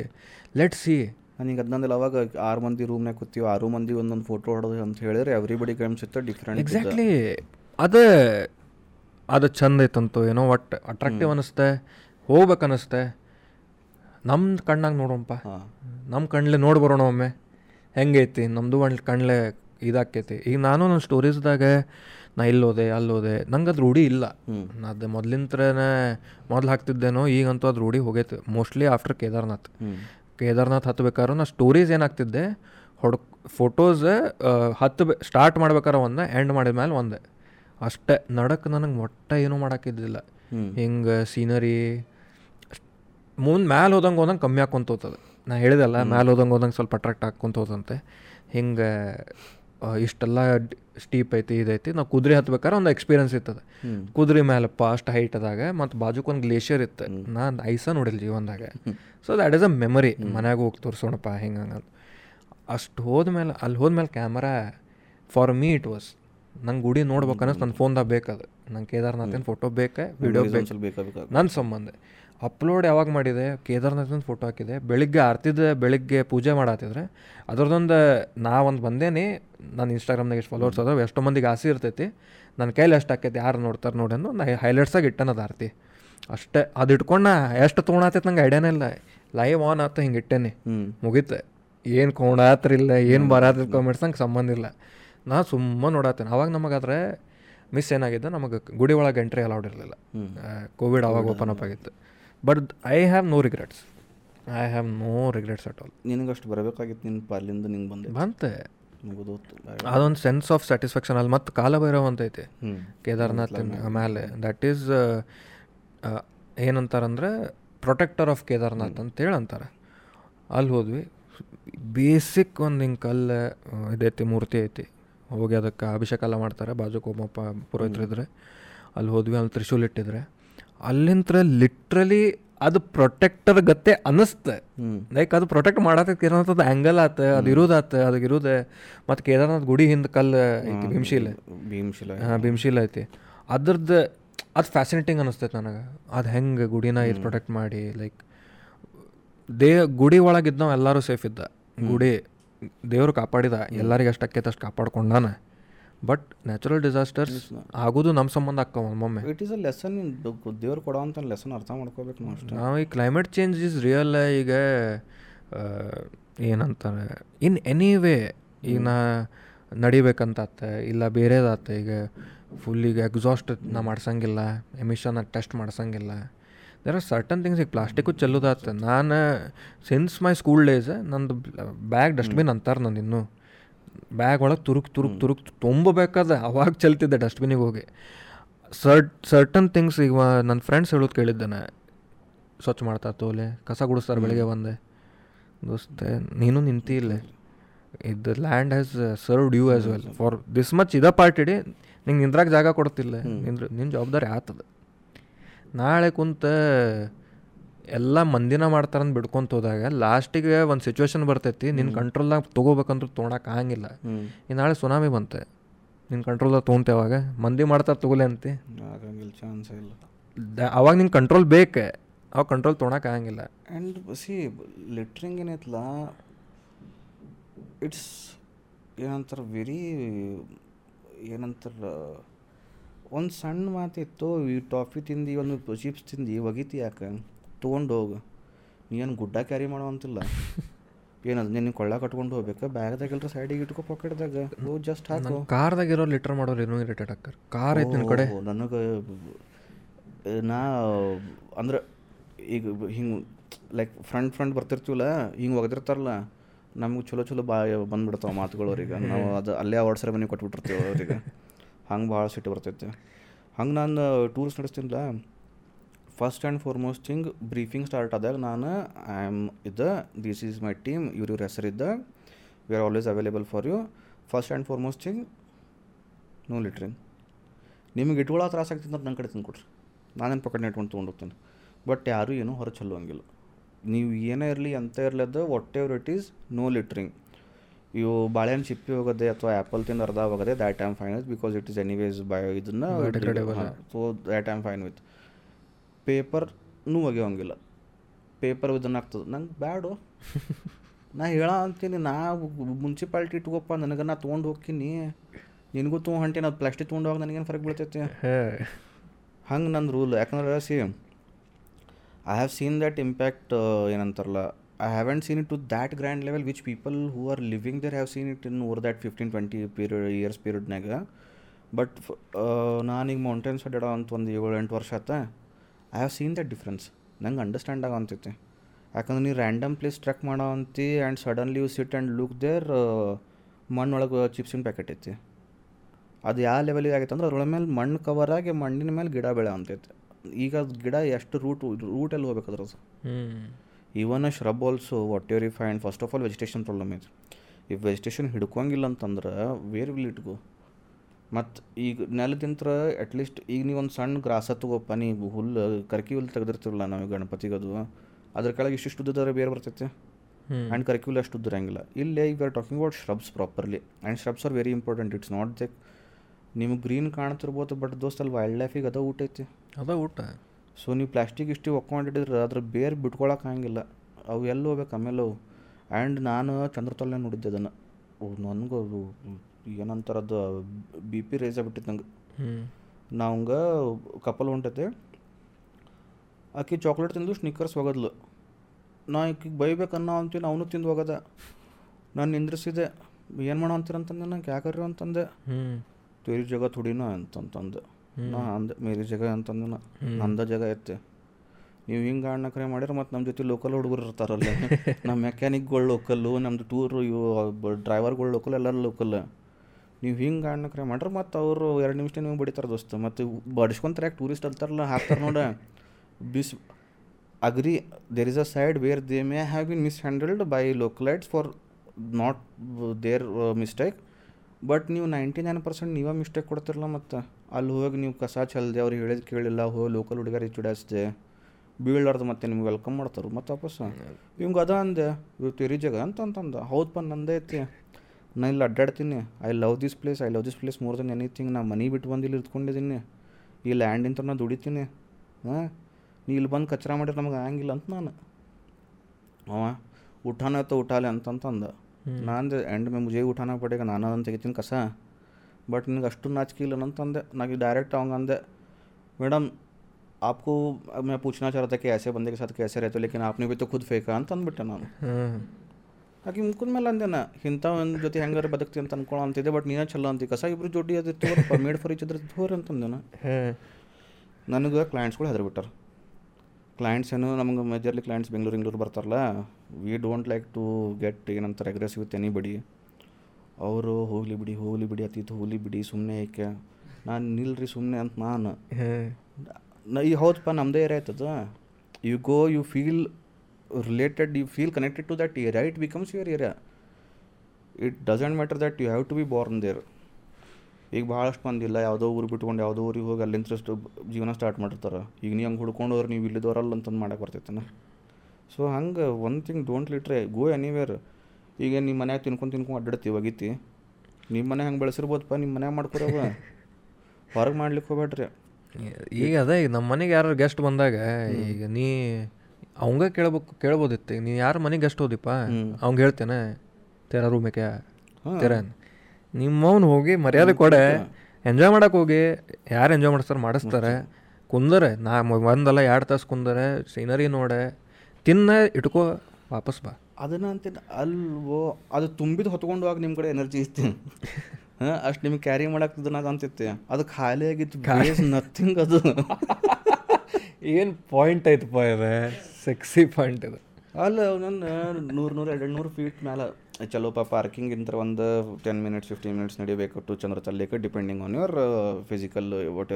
ಲೆಟ್ ಸಿ ನನಗೆ ಅದ್ನಂದಿಲ್ಲ ಅವಾಗ ಆರು ಮಂದಿ ರೂಮ್ನಾಗ ಕೂತೀವಿ ಆರು ಮಂದಿ ಒಂದೊಂದು ಫೋಟೋ ಹೊಡೋದು ಅಂತ ಹೇಳಿದ್ರೆ ಎವ್ರಿಬಡಿ ಕೈಮ್ಸ್ ಇತ್ತು ಡಿಫ್ರೆಂಟ್ ಎಕ್ಸಾಕ್ಟ್ಲಿ ಅದು ಅದು ಚಂದ ಐತಂತು ಏನೋ ಒಟ್ಟು ಅಟ್ರಾಕ್ಟಿವ್ ಅನಿಸ್ತೆ ಹೋಗ್ಬೇಕು ಅನಿಸ್ತೆ ನಮ್ಮ ಕಣ್ಣಾಗ ನೋಡೋಣಪ್ಪ. ನಮ್ಮ ಕಣ್ಲೆ ನೋಡಿ ಬರೋಣ ಒಮ್ಮೆ. ಹೆಂಗೈತಿ? ನಮ್ಮದು ಒಂದು ಕಣ್ಲೆ ಇದಾಕೈತಿ ಈಗ ನಾನು ನನ್ನ ಸ್ಟೋರೀಸ್ದಾಗ ನಾ ಇಲ್ಲೋದೆ ಅಲ್ಲೋದೆ ನಂಗೆ ಅದು ರೂಢಿ ಇಲ್ಲ. ಅದು ಮೊದಲಿಂತ್ರನೇ ಮೊದ್ಲು ಹಾಕ್ತಿದ್ದೇನೋ ಈಗಂತೂ ಅದು ರೂಢಿ ಹೋಗೈತೆ. Mostly after Kedarnath. ಕೇದಾರ್ನಾಥ್ ಹತ್ಬೇಕಾದ್ರೆ ನಾ ಸ್ಟೋರೀಸ್ ಏನಾಗ್ತಿದ್ದೆ? ಹೊಡ್ ಫೋಟೋಸ್ ಹತ್ತು ಸ್ಟಾರ್ಟ್ ಮಾಡ್ಬೇಕಾರೆ ಒಂದು ಎಂಡ್ ಮಾಡಿದ ಮೇಲೆ ಒಂದೇ. ಅಷ್ಟೇ ನಡಕ್ಕೆ ನನಗೆ ಮೊಟ್ಟ ಏನೂ ಮಾಡೋಕ್ಕಿದ್ದಿಲ್ಲ. ಹಿಂಗೆ ಸೀನರಿ ಮುಂದೆ ಮ್ಯಾಲೆ ಹೋದಂಗೆ ಹೋದಂಗೆ ಕಮ್ಮಿ ಹಾಕ್ಕೊಂತ ಹೋಗ್ತದೆ ನಾ ಹೇಳಿದಲ್ಲ ಮ್ಯಾಲೆ ಹೋದಂಗೆ ಹೋದಂಗೆ ಸ್ವಲ್ಪ ಅಟ್ರಾಕ್ಟ್ ಹಾಕ್ಕೊಂತ ಹೋದಂತೆ ಹಿಂಗೆ ಇಷ್ಟೆಲ್ಲ ಸ್ಟೀಪ್ ಐತಿ ಇದೈತಿ. ನಾವು ಕುದುರೆ ಹತ್ಬೇಕಾದ್ರೆ ಒಂದು ಎಕ್ಸ್ಪೀರಿಯನ್ಸ್ ಇರ್ತದೆ. ಕುದುರೆ ಮೇಲೆ ಅಷ್ಟು ಹೈಟ್ ಅದಾಗ ಮತ್ತು ಬಾಜುಕ್ ಒಂದು ಗ್ಲೇಷಿಯರ್ ಇತ್ತು. ನಾನು ಐಸ ನೋಡಿಲ್ಲ ಜೀವನದಾಗ. So that is a memory ಮನ್ಯಾಗ ಹೋಗಿ ತೋರಿಸೋಣಪ್ಪ ಹಿಂಗೆ ಹಂಗಂತ ಅಷ್ಟು ಹೋದ್ಮೇಲೆ ಅಲ್ಲಿ ಹೋದ್ಮೇಲೆ camera for me it was ನಂಗೆ ಗುಡಿ ನೋಡ್ಬೇಕನ್ನೋದು ನನ್ನ ಫೋನ್ದಾಗ ಬೇಕದು ನಂಗೆ ಕೇದಾರ್ನಾಥಿನ ಫೋಟೋ ಬೇಕೆ? ವಿಡಿಯೋ ಬೇಕು. ನನ್ನ ಸಂಬಂಧ. ಅಪ್ಲೋಡ್ ಯಾವಾಗ ಮಾಡಿದೆ? ಕೇದಾರ್ನಾಥನ ಫೋಟೋ ಹಾಕಿದೆ. ಬೆಳಿಗ್ಗೆ ಆರ್ತಿದ ಬೆಳಿಗ್ಗೆ ಪೂಜೆ ಮಾಡತ್ತಿದ್ರೆ ಅದ್ರದ್ದೊಂದು ನಾ ಒಂದು ಬಂದೇನಿ ನಾನು ಇನ್ಸ್ಟಾಗ್ರಾಮ್ನಾಗ ಎಷ್ಟು ಫಾಲೋವರ್ಸ್ ಅದಾವೆ ಎಷ್ಟೋ ಮಂದಿಗೆ ಆಸೆ ಇರ್ತೈತಿ. ನನ್ನ ಕೈಲಿ ಎಷ್ಟು ಆಕೈತಿ ಯಾರು ನೋಡ್ತಾರೆ ನೋಡಿ ನಾನು ನಾ ಹೈಲೈಟ್ಸಾಗಿ ಇಟ್ಟನದು ಆರ್ತಿ. ಅಷ್ಟೇ ಅದು ಇಟ್ಕೊಂಡು ನಾ ಎಷ್ಟು ತೊಗೊಂಡಾತೈತೆ ನಂಗೆ ಐಡಿಯಾನೇ ಇಲ್ಲ. ಲೈವ್ ಆನ್ ಆತ ಹಿಂಗೆ ಇಟ್ಟೇನಿ. ಮುಗೀತು. ಏನು ಇಲ್ಲ ಏನು ಬರಾತ್ರ ಕಾಮೆಂಟ್ಸ್ ನಂಗೆ ಸಂಬಂಧ ಇಲ್ಲ. ನಾ ಸುಮ್ಮನೆ ನೋಡತ್ತೇನೆ ಅವಾಗ ನಮಗಾದ್ರೆ ಮಿಸ್ ಏನಾಗಿದೆ ನಮಗೆ ಗುಡಿ ಒಳಗೆ ಎಂಟ್ರಿ ಅಲೌಡ್ ಇರಲಿಲ್ಲ. ಕೋವಿಡ್ ಅವಾಗ ಓಪನ್ ಅಪ್ ಆಗಿತ್ತು. But I have no regrets I have no regrets at all ನಿನಗಷ್ಟು ಬರಬೇಕಾಗಿತ್ತು ನಿನ್ನ ಪಾಲಿಂದ ನಿಂಗೆ ಬಂದೆ ಬಂತೆ. ಅದೊಂದು ಸೆನ್ಸ್ ಆಫ್ ಸ್ಯಾಟಿಸ್ಫ್ಯಾಕ್ಷನ್ ಅಲ್ಲಿ ಮತ್ತು ಕಾಲಭೈರವ ಅಂತ ಐತೆ. ಕೇದಾರ್ನಾಥ್ ಮೇಲೆ ದಟ್ ಈಸ್ ಏನಂತಾರಂದ್ರೆ ಪ್ರೊಟೆಕ್ಟರ್ ಆಫ್ ಕೇದಾರ್ನಾಥ್ ಅಂತೇಳಿ ಅಂತಾರೆ ಅಲ್ಲಿ ಹೋದ್ವಿ. ಬೇಸಿಕ್ ಒಂದು ಹಿಂಗೆ ಕಲ್ಲು ಇದೈತಿ ಮೂರ್ತಿ ಐತಿ. ಹೋಗಿ ಅದಕ್ಕೆ ಅಭಿಷೇಕ ಎಲ್ಲ ಮಾಡ್ತಾರೆ. ಬಾಜು ಕೋಮಪ್ಪ ಪುರೋಹಿತರಿದ್ರೆ. ಅಲ್ಲಿ ಹೋದ್ವಿ ಅಲ್ಲಿ ತ್ರಿಶೂಲ್ ಇಟ್ಟಿದ್ರೆ. ಅಲ್ಲಿಂತ್ರ ಲಿಟ್ರಲಿ ಅದು ಪ್ರೊಟೆಕ್ಟರ್ ಗತ್ತೆ ಅನಿಸ್ತ ಲೈಕ್ ಅದು ಪ್ರೊಟೆಕ್ಟ್ ಮಾಡತ್ತಕ್ಕೆ ಕೇದಾರ್ನಾಥ್ ಆ್ಯಂಗಲ್ ಆತ ಅದು ಇರೋದಾತ ಅದಕ್ಕೆ ಇರೋದೆ ಮತ್ತು ಕೇದಾರ್ನಾಥ್ ಗುಡಿ ಹಿಂದೆ ಕಲ್ಲು ಐತಿ ಭೀಮಶೀಲ. ಭೀಮಶೀಲ ಹಾಂ ಭೀಮಶೀಲ ಐತಿ. ಅದ್ರದ್ದು ಅದು ಫ್ಯಾಸಿನೇಟಿಂಗ್ ಅನಿಸ್ತೈತೆ ನನಗೆ. ಅದು ಹೆಂಗೆ ಗುಡಿನ ಇದು ಪ್ರೊಟೆಕ್ಟ್ ಮಾಡಿ ಲೈಕ್ ದೇ ಗುಡಿ ಒಳಗಿದ್ದ ನಾವು ಎಲ್ಲರೂ ಸೇಫ್ ಇದ್ದ. ಗುಡಿ ದೇವ್ರು ಕಾಪಾಡಿದ ಎಲ್ಲರಿಗೆ ಅಷ್ಟಕ್ಕೆ ಅಷ್ಟು ಕಾಪಾಡ್ಕೊಂಡಾನ. ಬಟ್ ನ್ಯಾಚುರಲ್ ಡಿಸಾಸ್ಟರ್ಸ್ ಆಗೋದು ನಮ್ಮ ಸಂಬಂಧ ಅಕ್ಕ ಒಮ್ಮೊಮ್ಮೆ ಇಟ್ ಈಸ್ ಅ ಲೆಸನ್ ದೇವ್ರು ಕೊಡೋ ಅಂತ ಲೆಸನ್ ಅರ್ಥ ಮಾಡ್ಕೋಬೇಕು ನಾವು ಅಷ್ಟೇ. ನಾವು ಈ ಕ್ಲೈಮೇಟ್ ಚೇಂಜ್ ಇಸ್ ರಿಯಲ್ ಈಗ ಏನಂತಾರೆ ಇನ್ ಎನಿ ವೇ ಈಗ ನಾ ನಡಿಬೇಕಂತಾತ ಇಲ್ಲ ಬೇರೆದಾತ ಈಗ ಫುಲ್ ಈಗ ಎಕ್ಸಾಸ್ಟ್ ನಾ ಮಾಡ್ಸಂಗಿಲ್ಲ ಎಮಿಷನ್ ಟೆಸ್ಟ್ ಮಾಡ್ಸಂಗಿಲ್ಲ. ದೇರ್ ಆರ್ ಸರ್ಟನ್ ಥಿಂಗ್ಸ್ ಈಗ ಪ್ಲಾಸ್ಟಿಕ್ಕು ಚೆಲ್ಲೋದಾತ ನಾನು ಸಿನ್ಸ್ ಮೈ ಸ್ಕೂಲ್ ಡೇಸ್ ನಂದು ಬ್ಯಾಗ್ ಡಸ್ಟ್ಬಿನ್ ಅಂತಾರೆ ನಂದು ಇನ್ನೂ ಬ್ಯಾಗ್ ಒಳಗೆ ತುರುಕ್ ತುರುಕ್ ತುರುಕ್ ತುಂಬಬೇಕಾದ ಅವಾಗ ಚಲ್ತಿದ್ದೆ ಡಸ್ಟ್ಬಿನಿಗೆ ಹೋಗಿ. ಸರ್ಟ್ ಸರ್ಟನ್ ಥಿಂಗ್ಸ್ ಈಗ ನನ್ನ ಫ್ರೆಂಡ್ಸ್ ಹೇಳೋದು ಕೇಳಿದ್ದಾನೆ. ಸ್ವಚ್ಛ ಮಾಡ್ತಾ ತೋಲೆ ಕಸ ಗುಡಿಸ್ತಾರೆ ಬೆಳಿಗ್ಗೆ ಬಂದೆ. ದೋಸ್ತೆ ನೀನು ನಿಂತಿ ಇಲ್ಲೇ. ಇದು land has served you as well for this much ಇದ ಪಾರ್ಟ್ ಇಡಿ ನಿಂಗೆ ನಿಂದ್ರಾಗ ಜಾಗ ಕೊಡ್ತಿಲ್ಲ. ನಿಂದ್ರ ನಿನ್ನ ಜವಾಬ್ದಾರಿ ಆತದ. ನಾಳೆ ಕುಂತ ಎಲ್ಲ ಮಂದಿನ ಮಾಡ್ತಾರಂತ ಬಿಡ್ಕೊಂತ ಹೋದಾಗ ಲಾಸ್ಟಿಗೆ ಒಂದು ಸಿಚುವೇಶನ್ ಬರ್ತೈತಿ ನಿನ್ನ ಕಂಟ್ರೋಲ್ದಾಗ ತೊಗೋಬೇಕಂದ್ರೆ ತೊಗೊಳಕ್ಕೆ ಆಗಂಗಿಲ್ಲ. ಈ ನಾಳೆ ಸುನಾಮಿ ಬಂತೆ ನಿನ್ನ ಕಂಟ್ರೋಲ್ದಾಗ ತೊಗೊಂತೆ ಅವಾಗ. ಮಂದಿ ಮಾಡ್ತಾರೆ ತಗೊಲೆ ಅಂತಿ. ಆಗಂಗಿಲ್ಲ ಚಾನ್ಸ್ ಇಲ್ಲ. ಅವಾಗ ನಿಂಗೆ ಕಂಟ್ರೋಲ್ ಬೇಕೆ ಅವಾಗ ಕಂಟ್ರೋಲ್ ತೊಗೊಳಕ್ಕೆ ಆಗಂಗಿಲ್ಲ. ಆ್ಯಂಡ್ ಸಿ ಲಿಟ್ರಿಂಗ್ ಏನೈತಲ್ಲ ಇಟ್ಸ್ ಏನಂತಾರೆ ವೆರಿ ಏನಂತಾರೆ ಒಂದು ಸಣ್ಣ ಮಾತಿತ್ತು ಈ ಟಾಫಿ ತಿಂದು ಒಂದು ಚಿಪ್ಸ್ ತಿಂದು ಒಗಿತಿ ಯಾಕೆ? ತೊಗೊಂಡು ಹೋಗು. ನೀ ಏನು ಗುಡ್ಡ ಕ್ಯಾರಿ ಮಾಡೋವಂತಿಲ್ಲ. ಏನದು ನೀನು ಕೊಳ್ಳ ಕಟ್ಕೊಂಡು ಹೋಗ್ಬೇಕು? ಬ್ಯಾಗ್ದಾಗ ಎಲ್ಲರೂ ಸೈಡಿಗೆ ಇಟ್ಕೋ ಪಾಕೆಟ್ದಾಗ ಓ ಜಸ್ಟ್ ಹಾಕು. ಕಾರ್ದಾಗ ಇರೋ ಲಿಟರ್ ಮಾಡೋರು ಏನೋ ಇರಿಟೇಟ್ ಕಾರ್ ಐತೆ ನನ್ನ ಕಡೆ? ನನಗೆ ನಾ ಅಂದ್ರೆ ಈಗ ಹಿಂಗೆ ಲೈಕ್ ಫ್ರಂಟ್ ಫ್ರಂಟ್ ಬರ್ತಿರ್ತೀವಲ್ಲ ಹಿಂಗೆ ಒಗೆದಿರ್ತಾರಲ್ಲ ನಮ್ಗೆ ಚಲೋ ಚಲೋ ಬಾ ಬಂದ್ಬಿಡ್ತಾವೆ ಮಾತುಗಳು ಅವ್ರಿಗೆ. ನಾವು ಅದು ಅಲ್ಲೇ ಅವಾರ್ಡ್ ಮನೆ ಕೊಟ್ಬಿಟ್ಟಿರ್ತೀವಿ ಅವ್ರಿಗೆ. ಹಂಗೆ ಭಾಳ ಸಿಟ್ಟು ಬರ್ತೈತೆ. ಹಂಗೆ ನಾನು tours ನಡೆಸ್ತೀನಿಲ್ಲ first and foremost thing briefing start ಆದಾಗ ನಾನು ಐ ಆಮ್ ಇದ್ದ ದಿಸ್ ಈಸ್ ಮೈ ಟೀಮ್ ಇವ್ರ ಇವ್ರ ಹೆಸರಿದ್ದ we are always available for you first and foremost thing no littering ನಿಮಗೆ ಇಟ್ಕೊಳ್ಳೋ ತ್ರಾಸ ಆಗ್ತಿತ್ತು ಅಂತ ನನ್ನ ಕಡೆ ತಂದು ಕೊಡ್ರಿ ನಾನೇನು ಪಕ್ಕ ಇಟ್ಕೊಂಡು ತೊಗೊಂಡು ಹೋಗ್ತೀನಿ. ಬಟ್ ಯಾರೂ ಏನೂ ಹೊರ ಚಲ್ಲುವಂಗಿಲ್ಲ ನೀವು ಏನೇ ಇರಲಿ ಅಂತ ಇರಲದ whatever it is no littering ಇವು ಬಾಳೆಹಣ್ಣು ಚಿಪ್ಪಿ ಹೋಗೋದೆ ಅಥವಾ ಆ್ಯಪಲ್ ತಿಂದು ಅರ್ಧ ಹೋಗೋದೆ that am fine with because it is anyways by ಇದನ್ನು. So that am fine with ಪೇಪರ್ನೂ ಒಗೆಯೋಂಗಿಲ್ಲ ಪೇಪರ್ ಇದನ್ನ ಆಗ್ತದೆ. ನಂಗೆ ಬ್ಯಾಡು. ನಾ ಹೇಳ ಅಂತೀನಿ ನಾ ಮುನ್ಸಿಪಾಲ್ಟಿ ಇಟ್ಕೋಪ್ಪ ನನಗೆ ನಾ ತೊಗೊಂಡು ಹೋಗ್ತೀನಿ. ನಿನಗೂ ತೊಗೊಂಡು ಹೊಂಟೇನಿ ಅದು ಪ್ಲಾಸ್ಟಿಕ್ ತೊಗೊಂಡು ಹೋಗಿ ನನಗೇನು ಫರಕ್ ಬೀಳ್ತೈತಿ? ಹಂಗೆ ನನ್ನ ರೂಲ್. ಯಾಕಂದ್ರೆ see I have seen that impact ಏನಂತಾರಲ್ಲ I haven't seen it to that grand level which people who are living there have seen it in over that fifteen twenty period years ಪೀರಿಯಡ್ನಾಗ but ನಾನೀಗ mountains ಅಡ್ಡಾಡೋ ಅಂತ ಒಂದು ಏಳು ಎಂಟು ವರ್ಷ ಆತ. I have seen that difference ನಂಗೆ understand ಆಗಂತೈತಿ. ಯಾಕಂದ್ರೆ ನೀವು ರ್ಯಾಂಡಮ್ ಪ್ಲೇಸ್ ಟ್ರ್ಯಾಕ್ ಮಾಡೋ ಅಂತಿ and suddenly you sit and look there ಮಣ್ಣೊಳಗೆ ಚಿಪ್ಸಿನ packet ಐತಿ. ಅದು ಯಾವ ಲೆವೆಲಿಗೆ ಆಗೈತೆ ಅಂದ್ರೆ ಅದ್ರೊಳ ಮೇಲೆ ಮಣ್ಣು ಕವರ್ ಆಗಿ ಮಣ್ಣಿನ ಮೇಲೆ ಗಿಡ ಬೆಳೆ ಅಂತೈತೆ ಈಗ ಅದ್ ಗಿಡ ಎಷ್ಟು ರೂಟ್ ರೂಟಲ್ಲಿ ಹೋಗ್ಬೇಕಾದ್ರೆ ಅದು ಹ್ಞೂ even a shrub also whatever find first of all vegetation problem ಐತಿ. ಈ ವೆಜಿಟೇಷನ್ ಹಿಡ್ಕೊಂಗಿಲ್ಲ ಅಂತಂದ್ರೆ ವೇರ್ ವಿಲ್ ಇಟ್ಗೋ ಮತ್ತು ಈಗ ನೆಲದಿಂತ್ರ ಅಟ್ಲೀಸ್ಟ್ ಈಗ ನೀವು ಒಂದು ಸಣ್ಣ ಗ್ರಾಸ ತಗೋಪ್ಪ ನೀವು ಹುಲ್ಲು ಕರ್ಕಿ ಹುಲ್ಲು ತೆಗೆದಿರ್ತೀವಲ್ಲ ನಾವು ಗಣಪತಿಗದು ಅದ್ರ ಕೆಳಗೆ ಇಷ್ಟಿಷ್ಟು ಉದ್ದದಾರೆ ಬೇರೆ ಬರ್ತೈತೆ? ಆ್ಯಂಡ್ ಕರಿಕ್ಯುಲ್ ಅಷ್ಟು ಉದ್ದಿರಂಗಿಲ್ಲ ಇಲ್ಲೇ ಈಗ are talking about shrubs properly and shrubs are very important it's not thick ನಿಮ್ಗೆ ಗ್ರೀನ್ ಕಾಣ್ತಿರ್ಬೋದು ಬಟ್ ದೋಸ್ತ ಅಲ್ಲಿ ವೈಲ್ಡ್ ಲೈಫಿಗೆ ಅದ ಊಟ ಐತಿ. ಅದ ಊಟ. ಸೊ ನೀವು ಪ್ಲಾಸ್ಟಿಕ್ ಇಷ್ಟು ಒಕ್ಕೊಂಡಿಟ್ಟಿದ್ರೆ ಅದ್ರ ಬೇರೆ ಬಿಟ್ಕೊಳಕ್ಕೆ ಆಗಂಗಿಲ್ಲ ಅವು ಎಲ್ಲಿ ಹೋಗ್ಬೇಕು ಆಮೇಲೆ ಅವು. ಆ್ಯಂಡ್ ನಾನು ಚಂದ್ರತೊಲ್ಲೆ ನೋಡಿದ್ದೆ ಅದನ್ನು. ಓ ನನಗೂ ಅದು ಏನಂತಾರೆ ಅದು ಬಿ ಪಿ ರೇಸ್ ಆಗ್ಬಿಟ್ಟಿತ್ತು ನಂಗೆ. ನಾವಂಗೆ ಕಪಲ್ ಹೊಂಟೈತೆ ಆಕೆ ಚಾಕ್ಲೇಟ್ ತಿಂದು ಸ್ನಿಕ್ಕರ್ಸ್ ಹೋಗೋದ್ಲು ನಾ ಈಕಿಗೆ ಬೈಬೇಕನ್ನೋ ಅಂತೀನಿ ಅವನು ತಿಂದು ಹೋಗದ ನಾನು ನಿಂದ್ರಿಸಿದೆ. ಏನು ಮಾಡೋ ಅಂತೀರಂತಂದೆ ನಂಗೆ ಯಾಕರ್ರಿ ಅಂತಂದೆ. ತೇರಿ ಜಾಗ ತುಡಿನ ಅಂತಂತಂದು. ನಾ ಅಂದೆ ಮೇರಿ ಜಾಗ ಅಂತಂದ ನಾ. ನಂದ ಜಾಗ ಐತೆ. ನೀವು ಹಿಂಗೆ ಅಣ್ಣಕರೆ ಮಾಡಿದ್ರೆ ಮತ್ತು ನಮ್ಮ ಜೊತೆ ಲೋಕಲ್ ಹುಡುಗರು ಇರ್ತಾರಲ್ಲ. ನಮ್ಮ ಮೆಕ್ಯಾನಿಕ್ಗಳು ಲೋಕಲ್ಲು ನಮ್ಮದು ಟೂರ್ ಇವು ಡ್ರೈವರ್ಗಳು ಲೋಕಲ್ ಎಲ್ಲರೂ ಲೋಕಲ್ ನೀವು ಹಿಂಗೆ ಅಣ್ಣಕರೆ ಮಾಡ್ರಿ ಮತ್ತು ಅವರು ಎರಡು ನಿಮಿಷ ನೀವು ಬಡಿತಾರೆ ದೋಸ್ತ. ಮತ್ತು ಬಡಿಸ್ಕೊಂತಾರೆ ಯಾಕೆ ಟೂರಿಸ್ಟ್ ಅಂತಾರಲ್ಲ ಹಾಕ್ತಾರೆ ನೋಡ. ಬಿಸ್ agree there is a side where they may have been mishandled by localites for not their mistake but ನೀವು ನೈಂಟಿ ನೈನ್ ಪರ್ಸೆಂಟ್ ನೀವೇ ಮಿಸ್ಟೇಕ್ ಕೊಡ್ತಿರಲ್ಲ ಮತ್ತು. ಅಲ್ಲಿ ಹೋಗಿ ನೀವು ಕಸ ಚಲ್ದೆ ಅವ್ರು ಹೇಳಿದ್ ಕೇಳಿಲ್ಲ ಹೋ ಲೋಕಲ್ ಹುಡುಗರಿಗೆ ಚುಡಾಯಿಸ್ದೆ ಬೀಳಾರ್ದು ಮತ್ತೆ ನಿಮ್ಗೆ ವೆಲ್ಕಮ್ ಮಾಡ್ತಾರೆ ಮತ್ತೆ ವಾಪಸ್. ಹಿಂಗೆ ಅದ ಅಂದೆ ಇವ್ ತಿರಿಜಗ ಅಂತ ಅಂತಂದ ಹೌದಪ್ಪ ನಂದೇ ಐತಿ ನಾ ಇಲ್ಲಿ ಅಡ್ಡಾಡ್ತೀನಿ I love this place I love this place more than anything ನಾ ಮನೆ ಬಿಟ್ಟು ಬಂದು ಇಲ್ಲಿ ಇದ್ಕೊಂಡಿದ್ದೀನಿ ಈ ಲ್ಯಾಂಡಿಂತ ನಾ ದುಡಿತೀನಿ ಹಾಂ ನೀ ಇಲ್ಲಿ ಬಂದು ಕಚರ ಮಾಡಿದ್ರೆ ನಮಗೆ ಆಗಂಗಿಲ್ಲ ಅಂತ ನಾನು ಅವ ಉಠಾನ तो उठा ले ಅಂತಂತಂದ ನಾನು ಎಂಡ್ ಮೇ ಮುಜೆ ಉಠಾನ ಪಡೆಗ ನಾನು ಅದನ್ನು ತೆಗಿತೀನಿ ಕಸ ಬಟ್ ನಿನಗೆ ಅಷ್ಟು ನಾಚಿಕೆ ಇಲ್ಲ ಅಂತಂದೆ ನಾಗೆ ಡೈರೆಕ್ಟ್ ಅವಂಗೆ ಅಂದೆ ಮೇಡಮ್ आपको मैं पूछना चाह रहा था कि ऐसे बंदे के साथ कैसे रहते हो लेकिन आपने भी तो खुद फेंका ಅಂತ ಅಂದ್ಬಿಟ್ಟೆ ನಾನು ಹಾಂ ಆಕೆ ಮುಖದ ಮೇಲೆ ಅಂದೆ ನಾ ಇಂಥ ಒಂದು ಜೊತೆ ಹೆಂಗಾರ ಬದುಕ್ತಿ ಅಂತ ಅನ್ಕೊಳ್ಳೋ ಅಂತಿದೆ ಬಟ್ ನೀನೇ ಚಲೋ ಅಂತಿ. ಕಸ ಇಬ್ರು ಜೋಡಿ ಅದು ತೋರಪ್ಪ ಮೇಡ್ ಫಾರ್ ಈಚ್ ಅದ್ರ ತೋರ್ ಅಂತಂದೆ ನಾ ಹಾಂ. ನನಗೆ ಕ್ಲೈಂಟ್ಸ್ಗಳು ಹೆದರ್ಬಿಟ್ಟಾರ ಕ್ಲೈಂಟ್ಸ್ ಏನು ನಮ್ಗೆ ಮೇಜರ್ಲಿ ಕ್ಲೈಂಟ್ಸ್ ಬೆಂಗಳೂರು ಇಂಗ್ಳೂರು ಬರ್ತಾರಲ್ಲ we don't like to get ಏನಂತಾರೆ ಅಗ್ರೆಸಿವ್ ವಿತ್ ಎನಿ ಬಡಿ ಅವರು ಹೋಗಲಿ ಬಿಡಿ ಹೋಗಲಿ ಬಿಡಿ ಅತಿಥಿ ಹೋಗಲಿ ಬಿಡಿ ಸುಮ್ಮನೆ ಐಕೆ ನಾನು ನಿಲ್ರಿ ಸುಮ್ಮನೆ ಅಂತ ನಾನು. ಈ ಹೌದಪ್ಪ ನಮ್ಮದೇ ಏರಿಯಾ ಆಯ್ತದ? You go you feel related you feel connected to that area it becomes your area it doesn't matter that you have to be born there ಈಗ ಭಾಳಷ್ಟು ಮಂದಿ ಇಲ್ಲ, ಯಾವುದೋ ಊರು ಬಿಟ್ಕೊಂಡು ಯಾವುದೋ ಊರಿಗೆ ಹೋಗಿ ಅಲ್ಲಿಂದ ಅಷ್ಟು ಜೀವನ ಸ್ಟಾರ್ಟ್ ಮಾಡಿರ್ತಾರೆ ಈಗ ನೀವು ಹಂಗೆ ಹುಡ್ಕೊಂಡು ಹೋದ್ರೆ ನೀವು ಇಲ್ಲಿದವರಲ್ಲ ಅಂತಂದು ಮಾಡಕ್ಕೆ ಬರ್ತೈತನ? ಸೊ ಹಂಗೆ one thing don't litter go anywhere ಈಗ ನಿಮ್ಮ ಮನ್ಯಾಗ ತಿನ್ಕೊಂಡು ತಿನ್ಕೊಂಡು ಅಡ್ಡಾಡ್ತಿ ಒಗಿತಿ ನಿಮ್ಮ ಮನೆ ಹಂಗೆ ಬೆಳೆಸಿರ್ಬೋದಪ್ಪ ನಿಮ್ಮ ಮನ್ಯಾಗ ಮಾಡ್ಕೊರವ. ಹೊರಗೆ ಮಾಡ್ಲಿಕ್ಕೆ ಹೋಗ್ಬೇಡ್ರಿ ಈಗ ಅದೇ, ಈಗ ನಮ್ಮ ಮನೆಗೆ ಯಾರು ಗೆಸ್ಟ್ ಬಂದಾಗ, ಈಗ ನೀ ಅವಂಗ ಕೇಳ್ಬೇಕು ಕೇಳ್ಬೋದಿತ್ತು. ನೀ ಯಾರು ಮನೆಗೆ ಗೆಸ್ಟ್ ಹೋದಿಪ್ಪ? ಅವಂಗೆ ಹೇಳ್ತೇನೆ ತೆರ ತೆರ ನಿಮ್ಮವ್ನು ಹೋಗಿ ಮರ್ಯಾದೆ ಕೊಡೆ. ಎಂಜಾಯ್ ಮಾಡಕ್ಕೆ ಹೋಗಿ. ಯಾರು ಎಂಜಾಯ್ ಮಾಡಿಸ್ತಾರೆ ಮಾಡಿಸ್ತಾರೆ. ಕುಂದರೆ ನಾ ಒಂದಲ್ಲ ಎರಡು ತಾಸು ಕುಂದರೆ ಸೀನರಿ ನೋಡೆ. ತಿನ್ನ ಇಟ್ಕೋ ವಾಪಸ್ ಬಾ. ಅದನ್ನ ಅಂತೀನಿ ಅಲ್ವೋ ಅದು ತುಂಬಿದ ಹೊತ್ಕೊಂಡು ಹೋಗಿ ನಿಮ್ಮ ಕಡೆ ಎನರ್ಜಿ ಇತ್ತು. ಹಾಂ ಅಷ್ಟು ನಿಮ್ಗೆ ಕ್ಯಾರಿ ಮಾಡಾಕ್ತಿದ್ದು ಅದು ಅಂತಿತ್ತೆ ಅದು ಖಾಲಿ ಆಗಿತ್ತು ನಥಿಂಗ್ ಅದು. ಏನು ಪಾಯಿಂಟ್ ಐತಪ್ಪ ಇದೆ? ಸೆಕ್ಸಿ ಪಾಯಿಂಟ್ ಇದೆ. ಅಲ್ಲ ನನ್ನ ನೂರು ನೂರು, ಎರಡು, ನೂರು ಫೀಟ್ ಮೇಲೆ ಚಲೋಪ ಪಾರ್ಕಿಂಗ್ ಇಂತ ಒಂದು ಟೆನ್ ಮಿನಿಟ್ಸ್ ಫಿಫ್ಟೀನ್ ಮಿನಿಟ್ಸ್ ನಡಿಬೇಕು. To Chandra ಚಲ್ಲಿಕ್ಕೆ depending on your physical what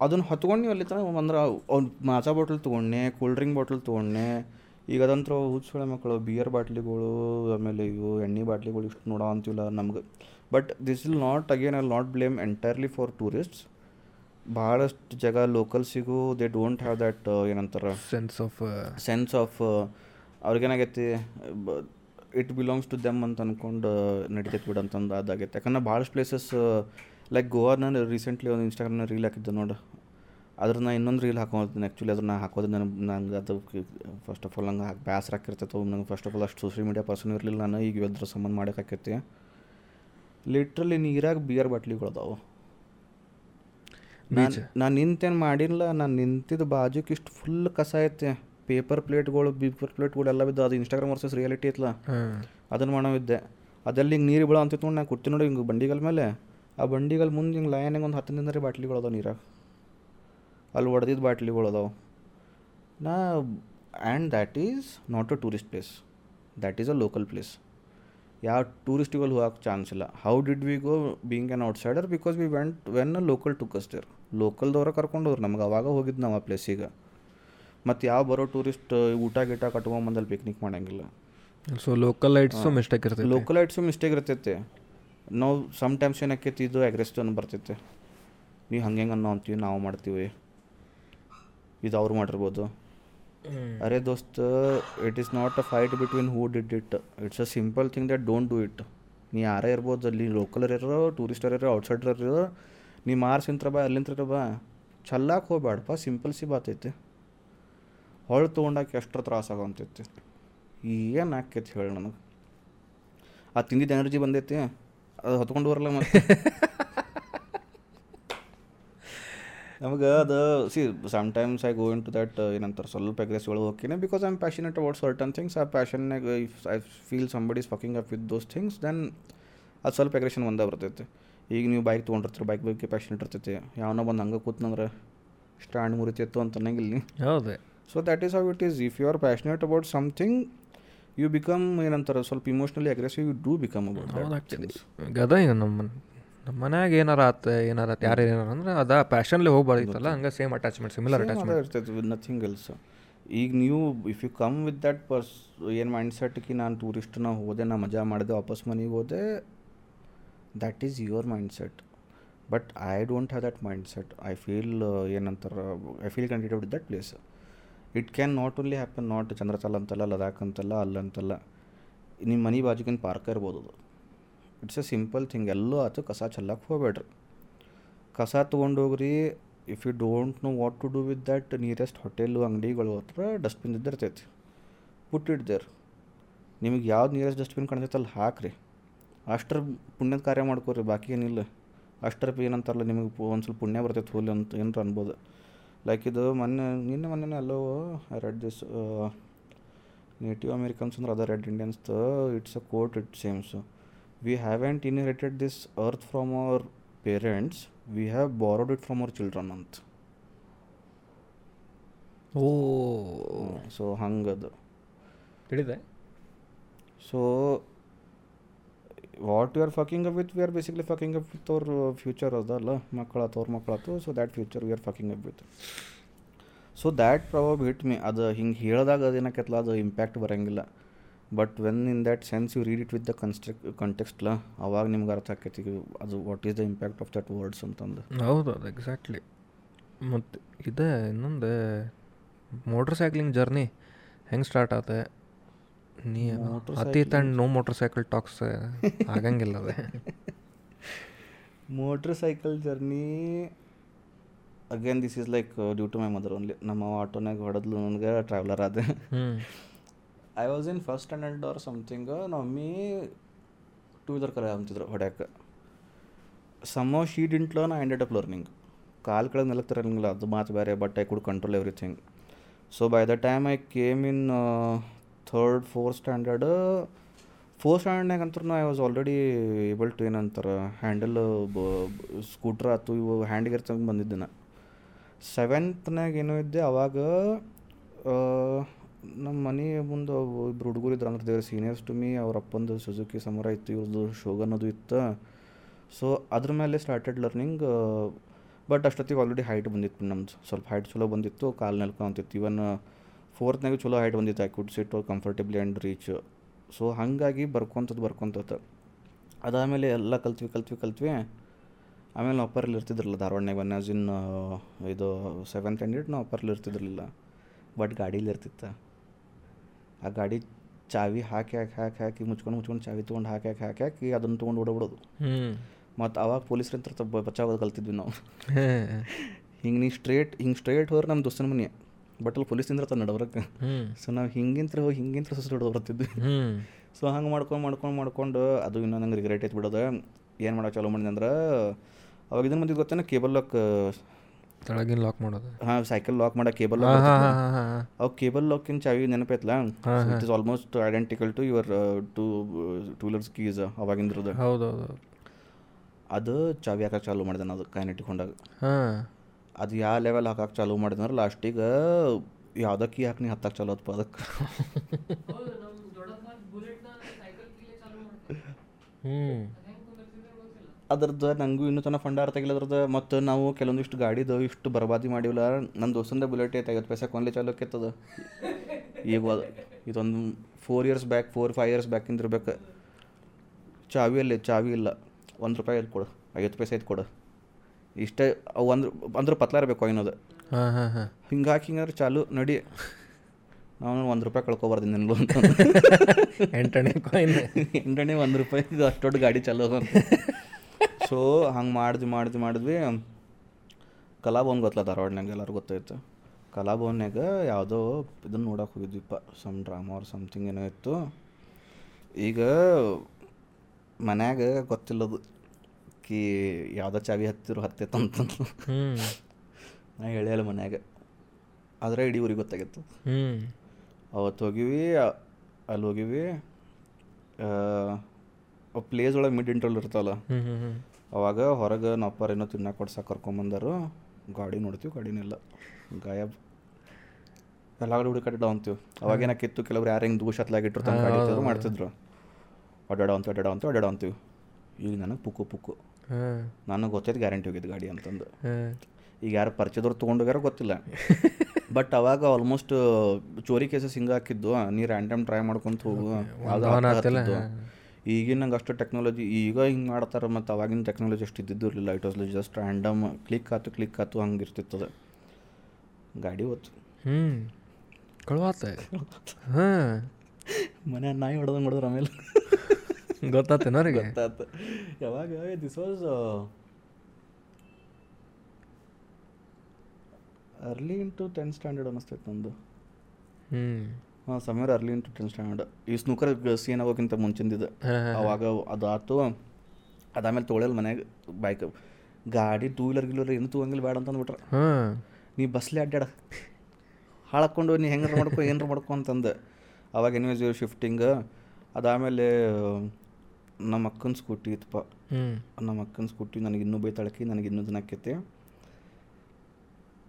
ಅದನ್ನು ಹೊತ್ಕೊಂಡು ನೀವು ಅಲ್ಲಿ ತನಕ ಅಂದ್ರೆ ಅವ್ನು ಮಾಚಾ ಬಾಟ್ಲ್ ತೊಗೊಂಡೆ ಕೂಲ್ ಡ್ರಿಂಕ್ ಬಾಟ್ಲ್ ತೊಗೊಂಡೆ ಈಗ ಅದಂತರ ಹುಚ್ಚುಳೆ ಮಕ್ಕಳು ಬಿಯರ್ ಬಾಟ್ಲಿಗಳು, ಆಮೇಲೆ ಇವು ಎಣ್ಣೆ ಬಾಟ್ಲಿಗಳು ಇಷ್ಟು ನೋಡೋ ಅಂತಿಲ್ಲ ನಮ್ಗೆ. But this will not again I not blame entirely for tourists ಭಾಳಷ್ಟು ಜಾಗ ಲೋಕಲ್ಸಿಗೂ ದೇ ಡೋಂಟ್ ಹ್ಯಾವ್ ದಟ್ ಏನಂತಾರೆ? ಸೆನ್ಸ್ ಆಫ್ ಸೆನ್ಸ್ ಆಫ್ ಅವ್ರಿಗೇನಾಗೈತಿ ಇಟ್ ಬಿಲಾಂಗ್ಸ್ ಟು ದೆಮ್ ಅಂತ ಅಂದ್ಕೊಂಡು ನಡಿತೈತೆ ಬಿಡು ಅಂತಂದು ಅದಾಗೈತೆ. ಯಾಕಂದ್ರೆ ಭಾಳಷ್ಟು ಪ್ಲೇಸಸ್ ಲೈಕ್ ಗೋವಾ ನಾನು ರೀಸೆಂಟ್ಲಿ ಒಂದು ಇನ್ಸ್ಟಾಗ್ರಾಮ್ನ ರೀಲ್ ಹಾಕಿದ್ದೆ ನೋಡು. ಅದ್ರನ್ನ ಇನ್ನೊಂದು ರೀಲ್ ಹಾಕೊಂಡಿದ್ದೀನಿ ಆ್ಯಕ್ಚುಲಿ ಅದನ್ನ ಹಾಕೋದು ನನಗೆ ನಂಗೆ ಅದು ಫಸ್ಟ್ ಆಫ್ ಆಲ್ ನಂಗೆ ಹಾಕಿ ಬೇಸರ ಹಾಕಿರ್ತೈತೆ ನಂಗೆ ಫಸ್ಟ್ ಆಫ್ ಆಲ್ ಅಷ್ಟು ಸೋಷಿಯಲ್ ಮೀಡಿಯಾ ಪರ್ಸನ್ ಇರಲಿಲ್ಲ ನಾನು ಈಗ ಇದ್ರ ಸಂಬಂಧ ಮಾಡೋಕ್ಕಾಕೈತಿ ಲಿಟ್ರಲಿ ನೀರಾಗ ಬಿಯರ್ ಬಾಟ್ಲಿಗಳು ಅದಾವೆ. ನಾನು ನಿಂತೇನು ಮಾಡಿಲ್ಲ ನಾನು ನಿಂತಿದ್ದು ಬಾಜುಕ್ಕೆ ಇಷ್ಟು ಫುಲ್ ಕಸ ಐತೆ. ಪೇಪರ್ ಪ್ಲೇಟ್ಗಳು ಪೇಪರ್ ಪ್ಲೇಟ್ಗಳು ಎಲ್ಲ ಬಿದ್ದು ಅದು ಇನ್ಸ್ಟಾಗ್ರಾಮ್ ವರ್ಸಸ್ ರಿಯಾಲಿಟಿ ಐತ್ಲ. ಹಾಂ. ಅದನ್ನು ಮಾಡೋವಿದ್ದೆ ಅದೆಲ್ಲ ಹಿಂಗೆ ನೀರು ಬೀಳೋ ಅಂತಿತ್ತು ನೋಡಿ ನಾನು ಕುರ್ತಿ ನೋಡಿ ಹಿಂಗೆ ಬಂಡಿಗಳ ಮೇಲೆ. ಆ ಬಂಡಿಗಳ ಮುಂದೆ ಹಿಂಗೆ ಲೈನಾಗ ಒಂದು ಹತ್ತು ರೀ ಬಾಟ್ಲಿಗಳು ಅದಾವೆ ನೀರಾಗ. ಅಲ್ಲಿ ಹೊಡೆದಿದ್ದು ಬಾಟ್ಲಿಗಳು ಅದಾವೆ. ನಾ and that is not a tourist place that is a local place ಯಾವ ಟೂರಿಸ್ಟ್ಗಳು ಹೋಗಕ್ಕೆ ಚಾನ್ಸ್ ಇಲ್ಲ. How did we go being an outsider because we went when a local to custard ಲೋಕಲ್ದವ್ರ ಕರ್ಕೊಂಡು ಹೋದ್ರು ನಮ್ಗೆ ಅವಾಗ ಹೋಗಿದ್ದು ನಾವು ಆ ಪ್ಲೇಸಿಗೆ ಮತ್ತು ಯಾವ ಬರೋ ಟೂರಿಸ್ಟ್ ಊಟ ಗೀಟ ಕಟ್ಕೊಂಬಂದಲ್ಲಿ ಪಿಕ್ನಿಕ್ ಮಾಡಂಗಿಲ್ಲ. ಸೊ ಲೋಕಲ್ ಲೈಟ್ಸು ಮಿಸ್ಟೇಕ್ ಇರ್ತೈತೆ. ಲೋಕಲ್ ಲೈಟ್ಸು ಮಿಸ್ಟೇಕ್ ಇರ್ತೈತೆ. ನಾವು ಸಮ್ ಟೈಮ್ಸ್ ಏನಾಕೈತಿ ಇದು ಅಗ್ರೆಸಿವ್ ಅನ್ನು ಬರ್ತೈತೆ. ನೀವು ಹಂಗೆ ಅನ್ನೋ ಅಂತೀವಿ ನಾವು ಮಾಡ್ತೀವಿ. ಇದು ಅವ್ರು ಮಾಡಿರ್ಬೋದು. ಅರೆ ದೋಸ್ತ್ it is not a fight between who did it it's a simple thing that don't do it ನೀ ಯಾರೇ ಇರ್ಬೋದು ಅಲ್ಲಿ ಲೋಕಲ್ ಇರೋ ಟೂರಿಸ್ಟರ್ ಇರೋ ಔಟ್ಸೈಡರ್ ಇರೋ ನೀ ಮಾರ್ಸಿಂತ್ರ ಬಾ, ಅಲ್ಲಿಂತ್ರ ಬಾ. ಚಲ್ಲಾಕೆ ಹೋಗ್ಬೇಡಪ್ಪ ಸಿಂಪಲ್ ಸಿ ಬಾತೈತಿ ಹೊಳ್ ತೊಗೊಂಡಾಕ ಎಷ್ಟರ ತ್ರಾಸ ಆಗೋಂತೈತಿ. ಏನು ಆಕೈತಿ ಹೇಳಿ ನನಗೆ. ಆ ತಿಂದಿದ್ದು ಎನರ್ಜಿ ಬಂದೈತಿ, ಅದು ಹೊತ್ಕೊಂಡು ಬರಲ್ಲ ಮತ್ತೆ. ನಮಗೆ ಅದು, see sometimes I go into that ಏನಂತಾರೆ, ಸ್ವಲ್ಪ ಅಗ್ರೆಸಿವ್ ಒಳಗೆ ಹೋಗ್ತೀನಿ because I am passionate about certain things ಆ ಪ್ಯಾಷನ್ನಾಗ if I feel somebody is fucking up with those things then ಅದು ಸ್ವಲ್ಪ ಎಗ್ರೆಷನ್ ಒಂದೇ ಬರ್ತೈತೆ. ಈಗ ನೀವು ಬೈಕ್ ತೊಗೊಂಡಿರ್ತೀರ ಬೈಕ್ ಬಗ್ಗೆ ಪ್ಯಾಷನೆಟ್ ಇರ್ತೈತಿ ಯಾವನೋ ಬಂದು ಹಂಗೆ ಕೂತ್ನಂದ್ರೆ ಸ್ಟ್ಯಾಂಡ್ ಮುರಿತಿತ್ತು ಅಂತ ಅನ್ನಂಗಿಲ್ಲ ಹೌದು. So that is how it is if you are passionate about something you become ಏನಂತಾರೆ ಸ್ವಲ್ಪ emotionally aggressive you do become about ಗದ ಈಗ ನಮ್ಮ ನಮ್ಮ ಮನ್ಯಾಗ ಏನಾರ ಆತ ಏನಾರ ಯಾರು ಏನಾರ ಅಂದ್ರೆ ಅದ ಪ್ಯಾಷನ್ಲಿ ಹೋಗ್ಬಾರ್ದಿತ್ತಲ್ಲ ಹಂಗೆ ಸೇಮ್ ಅಟ್ಯಾಚ್ಮೆಂಟ್ ಸಿಮಿಲರ್ ಅಟ್ಯಾಚ್ಮೆಂಟ್ ಇರ್ತೈತೆ ವಿತ್ ನಥಿಂಗ್ ಎಲ್ಸ್ ಈಗ ನೀವು if you come with that purse ಏನು ಮೈಂಡ್ ಸೆಟ್ಗೆ ನಾನು ಟೂರಿಸ್ಟ್ನ ಹೋದೆ ನಾ ಮಜಾ ಮಾಡಿದೆ ವಾಪಸ್ ಮನೆಗೆ ಹೋದೆ that is your mindset but I don't have that mindset I feel ಏನಂತಾರೆ I feel with that place it can not only happen not Chandratal ಅಂತಲ್ಲ ಲದಾಖ್ ಅಂತಲ್ಲ ಅಲ್ಲಂತಲ್ಲ ನಿಮ್ಮ ಮನೆ ಬಾಜುಕಿನ ಪಾರ್ಕ್ ಇರ್ಬೋದು ಅದು. ಇಟ್ಸ್ ಎ ಸಿಂಪಲ್ ಥಿಂಗ್ ಎಲ್ಲೂ ಆತು ಕಸ ಚೆಲ್ಲಕ್ಕೆ ಹೋಗ್ಬೇಡ್ರಿ. ಕಸ ತೊಗೊಂಡೋಗ್ರಿ if you don't know what to do with that nearest hotel ಅಂಗಡಿಗಳು ಹತ್ರ ಡಸ್ಟ್ಬಿನ್ ಇದ್ದಿರ್ತೈತಿ. ಪುಟ್ಟಿಡ್ದೇರ್ ನಿಮಗೆ ಯಾವ್ದು ನಿಯರೆಸ್ಟ್ ಡಸ್ಟ್ಬಿನ್ ಕಾಣ್ತೈತೆ ಅಲ್ಲಿ ಹಾಕ್ರಿ. ಅಷ್ಟರ ಪುಣ್ಯದ ಕಾರ್ಯ ಮಾಡ್ಕೋರಿ ಬಾಕಿ ಏನಿಲ್ಲ. ಅಷ್ಟರ ಏನಂತಾರಲ್ಲ ನಿಮಗೆ ಒಂದು ಸ್ವಲ್ಪ ಪುಣ್ಯ ಬರ್ತೈತೆ ಹೋಲಿ ಅಂತ ಏನರ ಅನ್ಬೋದು. ಲೈಕ್ ಇದು ಮೊನ್ನೆ ನಿನ್ನೆ ಮೊನ್ನೆ ಅಲ್ಲೋ ರೆಡ್ ದಿಸ್ ನೇಟಿವ್ ಅಮೇರಿಕನ್ಸ್ ಅಂದ್ರೆ other red Indians it's a quote it seems we haven't inherited this earth from our parents we have borrowed it from our children ಅಂತ. ಓ. ಸೊ ಹಂಗದು. ತಿಳಿದೆ. So what you are fucking up with we are basically fucking up with ಅವ್ರ future ಅದಲ್ಲ ಮಕ್ಕಳಾತು ಅವ್ರ ಮಕ್ಕಳಾತು so that future we are fucking up with so that proverb hit me ಅದು ಹಿಂಗೆ ಹೇಳಿದಾಗ ಅದೇನಕೈತಲ್ಲ ಅದು ಇಂಪ್ಯಾಕ್ಟ್ ಬರೋಂಗಿಲ್ಲ. But when in that sense you read it with the construct ಕಂಟೆಕ್ಸ್ಟ್ಲ ಅವಾಗ ನಿಮ್ಗೆ ಅರ್ಥ ಆಕೈತಿ ಅದು what is the impact of that words ಅಂತಂದು. ಹೌದು, ಅದು ಎಕ್ಸಾಕ್ಟ್ಲಿ ಮತ್ತು ಇದೇ ಇನ್ನೊಂದು ಮೋಟ್ರ್ ಸೈಕ್ಲಿಂಗ್ ಜರ್ನಿ ಹೆಂಗೆ ಸ್ಟಾರ್ಟ್ ಆತ? ನೀ ಅತಿ ತಣ್ಣ ನೋ ಮೋಟರ್ ಸೈಕಲ್ ಟಾಕ್ಸ್ ಆಗಂಗಿಲ್ಲ ಅದೇ. Motor cycle journey again this is like due to my mother only ನಮ್ಮ ಆಟೋನಾಗ ಹೊಡೆದ್ಲು ನನಗೆ ಟ್ರಾವೆಲರ್ ಆದೆ. ಹ್ಞೂ I was in first standard or something ನಮ್ಮ ಮಮ್ಮಿ ಟೂ ವೀಲರ್ ಕರೆ ಅಂತಿದ್ರು ಹೊಡ್ಯಾಕ. ಸಮೋ ಶೀ ಡಿಂಟ್ ನಾ ಎಂಡೆಡ್ ಅಪ್ ಲರ್ನಿಂಗ್ ಕಾಲು ಕೆಳಗೆ ನೆಲಕ್ಕೆ ತರಂಗಿಲ್ಲ ಅದು ಮಾತು ಬೇರೆ but I could control everything so by the time I came in third fourth standard fourth ಸ್ಟ್ಯಾಂಡರ್ಡ್ನಾಗ ಅಂತೂ I was already able to ಏನಂತಾರೆ ಹ್ಯಾಂಡಲ್ ಸ್ಕೂಟ್ರ್ ಆಯ್ತು ಇವು ಹ್ಯಾಂಡ್ ಗೇರ್ ತಂದು ಬಂದಿದ್ದೆ ನಾ ಸೆವೆಂತ್ನಾಗ ಏನೋ ಇದ್ದೆ, ಅವಾಗ ನಮ್ಮ ಮನೆ ಮುಂದೆ ಇಬ್ರು ಹುಡುಗರು ಇದ್ರು ಅಂದ್ರೆ ದೇವ್ರ ಸೀನಿಯರ್ಸ್ ಟು ಮೀ ಅವ್ರ ಅಪ್ಪಂದು ಸುಜುಕಿ ಸಮರ ಇತ್ತು ಇವ್ರದ್ದು ಶೋಗನ್ ಅದು ಇತ್ತು. ಸೊ ಅದ್ರ ಮೇಲೆ ಸ್ಟಾರ್ಟೆಡ್ ಲರ್ನಿಂಗ್ ಬಟ್ ಅಷ್ಟೊತ್ತಿಗೆ ಆಲ್ರೆಡಿ ಹೈಟ್ ಬಂದಿತ್ತು ನಮ್ದು. ಸ್ವಲ್ಪ ಹೈಟ್ ಚಲೋ ಬಂದಿತ್ತು, ಕಾಲು ನೆಲ್ಕೊಂತಿತ್ತು ಇವನ್ ಫೋರ್ತ್ನಾಗ ಚಲೋ ಹೈಟ್ ಬಂದಿತ್ತು I could sit comfortably and reach so ಹಾಗಾಗಿ ಬರ್ಕೊಂತದ್ದು ಬರ್ಕೊಂತತ್ತು ಅದಾದಮೇಲೆ ಎಲ್ಲ ಕಲ್ತ್ವಿ ಕಲ್ತ್ವಿ ಕಲ್ತ್ವಿ. ಆಮೇಲೆ ನಾವು ಅಪ್ಪರಲ್ಲಿ ಇರ್ತಿದ್ರಲ್ಲ ಧಾರವಾಡನಾಗ ಒನ್ ಆಸ್ ಇನ್ ಇದು ಸೆವೆಂತ್ ಸ್ಟ್ಯಾಂಡರ್ಡ್ ನಾವು ಅಪ್ಪರಲ್ಲಿ ಇರ್ತಿದ್ರಲಿಲ್ಲ. ಬಟ್ ಗಾಡೀಲಿ ಇರ್ತಿತ್ತು. ಆ ಗಾಡಿ ಚಾವಿ ಹಾಕಿ ಹಾಕಿ ಹಾಕಿ ಹಾಕಿ ಮುಚ್ಕೊಂಡು ಮುಚ್ಕೊಂಡು ಚಾವಿ ತೊಗೊಂಡು ಹಾಕಿ ಹಾಕಿ ಹಾಕಿ ಹಾಕಿ ಅದನ್ನು ತೊಗೊಂಡು ಓಡಬಿಡೋದು ಮತ್ತು ಅವಾಗ ಪೊಲೀಸ್ರಂತ ಬಚಾಗೋದು ಕಲ್ತಿದ್ವಿ ನಾವು. ಹಿಂಗೆ ನೀ ಸ್ಟ್ರೇಟ್ ಹಿಂಗೆ ಸ್ಟ್ರೇಟ್ ಹೋದ್ರೆ ನಮ್ಮ ದೋಸ್ತನ ಮನೆ. ಬಟ್ ಅಲ್ಲಿ ಪೊಲೀಸ್ ನಿಂದ್ರತ ನಡವರಕ್ಕೆ ಸೊ ನಾವು ಹಿಂಗಿಂತ್ರ ಹೋಗಿ ಹಿಂಗಿಂತ್ರ ಹೊಡೆದು ಬರ್ತಿದ್ವಿ. ಸೊ ಹಂಗೆ ಮಾಡ್ಕೊಂಡು ಮಾಡ್ಕೊಂಡು ಮಾಡ್ಕೊಂಡು ಅದು ಇನ್ನೂ ನಂಗೆ ರಿಗ್ರೆಟ್ ಐತೆ ಬಿಡೋದು. ಏನು ಮಾಡೋಕೆ ಚಾಲೂ ಮಾಡಿದೆ ಅಂದ್ರೆ ಅವಾಗ ಇದನ್ನು ಗೊತ್ತೇನ? ಕೇಬಲ್ ಲಾಕ್ ಕೆಳಗಿನ ಲಾಕ್ ಮಾಡೋದು. ಹಾಂ ಸೈಕಲ್ ಲಾಕ್ ಮಾಡೋ ಕೇಬಲ್ ಲಾಕ್ ಅವು ಕೇಬಲ್ ಲಾಕಿನ ಚಾವಿ ನೆನಪೈತಲ್ಲ it is almost identical to your two two wheelers keys ಅವಾಗಿಂದ್ರದ್ದು. ಹೌದು ಹೌದು ಅದು ಚಾವಿ ಹಾಕಕ್ಕೆ ಚಾಲೂ ಮಾಡಿದೆ ನಾನು ಅದು ಕೈನೆಟಿಕ್ ಹೊಂಡಾಗ ಹಾಂ. ಅದು ಯಾವ ಲೆವೆಲ್ ಹಾಕಕ್ಕೆ ಚಾಲೂ ಮಾಡಿದ್ರೆ ಲಾಸ್ಟಿಗೆ ಯಾವುದಕ್ಕೆ ಕೀ ಹಾಕಿ ನೀ ಹತ್ತಕ್ಕೆ ಚಾಲೂ ಆತ್ಪ ಅದಕ್ಕೆ ಮಾಡ್ತಾರೆ ಹ್ಞೂ ಅದ್ರದ್ದು ನನಗೂ ಇನ್ನೂ ತನಕ ಫಂಡ ಅರ್ಥ ಆಗಿಲ್ಲ ಅದ್ರದ್ದು ಮತ್ತು ನಾವು ಕೆಲವೊಂದಿಷ್ಟು ಗಾಡಿದು ಇಷ್ಟು ಬರ್ಬಾದಿ ಮಾಡಿವಲ್ಲ ನನ್ನ ದೋಸ್ತಂದ ಬುಲೆಟ್ ಐತೆ ಐವತ್ತು ಪೈಸೆ ಕೊನೆ ಚಾಲು ಕೆತ್ತದ. ಈಗ ಅದು ಇದೊಂದು four years back four five years ಬ್ಯಾಕಿಂದ ಇರ್ಬೇಕು. ಚಾವಿ ಅಲ್ಲಿ ಚಾವಿ ಇಲ್ಲ. ಒಂದು ರೂಪಾಯಿ ಐದು ಕೊಡು ಐವತ್ತು ಪೈಸೆ ಐದು ಕೊಡು. ಇಷ್ಟೇ ಅವು ಒಂದು ಅಂದ್ರೆ ಪತ್ಲ ಇರಬೇಕು ಏನದು ಹಾಂ ಹಾಂ ಹಾಂ. ಹಿಂಗಾಕಿ ಹಿಂಗಾದ್ರೆ ಚಾಲು ನಡಿ. ನಾನು ಒಂದು ರೂಪಾಯಿ ಕಳ್ಕೊಬಾರ್ದು ನಿನ್ಲು ಅಂತ. ಎಂಟನೇ ಕಾಯಿನ್. ಎಂಟಣೆ ಒಂದು ರೂಪಾಯಿ ಅಷ್ಟು ದೊಡ್ಡ ಗಾಡಿ ಚಾಲು ಅದ ಸೊ ಹಂಗೆ ಮಾಡಿದ್ವಿ ಮಾಡಿದ್ವಿ ಮಾಡಿದ್ವಿ ಕಲಾಭವನ್ ಗೊತ್ತಲ್ಲ ಧಾರವಾಡನಾಗ ಎಲ್ಲರೂ ಗೊತ್ತಾಯ್ತು. ಕಲಾಭವನ್ಯಾಗ ಯಾವುದೋ ಇದನ್ನು ನೋಡಕ್ಕೆ ಹೋಗಿದ್ವಿಪ್ಪ ಸಮ್ ಡ್ರಾಮಾ ಅವ್ರ ಸಮಥಿಂಗ್ ಏನೋ ಇತ್ತು. ಈಗ ಮನ್ಯಾಗ ಗೊತ್ತಿಲ್ಲದು. ಕಿ ಯಾವುದೋ ಚಾವಿ ಹತ್ತಿರು ಹತ್ತೈತೆ ಅಂತಂದು ಹ್ಞೂ ನಾ ಹೇಳಿಲ್ಲ ಮನ್ಯಾಗ ಆದರೆ ಇಡೀ ಊರಿಗೆ ಗೊತ್ತಾಗಿತ್ತು. ಅವತ್ತು ಹೋಗಿವಿ ಅಲ್ಲಿ ಹೋಗಿವಿ ಪ್ಲೇಸ್ ಒಳಗೆ ಮಿಡ್ ಇಂಟ್ರಲ್ ಇರ್ತಾವಲ್ಲ ಅವಾಗ ಹೊರಗೆ ನಪ್ಪರ್ ಏನೋ ತಿನ್ನಕ್ಕೆ ಕೊಡ್ಸಕ್ಕೆ ಕರ್ಕೊಂಬಂದರು ಗಾಡಿ ನೋಡ್ತೀವಿ ಗಾಡಿನಿಲ್ಲ ಗಾಯಬ್. ಎಲ್ಲ ಹುಡುಗಿ ಹುಡುಕಾಟ ಅಂತೀವಿ. ಅವಾಗ ಏನಕ್ಕಿತ್ತು ಕೆಲವ್ರು ಯಾರು ಹಿಂಗೆ ದೂಷ ಹತ್ಲಾಗ ಇಟ್ಟಿರ್ತಾನೆ ಗಾಡಿ ಮಾಡ್ತಿದ್ರು. ಅಡ್ಡಾಡ ಅಂತ ಅಡ್ಡಾಡ ಅಂತ ಅಡ್ಡಾಡ ಅಂತೀವಿ. ಈಗ ನನಗೆ ಪುಕ್ಕು ಪುಕ್ಕು. ನನಗೆ ಗೊತ್ತೈತೆ ಗ್ಯಾರಂಟಿ ಹೋಗಿದ್ದು ಗಾಡಿ ಅಂತಂದು. ಈಗ ಯಾರು ಪರಿಚಯದವ್ರು ತೊಗೊಂಡೋಗ್ಯಾರ ಗೊತ್ತಿಲ್ಲ. ಬಟ್ ಅವಾಗ ಆಲ್ಮೋಸ್ಟ್ ಚೋರಿ ಕೇಸಸ್ ಹಿಂಗೆ ಹಾಕಿದ್ದು ನೀ ರ್ಯಾಂಡಮ್ ಟ್ರೈ ಮಾಡ್ಕೊಂತ ಹೋಗು ಈಗಿನ ನಂಗೆ ಅಷ್ಟು ಟೆಕ್ನಾಲಜಿ ಈಗ ಹಿಂಗೆ ಮಾಡ್ತಾರೆ ಮತ್ತು ಅವಾಗಿನ ಟೆಕ್ನಾಲಜಿ ಅಷ್ಟು ಇದ್ದಿದ್ದು ಇರಲಿಲ್ಲ. It was just random click ಆತು ಕ್ಲಿಕ್ ಆತು ಹಂಗೆ ಇರ್ತಿತ್ತದ. ಗಾಡಿ ಹೋತು ಹ್ಞೂ ಕಳುವಾತ. ಹಾಂ. ಮನೆ ನಾಯಿ ಹೊಡೆದಂಗೆ ಹೊಡೆದ್ರೆ ಆಮೇಲೆ. ಗೊತ್ತಾತೇನ ಅವ್ರಿಗೆ ಗೊತ್ತಾತು. ಯಾವಾಗ this was early into tenth standard ಅನಿಸ್ತೈತೆ ನಂದು ಹ್ಞೂ ಹಾಂ Sameer early into tenth standard ಈ ಸ್ನೂಕರ್ ಸೀನ್ ಆಗೋಕ್ಕಿಂತ ಮುಂಚಿಂದಿದೆ. ಅವಾಗ ಅದಾತು ಆತು. ಅದಾದ್ಮೇಲೆ ತೊಗೊಳಲ್ಲ ಮನ್ಯಾಗ ಬೈಕ್ ಗಾಡಿ ಟೂ ವೀಲರ್ ಗೀಲರ್ ಏನು ತೊಗೊಂಗಿಲ್ಲ ಬೇಡ ಅಂತ ಅಂದ್ಬಿಟ್ರೆ ನೀ ಬಸ್ಲಿ ಅಡ್ಡಾಡ ಹಾಳಾಕೊಂಡು ನೀ ಹೆಂಗಾರ ಮಾಡ್ಕೊ ಏನಾರ ಮಾಡ್ಕೊ ಅಂತಂದು. ಅವಾಗ ಎನ್ವೇಜ್ ಶಿಫ್ಟಿಂಗ್ ಅದಾದಮೇಲೆ ನಮ್ಮ ಅಕ್ಕನ ಸ್ಕೂಟಿ ಇತ್ತಪ್ಪ. ನಮ್ಮ ಅಕ್ಕನ ಸ್ಕೂಟಿ ನನಗೆ ಇನ್ನೂ ಬೈತಾಳಕಿ ನನಗೆ ಇನ್ನೂ ದಿನ ಆಕೈತಿ.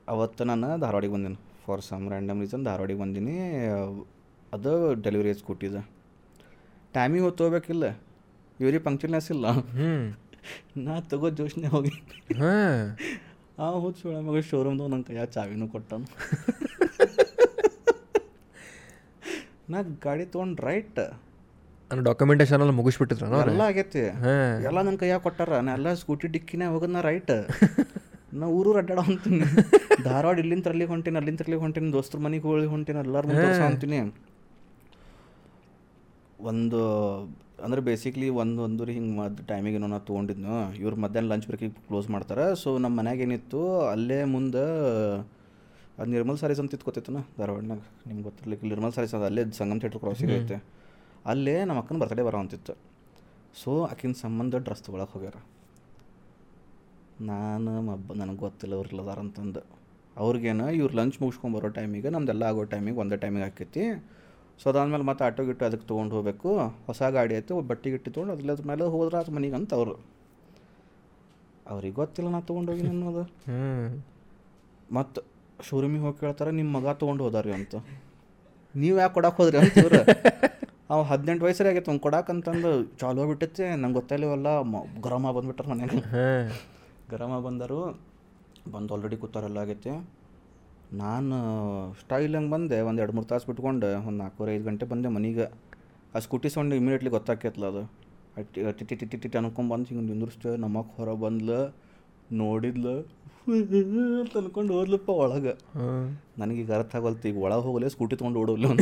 ಅವತ್ತು ನಾನು ಧಾರವಾಡಿಗೆ ಬಂದೀನಿ. ಫಾರ್ ಸಮ್ ರ್ಯಾಂಡಮ್ ರೀಸನ್ ಧಾರವಾಡಿಗೆ ಬಂದೀನಿ. ಅದು ಡೆಲಿವರಿ ಸ್ಕೂಟಿದ ಟೈಮಿಗೆ ಹೊತ್ತು ಹೋಗ್ಬೇಕಿಲ್ಲ. ಇವ್ರಿಗೆ ಪಂಕ್ಚರ್ನೆಸ್ ಇಲ್ಲ. ನಾ ತಗೋ ಜೋಶ್ನೆ ಹೋಗಿ. ಹಾಂ. ಆ ಹೋದ್ ಒಳ ಮಗ ಶೋರೂಮ್ದು ನಂಗೆ ಕೈಯ ಚಾವಿನೂ ಕೊಟ್ಟನು. ನಾ ಗಾಡಿ ತೊಗೊಂಡು ರೈಟ್ ನನ್ನ ಡಾಕ್ಯುಮೆಂಟೇಶನ್ ಎಲ್ಲ ಮುಗಿಸ್ಬಿಟ್ಟಿದ್ರ ಎಲ್ಲ ಆಗೈತಿ. ಎಲ್ಲ ನನ್ನ ಕೈಯಾಗ ಕೊಟ್ಟಾರ. ನಾ ಎಲ್ಲ ಸ್ಕೂಟಿ ಡಿಕ್ಕಿನೇ ಹೋಗೋದು ನಾ ರೈಟ್ ನಾ ಊರು ಅಡ್ಡಾಡೋ ಅಂತೀನಿ ಧಾರವಾಡ ಇಲ್ಲಿಂದ ತರ್ಲಿಕ್ಕೆ ಹೊಂಟೀನಿ ಅಲ್ಲಿಂದ ತರ್ಲಿಕ್ಕೆ ಹೊಂಟೀನಿ ದೋಸ್ತರ ಮನೆಗೆ ಹೋಗಿ ಹೊಂಟೀನಿ ಎಲ್ಲರ ಮುಂದೆ ಅಂತೀನಿ. ಒಂದು ಅಂದ್ರೆ ಬೇಸಿಕ್ಲಿ ಒಂದು ಒಂದೂರಿ ಹಿಂಗೆ ಮದ್ದು ಟೈಮಿಗೆ ನಾನು ನಾ ತೊಗೊಂಡಿದ್ನು. ಇವ್ರು ಮಧ್ಯಾಹ್ನ ಲಂಚ್ ಬ್ರೇಕಿಗೆ ಕ್ಲೋಸ್ ಮಾಡ್ತಾರೆ. ಸೊ ನಮ್ಮ ಮನ್ಯಾಗ ಏನಿತ್ತು ಅಲ್ಲೇ ಮುಂದೆ ಅದು ನಿರ್ಮಲ್ ಸಾರೀಸ್ ಅಂತ ಇತ್ಕೋತಿತ್ತನ ಧಾರವಾಡನಾಗ ನಿಮ್ಗೆ ಗೊತ್ತಿರ್ಲಿಕ್ಕೆ ನಿರ್ಮಲ್ ಸಾರೀಸ್ ಅದು ಅಲ್ಲೇ ಸಂಗಮ್ ಥಿಯೇಟ್ರ್ ಕ್ರಾಸಿಗೆ ಐತೆ. ಅಲ್ಲೇ ನಮ್ಮ ಅಕ್ಕನ ಬರ್ತಡೇ ಬರೋವಂತಿತ್ತು. ಸೊ ಆಕಿನ ಸಂಬಂಧ ಡ್ರೆಸ್ ತೊಗೊಳಕ್ಕೆ ಹೋಗ್ಯಾರ. ನಾನು ಮಬ್ಬ ನನಗೆ ಗೊತ್ತಿಲ್ಲ ಅವ್ರು ಇಲ್ಲದಾರ ಅಂತಂದು. ಅವ್ರಿಗೇನು ಇವ್ರು ಲಂಚ್ ಮುಗಿಸ್ಕೊಂಡು ಬರೋ ಟೈಮಿಗೆ ನಮ್ದೆಲ್ಲ ಆಗೋ ಟೈಮಿಗೆ ಒಂದೇ ಟೈಮಿಗೆ ಹಾಕೈತಿ. ಸೊ ಅದಾದ್ಮೇಲೆ ಮತ್ತೆ ಆಟೋ ಗಿಟ್ಟು ಅದಕ್ಕೆ ತೊಗೊಂಡು ಹೋಗಬೇಕು. ಹೊಸ ಗಾಡಿ ಐತೆ ಬಟ್ಟೆ ಗಿಟ್ಟಿ ತೊಗೊಂಡು ಅದ್ರ ಮೇಲೆ ಹೋದ್ರೆ ಅದು ಮನೆಗೆ ಅಂತ ಅವರು. ಅವ್ರಿಗೆ ಗೊತ್ತಿಲ್ಲ ನಾ ತೊಗೊಂಡೋಗಿ ಅನ್ನೋದು. ಮತ್ತು ಶೋರೂಮಿಗೆ ಹೋಗಿ ಕೇಳ್ತಾರೆ ನಿಮ್ಮ ಮಗ ತೊಗೊಂಡು ಹೋದಾರಿ ಅಂತ. ನೀವು ಯಾಕೆ ಕೊಡಕ್ಕೆ ಹೋದ್ರಿ ಅಂತ ಅವು ಹದಿನೆಂಟು ವಯಸ್ಸರಿ ಆಗೈತೆ ಅವ್ನು ಕೊಡಕ್ಕಂತಂದು ಚಾಲು ಹೋಗ್ಬಿಟ್ಟೈತೆ ನಂಗೆ ಗೊತ್ತಾಯಿಲ್ಲವಲ್ಲ ಮ ಗರಮ ಬಂದ್ಬಿಟ್ರೆ ಮನೆಗೆ ಗರಮ ಬಂದರು ಬಂದು ಆಲ್ರೆಡಿ ಕೂತಾರೆಲ್ಲ ಆಗೈತೆ. ನಾನು ಸ್ಟೈಲ್ ಹಂಗೆ ಬಂದೆ ಒಂದು ಎರಡು ಮೂರು ತಾಸು ಬಿಟ್ಕೊಂಡು ಒಂದು ನಾಲ್ಕೂವರೆ ಐದು ಗಂಟೆ ಬಂದೆ ಮನೆಗೆ. ಆ ಸ್ಕೂಟಿ ಸೌಂಡ್ ಇಮಿಡಿಯೇಟ್ಲಿ ಗೊತ್ತಾಕೈತಲ್ಲ ಅದು. ಟಿಟಿ ಟಿಟಿ ಟಿಟಿ ಅನ್ಕೊಂಬಂದು ಹಿಂಗೆ ನಿಂದ್ರಿಸ್ತೇವೆ ನಮ್ಮಕ್ಕ ಹೊರ ಬಂದ್ಲು ನೋಡಿದ್ಲು ಅಂತ ಅನ್ಕೊಂಡು ಹೋದ್ಲಪ್ಪ ಒಳಗೆ. ನನಗೀಗ ಅರ್ಥ ಆಗಲ್ತು ಈಗ ಒಳಗೆ ಹೋಗಲೇ ಸ್ಕೂಟಿ ತೊಗೊಂಡು ಓಡೋಲ್ಲ ಅಂತ.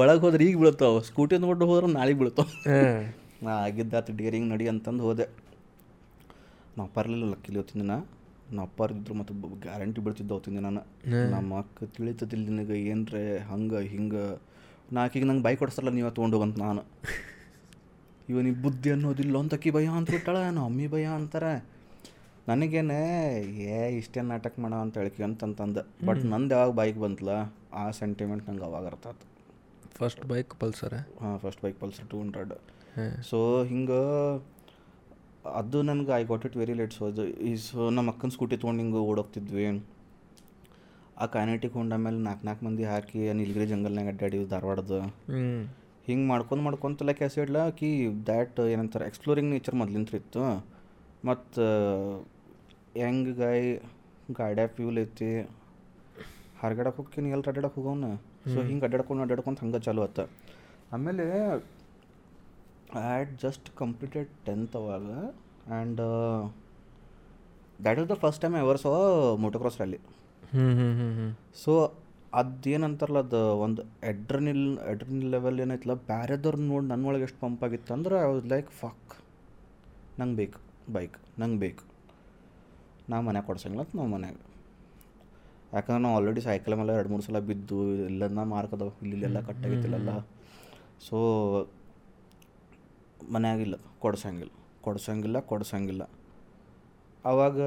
ಒಳಗೆ ಹೋದ್ರೆ ಈಗ ಬೀಳ್ತಾವೆ ಸ್ಕೂಟಿ ಅಂದ್ಬಿಟ್ಟು ಹೋದ್ರೆ ನಾಳೆ ಬೀಳ್ತಾವೆ ನಾ ಆಗಿದ್ದಾತು ಡೇರಿಂಗ್ ನಡಿ ಅಂತಂದು ಹೋದೆ. ನಾ ಪರ್ಲಿಲ್ಲ ಲಕ್ಕಿಲಿ ಹೊತ್ತಿನ ನಾ. ನಾ ಅಪ್ಪಾರ್ ಇದ್ರು ಮತ್ತು ಗ್ಯಾರಂಟಿ ಬೀಳ್ತಿದ್ದ ಹೊತ್ತಿನ ನಾನು. ನಮ್ಮ ಅಕ್ಕ ತಿಳಿತದಿಲ್ಲ ನಿನಗೆ ಏನ್ರೆ ಹಂಗೆ ಹಿಂಗೆ. ನಾಕೀಗ ನಂಗೆ ಬೈಕ್ ಕೊಡ್ಸಲ್ಲ ನೀವು ತೊಗೊಂಡು ಅಂತ ನಾನು. ಇವನಿಗೆ ಬುದ್ಧಿ ಅನ್ನೋದಿಲ್ಲ ಅಂತ ಅಕ್ಕಿ ಭಯ ಅಂತ ಬಿಟ್ಟಾಳ ನಮ್ಮ ಅಮ್ಮಿ ಭಯ ಅಂತಾರೆ. ನನಗೇನೆ ಏ ಇಷ್ಟೇ ನಾಟಕ ಮಾಡೋ ಅಂತ ಹೇಳ್ಕಿ ಅಂತಂತಂದೆ. ಬಟ್ ನಂದು ಯಾವಾಗ ಬೈಕ್ ಬಂತಲ್ಲ ಆ ಸೆಂಟಿಮೆಂಟ್ ನಂಗೆ ಅವಾಗ ಅರ್ಥ ಆಯ್ತು ಫಸ್ಟ್ ಬೈಕ್ ಪಲ್ಸರ್ ಹಾಂ first bike Pulsar two hundred so ಹಿಂಗೆ ಅದು ನನಗೆ I got it very late so ಅದು ಈ ಸೊ ನಮ್ಮ ಅಕ್ಕನ ಸ್ಕೂಟಿ ತೊಗೊಂಡು ಹಿಂಗೆ ಓಡೋಗ್ತಿದ್ವಿ. ಆ ಕೈನೆಟಿಕ್ ಹೊಂಡ ಮೇಲೆ ನಾಲ್ಕು ನಾಲ್ಕು ಮಂದಿ ಹಾಕಿ ನೀಲಗಿರಿ ಜಂಗಲ್ನಾಗ ಅಡ್ಡಾಡಿ ಧಾರವಾಡದ. ಹಿಂಗೆ ಮಾಡ್ಕೊಂಡು ಮಾಡ್ಕೊಂತ ಲೈಕ್ ಆಸಿಡ್ಲ ಕಿ ದ್ಯಾಟ್ ಏನಂತಾರೆ ಎಕ್ಸ್ಪ್ಲೋರಿಂಗ್ ನೇಚರ್ ಮೊದ್ಲಿಂತ್ರ ಇತ್ತು. ಮತ್ತು ಹೆಂಗೆ ಗಾಯ್ ಗಾಡ್ಯಾಗ ಫ್ಯೂಲ್ ಐತಿ. ಹರ್ಗಡಕ್ಕೆ ಹೋಗ್ತೀನಿ ಎಲ್ಲಿ ಅಡ್ಡಾಡಕ್ಕೆ ಹೋಗೋಣ ಸೊ ಹಿಂಗೆ ಅಡ್ಡಾಡ್ಕೊಂಡು ಅಡ್ಡಾಡ್ಕೊಂಡು ಹಂಗೆ ಚಾಲು ಆತ. ಆಮೇಲೆ ಆ್ಯಡ್ ಜಸ್ಟ್ ಕಂಪ್ಲೀಟೆಡ್ ಟೆಂತ್ ಅವಾಗ and that is the first time ever so motocross rally ಹ್ಞೂ ಹ್ಞೂ ಹ್ಞೂ ಹ್ಞೂ ಸೊ ಅದೇನಂತಾರಲ್ಲ ಅದು ಒಂದು ಎಡ್ರನಿಲ್ ಎಡ್ರನಿಲ್ ಲೆವೆಲ್ ಏನೈತಲ್ಲ ಬ್ಯಾರೆದವ್ರು ನೋಡಿ ನನ್ನೊಳಗೆ ಎಷ್ಟು ಪಂಪ್ ಆಗಿತ್ತು ಅಂದ್ರೆ ಐ ವಾಸ್ ಲೈಕ್ ಫಕ್ ನಂಗೆ ಬೇಕು ಬೈಕ್ ನಂಗೆ ಬೇಕು. ನಾ ಮನೆ ಕೊಡ್ಸಂಗಿಲ್ಲ ಅಂತ ನಾವು ಮನ್ಯಾಗ. ಯಾಕಂದ್ರೆ ನಾವು ಆಲ್ರೆಡಿ ಸೈಕಲ್ ಮೇಲೆ ಎರಡು ಮೂರು ಸಲ ಬಿದ್ದು ಇಲ್ಲೆಲ್ಲ ಮಾರ್ಕ್ ಅದಾವ ಇಲ್ಲಿ ಇಲ್ಲೆಲ್ಲ. ಕಟ್ಟಾಗಿತ್ತಿಲ್ಲ ಸೊ ಮನೆಯಾಗಿಲ್ಲ ಕೊಡ್ಸಂಗಿಲ್ಲ ಕೊಡ್ಸಂಗಿಲ್ಲ ಕೊಡ್ಸಂಗಿಲ್ಲ. ಆವಾಗ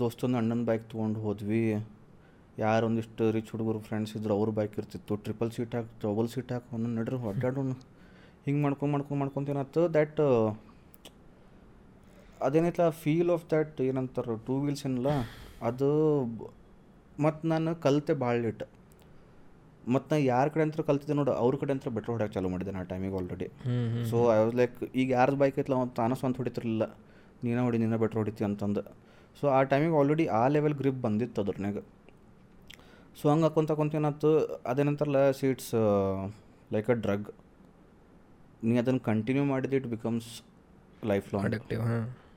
ದೋಸ್ತನ ಅಣ್ಣನ ಬೈಕ್ ತೊಗೊಂಡು ಹೋದ್ವಿ. ಯಾರೊಂದಿಷ್ಟು ರಿಚ್ ಹುಡುಗರು ಫ್ರೆಂಡ್ಸ್ ಇದ್ರು ಅವ್ರ ಬೈಕ್ ಇರ್ತಿತ್ತು. ಟ್ರಿಪಲ್ ಸೀಟ್ ಹಾಕಿ ಡಬಲ್ ಸೀಟ್ ಹಾಕಿ ಒಂದೊಂದು ನಡ್ರಿ ಹೊಡ್ಡಾಡೋಣ ಹಿಂಗೆ ಮಾಡ್ಕೊಂಡು ಮಾಡ್ಕೊಂಡು ಮಾಡ್ಕೊಂತ ಏನಾಯ್ತು? ದ್ಯಾಟ್ ಅದೇನೈತಲ್ಲ ಫೀಲ್ ಆಫ್ ದ್ಯಾಟ್ ಏನಂತಾರೆ ಟೂ ವೀಲ್ಸ್ ಏನಲ್ಲ? ಅದು ಮತ್ತು ನಾನು ಕಲಿತೆ ಭಾಳ ಲೇಟ್ ಮತ್ತು ನಾ ಯಾರ ಕಡೆ ಅಂತ ಕಲ್ತಿದ್ದೆ ನೋಡು ಅವ್ರ ಕಡೆ ಅಂತ ಬೆಟ್ರ್ ಹೊಡ್ಯಕ್ಕೆ ಚಾಲೂ ಮಾಡಿದೆ ನಾ ಟೈಮಿಗೆ already so I was like ಈಗ ಯಾರ್ದು ಬೈಕ್ ಐತಲ್ಲ ಅವ್ನು ತಾನು ಸ್ವಂತ ಹೊಡಿತಿರ್ಲಿಲ್ಲ. ನೀನೇ ಹೊಡಿ ನೀನೇ ಬೆಟ್ರ್ ಹೊಡಿತಿ ಅಂತಂದು. ಸೊ ಆ ಟೈಮಿಗೆ ಆಲ್ರೆಡಿ ಆ ಲೆವೆಲ್ ಗ್ರಿಪ್ ಬಂದಿತ್ತು ಅದ್ರನ್ಯಾಗ. ಸೊ ಹಂಗೆ ಹಾಕೊಂತ ಹಾಕೊಂತ ಏನಾಯ್ತು ಅದೇನಂತಾರಲ್ಲ ಸೀಟ್ಸ್ ಲೈಕ್ ಅ ಡ್ರಗ್ ನೀ ಅದನ್ನು ಕಂಟಿನ್ಯೂ ಮಾಡಿದ್ರೆ it becomes life long addictive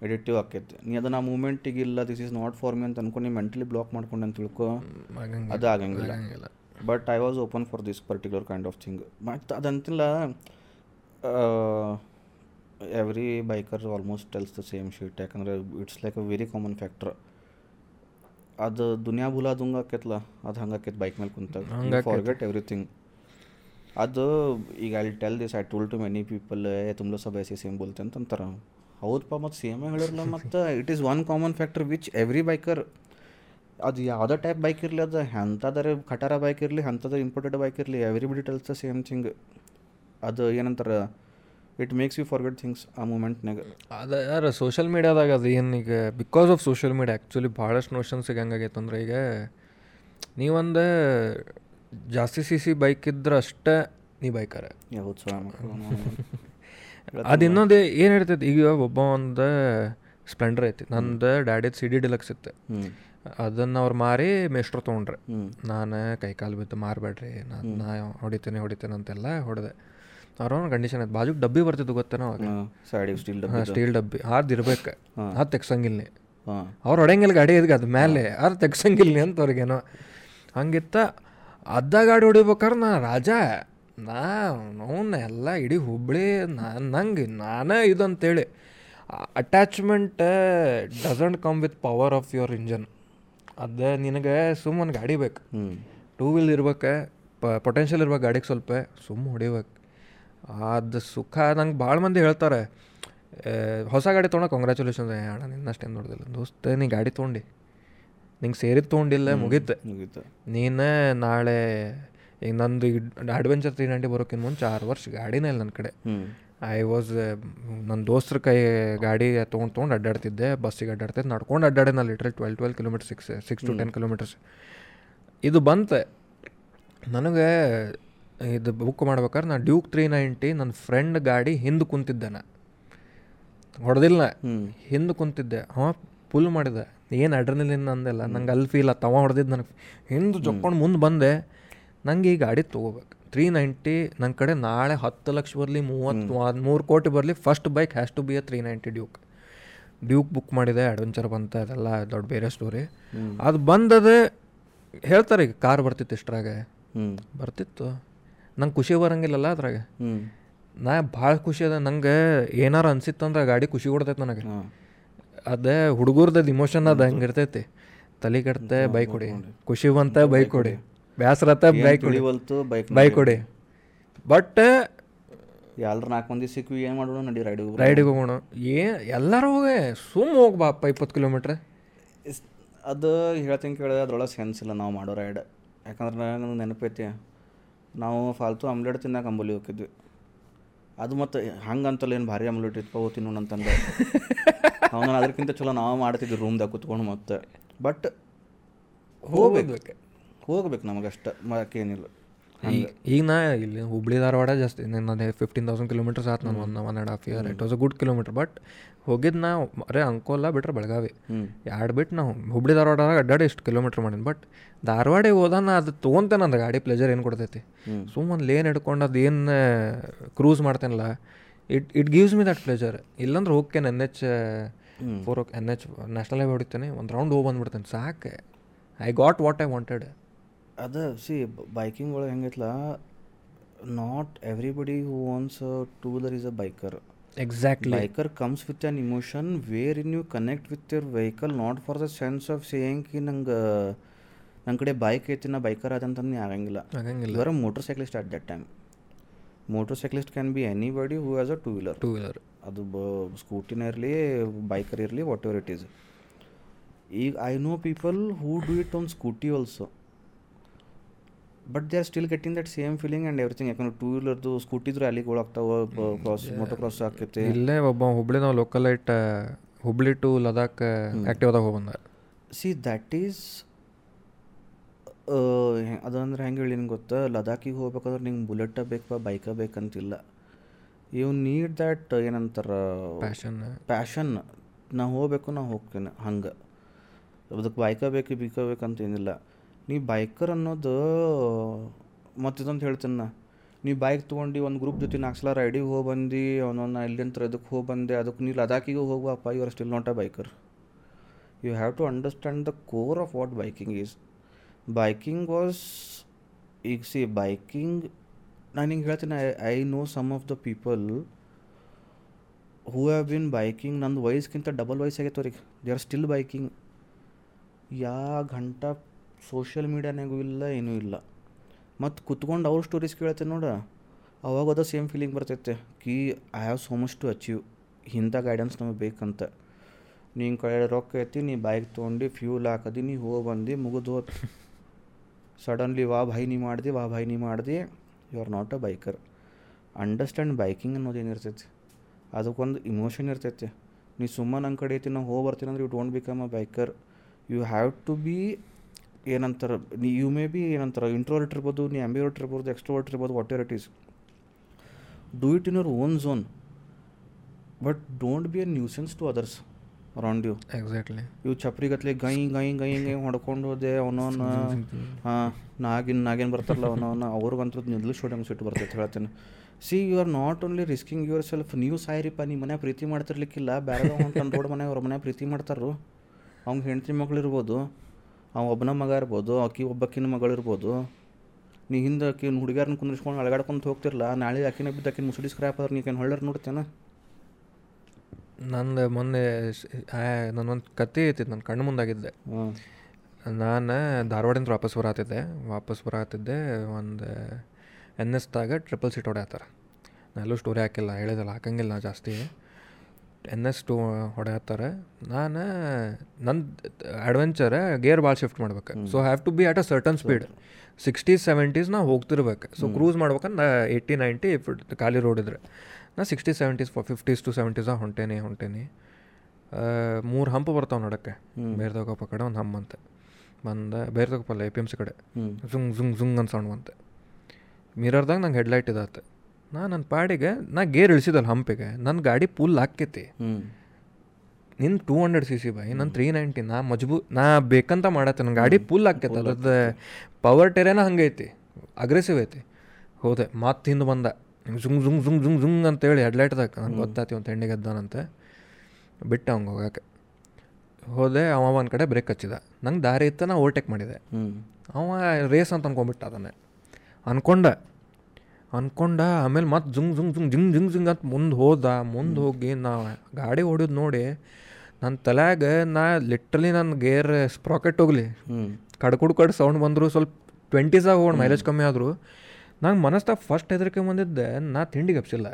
ಹಾಂ ಎಡಿಕ್ಟಿವ್ ಆಕೈತಿ. ನೀ ಅದನ್ನ ಆ ಮೂಮೆಂಟಿಗೆ ಇಲ್ಲ this is not for me ಅಂತ ಅನ್ಕೊಂಡು ನೀ ಮೆಂಟಲಿ ಬ್ಲಾಕ್ ಮಾಡ್ಕೊಂಡು ಅಂತ ತಿಳ್ಕೊ. ಅದು ಆಗಂಗಿಲ್ಲ. But I was open for this particular kind of thing ಮತ್ತು ಅದಂತಿಲ್ಲ every biker almost tells the same shit ಯಾಕಂದರೆ it's like a very common factor ಅದು ದುನಿಯಾ ಭೂಲಾದಂಗೆ ಆಕೈತಲ್ಲ ಅದು ಹಂಗೆ ಆಕೈತೆ ಬೈಕ್ ಮೇಲೆ ಕುಂತಾಗ ಹಂಗಾಕೈತಿ. ಫಾರ್ಗೆಟ್ ಎವ್ರಿಥಿಂಗ್ ಅದು ಈಗ I tell this I told to many people ಏ ತುಂಬ ಸಬ್ ಐಸಿ ಸೇಮ್ ಬೋಲ್ತೆ ಅಂತ ಅಂತಾರೆ. ಹೌದಪ್ಪ ಮತ್ತು ಸೇಮ್ ಹೇಳಿರಲ್ಲ ಮತ್ತು it is one common factor which every biker ಅದು ಯಾವುದೇ ಟೈಪ್ ಬೈಕ್ ಇರಲಿ ಅದು ಎಂಥದರೆ ಖಟಾರ ಬೈಕ್ ಇರಲಿ ಅಂಥದ್ದು ಇಂಪೋರ್ಟೆಡ್ ಬೈಕ್ ಇರಲಿ everybody tells the same thing ಅದು ಏನಂತಾರೆ it makes you forget things ಆ ಮೂಮೆಂಟ್ನಾಗ ಅದು ಯಾರ ಸೋಷಿಯಲ್ ಮೀಡ್ಯಾದಾಗ ಅದು ಏನು ಈಗ because of social media actually ಭಾಳಷ್ಟು ನೋಷನ್ಸಿಗೆ ಹೆಂಗಾಗೈತೆ ಅಂದ್ರೆ ಈಗ ನೀವೊಂದು ಜಾಸ್ತಿ ಸಿ ಸಿ ಬೈಕ್ ಇದ್ರೆ ಅಷ್ಟೇ ನೀ ಬೈಕರ ಯಾವ್ದು ಅದು ಇನ್ನೊಂದು ಏನು ಇರ್ತೈತಿ ಈಗ ಒಬ್ಬ ಒಂದು ಸ್ಪ್ಲೆಂಡರ್ ಐತಿ. ನಂದು ಡ್ಯಾಡಿದ ಸಿ ಡಿ ಡಿಲಕ್ಸ್ ಇತ್ತು. ಅದನ್ನು ಅವ್ರು ಮಾರಿ ಮೇಷ್ಟ್ರು ತೊಗೊಂಡ್ರೆ. ನಾನು ನಾನು ಕೈಕಾಲು ಬಿದ್ದು ಮಾರಬೇಡ್ರಿ ನಾನು ನಾ ಹೊಡಿತೇನೆ ಹೊಡಿತೇನೆ ಅಂತೆಲ್ಲ ಹೊಡೆದೆ. ಅವ್ರ ಕಂಡೀಷನ್ ಐತೆ ಬಾಜುಗೆ ಡಬ್ಬಿ ಬರ್ತಿದ್ದು ಗೊತ್ತೇನೋ ಅವಾಗ. ಸ್ಟೀಲ್ ಡಬ್ಬಿ. ಅದು ಇರ್ಬೇಕು. ಅದು ತೆಗ್ಸಂಗಿಲ್ಲ ಅವ್ರು ಹೊಡೆಯಂಗಿಲ್ಲ ಗಾಡಿ ಇದ್ಗೆ ಅದು ಮೇಲೆ ಅದು ತೆಗ್ಸಂಗಿಲ್ಲ ಅಂತ ಅವ್ರಿಗೇನೋ. ಹಂಗಿತ್ತ ಅದ ಗಾಡಿ ಹೊಡಿಬೇಕಾರೆ ನಾ ರಾಜ. ನಾ ಅವನ್ನ ಎಲ್ಲ ಇಡೀ ಹುಬ್ಳಿ ನಾನು ನಂಗೆ ನಾನೇ ಇದು ಅಂತೇಳಿ attachment doesn't come with power of your engine ಅದು ನಿನಗೆ ಸುಮ್ಮನೆ ಗಾಡಿ ಬೇಕು. ಟೂ ವೀಲ್ ಇರ್ಬೇಕು ಪ ಪೊಟೆನ್ಷಿಯಲ್ ಇರ್ಬೇಕು ಗಾಡಿಗೆ ಸ್ವಲ್ಪ ಸುಮ್ಮ ಹೊಡಿಬೇಕು. ಅದು ಸುಖ ನಂಗೆ ಭಾಳ ಮಂದಿ ಹೇಳ್ತಾರೆ ಹೊಸ ಗಾಡಿ ತೊಗೊಂಡು ಕಂಗ್ರ್ಯಾಚುಲೇಷನ್ಸ್ ಅಣ್ಣ ನಿನ್ನಷ್ಟೇನು ನೋಡಿದಿಲ್ಲ ದೋಸ್ತ ನೀ ಗಾಡಿ ತೊಗೊಂಡು. ನಿಂಗೆ ಸೇರಿದ ತೊಗೊಂಡಿಲ್ಲ ಮುಗೀತು. ಮುಗೀತು. ನೀನು ನಾಳೆ ಈಗ ನಂದು ಈಗ ಅಡ್ವೆಂಚರ್ ತ್ರೀ ನೈಂಟಿ ಬರೋಕ್ಕಿಂತ ಮುಂಚೆ ಆರು ವರ್ಷ ಗಾಡಿನೇ ಇಲ್ಲ ನನ್ನ ಕಡೆ. ಐ ವಾಸ್ ನನ್ನ ದೋಸ್ತರ ಕೈ ಗಾಡಿ ತೊಗೊಂಡು ತೊಗೊಂಡು ಅಡ್ಡಾಡ್ತಿದ್ದೆ ಬಸ್ಸಿಗೆ ಅಡ್ಡಾಡ್ತಿದ್ದೆ ನಡ್ಕೊಂಡು ಅಡ್ಡಾಡೆ ನಾನು literal twelve twelve kilometre six six to ten kilometres ಇದು ಬಂತೆ. ನನಗೆ ಇದು ಬುಕ್ ಮಾಡ್ಬೇಕಾದ್ರೆ ನಾನು ಡ್ಯೂಕ್ ತ್ರೀ ನೈಂಟಿ ನನ್ನ ಫ್ರೆಂಡ್ ಗಾಡಿ ಹಿಂದೆ ಕುಂತಿದ್ದೆ ನಾ. ಹೊಡೆದಿಲ್ಲ ಹಿಂದೆ ಕುಂತಿದ್ದೆ. ಹಾಂ ಪುಲ್ ಮಾಡಿದೆ. ಏನು ಅಡ್ರನಲಿನ್ ಅಂದೆಲ್ಲ ನಂಗೆ ಅಲ್ಲಿ ಫೀಲ್ ಆತ. ಅವ ಹೊಡೆದಿದ್ದು ನನಗೆ. ಹಿಂದೆ ಜೊಕ್ಕೊಂಡು ಮುಂದೆ ಬಂದೆ. ನಂಗೆ ಈ ಗಾಡಿ ತೊಗೋಬೇಕು. ತ್ರೀ ನೈಂಟಿ ನನ್ನ ಕಡೆ ನಾಳೆ ಹತ್ತು ಲಕ್ಷ ಬರಲಿ ಮೂವತ್ತು ಮೂರು ಕೋಟಿ ಬರಲಿ first bike has to be a three ninety Duke Duke book ಮಾಡಿದೆ ಅಡ್ವೆಂಚರ್ ಬಂತ ಅದೆಲ್ಲ ದೊಡ್ಡ ಬೇರೆ ಸ್ಟೋರಿ ಅದು ಬಂದದೆ ಹೇಳ್ತಾರೆ ಈಗ ಕಾರ್ ಬರ್ತಿತ್ತು ಇಷ್ಟ್ರಾಗ. ಬರ್ತಿತ್ತು. ನಂಗೆ ಖುಷಿ ಬರಂಗಿಲ್ಲಲ್ಲ ಅದ್ರಾಗ. ನಾ ಭಾಳ ಖುಷಿ ಅದ ನಂಗೆ ಏನಾರು ಅನ್ಸಿತ್ತಂದ್ರೆ ಗಾಡಿ ಖುಷಿ ಕೊಡ್ತೈತೆ ನನಗೆ. ಅದೇ ಹುಡುಗರ್ದದು ಇಮೋಷನ್ ಅದು ಹಂಗಿರ್ತೈತಿ. ತಲೆ ಕೆಡ್ತೆ ಬೈಕ್ ಕೊಡಿ. ಖುಷಿ ಬಂತ ಬೈಕ್ ಕೊಡಿ. ಬೇಸರತ್ತ ಬೈಕ್ ಹೊಳಿವಲ್ತು ಬೈಕ್ ಬೈಕ್ ಹೊಡಿ. ಬಟ್ ಎಲ್ಲರ ನಾಲ್ಕು ಮಂದಿ ಸಿಕ್ವಿ ಏನು ಮಾಡೋಣ? ನಡಿ ರೈಡ್ ರೈಡಿಗೆ ಹೋಗೋಣ. ಏ ಎಲ್ಲರೂ ಹೋಗಿ. ಸುಮ್ಮ ಹೋಗಿ ಬಾ ಇಪ್ಪತ್ತು ಕಿಲೋಮೀಟ್ರ್ ಅದು ಹೇಳ್ತೀನಿ ಕೇಳಿದ್ರೆ ಅದ್ರೊಳಗೆ ಸೆನ್ಸ್ ಇಲ್ಲ ನಾವು ಮಾಡೋ ರೈಡ್ ಯಾಕಂದ್ರೆ ನನಗೆ ನೆನಪೈತಿ ನಾವು ಫಾಲ್ತು ಆಮ್ಲೆಟ್ ತಿನ್ನಕ್ಕೆ ಅಂಬೋಲಿ ಹೋಗಿದ್ವಿ. ಅದು ಮತ್ತು ಹಂಗಂತಲ್ಲ ಏನು ಭಾರಿ ಆಮ್ಲೆಟ್ ಇತ್ತು ತಿನ್ನೋಣ ಅಂತಂದು. ಅವನು ಅದಕ್ಕಿಂತ ಚಲೋ ನಾವು ಮಾಡ್ತಿದ್ವಿ ರೂಮ್ದಾಗ ಕುತ್ಕೊಂಡು ಮತ್ತೆ. ಬಟ್ ಹೋಗ್ಬೇಕು. ಹೋಗ್ಬೇಕು ನಮಗಷ್ಟು ಮಕ್ಕೇನಿಲ್ಲ ಈಗ ಈಗ ನಾ ಇಲ್ಲಿ ಹುಬ್ಳಿ ಧಾರವಾಡ ಜಾಸ್ತಿ ನನ್ನ ಫಿಫ್ಟೀನ್ ತೌಸಂಡ್ ಕಿಲೋಮೀಟರ್ಸ್ ಆಯ್ತು ನಾನು one one and half year it was a good kilometre but ಹೋಗಿದ್ದು ನಾ ಅರೆ ಅಂಕೋಲ ಬಿಟ್ರೆ ಬೆಳಗಾವಿ. ಎರಡು ಬಿಟ್ಟು ನಾವು ಹುಬ್ಳಿ ಧಾರವಾಡ ಅಡ್ಡಾಡಿ ಎಷ್ಟು ಕಿಲೋಮೀಟ್ರ್ ಮಾಡೀನಿ ಬಟ್ ಧಾರವಾಡಿಗೆ ಹೋದ ನಾ ಅದು ತೊಗೊಂತೇನೆ ನಂದು ಗಾಡಿ ಪ್ಲೆಜರ್ ಏನು ಕೊಡ್ತೈತಿ. ಸುಮ್ಮನೆ ಲೇನ್ ಹಿಡ್ಕೊಂಡು ಅದು ಏನು cruise ಮಾಡ್ತೇನಲ್ಲ it it gives me that pleasure ಇಲ್ಲಾಂದ್ರೆ ಹೋಗ್ತೇನೆ N H four N H national highway ಹೊಡಿತೇನೆ ಒಂದು ರೌಂಡ್ ಹೋಗಿ ಬಂದ್ಬಿಡ್ತೇನೆ ಸಾಕೆ. I got what I wanted ಅದು ಸಿ ಬೈಕಿಂಗ್ ಒಳಗೆ ಹೆಂಗೈತ್ಲ not everybody who owns two wheeler is a biker exactly biker comes with with emotion where in you connect with your vehicle not for the sense of saying ಕಿ ನಂಗೆ ನನ್ನ ಕಡೆ bike ಐತಿ ನಾ biker ಅದಂತಂದು ಆಗಂಗಿಲ್ಲ ಆಗಂಗಿಲ್ಲ ಇವರ motorcyclist at that time motorcyclist can be anybody who has a two wheeler two wheeler ಅದು ಬ ಸ್ಕೂಟಿನ ಇರಲಿ ಬೈಕರ್ ಇರಲಿ ವಾಟ್ ಎವರ್ ಇಟ್ ಈಸ್ ಈಗ I know people who do it on scooty also but they are still getting that same feeling and everything ಯಾಕಂದ್ರೆ two ವೀಲರ್ದು ಸ್ಕೂಟಿದ್ರು ಅಲ್ಲಿಗೆ ಆಗ್ತಾವೆ ಕ್ರಾಸ್ ಮೋಟೋ ಕ್ರಾಸ್ ಆಕೈತಿ ಇಲ್ಲೇ ಒಬ್ಬ ಹುಬ್ಳಿ ನಾವು ಲೋಕಲ್ ಐಟ್ ಹುಬ್ಳಿ ಟು ಲದಾಖ್ ಆ್ಯಕ್ಟಿವ್ದಾಗ ಹೋಗಿ ಬಂದ ಸಿ ದ್ಯಾಟ್ ಈಸ್ ಅದಂದ್ರೆ ಹೆಂಗೆ ಹೇಳಿ ನಿಂಗೆ ಗೊತ್ತಾ? ಲದಾಖಿಗೆ ಹೋಗ್ಬೇಕಂದ್ರೆ ನಿಂಗೆ ಬುಲೆಟ ಬೇಕು ಬೈಕ ಬೇಕಂತಿಲ್ಲ. ಯು ನೀಡ್ ದ್ಯಾಟ್ ಏನಂತಾರ ಪ್ಯಾಷನ್ ಪ್ಯಾಷನ್ ನಾ ಹೋಗ್ಬೇಕು ನಾ ಹೋಗ್ತೀನಿ ಹಂಗೆ. ಅದಕ್ಕೆ ಬೈಕ ಬೇಕು ಬೀಕ ಬೇಕಂತ ಏನಿಲ್ಲ. ನೀ ಬೈಕರ್ ಅನ್ನೋದು ಮತ್ತು ಇದೊಂದು ಹೇಳ್ತೀನಿ ನಾ. ನೀ ಬೈಕ್ ತೊಗೊಂಡು ಒಂದು ಗ್ರೂಪ್ ಜೊತೆ ನಾಲ್ಕು ಸಲ ರೈಡಿಗೆ ಹೋಗಿ ಬಂದು ಅವನನ್ನ ಇಲ್ಲಿಂತ ಇದಕ್ಕೆ ಹೋಗಿ ಬಂದೆ ಅದಕ್ಕೆ ನೀ ಲದಾಖಿಗೆ ಹೋಗುವಪ್ಪ you are still not a biker you have to understand the core of what biking is biking was ಈಗ ಸಿ ಬೈಕಿಂಗ್ ನಾನು ಹಿಂಗೆ ಹೇಳ್ತೀನಿ I I know some of the people who have been biking ನಂದು ವಯಸ್ಸಿಗಿಂತ double ವಯಸ್ಸಾಗೈತೆ ಅವ್ರಿಗೆ. They are still biking ಯಾ ಗಂಟ ಸೋಷಿಯಲ್ ಮೀಡ್ಯಾನಾಗೂ ಇಲ್ಲ, ಏನೂ ಇಲ್ಲ. ಮತ್ತು ಕುತ್ಕೊಂಡು ಅವ್ರ ಸ್ಟೋರೀಸ್ ಕೇಳತ್ತೆ ನೋಡ, ಅವಾಗ ಅದು ಸೇಮ್ ಫೀಲಿಂಗ್ ಬರ್ತೈತೆ. ಕಿ I have so much to achieve ಇಂಥ ಗೈಡೆನ್ಸ್ ನಮಗೆ ಬೇಕಂತ. ನೀನು ಕಡೆ ರೊಕ್ಕ ಐತಿ ನೀ ಬೈಕ್ ತೊಗೊಂಡು ಫ್ಯೂಲ್ ಹಾಕದಿ, ನೀ ಹೋಗಿ ಬಂದು, ಮುಗಿದು ಸಡನ್ಲಿ ವಾ ಭಾಯ್ ನೀ ಮಾಡಿದೆ, ವಾ ಭಾಯ್ ನೀ ಮಾಡಿದೆ you are not a biker understand biking ಅನ್ನೋದು ಏನಿರ್ತೈತಿ ಅದಕ್ಕೊಂದು ಇಮೋಷನ್ ಇರ್ತೈತಿ. ನೀ ಸುಮ್ಮನೆ ನನ್ನ ಕಡೆ ಐತಿ ನಾವು ಹೋಗಿ ಬರ್ತೀನಿ ಅಂದ್ರೆ you don't become a biker you have to be ಏನಂತಾರೆ ನೀ ಯು ಮೇ ಬಿ ಏನಂತಾರೆ ಇಂಟ್ರೋವರ್ಟ್ ಇರ್ಬೋದು ನೀ ಆಂಬಿವರ್ಟ್ ಇರ್ಬೋದು ಎಕ್ಸ್ಟ್ರೋವರ್ಟ್ ಇರ್ಬೋದು whatever it is do it in your own zone but don't be a nuisance to others around you exactly ಇವು ಚಪ್ರಿಗತ್ಲೆ ಗೈ ಗೈ ಗೈ ಗೈ ಹೊಡ್ಕೊಂಡು ಹೋದೆ ಅವನವನ್ನ ಹಾಂ ನಾಗಿನ್ ನಾಗೇನು ಬರ್ತಾರಲ್ಲ ಅವನವನ್ನ ಅವ್ರಿಗಂತೂ ನಿಲ್ಲಿಸ್ ಹಂಗೆ ಸಿಟ್ಟು ಬರ್ತೈತೆ ಹೇಳ್ತೇನೆ. See you are not only risking yourself ನೀವು ಸಾಯಿರಿಪ್ಪ ನಿಮ್ಮ ಮನೆ ಪ್ರೀತಿ ಮಾಡ್ತಿರ್ಲಿಕ್ಕಿಲ್ಲ ಬೇರೆ ಹೊಂಟು ರೋಡ್ ಮನೆ ಅವ್ರ ಮನೆ ಪ್ರೀತಿ ಮಾಡ್ತಾರೋ ಅವ್ನ ಹೆಂಡತಿ ಮಕ್ಳು ಇರ್ಬೋದು. ಅವ ಒಬ್ಬನ ಮಗ ಇರ್ಬೋದು ಆಕಿ ಒಬ್ಬಕಿನ ಮಗಳು ಇರ್ಬೋದು. ನೀ ಹಿಂದೆ ಆಕಿನ ಹುಡುಗ್ಯಾರನ್ನ ಕುಂದಿಸ್ಕೊಂಡು ಅಳಗಾಡ್ಕೊಂತ ಹೋಗ್ತಿರಲ್ಲ ನಾಳೆ ಆಕಿನ ಬಿದ್ದು ಆಕಿನ ಮುಸುಡಿ ಸ್ಕ್ರ್ಯಾಪ್ ಆದ್ರೆ ನೀಕೇನು ಹೊಳ್ಳರ್ ನೋಡ್ತೇನೆ? ನಂದು ಮೊನ್ನೆ ನನ್ನೊಂದು ಕತೆ ಐತಿ ನನ್ನ ಕಣ್ಣು ಮುಂದಾಗಿದ್ದೆ. ನಾನು ಧಾರವಾಡಿಂದ ವಾಪಸ್ ಬರತ್ತಿದ್ದೆ ವಾಪಸ್ ಬರತ್ತಿದ್ದೆ ಒಂದು ಎನ್ ಎಸ್ದಾಗ ಟ್ರಿಪಲ್ ಸೀಟ್ ಹೊಡ್ಯಾತಾರೆ ನಾ ಎಲ್ಲೂ ಸ್ಟೋರಿ ಹಾಕಿಲ್ಲ ಹೇಳಿದಲ್ಲ ಹಾಕಂಗಿಲ್ಲ ನಾ ಜಾಸ್ತಿ. ಎನ್ ಎಸ್ ಟು ಹೊಡೆಯತ್ತಾರೆ. ನಾನು ನನ್ನ ಅಡ್ವೆಂಚರ ಗೇರ್ ಭಾಳ ಶಿಫ್ಟ್ ಮಾಡ್ಬೇಕು. So have to be at a certain speed sixties seventies ನಾ ಹೋಗ್ತಿರ್ಬೇಕು. ಸೊ ಕ್ರೂಸ್ ಮಾಡ್ಬೇಕಂದ್ರೆ ಏಯ್ಟಿ ನೈಂಟಿ ಖಾಲಿ ರೋಡ್ ಇದ್ರೆ. ನಾ ಸಿಕ್ಸ್ಟಿ ಸೆವೆಂಟೀಸ್ ಫಿಫ್ಟೀಸ್ ಟು ಸೆವೆಂಟೀಸಾಗ ಹೊಂಟೇನಿ ಹೊಂಟೇನಿ. ಮೂರು ಹಂಪ್ ಬರ್ತಾವೆ ನಡಕ್ಕೆ. ಬೇರ್ದೋಗಪ್ಪ ಕಡೆ ಒಂದು ಹಂಪ್ ಅಂತ. ಬಂದ ಬೇರ್ದೋಗಪ್ಪಲ್ಲ ಎ ಪಿ ಎಂ ಸಿ ಕಡೆ. ಝುಂಗ್ ಝುಂಗ್ ಝುಂಗ್ ಜುಂಗ್ ಅಂತ. ಸೌಂಡ್ ಬಂತೆ ಮಿರರ್ದಾಗ ನಂಗೆ ಹೆಡ್ಲೈಟ್ ಇದಾತು. ನಾ ನನ್ನ ಪಾಡಿಗೆ ನಾ ಗೇರ್ ಇಳಿಸಿದಲ್ಲ ಹಂಪಿಗೆ ನನ್ನ ಗಾಡಿ ಪುಲ್ ಹಾಕೈತಿ ನಿನ್ ನಿನ್ನ two hundred C C by ನನ್ನ ತ್ರೀ ನೈಂಟಿ ನಾ ಮಜ್ಬೂ ನಾ ಬೇಕಂತ ಮಾಡತ್ತೆ ನನ್ನ ಗಾಡಿ ಪುಲ್ ಆಕೈತೆ ಅದ್ರದ್ದು ಪವರ್ ಟೆರೇನ ಹಂಗೆ ಐತಿ ಅಗ್ರೆಸಿವ್ ಐತಿ. ಹೋದೆ ಮತ್ತೆ ಹಿಂದೆ ಬಂದ. ಜುಂಗ್ ಜುಂಗ್ ಜುಂಗ್ ಜುಂಗ್ ಜುಂಗ್ ಅಂತೇಳಿ ಹೆಡ್ಲೈಟ್ದಾಗ ನಂಗೆ ಗೊತ್ತಾತಿ ಒಂದು ಹೆಣ್ಣಿಗೆ ಎದ್ದಾನಂತೆ ಬಿಟ್ಟ ಹಂಗೆ ಹೋಗಕ್ಕೆ ಹೋದೆ ಅವ ಒಂದು ಕಡೆ ಬ್ರೇಕ್ ಹಚ್ಚಿದ. ನಂಗೆ ದಾರಿ ಇತ್ತು ನಾ ಓವರ್ಟೇಕ್ ಮಾಡಿದೆ. ಅವ ರೇಸ್ ಅಂತ ಅನ್ಕೊಂಬಿಟ್ಟ ಅದನ್ನೇ. ಅನ್ಕೊಂಡ ಅನ್ಕೊಂಡ ಆಮೇಲೆ ಮತ್ತೆ ಜುಂಗ್ ಜುಂಗ್ ಜುಂಗ್ ಜಿಂಗ್ ಜಿಂಗ್ ಜಿಂಗ್ ಅಂತ ಮುಂದೆ ಹೋದ ಮುಂದೆ ಹೋಗಿ ನಾ ಗಾಡಿ ಹೊಡಿಯೋದು ನೋಡಿ ನನ್ನ ತಲೆಯಾಗ ನಾ ಲಿಟ್ರಲಿ ನನ್ನ ಗೇರ್ ಸ್ಪ್ರಾಕೆಟ್ ಹೋಗ್ಲಿ. ಕಡ್ ಕಡ್ಕುಡ್ ಕಡ್ ಸೌಂಡ್ ಬಂದರು ಸ್ವಲ್ಪ ಟ್ವೆಂಟೀಸಾಗ ಹೋಗೋಣ ಮೈಲೇಜ್ ಕಮ್ಮಿ ಆದರೂ. ನಂಗೆ ಮನಸ್ತಾಗ ಫಸ್ಟ್ ಹೆದರಿಕೆ ಬಂದಿದ್ದೆ ನಾ ತಿಂಡಿ ಗಪ್ಸಿಲ್ಲ.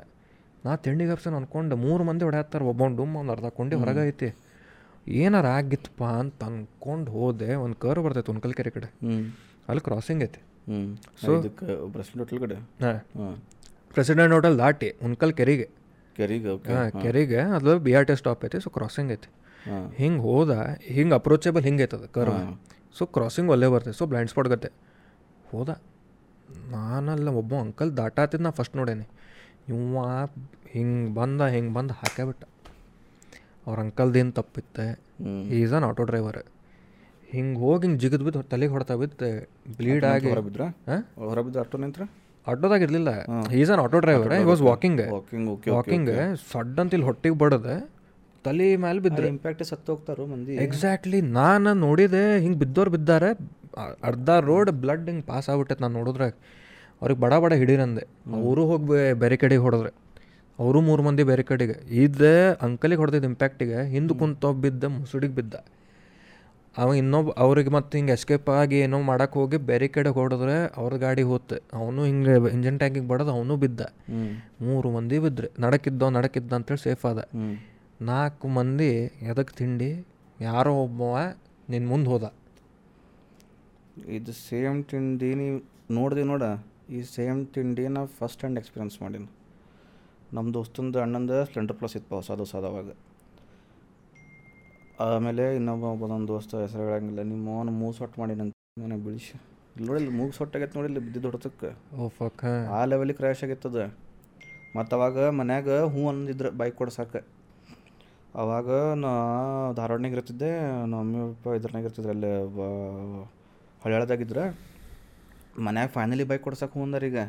ನಾ ತಿಂಡಿ ಹಬ್ಸನ್ ಅನ್ಕೊಂಡು ಮೂರು ಮಂದಿ ಹೊಡೆಯತ್ತಾರೆ ಒಬ್ಬ ಡುಮ್ ಒಂದು ಅರ್ಧ ಕೊಂಡಿ ಹೊರಗೆ ಐತಿ. ಏನಾರ ಆಗಿತ್ತಪ್ಪ ಅಂತ ಅಂದ್ಕೊಂಡು ಹೋದೆ ಒಂದು ಕರ್ ಬರ್ತೈತೆ ಉನ್ಕಲ್ ಕೆರೆ ಕಡೆ ಅಲ್ಲಿ ಕ್ರಾಸಿಂಗ್ ಐತಿ. So- ಇದಕ್ಕೆ ಪ್ರೆಸಿಡೆಂಟ್ ಹೋಟೆಲ್ ಕಡೆ. ಹಾಂ. ಪ್ರೆಸಿಡೆಂಟ್ ಹೋಟೆಲ್ ದಾಟಿ ಉನ್ಕಲ್ ಕೆರೆಗೆ. ಕೆರಿಗೆ ಹಾಂ ಕೆರೆಗೆ ಅದು ಬಿ ಆರ್ ಟಿ ಸ್ಟಾಪ್ ಐತಿ ಸೊ ಕ್ರಾಸಿಂಗ್ ಐತಿ. ಹಿಂಗೆ ಹೋದ ಹಿಂಗೆ ಅಪ್ರೋಚೇಬಲ್ ಹಿಂಗೆ ಐತದ ಕರ್ವ್ ಸೊ ಕ್ರಾಸಿಂಗ್ ಒಲ್ಲೇ ಬರ್ತೈತೆ ಸೊ ಬ್ಲೈಂಡ್ ಸ್ಪಾಟ್ ಗತ್ತೆ ಹೋದ. ನಾನಲ್ಲ ಒಬ್ಬ ಅಂಕಲ್ ದಾಟಾತಿದ್ ನಾ ಫಸ್ಟ್ ನೋಡೇನಿ. ಇವ ಹಿಂಗೆ ಬಂದ ಹಿಂಗೆ ಬಂದು ಹಾಕ್ಯಾಬಿಟ್ಟ. ಅವ್ರ ಅಂಕಲ್ದೇನು ತಪ್ಪಿತ್ತೆ? ಈಸ್ ಅನ್ ಆಟೋ ಡ್ರೈವರ್ ಹಿಂಗೆ ಹೋಗಿ ಹಿಂಗೆ ಜಿಗಿದ್ ಬಿದ್ದು ತಲೆಗೆ ಹೊಡ್ತಾ ಬಿದ್ದು. ಬ್ಲೀಡ್ ಆಗಿ. ಹೊರಬಿದ್ರ? ಹಾಂ ಹೊರ ಬಿದ್ದು ಆಟೋ ನಿಂತ್ರ? ಆಟೋದಾಗ ಇರಲಿಲ್ಲ is an auto driver I was walking walking okay walking ಸಡ್ ಅಂತ ಇಲ್ಲಿ ಹೊಟ್ಟಿಗೆ ಬಡದೆ ತಲೆ ಮೇಲೆ ಬಿದ್ದರೆ ಇಂಪ್ಯಾಕ್ಟ್ ಸತ್ತು ಹೋಗ್ತಾರೋ ಮಂದಿ? ಎಕ್ಸಾಕ್ಟ್ಲಿ ನಾನು ನೋಡಿದೆ ಹಿಂಗೆ ಬಿದ್ದವ್ರು ಬಿದ್ದಾರೆ. ಅರ್ಧ ರೋಡ್ ಬ್ಲಡ್ ಹಿಂಗೆ ಪಾಸ್ ಆಗ್ಬಿಟ್ಟೈತೆ ನಾನು ನೋಡಿದ್ರೆ ಅವ್ರಿಗೆ ಬಡ ಬಡ ಹಿಡೀರಂದೆ. ಅವರು ಹೋಗಿ ಬೇರೆ ಕಡೆಗೆ ಹೊಡೆದ್ರೆ. ಅವರು ಮೂರು ಮಂದಿ ಬೇರೆ ಕಡೆಗೆ ಇದು ಅಂಕಲಿಗೆ ಹೊಡೆದಿದ್ದು ಇಂಪ್ಯಾಕ್ಟಿಗೆ ಹಿಂದೆ ಕುಂತ ಬಿದ್ದ ಮುಸುಡಿಗೆ ಬಿದ್ದ. ಅವ ಇನ್ನೊಬ್ಬ ಅವ್ರಿಗೆ ಮತ್ತೆ ಹಿಂಗೆ ಎಸ್ಕೇಪ್ ಆಗಿ ಏನೋ ಮಾಡಕ್ಕೆ ಹೋಗಿ ಬೇರೆ ಕಡೆ ಹೊಡೆದ್ರೆ ಅವ್ರ ಗಾಡಿ ಹೋತು. ಅವನು ಹಿಂಗೆ ಇಂಜನ್ ಟ್ಯಾಂಕಿಗೆ ಬಡದು ಅವನು ಬಿದ್ದ. ಮೂರು ಮಂದಿ ಬಿದ್ದರೆ ನಡಕಿದ್ದ ನಡಕಿದ್ದ ಅಂತೇಳಿ ಸೇಫ್ ಆದ. ನಾಲ್ಕು ಮಂದಿ ಎದಕ್ಕೆ ತಿಂಡಿ ಯಾರೋ ಒಬ್ಬವ ನಿನ್ನ ಮುಂದೆ ಹೋದ. ಇದು ಸೇಮ್ ತಿಂಡಿ ನೀವು ನೋಡಿದೆ ನೋಡ. ಈ ಸೇಮ್ ತಿಂಡಿ ನಾ ಫಸ್ಟ್ ಹ್ಯಾಂಡ್ ಎಕ್ಸ್ಪೀರಿಯನ್ಸ್ ಮಾಡೀನಿ. ನಮ್ಮ ದೋಸ್ತಂದು ಅಣ್ಣಂದು ಸ್ಪ್ಲೆಂಡರ್ ಪ್ಲಸ್ ಇತ್ತು ಹೊಸದು ಹೊಸದು ಅವಾಗ ಆಮೇಲೆ ಇನ್ನೊಬ್ಬ ಒಬ್ಬ ದೋಸ್ತ ಹೆಸರು ಹೇಳಂಗಿಲ್ಲ ನಿಮ್ಮ ಅವನು ಮೂಗು ಸೊಟ್ಟು ಮಾಡಿ ನಂಗೆ ನನಗೆ ನೋಡಿ ಇಲ್ಲಿ ನೋಡಿಲ್ಲ ಮೂಗು ಸೊಟ್ಟಾಗೈತೆ ಇಲ್ಲಿ ಬಿದ್ದಿದ್ದು ಹೊಡ್ತಕ್ಕೆ ಓ ಫಕ್ ಆ ಲೆವೆಲಿಗೆ ಕ್ರ್ಯಾಶ್ ಆಗಿತ್ತದ ಮತ್ತು ಅವಾಗ ಮನ್ಯಾಗ ಹ್ಞೂ ಅಂದಿದ್ರು ಬೈಕ್ ಕೊಡ್ಸಕ್ಕೆ ಅವಾಗ ನಾ ಧಾರವಾಡನಾಗ ಇರ್ತಿದ್ದೆ ನಮ್ಮ ಮಮ್ಮಿ ಪಪ್ಪ ಇದ್ರನಾಗ ಇರ್ತಿದ್ರು ಅಲ್ಲಿ ಹಳ್ಯಾಳದಾಗಿದ್ರೆ. ಮನ್ಯಾಗ ಫೈನಲಿ ಬೈಕ್ ಕೊಡ್ಸಕ್ಕೆ ಹ್ಞೂ ಅಂದರೀಗ ಈಗ.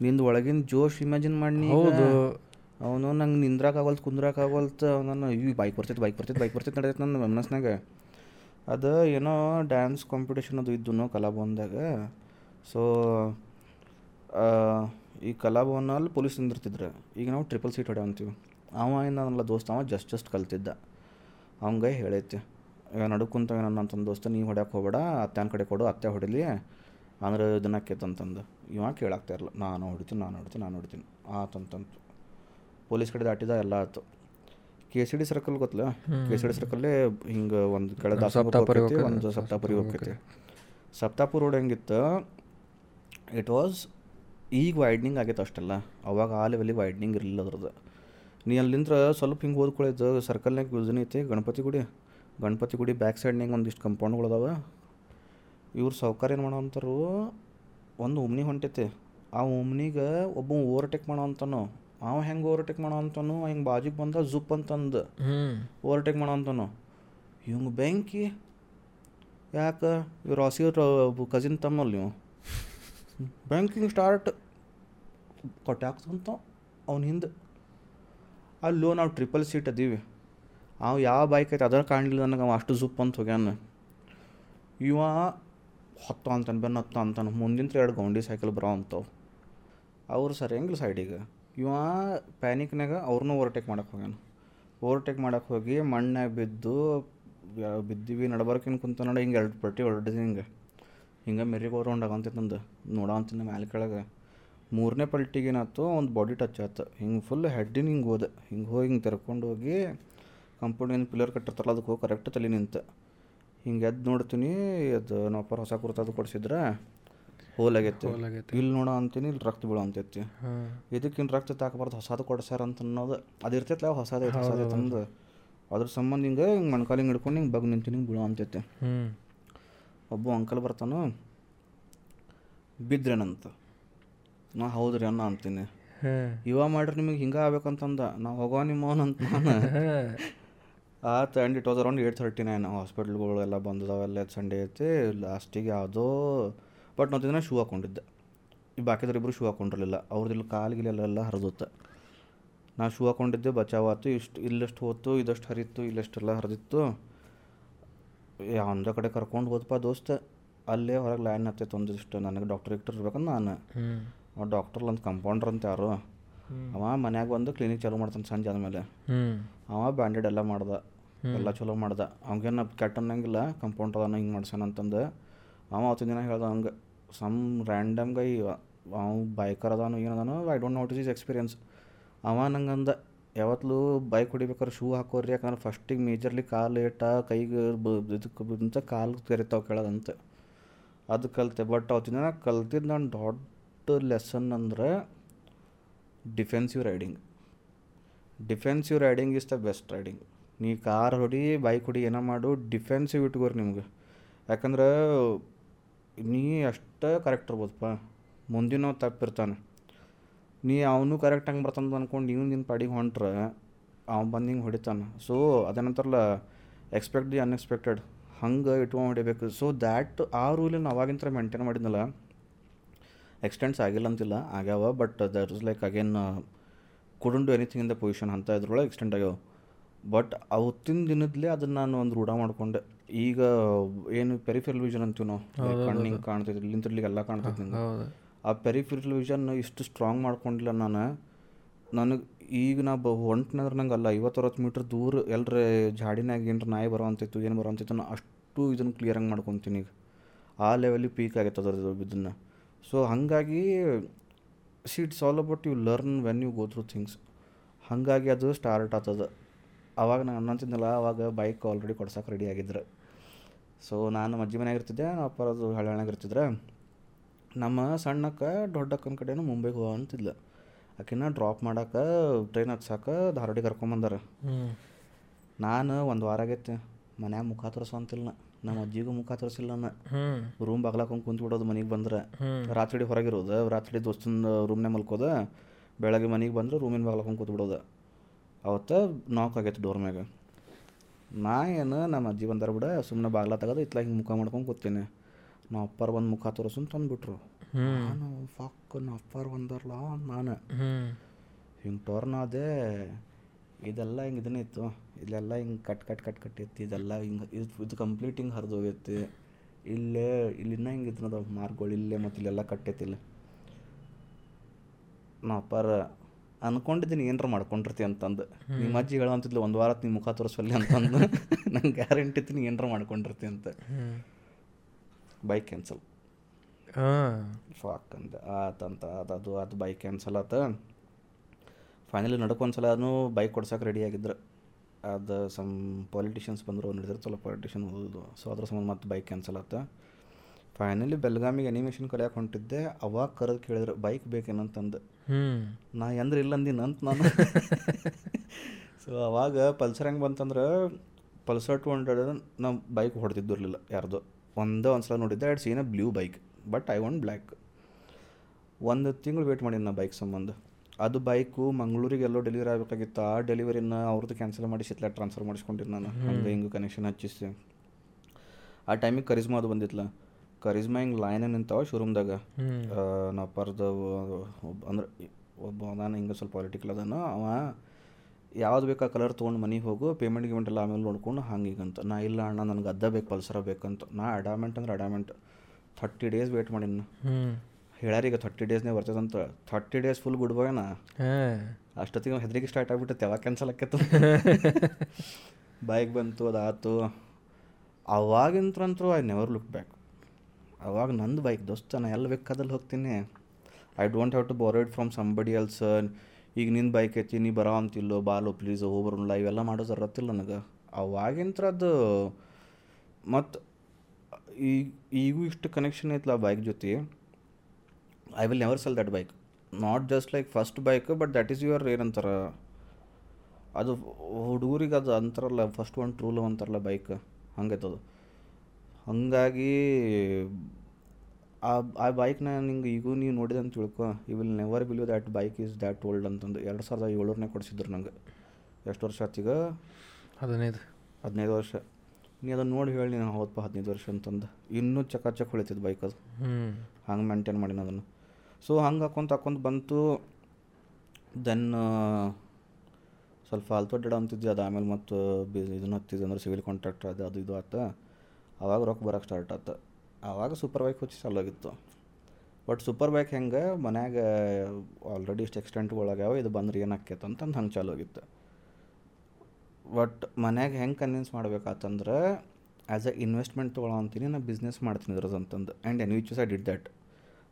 ನಿಂದು ಒಳಗಿನ ಜೋಶ್ ಇಮ್ಯಾಜಿನ್ ಮಾಡಿ ಹೌದು. ಅವನು ನಂಗೆ ನಿಂದ್ರಾಕಾಗಲ್ತು ಕುಂದ್ರಾಕಾಗಲ್ತು ನಾನು ಇವು ಬೈಕ್ ಬರ್ತೈತೆ ಬೈಕ್ ಬರ್ತೈತೆ ಬೈಕ್ ಬರ್ತೈತೆ ನಡೆಯುತ್ತೆ ನನ್ನ ಮನಸ್ನಾಗ ಅದು ಏನೋ ಡ್ಯಾನ್ಸ್ ಕಾಂಪಿಟೇಷನ್ ಅದು ಇದ್ದು ಕಲಾಭವನದಾಗ. ಸೊ ಈ ಕಲಾಭವನಲ್ಲಿ ಪೊಲೀಸ್ ನಿಂದಿರ್ತಿದ್ರು. ಈಗ ನಾವು ಟ್ರಿಪಲ್ ಸೀಟ್ ಹೊಡೆ ಅಂತೀವಿ. ಅವ ಏನಲ್ಲ ದೋಸ್ತ, ಅವ ಜಸ್ಟ್ ಜಸ್ಟ್ ಕಲ್ತಿದ್ದ. ಅವಂಗೆ ಹೇಳೈತಿ ಈಗ ನಡುಕುಂತ ನನ್ನ ಅಂತಂದು ದೋಸ್ತ, ನೀವು ಹೊಡ್ಯಕ್ಕೆ ಹೋಗಬೇಡ, ಅತ್ತೆನ ಕಡೆ ಕೊಡು, ಅತ್ತೆ ಹೊಡಿಲಿ ಅಂದ್ರೆ ಇದನ್ನ ಆಕೈತಂತಂದು ಇವಾಗ ಕೇಳಾಗ್ತಾ ಇರಲ್ಲ ನಾನು ಹೊಡಿತೀನಿ ನಾನು ಹೊಡಿತೀನಿ ನಾನು ಹೊಡಿತೀನಿ. ಆತಂತಂತು ಪೊಲೀಸ್ ಕಡೆ ದಾಟಿದ ಎಲ್ಲ ಆಯ್ತು. ಕೆ ಸಿ ಡಿ ಸರ್ಕಲ್ ಗೊತ್ತಲ್ಲ? ಕೆ ಸಿ ಡಿ ಸರ್ಕಲ್ಲೇ ಹಿಂಗೆ ಒಂದು ಕಡೆ ಒಂದು ಸಪ್ತಾಪುರಿ ಹೋಗ್ತೈತಿ ಸಪ್ತಾಪುರ ರೋಡ್ ಹೆಂಗಿತ್ತು. ಇಟ್ ವಾಸ್ ಈಗ ವೈಡ್ನಿಂಗ್ ಆಗೈತೆ ಅಷ್ಟೆಲ್ಲ. ಅವಾಗ ಆ ಲೆವೆಲಿಗೆ ವೈಡ್ನಿಂಗ್ ಇರಲಿಲ್ಲ ಅದ್ರದ್ದು. ನೀ ಅಲ್ಲಿಂದ್ರ ಸ್ವಲ್ಪ ಹಿಂಗೆ ಸರ್ಕಲ್ ಸರ್ಕಲ್ನಾಗ ಯೋಜನೆ ಐತಿ ಗಣಪತಿ ಗುಡಿ. ಗಣಪತಿ ಗುಡಿ ಬ್ಯಾಕ್ ಸೈಡ್ನಾಗ ಒಂದಿಷ್ಟು ಕಂಪೌಂಡ್ಗಳದಾವ ಇವ್ರು ಸಾವ್ಕಾರ ಏನು ಮಾಡೋ ಅಂತಾರು ಒಂದು ಉಮ್ನಿ ಹೊಂಟೈತಿ. ಆ ಉಮ್ನಿಗೆ ಒಬ್ಬ ಓವರ್ಟೇಕ್ ಮಾಡೋ ಅಂತಾನು ಅವ ಹೆಂಗೆ ಓವರ್ಟೇಕ್ ಮಾಡೋ ಅಂತಾನು ಹಿಂಗೆ ಬಾಜಿಗೆ ಬಂದ ಜುಪ್ ಅಂತಂದು ಓವರ್ಟೇಕ್ ಮಾಡೋ ಅಂತಾನು ಇವಂಗೆ ಬೆಂಕಿ ಯಾಕೆ? ಇವ್ರು ಹಸಿರು ಕಸಿನ್ ತಮ್ಮಲ್ಲಿ ನೀವು ಬ್ಯಾಂಕಿಂಗ್ ಸ್ಟಾರ್ಟ್ ಕೊಟ್ಟಾಕ್ತಂತ ಅವ್ನ ಹಿಂದೆ. ಅಲ್ಲೋ ನಾವು ಟ್ರಿಪಲ್ ಸೀಟ್ ಅದೀವಿ. ಅವ ಯಾವ ಬೈಕ್ ಐತೆ ಅದರ ಕಾಣಲಿಲ್ಲ ನನಗೆ ಅವ ಅಷ್ಟು ಜುಪ್ ಅಂತ ಹೋಗ್ಯಾನ. ಇವ ಹೊತ್ತ ಅಂತಾನೆ ಬೆನ್ನ ಹತ್ತ ಅಂತಾನೆ ಮುಂದಿನ ಎರಡು ಗೌಂಡಿ ಸೈಕಲ್ ಬರೋ ಅಂಥವು ಅವ್ರು ಸರಿಯಂಗಿಲ್ಲ ಸೈಡಿಗೆ ಇವ ಪ್ಯಾನಿಕ್ನಾಗ ಅವ್ರನ್ನೂ ಓವರ್ಟೇಕ್ ಮಾಡಕ್ಕೆ ಹೋಗ್ಯಾನ. ಓವರ್ಟೇಕ್ ಮಾಡಕ್ಕೆ ಹೋಗಿ ಮಣ್ಣಾಗ ಬಿದ್ದು ಬಿದ್ದಿವಿ, ನಡಬರ್ಕಿನ ಕುಂತ ನೋಡ ಹಿಂಗೆ ಎರಡು ಪಟ್ಟಿ ಹೊರಡಿದ್ ಹಿಂಗೆ. ಹಿಂಗೆ ಮೆರಿಗೆ ರೌಂಡ್ ಆಗಂತೈತೆ ನಂದು. ನೋಡೋ ಅಂತಿನ ಮ್ಯಾಲೆ ಕೆಳಗೆ. ಮೂರನೇ ಪಲ್ಟಿಗೇನಾಯ್ತು ಒಂದು ಬಾಡಿ ಟಚ್ ಆಯ್ತು ಹಿಂಗೆ ಫುಲ್ ಹೆಡ್ಡಿನ ಹಿಂಗೆ ಹೋದೆ. ಹಿಂಗೆ ಹೋಗಿ ಹಿಂಗೆ ತೆರ್ಕೊಂಡು ಹೋಗಿ ಕಂಪೌಂಡ್ ಏನು ಪಿಲ್ಲರ್ ಕಟ್ಟಿರ್ತಾರಲ್ಲ ಅದಕ್ಕೆ ಹೋಗಿ ಕರೆಕ್ಟ್ ತಲೆ ನಿಂತು. ಹಿಂಗೆ ಎದ್ದು ನೋಡ್ತೀನಿ, ಅದು ನಮ್ಮಪ್ಪ ಹೊಸ ಕುರ್ತಾದು ಕೊಡ್ಸಿದ್ರೆ. ಹೋಲ್ ಆಗೈತಿ ಇಲ್ಲಿ ನೋಡೋ ಅಂತೀನಿ ಇಲ್ಲಿ ರಕ್ತ ಬೀಳೋ ಅಂತೈತಿ ಇದಕ್ಕಿನ್ ರಕ್ತ ತಾಕಬಾರ್ದು ಹೊಸದು ಕೊಡ್ಸ್ಯಾರ ಅಂತ ಅನ್ನೋದು ಅದು ಇರ್ತೈತಲ್ಲ ಹೊಸದು ಹೊಸದೈತಿ ಹೊಸದು ಅಂದು. ಅದ್ರ ಸಂಬಂಧ ಹಿಂಗೆ ಹಿಂಗೆ ಮಣ್ಕಾಲಿಂಗ್ ಹಿಡ್ಕೊಂಡು ಹಿಂಗೆ ಬಗ್ ನಿಂತೀನಿ ಹಿಂಗೆ ಬೀಳೋ ಅಂತೈತಿ ಒಬ್ಬ ಅಂಕಲ್ ಬರ್ತಾನು ಬಿದ್ರೇನಂತ? ನಾ ಹೌದ್ರಿ ಅನ್ನ ಅಂತೀನಿ. ಇವ ಮಾಡ್ರಿ ನಿಮಗೆ ಹಿಂಗೆ ಆಗ್ಬೇಕಂತಂದ. ನಾ ಹೋಗೋ ನಿಮ್ಮವನಂತ ಅಂತ ನಾನು. ಆತ and it was around eight thirty nine ಹಾಸ್ಪಿಟ್ಲ್ಗಳು ಎಲ್ಲ ಬಂದದಾವೆಲ್ಲ ಸಂಡೇ ಐತಿ. ಲಾಸ್ಟಿಗೆ ಯಾವುದೋ ಬಟ್ ನಾವು ದಿನ ಶೂ ಹಾಕೊಂಡಿದ್ದೆ. ಈ ಬಾಕಿದ್ರೆ ಇಬ್ಬರು ಶೂ ಹಾಕೊಂಡಿರಲಿಲ್ಲ. ಅವ್ರದ್ದು ಕಾಲ್ಗಿಲೆಲ್ಲ ಹರಿದುತ್ತೆ. ನಾ ಶೂ ಹಾಕೊಂಡಿದ್ದೆ ಬಚಾವಾತು ಇಷ್ಟು ಇಲ್ಲಷ್ಟು ಹೋತು ಇದಷ್ಟು ಹರಿತ್ತು ಇಲ್ಲಷ್ಟೆಲ್ಲ ಹರಿದಿತ್ತು. ಯಾವಂದ ಕಡೆ ಕರ್ಕೊಂಡು ಹೋದಪ್ಪ ದೋಸ್ತ. ಅಲ್ಲೇ ಹೊರಗೆ ಲೈನ್ ಹತ್ತೈತೆ ಒಂದಿಷ್ಟು ನನಗೆ ಡಾಕ್ಟರ್ ಇಕ್ಟರ್ ಇರ್ಬೇಕಂತ ನಾನು. ಅವ್ನು ಅವ ಡಾಕ್ಟರ್ ಒಂದು ಕಂಪೌಂಡ್ರ್ ಅಂತ ಯಾರು? ಅವ ಮನ್ಯಾಗ ಬಂದು ಕ್ಲಿನಿಕ್ ಚಾಲೂ ಮಾಡ್ತಾನೆ ಸಂಜೆ ಆದಮೇಲೆ. ಅವ ಬ್ಯಾಂಡೆಡ್ ಎಲ್ಲ ಮಾಡ್ದೆ. ಎಲ್ಲ ಚಲೋ ಮಾಡ್ದ. ಅವ್ಗೇನು ಕೆಟ್ಟ ಅನ್ನಂಗಿಲ್ಲ ಕಂಪೌಂಡ್ರ್ ಅದನ್ನ ಹಿಂಗೆ ಮಾಡ್ಸೋಣ ಅಂತಂದು. ಅವ ಅವತ್ತಿನ ದಿನ ಹೇಳ್ದ ಹಂಗೆ. ಸಮ್ ರ್ಯಾಂಡಮ್ಗೆ ಅವ ಬೈಕರ್ ಅದಾನು ಏನದಾನು I don't know is experience ಅವ ನಂಗೆ ಅಂದ ಯಾವತ್ತೂ ಬೈಕ್ ಹೊಡಿಬೇಕಾದ್ರೆ ಶೂ ಹಾಕೋರಿ ಯಾಕಂದ್ರೆ ಫಸ್ಟಿಗೆ ಮೇಜರ್ಲಿ ಕಾಲು ಏಟ, ಕೈಗೆ ಇದಕ್ಕೆ ಕಾಲು ತೆರಿತಾವೆ ಕೆಳಗಂತೆ. ಅದು ಕಲಿತೆ ಬಟ್ ಅವತ್ತಿನ ನಾನು ಕಲ್ತಿದ್ದು ನಾನು ದೊಡ್ಡ ಲೆಸನ್ ಅಂದ್ರೆ defensive riding defensive riding is the best riding ನೀ ಕಾರ್ ಹೊಡಿ ಬೈಕ್ ಹೊಡಿ, ಏನೋ ಮಾಡು ಡಿಫೆನ್ಸಿವ್ ಇಟ್ಕೋರಿ ನಿಮ್ಗೆ. ಯಾಕಂದ್ರೆ ನೀ ಅಷ್ಟೇ ಕರೆಕ್ಟ್ ಇರ್ಬೋದಪ್ಪ. ಮುಂದಿನ ತಪ್ಪಿರ್ತಾನೆ ನೀ ಅವನು ಕರೆಕ್ಟ್ ಹಂಗೆ ಬರ್ತಾನೆ ಅಂದ್ಕೊಂಡು ನೀವು ನಿನ್ನ ಪಾಡಿಗೆ ಹೊಂಟ್ರೆ ಅವ್ನು ಬಂದು ಹಿಂಗೆ ಹೊಡಿತಾನೆ. ಸೊ ಅದೇನಂತಾರಲ್ಲ ಎಕ್ಸ್ಪೆಕ್ಟ್ ದಿ ಅನ್ಎಕ್ಸ್ಪೆಕ್ಟೆಡ್ ಹಂಗೆ ಇಟ್ಕೊಂಡು ಹೊಡಿಬೇಕು. ಸೊ ದ್ಯಾಟ್ ಆ ರೂಲನ್ನು ಅವಾಗಿಂತ ಮೇಂಟೈನ್ ಮಾಡಿದ್ನಲ್ಲ ಎಕ್ಸ್ಟೆಂಡ್ಸ್ ಆಗಿಲ್ಲ ಅಂತಿಲ್ಲ, ಆಗ್ಯಾವ. But that is like again couldn't do anything in the position ಅಂತ ಇದ್ರೊಳಗೆ ಎಕ್ಸ್ಟೆಂಡ್ ಆಗ್ಯಾವ. ಬಟ್ ಅವತ್ತಿನ ದಿನದಲ್ಲೇ ಅದನ್ನು ನಾನು ಒಂದು ರೂಢ ಮಾಡ್ಕೊಂಡೆ. ಈಗ ಏನು ಪೆರಿಫೆರಲ್ ವಿಷನ್ ಅಂತೀವಿ ನಾವು ಕಣ್ಣಿಂಗ್ ಕಾಣ್ತೈತಿ ಇಲ್ಲಿಂದ ಎಲ್ಲ ಕಾಣ್ತೈತಿ ಆ ಪೆರಿಫೆರಲ್ ವಿಷನ್ ಇಷ್ಟು ಸ್ಟ್ರಾಂಗ್ ಮಾಡ್ಕೊಂಡಿಲ್ಲ ನಾನು. ನನಗೆ ಈಗ ನಾ ಬ ಹೊಂಟ್ನಂದ್ರೆ ನಂಗೆ ಅಲ್ಲ ಐವತ್ತು ಅರವತ್ತು ಮೀಟ್ರ್ ದೂರ ಎಲ್ಲರ ಜಾಡಿನಾಗ ಏನರ ನಾಯಿ ಬರೋವಂತಿತ್ತು ಏನು ಬರೋವಂತಿತ್ತು ನಾನು ಅಷ್ಟು ಇದನ್ನು ಕ್ಲಿಯರಂಗೆ ಮಾಡ್ಕೊತೀನಿ ಈಗ. ಆ ಲೆವೆಲಿಗೆ ಪೀಕ್ ಆಗೈತೆ ಅದ್ರದ್ದು ಇದನ್ನು. ಸೊ ಹಾಗಾಗಿ see it's all about you learn when you go through things ಹಾಗಾಗಿ ಅದು ಸ್ಟಾರ್ಟ್ ಆಗ್ತದೆ ಅವಾಗ ನಾನು ಅನ್ನಂತಿದ್ದಲ್ಲ ಅವಾಗ ಬೈಕ್ ಆಲ್ರೆಡಿ ಕೊಡ್ಸೋಕೆ ರೆಡಿ ಆಗಿದ್ರು. ಸೊ ನಾನು ಅಜ್ಜಿ ಮನ್ಯಾಗ ಇರ್ತಿದ್ದೆ ನಮ್ಮ ಅಪ್ಪರದು ಹಳ್ಳ್ಯಾಗ ಇರ್ತಿದ್ರೆ. ನಮ್ಮ ಸಣ್ಣಕ್ಕ ದೊಡ್ಡಕ್ಕನ ಕಡೆನೂ ಮುಂಬೈಗೆ ಹೋಗ ಅಂತಿದ್ಲ. ಆಕಿನ ಡ್ರಾಪ್ ಮಾಡೋಕೆ ಟ್ರೈನ್ ಹತ್ಸಕ್ಕೆ ಧಾರವಾಡಿಗೆ ಕರ್ಕೊಂಬಂದಾರ ನಾನು ಒಂದು ವಾರ ಆಗೈತೆ ಮನ್ಯಾಗ ಮುಖ ತೋರಿಸೋಂತಿಲ್ಲ. ನಮ್ಮ ಅಜ್ಜಿಗೂ ಮುಖ ತೋರಿಸಿಲ್ಲ ನಾನು ರೂಮ್ ಬಾಗ್ಲಾಕೊಂಡು ಕುಂತು ಬಿಡೋದು ಮನೆಗೆ ಬಂದ್ರೆ. ರಾತ್ರಿಡಿ ರಾತ್ರಿ ಹೊರಗಿರೋದು ರಾತ್ರಿ ದೋಸ್ತನ ರೂಮ್ನೇ ಮಲ್ಕೋದ ಬೆಳಗ್ಗೆ ಮನೆಗೆ ಬಂದ್ರೆ ರೂಮಿನ ಬಾಗ್ಲಾಕೊಂಡು ಕೂತ್ಬಿಡೋದು ಅವತ್ತು ನಾಕ್ ಆಗೈತೆ ಡೋರ್ ಮ್ಯಾಗ. ನಾ ಏನು ನಮ್ಮ ಅಜ್ಜಿ ಬಂದಾರ ಬಿಡ ಸುಮ್ಮನೆ ಬಾಗ್ಲ ತೆಗೆದು ಇತ್ಲಾಗ ಹಿಂಗೆ ಮುಖ ಮಾಡ್ಕೊಂಡು ಕೂತೀನಿ. ನಮ್ಮ ಅಪ್ಪರ್ ಬಂದು ಮುಖ ತೋರಿಸು ತಂದುಬಿಟ್ರು. ನಾನು ಫಕ್ ನಮ್ಮ ಅಪ್ಪರ್ ಬಂದಾರಲ್ಲ ನಾನು. ಹಿಂಗೆ ಟೋರ್ನ್ ಆದೆ ಇದೆಲ್ಲ ಹಿಂಗೆ ಇದನ್ನೇ ಇತ್ತು. ಇಲ್ಲೆಲ್ಲ ಹಿಂಗೆ ಕಟ್ ಕಟ್ ಕಟ್ ಕಟ್ ಇತ್ತು. ಇದೆಲ್ಲ ಹಿಂಗೆ ಇದು ಇದು ಕಂಪ್ಲೀಟ್ ಹಿಂಗೆ ಹರಿದು ಹೋಗೈತಿ. ಇಲ್ಲೇ ಇಲ್ಲಿನ ಹಿಂಗೆ ಇದನ್ನದ ಮಾರ್ಗಗಳು ಇಲ್ಲೇ ಮತ್ತು ಇಲ್ಲೆಲ್ಲ ಕಟ್ಟೈತಿ ಇಲ್ಲಿ. ನಾ ಅಪ್ಪಾರ ಅನ್ಕೊಂಡಿದ್ದೀನಿ ಏನರ ಮಾಡ್ಕೊಂಡಿರ್ತೀವಿ ಅಂತಂದು. ನಿಮ್ಮ ಅಜ್ಜಿ ಹೇಳೋ ಅಂತಿದ್ಲು ಒಂದು ವಾರ ನಿಮ್ಮ ಮುಖ ತೋರಿಸ್ವಲ್ಲಿ ಅಂತಂದು. ನಂಗೆ ಗ್ಯಾರಂಟಿ ಇತ್ತು ನೀ ಏನರ ಮಾಡ್ಕೊಂಡಿರ್ತಿ ಅಂತ. ಬೈಕ್ ಕ್ಯಾನ್ಸಲ್ ಫಾಕ್ ಅಂದೆ. ಆತಂತ ಅದು ಅದು ಬೈಕ್ ಕ್ಯಾನ್ಸಲ್ ಆತ. ಫೈನಲಿ ನಡಕ ಸಲ ಅದನ್ನು ಬೈಕ್ ಕೊಡ್ಸೋಕೆ ರೆಡಿ ಆಗಿದ್ರು. ಅದು ಸಮ್ ಪಾಲಿಟಿಷಿಯನ್ಸ್ ಬಂದರು ನಡೆದಿರ್ತಲ್ಲ ಪಾಲಿಟಿಷಿಯನ್ ಓದೋದು. ಸೊ ಅದ್ರ ಸಂಬಂಧ ಮತ್ತೆ ಬೈಕ್ ಕ್ಯಾನ್ಸಲ್ ಆತ. ಫೈನಲಿ ಬೆಲ್ಗಾಮಿಗೆ ಅನಿಮೇಷನ್ ಕಲಿಯಕ್ಕೆ ಹೊಂಟಿದ್ದೆ. ಅವಾಗ ಕರೆದು ಕೇಳಿದ್ರು ಬೈಕ್ ಬೇಕೇನಂತಂದು ನಾ ಎಂದ್ರೆ ಇಲ್ಲ ಅಂದಿನ ಅಂತ ನಾನು. ಸೊ ಅವಾಗ ಪಲ್ಸರ್ ಹೆಂಗೆ ಬಂತಂದ್ರೆ ಪಲ್ಸರ್ ಟು ಹಂಡ್ರೆಡ್ ನಾವು ಬೈಕ್ ಹೊಡೆದಿದ್ದಿರಲಿಲ್ಲ ಯಾರ್ದು. ಒಂದೇ ಒಂದು ಸಲ ನೋಡಿದ್ದೆ ಎರಡು Seena blue bike but I want black ಒಂದು ತಿಂಗಳು ವೇಟ್ ಮಾಡಿದ್ದೆ ನಾ ಬೈಕ್ ಸಂಬಂಧ. ಅದು ಬೈಕು ಮಂಗಳೂರಿಗೆ ಎಲ್ಲೋ ಡೆಲಿವರಿ ಆಗಬೇಕಾಗಿತ್ತು. ಆ ಡೆಲಿವರಿನ ಅವ್ರದ್ದು ಕ್ಯಾನ್ಸಲ್ ಮಾಡಿ ಸಿತ್ಲ ಟ್ರಾನ್ಸ್ಫರ್ ಮಾಡಿಸ್ಕೊಂಡಿದ್ದು ನಾನು. ಹಂಗೆ ಹಿಂಗೆ ಕನೆಕ್ಷನ್ ಹಚ್ಚಿಸಿ. ಆ ಟೈಮಿಗೆ ಕರಿಸ್ಮಾ ಅದು ಬಂದಿತ್ತಲ್ಲ ಕರಿಜ್ಮಾ ಹಿಂಗೆ ಲೈನ್ ನಿಂತಾವ ಶೋರೂಮ್ದಾಗ ನಾ ಪರ್ದ ಒಬ್ಬ ಅಂದ್ರೆ ಒಬ್ಬ ನಾನು ಹಿಂಗೆ ಸ್ವಲ್ಪ ಪೊಲಿಟಿಕಲ್ ಅದಾನ ಅವ ಯಾವ್ದು ಬೇಕಾ ಕಲರ್ ತೊಗೊಂಡು ಮನೆಗೆ ಹೋಗು ಪೇಮೆಂಟ್ ಗಿಮೆಂಟ್ ಎಲ್ಲ ಆಮೇಲೆ ನೋಡ್ಕೊಂಡು ಹಂಗೀಗಂತ ನಾ ಇಲ್ಲ ಅಣ್ಣ ನನಗೆ ಅದ್ದ ಬೇಕು ಪಲ್ಸರ ಬೇಕಂತ ನಾ ಅಡಾಮೆಂಟ್ ಅಂದ್ರೆ ಅಡಾಮೆಂಟ್ ಥರ್ಟಿ ಡೇಸ್ ವೇಟ್ ಮಾಡಿನ ಹೇಳ್ಯಾರೀಗ ಥರ್ಟಿ ಡೇಸ್ನೇ ಬರ್ತದಂತ ಥರ್ಟಿ ಡೇಸ್ ಫುಲ್ ಗುಡ್ ಬಾಯ್ನ ಅಷ್ಟೊತ್ತಿಗೆ ಹೆದ್ರಿಗೆ ಸ್ಟಾರ್ಟ್ ಆಗ್ಬಿಟ್ಟೈತೆ ಯಾವಾಗ ಕ್ಯಾನ್ಸಲ್ ಆಕೈತು ಬೈಕ್ ಬಂತು ಅದಾತು. ಅವಾಗಿಂತ್ರಂತರೂ ಐ ನೆವರ್ ಲುಕ್ ಬ್ಯಾಕ್ ಅವಾಗ ನಂದು ಬೈಕ್ ದೋಸ್ತ ನಾ ಎಲ್ಲಿ ಬೇಕಾದಲ್ಲಿ ಹೋಗ್ತೀನಿ. I don't have to borrow from somebody else ಈಗ ನಿನ್ನ ಬೈಕ್ ಐತಿ, ನೀ ಬರೋ ಅಂತಿಲ್ಲೋ, ಬಾಲು ಪ್ಲೀಸ್ ಹೋಗ್ಬರಲ್ಲ ಇವೆಲ್ಲ ಮಾಡೋ ಜರತ್ತಿಲ್ಲ ನನಗೆ. ಅವಾಗಿಂತ್ರದ್ದು ಮತ್ತು ಈಗ ಈಗೂ ಇಷ್ಟು ಕನೆಕ್ಷನ್ ಐತಲ್ಲ ಬೈಕ್ ಜೊತೆ. I will never sell that bike not just like first bike but that is your ಏನಂತಾರೆ ಅದು ಹುಡುಗರಿಗೆ ಅದು ಅಂತಾರಲ್ಲ ಫಸ್ಟ್ ಒನ್ ಟ್ರೂಲ್ ಅಂತಾರಲ್ಲ ಬೈಕ್ ಹಂಗೈತದು ಹಾಗಾಗಿ ಆ ಆ ಬೈಕ್ನ ನಿಂಗೆ ಈಗೂ ನೀವು ನೋಡಿದೆ ಅಂತ ತಿಳ್ಕೊ. You will never believe that bike is that old ಅಂತಂದು. ಎರಡು ಸಾವಿರದ ಏಳರನೇ ಕೊಡಿಸಿದ್ರು ನಂಗೆ. ಎಷ್ಟು ವರ್ಷ ಆತೀಗ ಹದಿನೈದು. ಹದಿನೈದು ವರ್ಷ. ನೀ ಅದನ್ನು ನೋಡಿ ಹೇಳಿ ನಾನು ಹೌದಪ್ಪ ಹದಿನೈದು ವರ್ಷ ಅಂತಂದು. ಇನ್ನೂ ಚಕಾಚಕ್ ಹೊಳಿತಿದ್ದು ಬೈಕ್ ಅದು. ಹಂಗೆ ಮೇಂಟೈನ್ ಮಾಡಿನ ಅದನ್ನು. ಸೊ ಹಂಗೆ ಹಾಕೊಂತ ಹಾಕೊಂತ ಬಂತು. ದೆನ್ ಸ್ವಲ್ಪ ಅಲ್ತೊಡ್ಡ ಅಂತಿದ್ದೆ. ಅದು ಆಮೇಲೆ ಮತ್ತು ಬಿ ಇದನ್ನು ಹತ್ತಿದ್ದೆ ಅಂದ್ರೆ ಸಿವಿಲ್ ಕಾಂಟ್ರಾಕ್ಟರ್ ಅದು ಅದು ಇದು ಆತ. ಅವಾಗ ರೊಕ್ಕ ಬರೋಕ್ಕೆ ಸ್ಟಾರ್ಟ್ ಆತು. ಆವಾಗ ಸೂಪರ್ ಬೈಕ್ ಹುಚ್ಚಿ ಚಾಲು ಆಗಿತ್ತು ಬಟ್ ಸೂಪರ್ ಬೈಕ್ ಹೆಂಗೆ, ಮನ್ಯಾಗ ಆಲ್ರೆಡಿ ಇಷ್ಟು ಒಳಗ್ಯಾವ ಇದು ಬಂದ್ರೆ ಏನು ಆಕೈತೆ ಅಂತಂದು ಹಂಗೆ ಚಾಲು ಆಗಿತ್ತು ಬಟ್ ಮನ್ಯಾಗ ಹೆಂಗೆ ಕನ್ವಿನ್ಸ್ ಮಾಡ್ಬೇಕಾತಂದ್ರೆ ಆ್ಯಸ್ ಅ ಇನ್ವೆಸ್ಟ್ಮೆಂಟ್ ತೊಗೊಳೋ ಅಂತೀನಿ ನಾನು ಬಿಸ್ನೆಸ್ ಮಾಡ್ತೀನಿ ಇದ್ರದ್ದು ಅಂತಂದು and in which I did that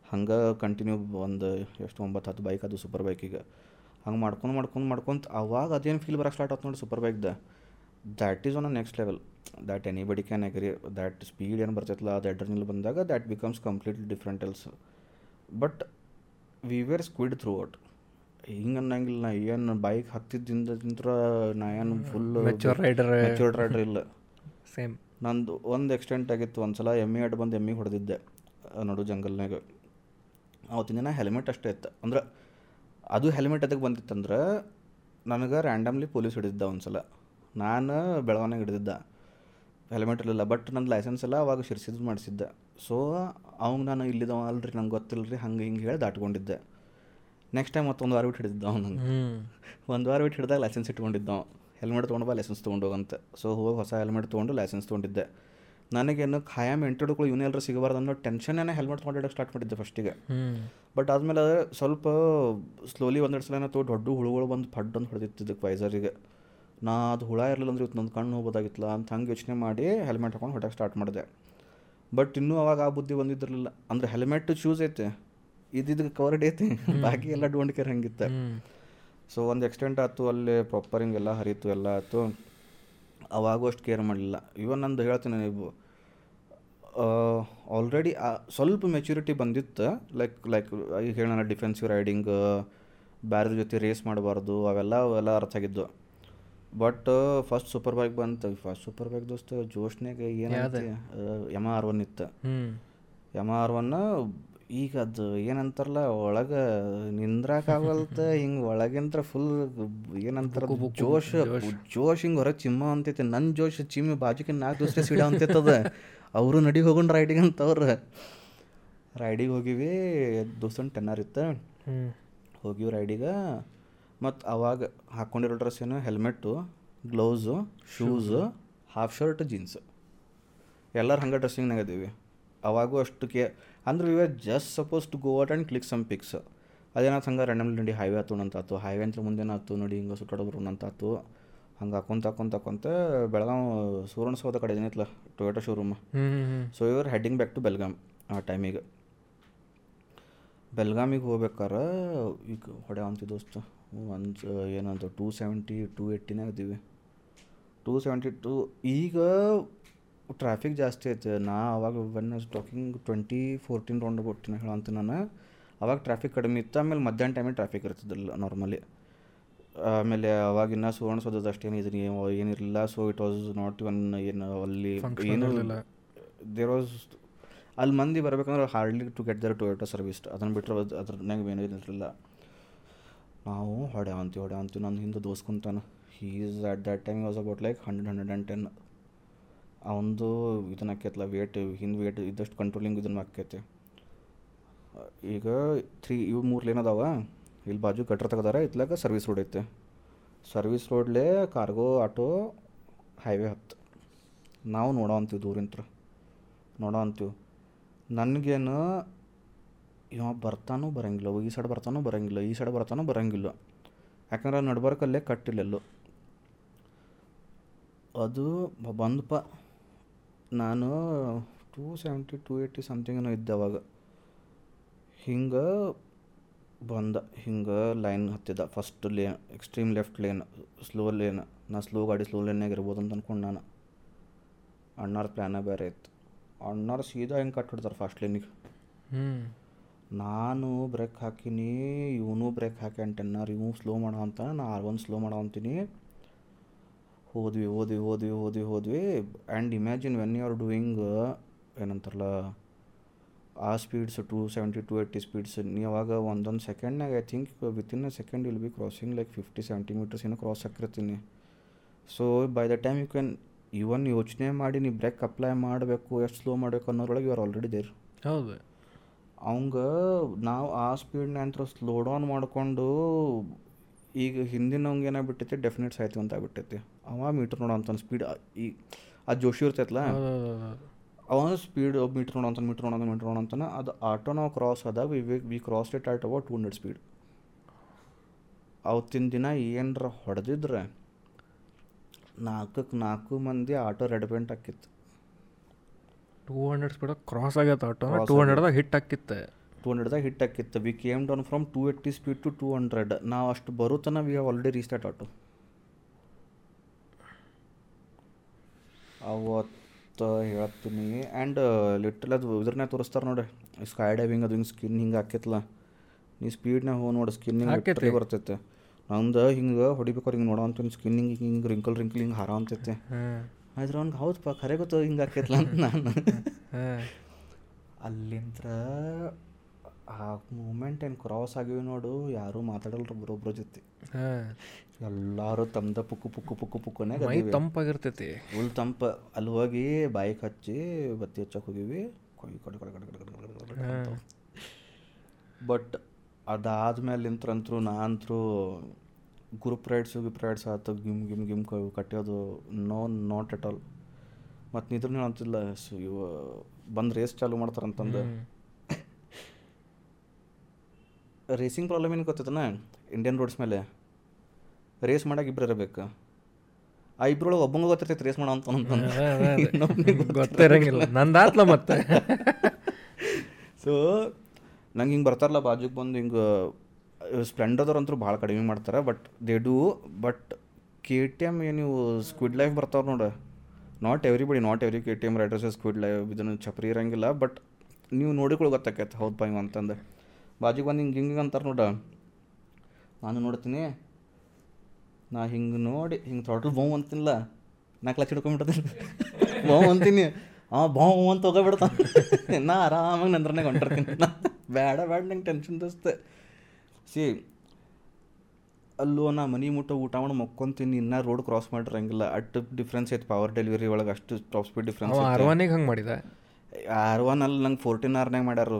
ಹಂಗೆ ಕಂಟಿನ್ಯೂ ಒಂದು ಎಷ್ಟು ಒಂಬತ್ತು ಹತ್ತು ಬೈಕ್ ಅದು ಸೂಪರ್ ಬೈಕಿಗೆ ಹಂಗೆ ಮಾಡ್ಕೊಂಡು ಮಾಡ್ಕೊಂಡು ಮಾಡ್ಕೊಂತ ಅವಾಗ ಅದೇನು ಫೀಲ್ ಬರೋಕ್ಕೆ ಸ್ಟಾರ್ಟ್ ಆಯ್ತು ನೋಡಿ super ಬೈಕ್ದ that is on a next level that anybody can agree that speed ಏನು ಬರ್ತೈತಲ್ಲ ಅದು ಎಡ್ರನಿಲ್ ಬಂದಾಗ that becomes completely different else but we were squid throughout ಹಿಂಗೆ ಅನ್ನಂಗಿಲ್ಲ ನಾ ಏನು ಬೈಕ್ ಹತ್ತಿದ್ದಿಂದ ನಾ ಏನು ಫುಲ್ ರೈಡರ್. ಮೆಚೂರ್ಡ್ ರೈಡರ್ ಇಲ್ಲ. ಸೇಮ್ ನಂದು ಒಂದು ಎಕ್ಸ್ಟೆಂಟ್ ಆಗಿತ್ತು ಒಂದು ಸಲ ಎಮ್ಮೆ ಅಡ್ಡ ಬಂದು ಎಮ್ಮಿ ಹೊಡೆದಿದ್ದೆ ನೋಡು ನಡು ಜಂಗಲ್ನಾಗ ಅವತ್ತಿನ ದಿನ ಹೆಲ್ಮೆಟ್ ಅಷ್ಟೇ ಇತ್ತು. ಅಂದ್ರೆ ಅದು ಹೆಲ್ಮೆಟ್ ಅದಕ್ಕೆ ಬಂದಿತ್ತಂದ್ರೆ ನನಗೆ ರ್ಯಾಂಡಮ್ಲಿ ಪೊಲೀಸ್ ಹಿಡಿದಿದ್ದ ಒಂದು ಸಲ ನಾನು ಬೆಳವಣಿಗೆ ಹಿಡಿದಿದ್ದ. ಹೆಲ್ಮೆಟ್ ಇರಲಿಲ್ಲ ಬಟ್ ನನ್ನ ಲೈಸೆನ್ಸ್ ಎಲ್ಲ ಅವಾಗ ಶಿರ್ಸಿದ್ ಮಾಡಿಸಿದ್ದೆ. ಸೊ ಅವಂಗೆ ನಾನು ಇಲ್ಲಿದವ ಅಲ್ರಿ ನಂಗೆ ಗೊತ್ತಿಲ್ಲ ರೀ ಹಂಗೆ ಹಿಂಗೆ ಹೇಳಿ ದಾಟ್ಕೊಂಡಿದ್ದೆ. ನೆಕ್ಸ್ಟ್ ಟೈಮ್ ಮತ್ತೊಂದು ವಾರ ಬಿಟ್ಟು ಹಿಡಿದಿದ್ದ ಅವ್ನು ನಂಗೆ. ಒಂದು ವಾರ ಬಿಟ್ಟು ಹಿಡಿದಾಗ ಲೈಸೆನ್ಸ್ ಇಟ್ಕೊಂಡಿದ್ದ ಹೆಲ್ಮೆಟ್ ತೊಗೊಂಡ್ಬಾ ಲೈಸೆನ್ಸ್ ತೊಗೊಂಡು ಹೋಗಂತ ಸೊ ಹೋಗಿ ಹೊಸ ಹೆಲ್ಮೆಟ್ ತೊಗೊಂಡು ಲೈಸೆನ್ಸ್ ತೊಗೊಂಡಿದ್ದೆ. ನನಗೇನು ಖಾಯಂ ಎಂಟುಡ್ಗಳು ಇವನೇ ಎಲ್ಲರೂ ಸಿಗಬಾರ್ದು ಅನ್ನೋ ಟೆನ್ಷನ್ನೇ ಹೆಲ್ಮೆಟ್ ತೊಗೊಂಡಿಡೋಕೆ ಸ್ಟಾರ್ಟ್ ಮಾಡಿದ್ದೆ ಫಸ್ಟಿಗೆ ಬಟ್ ಆದಮೇಲೆ ಸ್ವಲ್ಪ ಸ್ಲೋಲಿ ಒಂದೆರಡು ಸಲ ಏನಾಯ್ತು ದೊಡ್ಡ ಹುಳುಗಳು ಬಂದು ಫಡ್ ಅಂತ ಹೊಡೆದಿತ್ತಿದ್ದಕ್ಕೆ ವೈಸರಿಗೆ ನಾ ಅದು ಹುಳ ಇರಲಿಲ್ಲ ಅಂದ್ರೆ ಇವತ್ತು ನನ್ನ ಕಣ್ಣು ಹೋಗೋದಾಗಿತ್ತಲ್ಲ ಅಂತ ಹಂಗೆ ಯೋಚನೆ ಮಾಡಿ ಹೆಲ್ಮೆಟ್ ಹಾಕೊಂಡು ಹೊಟ್ಟೆಗೆ ಸ್ಟಾರ್ಟ್ ಮಾಡಿದೆ. ಬಟ್ ಇನ್ನೂ ಅವಾಗ ಆ ಬುದ್ಧಿ ಬಂದಿದ್ದಿರಲಿಲ್ಲ. ಅಂದ್ರೆ ಹೆಲ್ಮೆಟ್ ಶೂಸ್ ಐತೆ. ಇದ್ದಿದ್ದಕ್ಕೆ ಕವರ್ಡ್ ಐತಿ. ಬಾಕಿ ಎಲ್ಲ ಡೋಂಟ್ ಕೇರ್ ಹಂಗಿತ್ತು. ಸೊ ಒಂದು ಎಕ್ಸ್ಟೆಂಟ್ ಆಯ್ತು ಅಲ್ಲಿ ಪ್ರಾಪರ್ ಹಿಂಗೆಲ್ಲ ಹರಿತು ಎಲ್ಲ ಆಯಿತು. ಅವಾಗೂ ಅಷ್ಟು ಕೇರ್ ಮಾಡಲಿಲ್ಲ. ಇವನ್ ನಂದು ಹೇಳ್ತೀನಿ ನೀವು ಆಲ್ರೆಡಿ ಸ್ವಲ್ಪ ಮೆಚುರಿಟಿ ಬಂದಿತ್ತು. ಲೈಕ್ ಲೈಕ್ ಈಗ ಹೇಳೋಣ ಡಿಫೆನ್ಸಿವ್ ರೈಡಿಂಗ್ ಬ್ಯಾರದ ಜೊತೆ ರೇಸ್ ಮಾಡಬಾರ್ದು ಅವೆಲ್ಲ ಅವೆಲ್ಲ ಅರ್ಥ ಆಗಿದ್ದು. ಬಟ್ ಫಸ್ಟ್ ಸೂಪರ್ ಬೈಕ್ ಬಂತು. ಫಸ್ಟ್ ಸೂಪರ್ ಬೈಕ್ ದೋಸ್ತ ಜೋಶ್ನಾಗ ಏನೈತಿ ಎಂ ಆರ್ ಒನ್ ಇತ್ತು. ಎಂ ಆರ್ ಒನ್ ಈಗ ಅದು ಏನಂತಾರಲ್ಲ ಒಳಗೆ ನಿಂದ್ರಾಕಾಗಲ್ತ ಹಿಂಗೆ ಒಳಗಿಂತ್ರ ಫುಲ್ ಏನಂತಾರ ಜೋಶ್ ಜೋಶ್. ಹಿಂಗೆ ಹೊರಗೆ ಚಿಮ್ಮ ಅಂತೈತೆ ನನ್ನ ಜೋಶ್ ಚಿಮ್ಮಿ ಬಾಜುಕಿನ ನಾಲ್ಕು ದೋಸ್ತೆ ಸಿಡ ಅಂತೈತದ ಅವರು ನಡಿ ಹೋಗೋಣ ರೈಡಿಗೆ ಅಂತವ್ರು ರೈಡಿಗೆ ಹೋಗಿವಿ ದೋಸ್ತನ್ ಟೆನ್ನರ್ ಇತ್ತು. ಹೋಗಿವಿ ರೈಡಿಗೆ ಮತ್ತು ಅವಾಗ ಹಾಕ್ಕೊಂಡಿರೋ ಡ್ರೆಸ್ ಏನು? Helmet gloves shoes half shirt jeans ಎಲ್ಲರೂ ಹಂಗೆ ಡ್ರೆಸ್ಸಿಂಗ್ನಾಗ ಇದ್ದೀವಿ ಅವಾಗೂ ಅಷ್ಟು ಕೇ ಅಂದ್ರೆ we are just suppose to go out and click some pics ಅದೇನಾಯ್ತು ಹಂಗೆ ರ್ಯಾಂಡಮ್ಲಿ ನೋಡಿ ಹೈವೇ ಆತು ಅಂತಾತು ಹೈವೇ ಅಂತ ಮುಂದೇನಾಯ್ತು ನೋಡಿ ಹಿಂಗೆ ಅಂತ ಅಂತಾತು ಹಂಗೆ ಹಾಕೊಂತ ಹಾಕೊಂತ ಹಾಕೊಂತ ಬೆಳಗಾವ್ ಸುವರ್ಣಸೌಧ ಕಡೆ ಏನೈತಲ್ಲ Toyota showroom so ಇವರ್ heading back to Belgaum ಆ ಟೈಮಿಗೆ ಬೆಲ್ಗಾಮಿಗೆ ಹೋಗ್ಬೇಕಾರೆ ಈಗ ಹೊಡೆ ಅಂತಿ ದೋಸ್ತ. ಒಂದು ಏನಂತ ಟೂ ಸೆವೆಂಟಿ ಟೂ ಏಯ್ಟಿನಾಗ ಇದ್ದೀವಿ. ಟೂ ಸೆವೆಂಟಿ ಟೂ ಈಗ ಟ್ರಾಫಿಕ್ ಜಾಸ್ತಿ ಐತೆ. ನಾ ಅವಾಗ when was talking twenty fourteen round ಕೊಟ್ಟಿನ ಹೇಳಂತ ನಾನು ಅವಾಗ ಟ್ರಾಫಿಕ್ ಕಡಿಮೆ ಇತ್ತು. ಆಮೇಲೆ ಮಧ್ಯಾಹ್ನ ಟೈಮಿಗೆ ಟ್ರಾಫಿಕ್ ಇರ್ತಿದ್ದಿಲ್ಲ ನಾರ್ಮಲಿ ಆಮೇಲೆ ಅವಾಗಿನ್ನ ಸುವರ್ಣಸೌಧದ ಅಷ್ಟೇನು ಇದನ್ನ ಏನಿರಲಿಲ್ಲ so it was not one ಏನು ಅಲ್ಲಿ ಏನು. ದೇರ್ ವಾಸ್ ಅಲ್ಲಿ ಮಂದಿ ಬರ್ಬೇಕಂದ್ರೆ hardly to get there Toyota service ಅದನ್ನು ಬಿಟ್ಟರೆ ಅದ್ರನ್ಯಾಗ ಏನೂ ಇರಲಿಲ್ಲ. ನಾವು ಹೊಡೆ ಅಂತೀವಿ ಹೊಡೆ ಅಂತೀವಿ. ನನ್ನ ಹಿಂದೆ ದೋಸ್ಕೊಂತಾನೆ. Is at that time was about like hundred hundred and ten ಅವಂದು ಇದನ್ನ ಆಕೈತಲ್ಲ ವೇಟ್ ಹಿಂದೆ ವೇಟ್ ಇದ್ದಷ್ಟು ಕಂಟ್ರೋಲಿಂಗ್ ಇದನ್ನು ಆಕೈತಿ. ಈಗ ತ್ರೀ ಇವು ಮೂರು ಲೇನ್ ಅದಾವ. ಇಲ್ಲಿ ಬಾಜು ಕಟ್ರ ತೆಗ್ದಾರ ಇತ್ಲಾಗ ಸರ್ವಿಸ್ ರೋಡ್ ಐತೆ. ಸರ್ವಿಸ್ ರೋಡ್ಲೇ ಕಾರ್ಗೋ ಆಟೋ ಹೈವೇ ಹತ್ತು. ನಾವು ನೋಡೋ ಅಂತೀವಿ ದೂರಿಂತ್ರ. ನೋಡೋ ಅಂತೀವಿ. ನನಗೇನು ಇವ ಬರ್ತಾನೂ ಬರಂಗಿಲ್ಲ ಈ ಸೈಡ್ ಬರ್ತಾನೂ ಬರಂಗಿಲ್ಲ, ಈ ಸೈಡ್ ಬರ್ತಾನೋ ಬರಂಗಿಲ್ಲ. ಯಾಕಂದ್ರೆ ನಡ್ಬರ್ಕಲ್ಲೇ ಕಟ್ಟಿಲ್ಲೆಲ್ಲೋ ಅದು ಬಂದಪ್ಪ ನಾನು two seventy two eighty something ಏನೋ ಇದ್ದೆ ಅವಾಗ. ಹಿಂಗೆ ಬಂದ, ಹಿಂಗೆ ಲೈನ್ ಹತ್ತಿದ. First lane extreme left lane slow lane ನಾ ಸ್ಲೋ ಗಾಡಿ ಸ್ಲೋ ಲೇನಾಗ ಇರ್ಬೋದು ಅಂತ ಅಂದ್ಕೊಂಡು ನಾನು. ಅಣ್ಣಾರ ಪ್ಲ್ಯಾನ ಬೇರೆ ಇತ್ತು. ಅಣ್ಣಾರು ಸೀದಾ ಹೆಂಗೆ ಕಟ್ಬಿಡ್ತಾರೆ ಫಸ್ಟ್ ಲೇನಿಗೆ ನಾನು ಬ್ರೇಕ್ ಹಾಕಿನಿ, ಇವನು ಬ್ರೇಕ್ ಹಾಕಿ ಟೆನ್ನರ್ ಇವು ಸ್ಲೋ ಮಾಡೋ ಅಂತ, ನಾ ಆರ್ ಒನ್ ಸ್ಲೋ ಮಾಡೋ ಅಂತೀನಿ. ಹೋದ್ವಿ ಹೋದ್ವಿ ಹೋದ್ವಿ ಹೋದ್ವಿ ಹೋದ್ವಿ. And imagine when you are doing ಏನಂತಾರಲ್ಲ, ಆ speeds to seventy to eighty speeds ನೀ ಅವಾಗ ಒಂದೊಂದು ಸೆಕೆಂಡ್ನಾಗ I think within a second will be crossing like fifty seventy metres ಏನೋ ಕ್ರಾಸ್ ಹಾಕಿರ್ತೀನಿ. So by the time you can even ಯೋಚನೆ ಮಾಡಿ, ನೀ ಬ್ರೇಕ್ ಅಪ್ಲೈ ಮಾಡಬೇಕು, ಎಷ್ಟು ಸ್ಲೋ ಮಾಡಬೇಕು ಅನ್ನೋದ್ರೊಳಗೆ ಯು ಆರ್ ಆಲ್ರೆಡಿ ದೇರ್ ಹೌದು. ಅವಂಗ ನಾವು ಆ ಸ್ಪೀಡ್ನ ಅಂತ ಸ್ಲೋ ಡೌನ್ ಮಾಡಿಕೊಂಡು ಈಗ ಹಿಂದಿನವಂಗೆ ಏನಾಗ್ಬಿಟ್ಟೈತಿ ಡೆಫಿನೆಟ್ ಸಾಯ್ತು ಅಂತ ಆಗ್ಬಿಟ್ಟೈತಿ ಅವ ಮೀಟ್ರ್ ನೋಡೋ ಅಂತ ಸ್ಪೀಡ್ ಈ ಆ ಜೋಶಿ ಇರ್ತೈತಲ್ಲ ಅವನು ಸ್ಪೀಡ್ ಮೀಟ್ರ್ ನೋಡೋ ಅಂತ ಮೀಟ್ರ್ ನೋಡೋ ಮೀಟ್ರ್ ನೋಡೋ ಅಂತಾನೆ ಅದು ಆಟೋ ನಾವು ಕ್ರಾಸ್ ಆದಾಗ we we cross it at ಅವ ಟೂ ಹಂಡ್ರೆಡ್ ಸ್ಪೀಡ್ ಅವತ್ತಿನ ದಿನ ಏನರ ಹೊಡೆದಿದ್ರೆ ನಾಲ್ಕಕ್ಕೆ ನಾಲ್ಕು ಮಂದಿ ಆಟೋ ರೆಡ್ ಪೇಂಟ್ ಹಾಕಿತ್ತು. ಟೂ ಹಂಡ್ರೆಡ್ ಸ್ಪೀಡ್ ಕ್ರಾಸ್ ಆಗೈತೆ ಆಟೋ. ಟೂ ಹಂಡ್ರೆಡ್ದಾಗ ಹಿಟ್ ಹಾಕಿತ್ತೆ. ಟೂ ಹಂಡ್ರೆಡ್ದಾಗ ಹಿಟ್ ಹಾಕಿತ್ತು. We came down from two eighty speed to two hundred ನಾವು ಅಷ್ಟು ಬರುತ್ತನ we have already reach that auto. ಅವತ್ತು ಹೇಳ್ತೀನಿ. ಆ್ಯಂಡ್ ಲಿಟ್ರಲ್ ಅದು ಇದ್ರನ್ನೇ ತೋರಿಸ್ತಾರೆ ನೋಡಿ ಸ್ಕೈ ಡೈವಿಂಗ್ ಅದು ಹಿಂಗೆ ಸ್ಕಿನ್ ಹಿಂಗೆ ಹಾಕಿತ್ತಲ್ಲ ನೀ ಸ್ಪೀಡ್ನಾಗ ಹೋಗಿ ನೋಡಿ ಸ್ಕಿನ್. ಹಿಂಗೆ ಬರ್ತೈತೆ. ನಮ್ದು ಹಿಂಗೆ ಹೊಡಿಬೇಕಾರೆ ಹಿಂಗೆ ನೋಡೋ ಅಂತ ಸ್ಕಿನ್ ಹಿಂಗೆ ಹಿಂಗೆ ರಿಂಕಲ್ ರಿಂಕಲ್ ಹಿಂಗೆ ಹಾರ ಅಂತೈತೆ. ಆದ್ರೆ ಅವ್ನಿಗೆ ಹೌದಪ್ಪ ಖರೆ ಗೊತ್ತು ಹಿಂಗೆ ಆಕೈತಲ್ಲ ಅಂತ ನಾನು. ಅಲ್ಲಿಂದ ಆ ಮೂಮೆಂಟ್ ಏನು ಕ್ರಾಸ್ ಆಗಿವಿ ನೋಡು ಯಾರೂ ಮಾತಾಡಲ್ರು ಬರೋಬ್ರ ಜೊತೆ. ಹಾಂ. ಎಲ್ಲರೂ ತಮ್ದ ಪುಕ್ಕು ಪುಕ್ಕು ಪುಕ್ಕು ಪುಕ್ಕನೆ ಮೈ ತಂಪಾಗಿರ್ತೈತಿ ಫುಲ್ ತಂಪ. ಅಲ್ಲಿ ಹೋಗಿ ಬೈಕ್ ಹಚ್ಚಿ ಬತ್ತಿ ಹಚ್ಚಕ್ಕೆ ಹೋಗಿವಿ. ಕೊಯ್ ಕಡೆ ಕಡೆ ಕಡೆ ಕಡೆ ಕಡೆ ಕಡೆ ಕಡೆ ಹಾಂ. ಬಟ್ ಅದಾದ್ಮೇಲಿಂತ್ರಂತರೂ ನಾನಂತರೂ ಗ್ರೂಪ್ ರೈಡ್ಸು ಗ್ರೂಪ್ ರೈಡ್ಸ್ ಆಯ್ತು ಗಿಮ್ ಗಿಮ್ ಗಿಮ್ ಕಟ್ಟೋದು ಕಟ್ಟಿಯೋದು ನೋ ನಾಟ್ ಎಟ್ ಆಲ್ ಮತ್ತು ನಿದ್ರೂ ಅಂತಿಲ್ಲ ಸೊ ಇವ ಬಂದು ರೇಸ್ ಚಾಲು ಮಾಡ್ತಾರಂತಂದು. ರೇಸಿಂಗ್ ಪ್ರಾಬ್ಲಮ್ ಏನು ಗೊತ್ತೈತನ? ಇಂಡಿಯನ್ ರೋಡ್ಸ್ ಮೇಲೆ. ರೇಸ್ ಮಾಡಕ್ಕೆ ಇಬ್ಬರು ಇರಬೇಕು. ಆ ಇಬ್ಬರೊಳಗೆ ಒಬ್ಬಂಗ ಗೊತ್ತಿರ್ತೈತೆ ರೇಸ್ ಮಾಡೋ ಅಂತ ಗೊತ್ತಿರಂಗಿಲ್ಲ. ನಂದಾತ್ಲ ಮತ್ತೆ. ಸೊ ನಂಗೆ ಹಿಂಗೆ ಬರ್ತಾರಲ್ಲ ಬಾಜುಗೆ ಬಂದು ಹಿಂಗೆ ಸ್ಪ್ಲೆಂಡರ್ದವ್ರಂತೂ ಭಾಳ ಕಡಿಮೆ ಮಾಡ್ತಾರೆ but they do but K T M ಏನು ನೀವು ಸ್ಕ್ವಿಡ್ ಲೈಫ್ ಬರ್ತಾವೆ ನೋಡು. Not everybody not every K T M riders squid life ಇದನ್ನು ಚಪ್ರಿ ಇರಂಗಿಲ್ಲ ಬಟ್ ನೀವು ನೋಡಿಕೊಳ್ಳಿ ಗೊತ್ತಾಕೈತೆ, ಹೌದು ಇವ ಅಂತಂದು ಬಾಜುಗೆ ಬಂದು ಹಿಂಗೆ ಹಿಂಗೆ ಅಂತಾರೆ ನೋಡ. ನಾನು ನೋಡ್ತೀನಿ, ನಾ ಹಿಂಗೆ ನೋಡಿ, ಹಿಂಗೆ ತೊಟ್ಲು ಬೋಮ್ ಅಂತೀನಿಲ್ಲ ನಾಲ್ಕು ಲಕ್ಷ ಹಿಡ್ಕೊಂಬಿಡ್ತೀನಿ ಬೋಮ್ ಅಂತೀನಿ ಹಾಂ ಬೋಮ್ ಅಂತ ಹೋಗೋಬಿಡ್ತಾನೆ ನಾ ಆರಾಮಾಗಿ ನಂದ್ರನೇ ಹೊಂಟಿರ್ತೀನಿ ಬೇಡ ಬೇಡ, ನಂಗೆ ಟೆನ್ಷನ್ ದೋಸ್ತ ಸಿ ಅಲ್ಲೂ ನಾ ಮನೆ ಮುಟ್ಟ ಊಟ ಮಾಡಿ ಮಕ್ಕೊಂತೀನಿ ಇನ್ನೂ ರೋಡ್ ಕ್ರಾಸ್ ಮಾಡಿರಂಗಿಲ್ಲ. ಅಟ್ ಡಿಫ್ರೆನ್ಸ್ ಐತೆ ಪವರ್ ಡೆಲಿವರಿ ಒಳಗೆ ಅಷ್ಟು ಟಾಪ್ ಸ್ಪೀಡ್ ಡಿಫ್ರೆನ್ಸ್ ಆರ್ ಅರ್ವಾನಿಗೆ ಹಂಗೆ ಮಾಡಿದ? ಆರ್ ಒನ್ ಅಲ್ಲಿ ನಂಗೆ ಫೋರ್ಟೀನ್ ಆರ್ನಾಗ ಮಾಡ್ಯಾರು.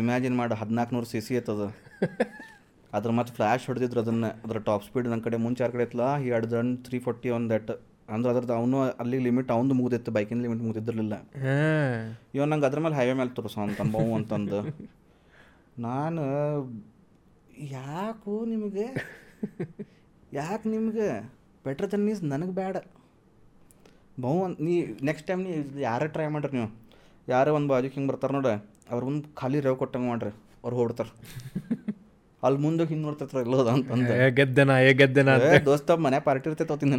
ಇಮ್ಯಾಜಿನ್ ಮಾಡಿ ಹದಿನಾಲ್ಕು ನೂರು ಸಿ ಸಿ ಐತದ. ಅದ್ರ ಮತ್ತು ಫ್ಲ್ಯಾಶ್ ಹೊಡೆದಿದ್ರು ಅದನ್ನು. ಅದ್ರ ಟಾಪ್ ಸ್ಪೀಡ್ ನನ್ನ ಕಡೆ ಮುಂಚೆ ಯಾರ ಕಡೆ ಇತ್ತಲ್ಲ ಈ ಎರಡು than three forty one that ಅಂದ್ರೆ ಅದ್ರದ್ದು ಅವನು ಅಲ್ಲಿ ಲಿಮಿಟ್ ಅವನು ಮುಗಿದಿತ್ತು ಬೈಕಿನ ಲಿಮಿಟ್ ಮುಗಿದಿರಲಿಲ್ಲ ಹಾಂ. ಇವ ನಂಗೆ ಅದ್ರ ಮೇಲೆ ಹೈವೇ ಮೇಲೆ ತೋರಿಸೋ ಅಂತ ಬಹು ಅಂತಂದು. ನಾನು ಯಾಕೋ ನಿಮಗೆ? ಯಾಕೆ ನಿಮಗೆ? ಬೆಟ್ರ್ ದನ್ ಮೀನ್ಸ್ ನನಗೆ ಬೇಡ ಬಹು ಅಂತ ನೀ ನೆಕ್ಸ್ಟ್ ಟೈಮ್ ನೀ ಯಾರೇ ಟ್ರೈ ಮಾಡ್ರಿ ನೀವು. ಯಾರೇ ಒಂದು ಬಾಜು ಹಿಂಗೆ ಬರ್ತಾರೆ ನೋಡ್ರಿ ಅವ್ರ ಮುಂದೆ ಖಾಲಿ ರೇವ್ ಕೊಟ್ಟಂಗೆ ಮಾಡ್ರಿ ಅವ್ರು ಹೊಡ್ತಾರೆ. ಅಲ್ಲಿ ಮುಂದೆ ಹಿಂಗೆ ನೋಡ್ತಿರ್ತಾರೆ ಎಲ್ಲೋದ ಅಂತಂದು. ಗೆದ್ದೆನಾ ಏ ಗೆದ್ದೆನಾ ದೋಸ್ತ ಮನೆ ಪಾರ್ಟಿ ಇರ್ತೈತೆ ಅವತ್ತಿನ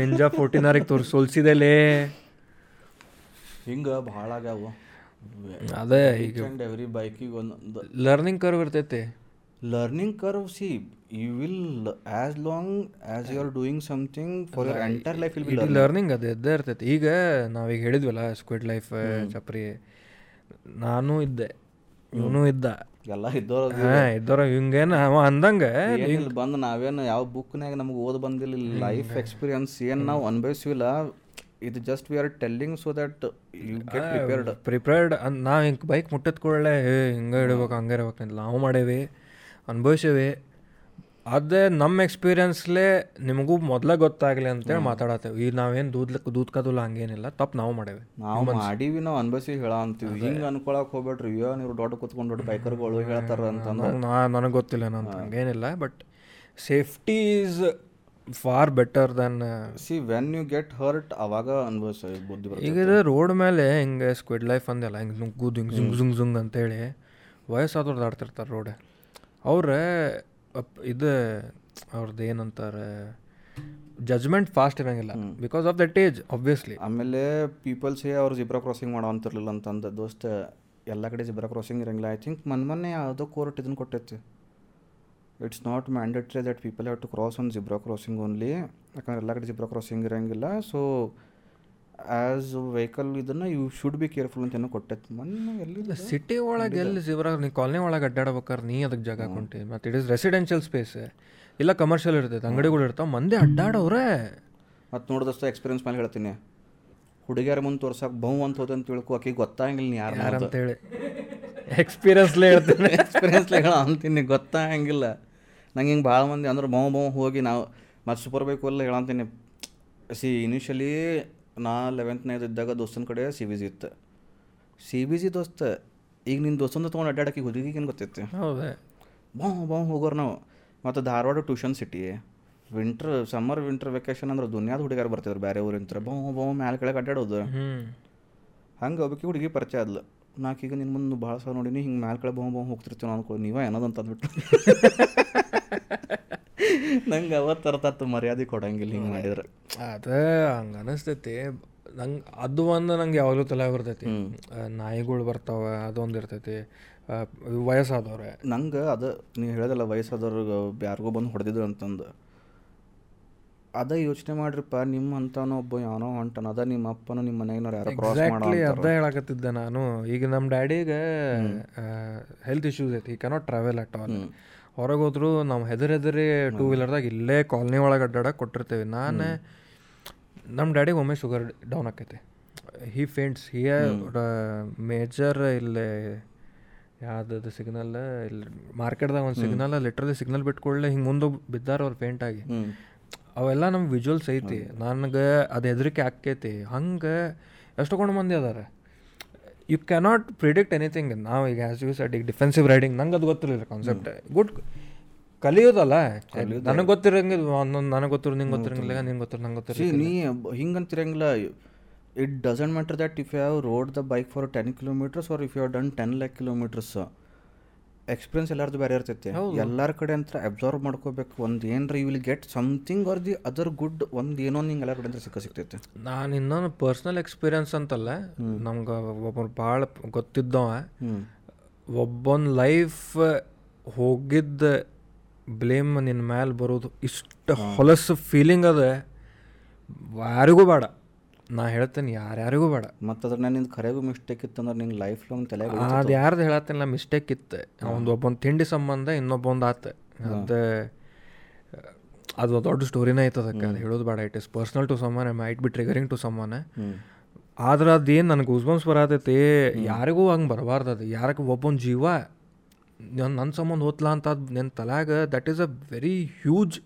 ನಿಂಜಾ ಫೋರ್ಟಿನಾರಿಗೆ ತೋರಿಸಿ ಸೋಲ್ಸಿದೆಲೇ. ಹಿಂಗೆ ಭಾಳ ಆಗ್ಯಾವು. ಅದೇ ಈಗ ಎವ್ರಿ ಬೈಕಿಗೆ ಒಂದೊಂದು ಲರ್ನಿಂಗ್ ಕರ್ವ್ ಇರ್ತೈತಿ. Learning curve see you will as long as you are doing something for your entire life will be learning learning ಅದು ಇದ್ದೇ ಇರ್ತೈತಿ. ಈಗ ನಾವೀಗ ಹೇಳಿದ್ವಲ್ಲ ಸ್ಕ್ವಿಡ್ ಲೈಫ್ ಚಪ್ರಿ ನಾನು ಇದ್ದೆ. ಇವನು ಇದ್ದ. ಎಲ್ಲ ಇದ್ದೋರ ಇದ್ದೋರ ಹಿಂಗೇನು ಹಿಂಗೇನ ಅವ ಅಂದಂಗ. ಇಲ್ಲಿ ಬಂದು ನಾವೇನು ಯಾವ ಬುಕ್ನಾಗ ನಮ್ಗೆ ಓದ್ ಬಂದಿಲ್ಲ ಲೈಫ್ ಎಕ್ಸ್ಪೀರಿಯನ್ಸ್ ಏನು ನಾವು ಅನುಭವಿಸಿಲ್ಲ ಇದು just we are telling so that you get prepared prepared ನಾವು ಹಿಂಗೆ ಬೈಕ್ ಮುಟ್ಟದ ಕೂಡಲೇ ಹಿಂಗೆ ಇಡ್ಬೇಕು ಹಂಗೆ ಇರ್ಬೇಕು ನಾವು ಮಾಡೇವಿ. ಅನುಭವಿಸೇವಿ. ಅದೇ ನಮ್ಮ ಎಕ್ಸ್ಪೀರಿಯನ್ಸ್ಲೇ ನಿಮಗೂ ಮೊದಲೇ ಗೊತ್ತಾಗಲಿ ಅಂತೇಳಿ ಮಾತಾಡತ್ತೇವೆ. ಈಗ ನಾವೇನು ದೂದ್ಲಕ್ಕೆ ದೂದ್ಕದಿಲ್ಲ ಹಂಗೇನಿಲ್ಲ ತಪ್ಪು ನಾವು ಮಾಡೇವಿ. ನಾವು ಮಾಡೀವಿ ನಾವು ಅನ್ಭವಿಸಿ ಹೇಳ ಅಂತೀವಿ. ಹಿಂಗೆ ಅನ್ಕೊಳಕ್ಕೆ ಹೋಗ್ಬೇಡ್ರಿ. ಅಯ್ಯೋ ನೀವು ದೊಡ್ಡ ಕುತ್ಕೊಂಡು ದೊಡ್ಡ ಬೈಕರ್ಗಳು ಹೇಳ್ತಾರ ಅಂತಂದ್ರೆ. ನಾ ನನಗೆ ಗೊತ್ತಿಲ್ಲ ನಾನು ಹಂಗೇನಿಲ್ಲ but safety is far better than see when you get hurt ಅವಾಗ ಅನುಭವಿಸ ಬುದ್ಧಿ ಈಗ ರೋಡ್ ಮೇಲೆ ಹಿಂಗೆ ಸ್ಕ್ವಿಡ್ ಲೈಫ್ ಅಂದೆಲ್ಲ ಹಿಂಗೆ ನುಗ್ಗುದು ಹಿಂಗೆ ಜುಂಗ್ ಜುಂಗ್ ಜುಂಗ್ ಅಂತೇಳಿ ವಯಸ್ಸಾದವ್ರು ದಾಡ್ತಿರ್ತಾರೆ ರೋಡ್ ಅವ್ರ ಇದು ಅವ್ರದ್ದು ಏನಂತಾರೆ ಜಜ್ಮೆಂಟ್ ಫಾಸ್ಟ್ ಇರಂಗಿಲ್ಲ. Because of that age obviously ಆಮೇಲೆ ಪೀಪಲ್ಸೇ ಅವ್ರು ಜಿಬ್ರಾ ಕ್ರಾಸಿಂಗ್ ಮಾಡೋ ಅಂತಿರ್ಲಿಲ್ಲ ಅಂತಂದು ದೋಸ್ತ ಎಲ್ಲ ಕಡೆ ಜಿಬ್ರಾ ಕ್ರಾಸಿಂಗ್ ಇರಂಗಿಲ್ಲ. ಐ ಥಿಂಕ್ ಮೊನ್ನೆ ಮೊನ್ನೆ ಯಾವುದೋ ಕೋರ್ಟ್ ಇದನ್ನು ಕೊಟ್ಟೈತಿ it's not mandatory that people have to cross on zebra crossing only ಯಾಕಂದ್ರೆ ಎಲ್ಲ ಕಡೆ ಜಿಬ್ರಾ ಕ್ರಾಸಿಂಗ್ ಇರಂಗಿಲ್ಲ. ಸೊ ಆ್ಯಸ್ ವೆಹಿಕಲ್ ಇದನ್ನು ಯು ಶುಡ್ ಬಿ ಕೇರ್ಫುಲ್ ಅಂತ ಏನೋ ಕೊಟ್ಟೈತಿ ಮೊನ್ನೆ ಎಲ್ಲಿ ಸಿಟಿ ಒಳಗೆ ಎಲ್ಲಿ ಸಿಬ್ರ ನೀ ಕಾಲನಿ ಒಳಗೆ ಅಡ್ಡಾಡ್ಬೇಕಾರೆ ನೀ ಅದಕ್ಕೆ ಜಾಗ ಕೊಂಟಿ ಮತ್ತು ಇಟ್ ಇಸ್ ರೆಸಿಡೆನ್ಷಿಯಲ್ ಸ್ಪೇಸ್ ಇಲ್ಲ ಕಮರ್ಷಿಯಲ್ ಇರ್ತೈತೆ ಅಂಗಡಿಗಳು ಇರ್ತಾವೆ ಮಂದಿ ಅಡ್ಡಾಡವ್ರೆ. ಮತ್ತು ನೋಡಿದಷ್ಟು ಎಕ್ಸ್ಪೀರಿಯನ್ಸ್ ಮೇಲೆ ಹೇಳ್ತೀನಿ. ಹುಡುಗಿಯರ ಮುಂದೆ ತೋರ್ಸಕ್ಕೆ ಬಹು ಅಂತ ಹೋದ ಅಂತ ತಿಳ್ಕೊ ಆಕೆ ಗೊತ್ತಾಗಿಲ್ಲ ನೀ ಯಾರು ಅಂತೇಳಿ ಎಕ್ಸ್ಪೀರಿಯನ್ಸ್ಲೇ ಹೇಳ್ತೀನಿ. ಎಕ್ಸ್ಪೀರಿಯನ್ಸ್ ಹೇಳ ಅಂತೀನಿ ಗೊತ್ತಾಗಿಲ್ಲ ನಂಗೆ ಹಿಂಗೆ ಭಾಳ ಮಂದಿ ಅಂದ್ರೆ ಬಹು ಬಹು ಹೋಗಿ ನಾವು ಮತ್ತು ಸೂಪರ್ ಬೈಕ್ ಎಲ್ಲ ಹೇಳಂತೀನಿ ಸಿ ಇನಿಷಿಯಲಿ ನಾ ಲೆವೆಂತ್ನೇದು ಇದ್ದಾಗ ದೋಸ್ತನ ಕಡೆ ಸಿ ಬಿ ಜಿ ಇತ್ತು. ಸಿ ಬಿ ಜಿ ದೋಸ್ತ ಈಗ ನಿನ್ನ ದೋಸ್ತಂದ ತೊಗೊಂಡು ಅಡ್ಡಾಡಕ್ಕೆ ಹುಡುಗಿಗೆ ಏನು ಗೊತ್ತೈತಿ? ಹೌದೇ. ಬಾ ಬಾ ಹೋಗೋರು ನಾವು. ಮತ್ತು Dharwad tuition city winter summer winter vacation ಅಂದ್ರೆ ದುನಿಯಾದ ಹುಡುಗಿಯರು ಬರ್ತಿದ್ರು ಬೇರೆ ಊರಿಂತ್ರ ಬಾ ಬಾ ಮ್ಯಾಲೆ ಕೆಳಗೆ ಅಡ್ಡಾಡೋದು ಹಂಗೆ ಒಬ್ಬಕ್ಕೆ ಹುಡುಗಿ ಪರಿಚಯ ಆದ್ಲು. ನಾಕೀಗ ನಿನ್ನ ಮುಂದೆ ಭಾಳ ಸಲ ನೋಡಿನಿ ಹಿಂಗೆ ಮ್ಯಾಲೆ ಕೆಳಗೆ ಬಾವು ಬಹು ಹೋಗ್ತಿರ್ತೀವಿ ಅನ್ಕೊ ನೀವೇ ಏನದಂತ ಅಂದ್ಬಿಟ್ಟು ನಂಗೆ ಅವತ್ತು ತತ್ತು ಮರ್ಯಾದೆ ಕೊಡಂಗಿಲ್ಲ ಹಿಂಗೆ ಮಾಡಿದ್ರೆ. ಅದೇ ಹಂಗೆ ಅನಿಸ್ತೈತಿ. ನಂಗೆ ಅದು ಒಂದು ನಂಗೆ ಯಾವಾಗಲೂ ತಲೆ ಬರ್ತೈತಿ. ನಾಯಿಗಳು ಬರ್ತಾವೆ ಅದೊಂದು ಇರ್ತೈತಿ. ವಯಸ್ಸಾದವ್ರೆ. ನಂಗೆ ಅದು ನೀವು ಹೇಳೋದಲ್ಲ ವಯಸ್ಸಾದವ್ರಿಗೆ ಯಾರಿಗೋ ಬಂದು ಹೊಡೆದಿದ್ರು ಅಂತಂದು. ಅದ ಯೋಚನೆ ಮಾಡ್ರಿಪ್ಪ ನಿಮ್ಮ ಅಂತಾನು ಒಬ್ಬ ಯಾವನೋ ಹೊಂಟನ ಅದ ನಿಮ್ಮ ಅಪ್ಪನೋ ನಿಮ್ಮ ಮನೆಗಿನವ್ರು ಯಾರೋ ಕ್ರಾಸ್ ಮಾಡಿ ಅದೇ ಹೇಳಕತ್ತಿದ್ದೆ ನಾನು. ಈಗ ನಮ್ಮ ಡ್ಯಾಡಿಗೆ ಹೆಲ್ತ್ ಇಶ್ಯೂಸ್ ಐತಿ. ಈ ಕೆನಾಟ್ ಟ್ರಾವೆಲ್ ಅಟ್ ಆಲ್ ಹೊರಗೆ ಹೋದ್ರು ನಾವು ಹೆದರ್ ಹೆದರಿ ಟೂ ವೀಲರ್ದಾಗ ಇಲ್ಲೇ ಕಾಲನಿ ಒಳಗೆ ಅಡ್ಡಾಡಕ್ಕೆ ಕೊಟ್ಟಿರ್ತೇವೆ. ನಾನು ನಮ್ಮ ಡ್ಯಾಡಿಗೆ ಒಮ್ಮೆ ಶುಗರ್ ಡೌನ್ ಆಕೈತಿ. ಹಿ ಫೇಂಟ್ಸ್ ಹಿ ಮೇಜರ್ ಇಲ್ಲೇ ಯಾವ್ದು ಸಿಗ್ನಲ್ ಇಲ್ಲಿ ಮಾರ್ಕೆಟ್ದಾಗ ಒಂದು ಸಿಗ್ನಲ್ ಲಿಟ್ರಲಿ ಸಿಗ್ನಲ್ ಬಿಟ್ಕೊಳ್ಳೆ ಹಿಂಗೆ ಮುಂದೆ ಬಿದ್ದಾರ ಅವ್ರು ಫೇಂಟ್ ಆಗಿ. ಅವೆಲ್ಲ ನಮ್ಮ ವಿಜುವಲ್ಸ್ ಐತಿ. ನನಗೆ ಅದು ಹೆದರಿಕೆ ಆಕೈತಿ. ಹಂಗೆ ಎಷ್ಟೊಂದು ಮಂದಿ ಅದಾರ. ಯು ಕ್ಯಾನಾಟ್ ಪ್ರಿಡಿಕ್ಟ್ ಎನಿಥಿಂಗ್ ನಾವು ಈಗ ಆ್ಯಸ್ ಯು ಸೆಟ್ ಈಗ ಡಿಫೆನ್ಸಿವ್ ರೈಡಿಂಗ್ ನಂಗೆ ಅದು ಗೊತ್ತಿರಲಿಲ್ಲ ಕಾನ್ಸೆಪ್ಟ್ ಗುಡ್ ಕಲಿಯೋದಲ್ಲ? ನನಗೆ ಗೊತ್ತಿರಂಗಿಲ್ಲ ಒಂದೊಂದು ನನಗೆ ಗೊತ್ತಿರೋ ನಿಂಗೆ ಗೊತ್ತಿರಂಗಿಲ್ಲ ನಿಂಗೆ ಗೊತ್ತಿರೋ ನಂಗೆ ಗೊತ್ತಿರ ನೀ ಹಿಂಗಂತಿರಂಗಿಲ್ಲ it doesn't matter that if you have rode the bike for ten kilometres or if you have done ten lakh kilometres experience ಎಲ್ಲಾರ್ದು ಬೇರೆ ಇರ್ತೈತಿ. ಎಲ್ಲರ ಕಡೆ ಅಂತ ಅಬ್ಸರ್ವ್ ಮಾಡ್ಕೋಬೇಕು. ಒಂದು ಏನರ you will get something or the other good ಒಂದು ಏನೋ ನಿಂಗೆ ಎಲ್ಲರ ಕಡೆ ಅಂತ ಸಿಕ್ಕ ಸಿಗ್ತೈತಿ. ನಾನು ಇನ್ನೊಂದು ಪರ್ಸ್ನಲ್ ಎಕ್ಸ್ಪೀರಿಯನ್ಸ್ ಅಂತಲ್ಲ ನಮ್ಗೆ ಒಬ್ಬರು ಭಾಳ ಗೊತ್ತಿದ್ದವ ಹ್ಞೂ ಒಬ್ಬೊಂದು ಲೈಫ್ ಹೋಗಿದ್ದ ಬ್ಲೇಮ್ ನಿನ್ನ ಮ್ಯಾಲೆ ಬರೋದು ಇಷ್ಟು ಹೊಲಸು ಫೀಲಿಂಗ್ ಅದ. ಯಾರಿಗೂ ಬೇಡ. ನಾ ಹೇಳ್ತೇನೆ ಯಾರ್ಯಾರಿಗೂ ಬೇಡ. ಮತ್ತು ಅದ್ರ ನಿಂದು ಖರೆಗೂ ಮಿಸ್ಟೇಕ್ ಇತ್ತು ಅಂದ್ರೆ ನಿಂಗೆ ಲೈಫ್ ಲಾಂಗ್ ತಲೆ ಅದು ಯಾರ್ದು ಹೇಳತ್ತಿಲ್ಲ ಮಿಸ್ಟೇಕ್ ಇತ್ತು. ಒಂದು ಒಬ್ಬೊಂದು ತಿಂಡಿ ಸಂಬಂಧ ಇನ್ನೊಬ್ಬೊಂದು ಆತ. ಅದು ಅದು ದೊಡ್ಡ ಸ್ಟೋರಿನೇ ಐತೆ ಅದಕ್ಕೆ. ಅದು ಹೇಳೋದು ಬೇಡ it is personal to someone might be triggering to someone ಆದ್ರೆ ಅದೇನು ನನಗೆ ಗೂಸ್ಬನ್ಸ್ ಬರತೈತಿ ಯಾರಿಗೂ ಹಂಗೆ ಬರಬಾರ್ದು ಅದು. ಯಾರಕ್ಕೆ ಒಬ್ಬೊಂದು ಜೀವ ನನ್ನ ಸಂಬಂಧ ಹೋತ್ಲ ಅಂತ ಅದು ನಿನ್ನ that is a very huge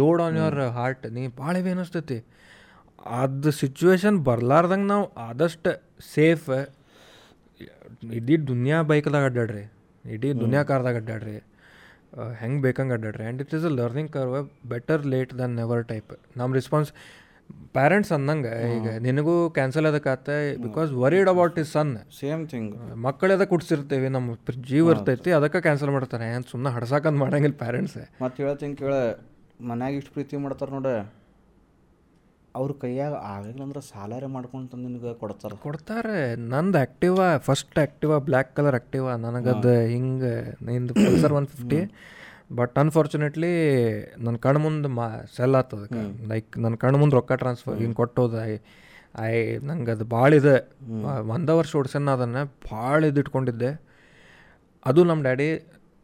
load on your heart ನೀ ಭಾಳ ಇವೆ ಅನಿಸ್ತೈತಿ. ಅದು ಸಿಚುವೇಶನ್ ಬರ್ಲಾರ್ದಂಗೆ ನಾವು ಆದಷ್ಟು ಸೇಫ್ ಇಡೀ ದುನಿಯಾ ಬೈಕ್ದಾಗ ಅಡ್ಡಾಡ್ರಿ. ಇಡೀ ದುನಿಯಾ ಕಾರ್ದಾಗ ಅಡ್ಡಾಡ್ರಿ. ಹೆಂಗೆ ಬೇಕಂಗೆ ಅಡ್ಡಾಡ್ರಿ. And it is a learning curve better late than never type ನಮ್ಮ ರೆಸ್ಪಾನ್ಸ್ ಪ್ಯಾರೆಂಟ್ಸ್ ಅಂದಂಗೆ ಈಗ ನಿನಗೂ cancel ಅದಕ್ಕಾತ because worried about his son same thing ಮಕ್ಕಳೆ ಕುಡ್ಸಿರ್ತೀವಿ ನಮ್ಮ ಜೀವ ಇರ್ತೈತಿ ಅದಕ್ಕೆ ಕ್ಯಾನ್ಸಲ್ ಮಾಡ್ತಾರೆ. ಏನು ಸುಮ್ಮನೆ ಹಡ್ಸಾಕಂದು ಮಾಡಂಗಿಲ್ಲ ಪ್ಯಾರೆಂಟ್ಸ್ ಮತ್ತೆ ಹೇಳ್ತೀನಿ ಕೇಳ ಮನ್ಯಾಗ ಇಷ್ಟು ಪ್ರೀತಿ ಮಾಡ್ತಾರೆ ನೋಡ. ಅವ್ರ ಕೈಯಾಗ ಆಗಿಲ್ಲ ಅಂದ್ರೆ ಸಾಲಾರೆ ಮಾಡ್ಕೊಂಡು ತಂದು ನಿನಗೆ ಕೊಡ್ತಾರೆ. ಕೊಡ್ತಾರೆ. ನಂದು Activa first Activa black colour Activa ನನಗದು ಹಿಂಗೆ ನಿಂದು Pulsar one fifty but unfortunately ನನ್ನ ಕಣ್ಣು ಮುಂದೆ ಮಾ ಸೆಲ್ ಆಗ್ತದೆ ಲೈಕ್ ನನ್ನ ಕಣ್ಣು ಮುಂದೆ ರೊಕ್ಕ ಟ್ರಾನ್ಸ್ಫರ್ ಹಿಂಗೆ ಕೊಟ್ಟೋದು ಐ ಐ ನಂಗೆ ಅದು ಭಾಳ ಇದೆ. ಒಂದೇ ವರ್ಷ ಓಡಿಸನ್ನ ಅದನ್ನು ಭಾಳ ಇದು ಇಟ್ಕೊಂಡಿದ್ದೆ. ಅದು ನಮ್ಮ ಡ್ಯಾಡಿ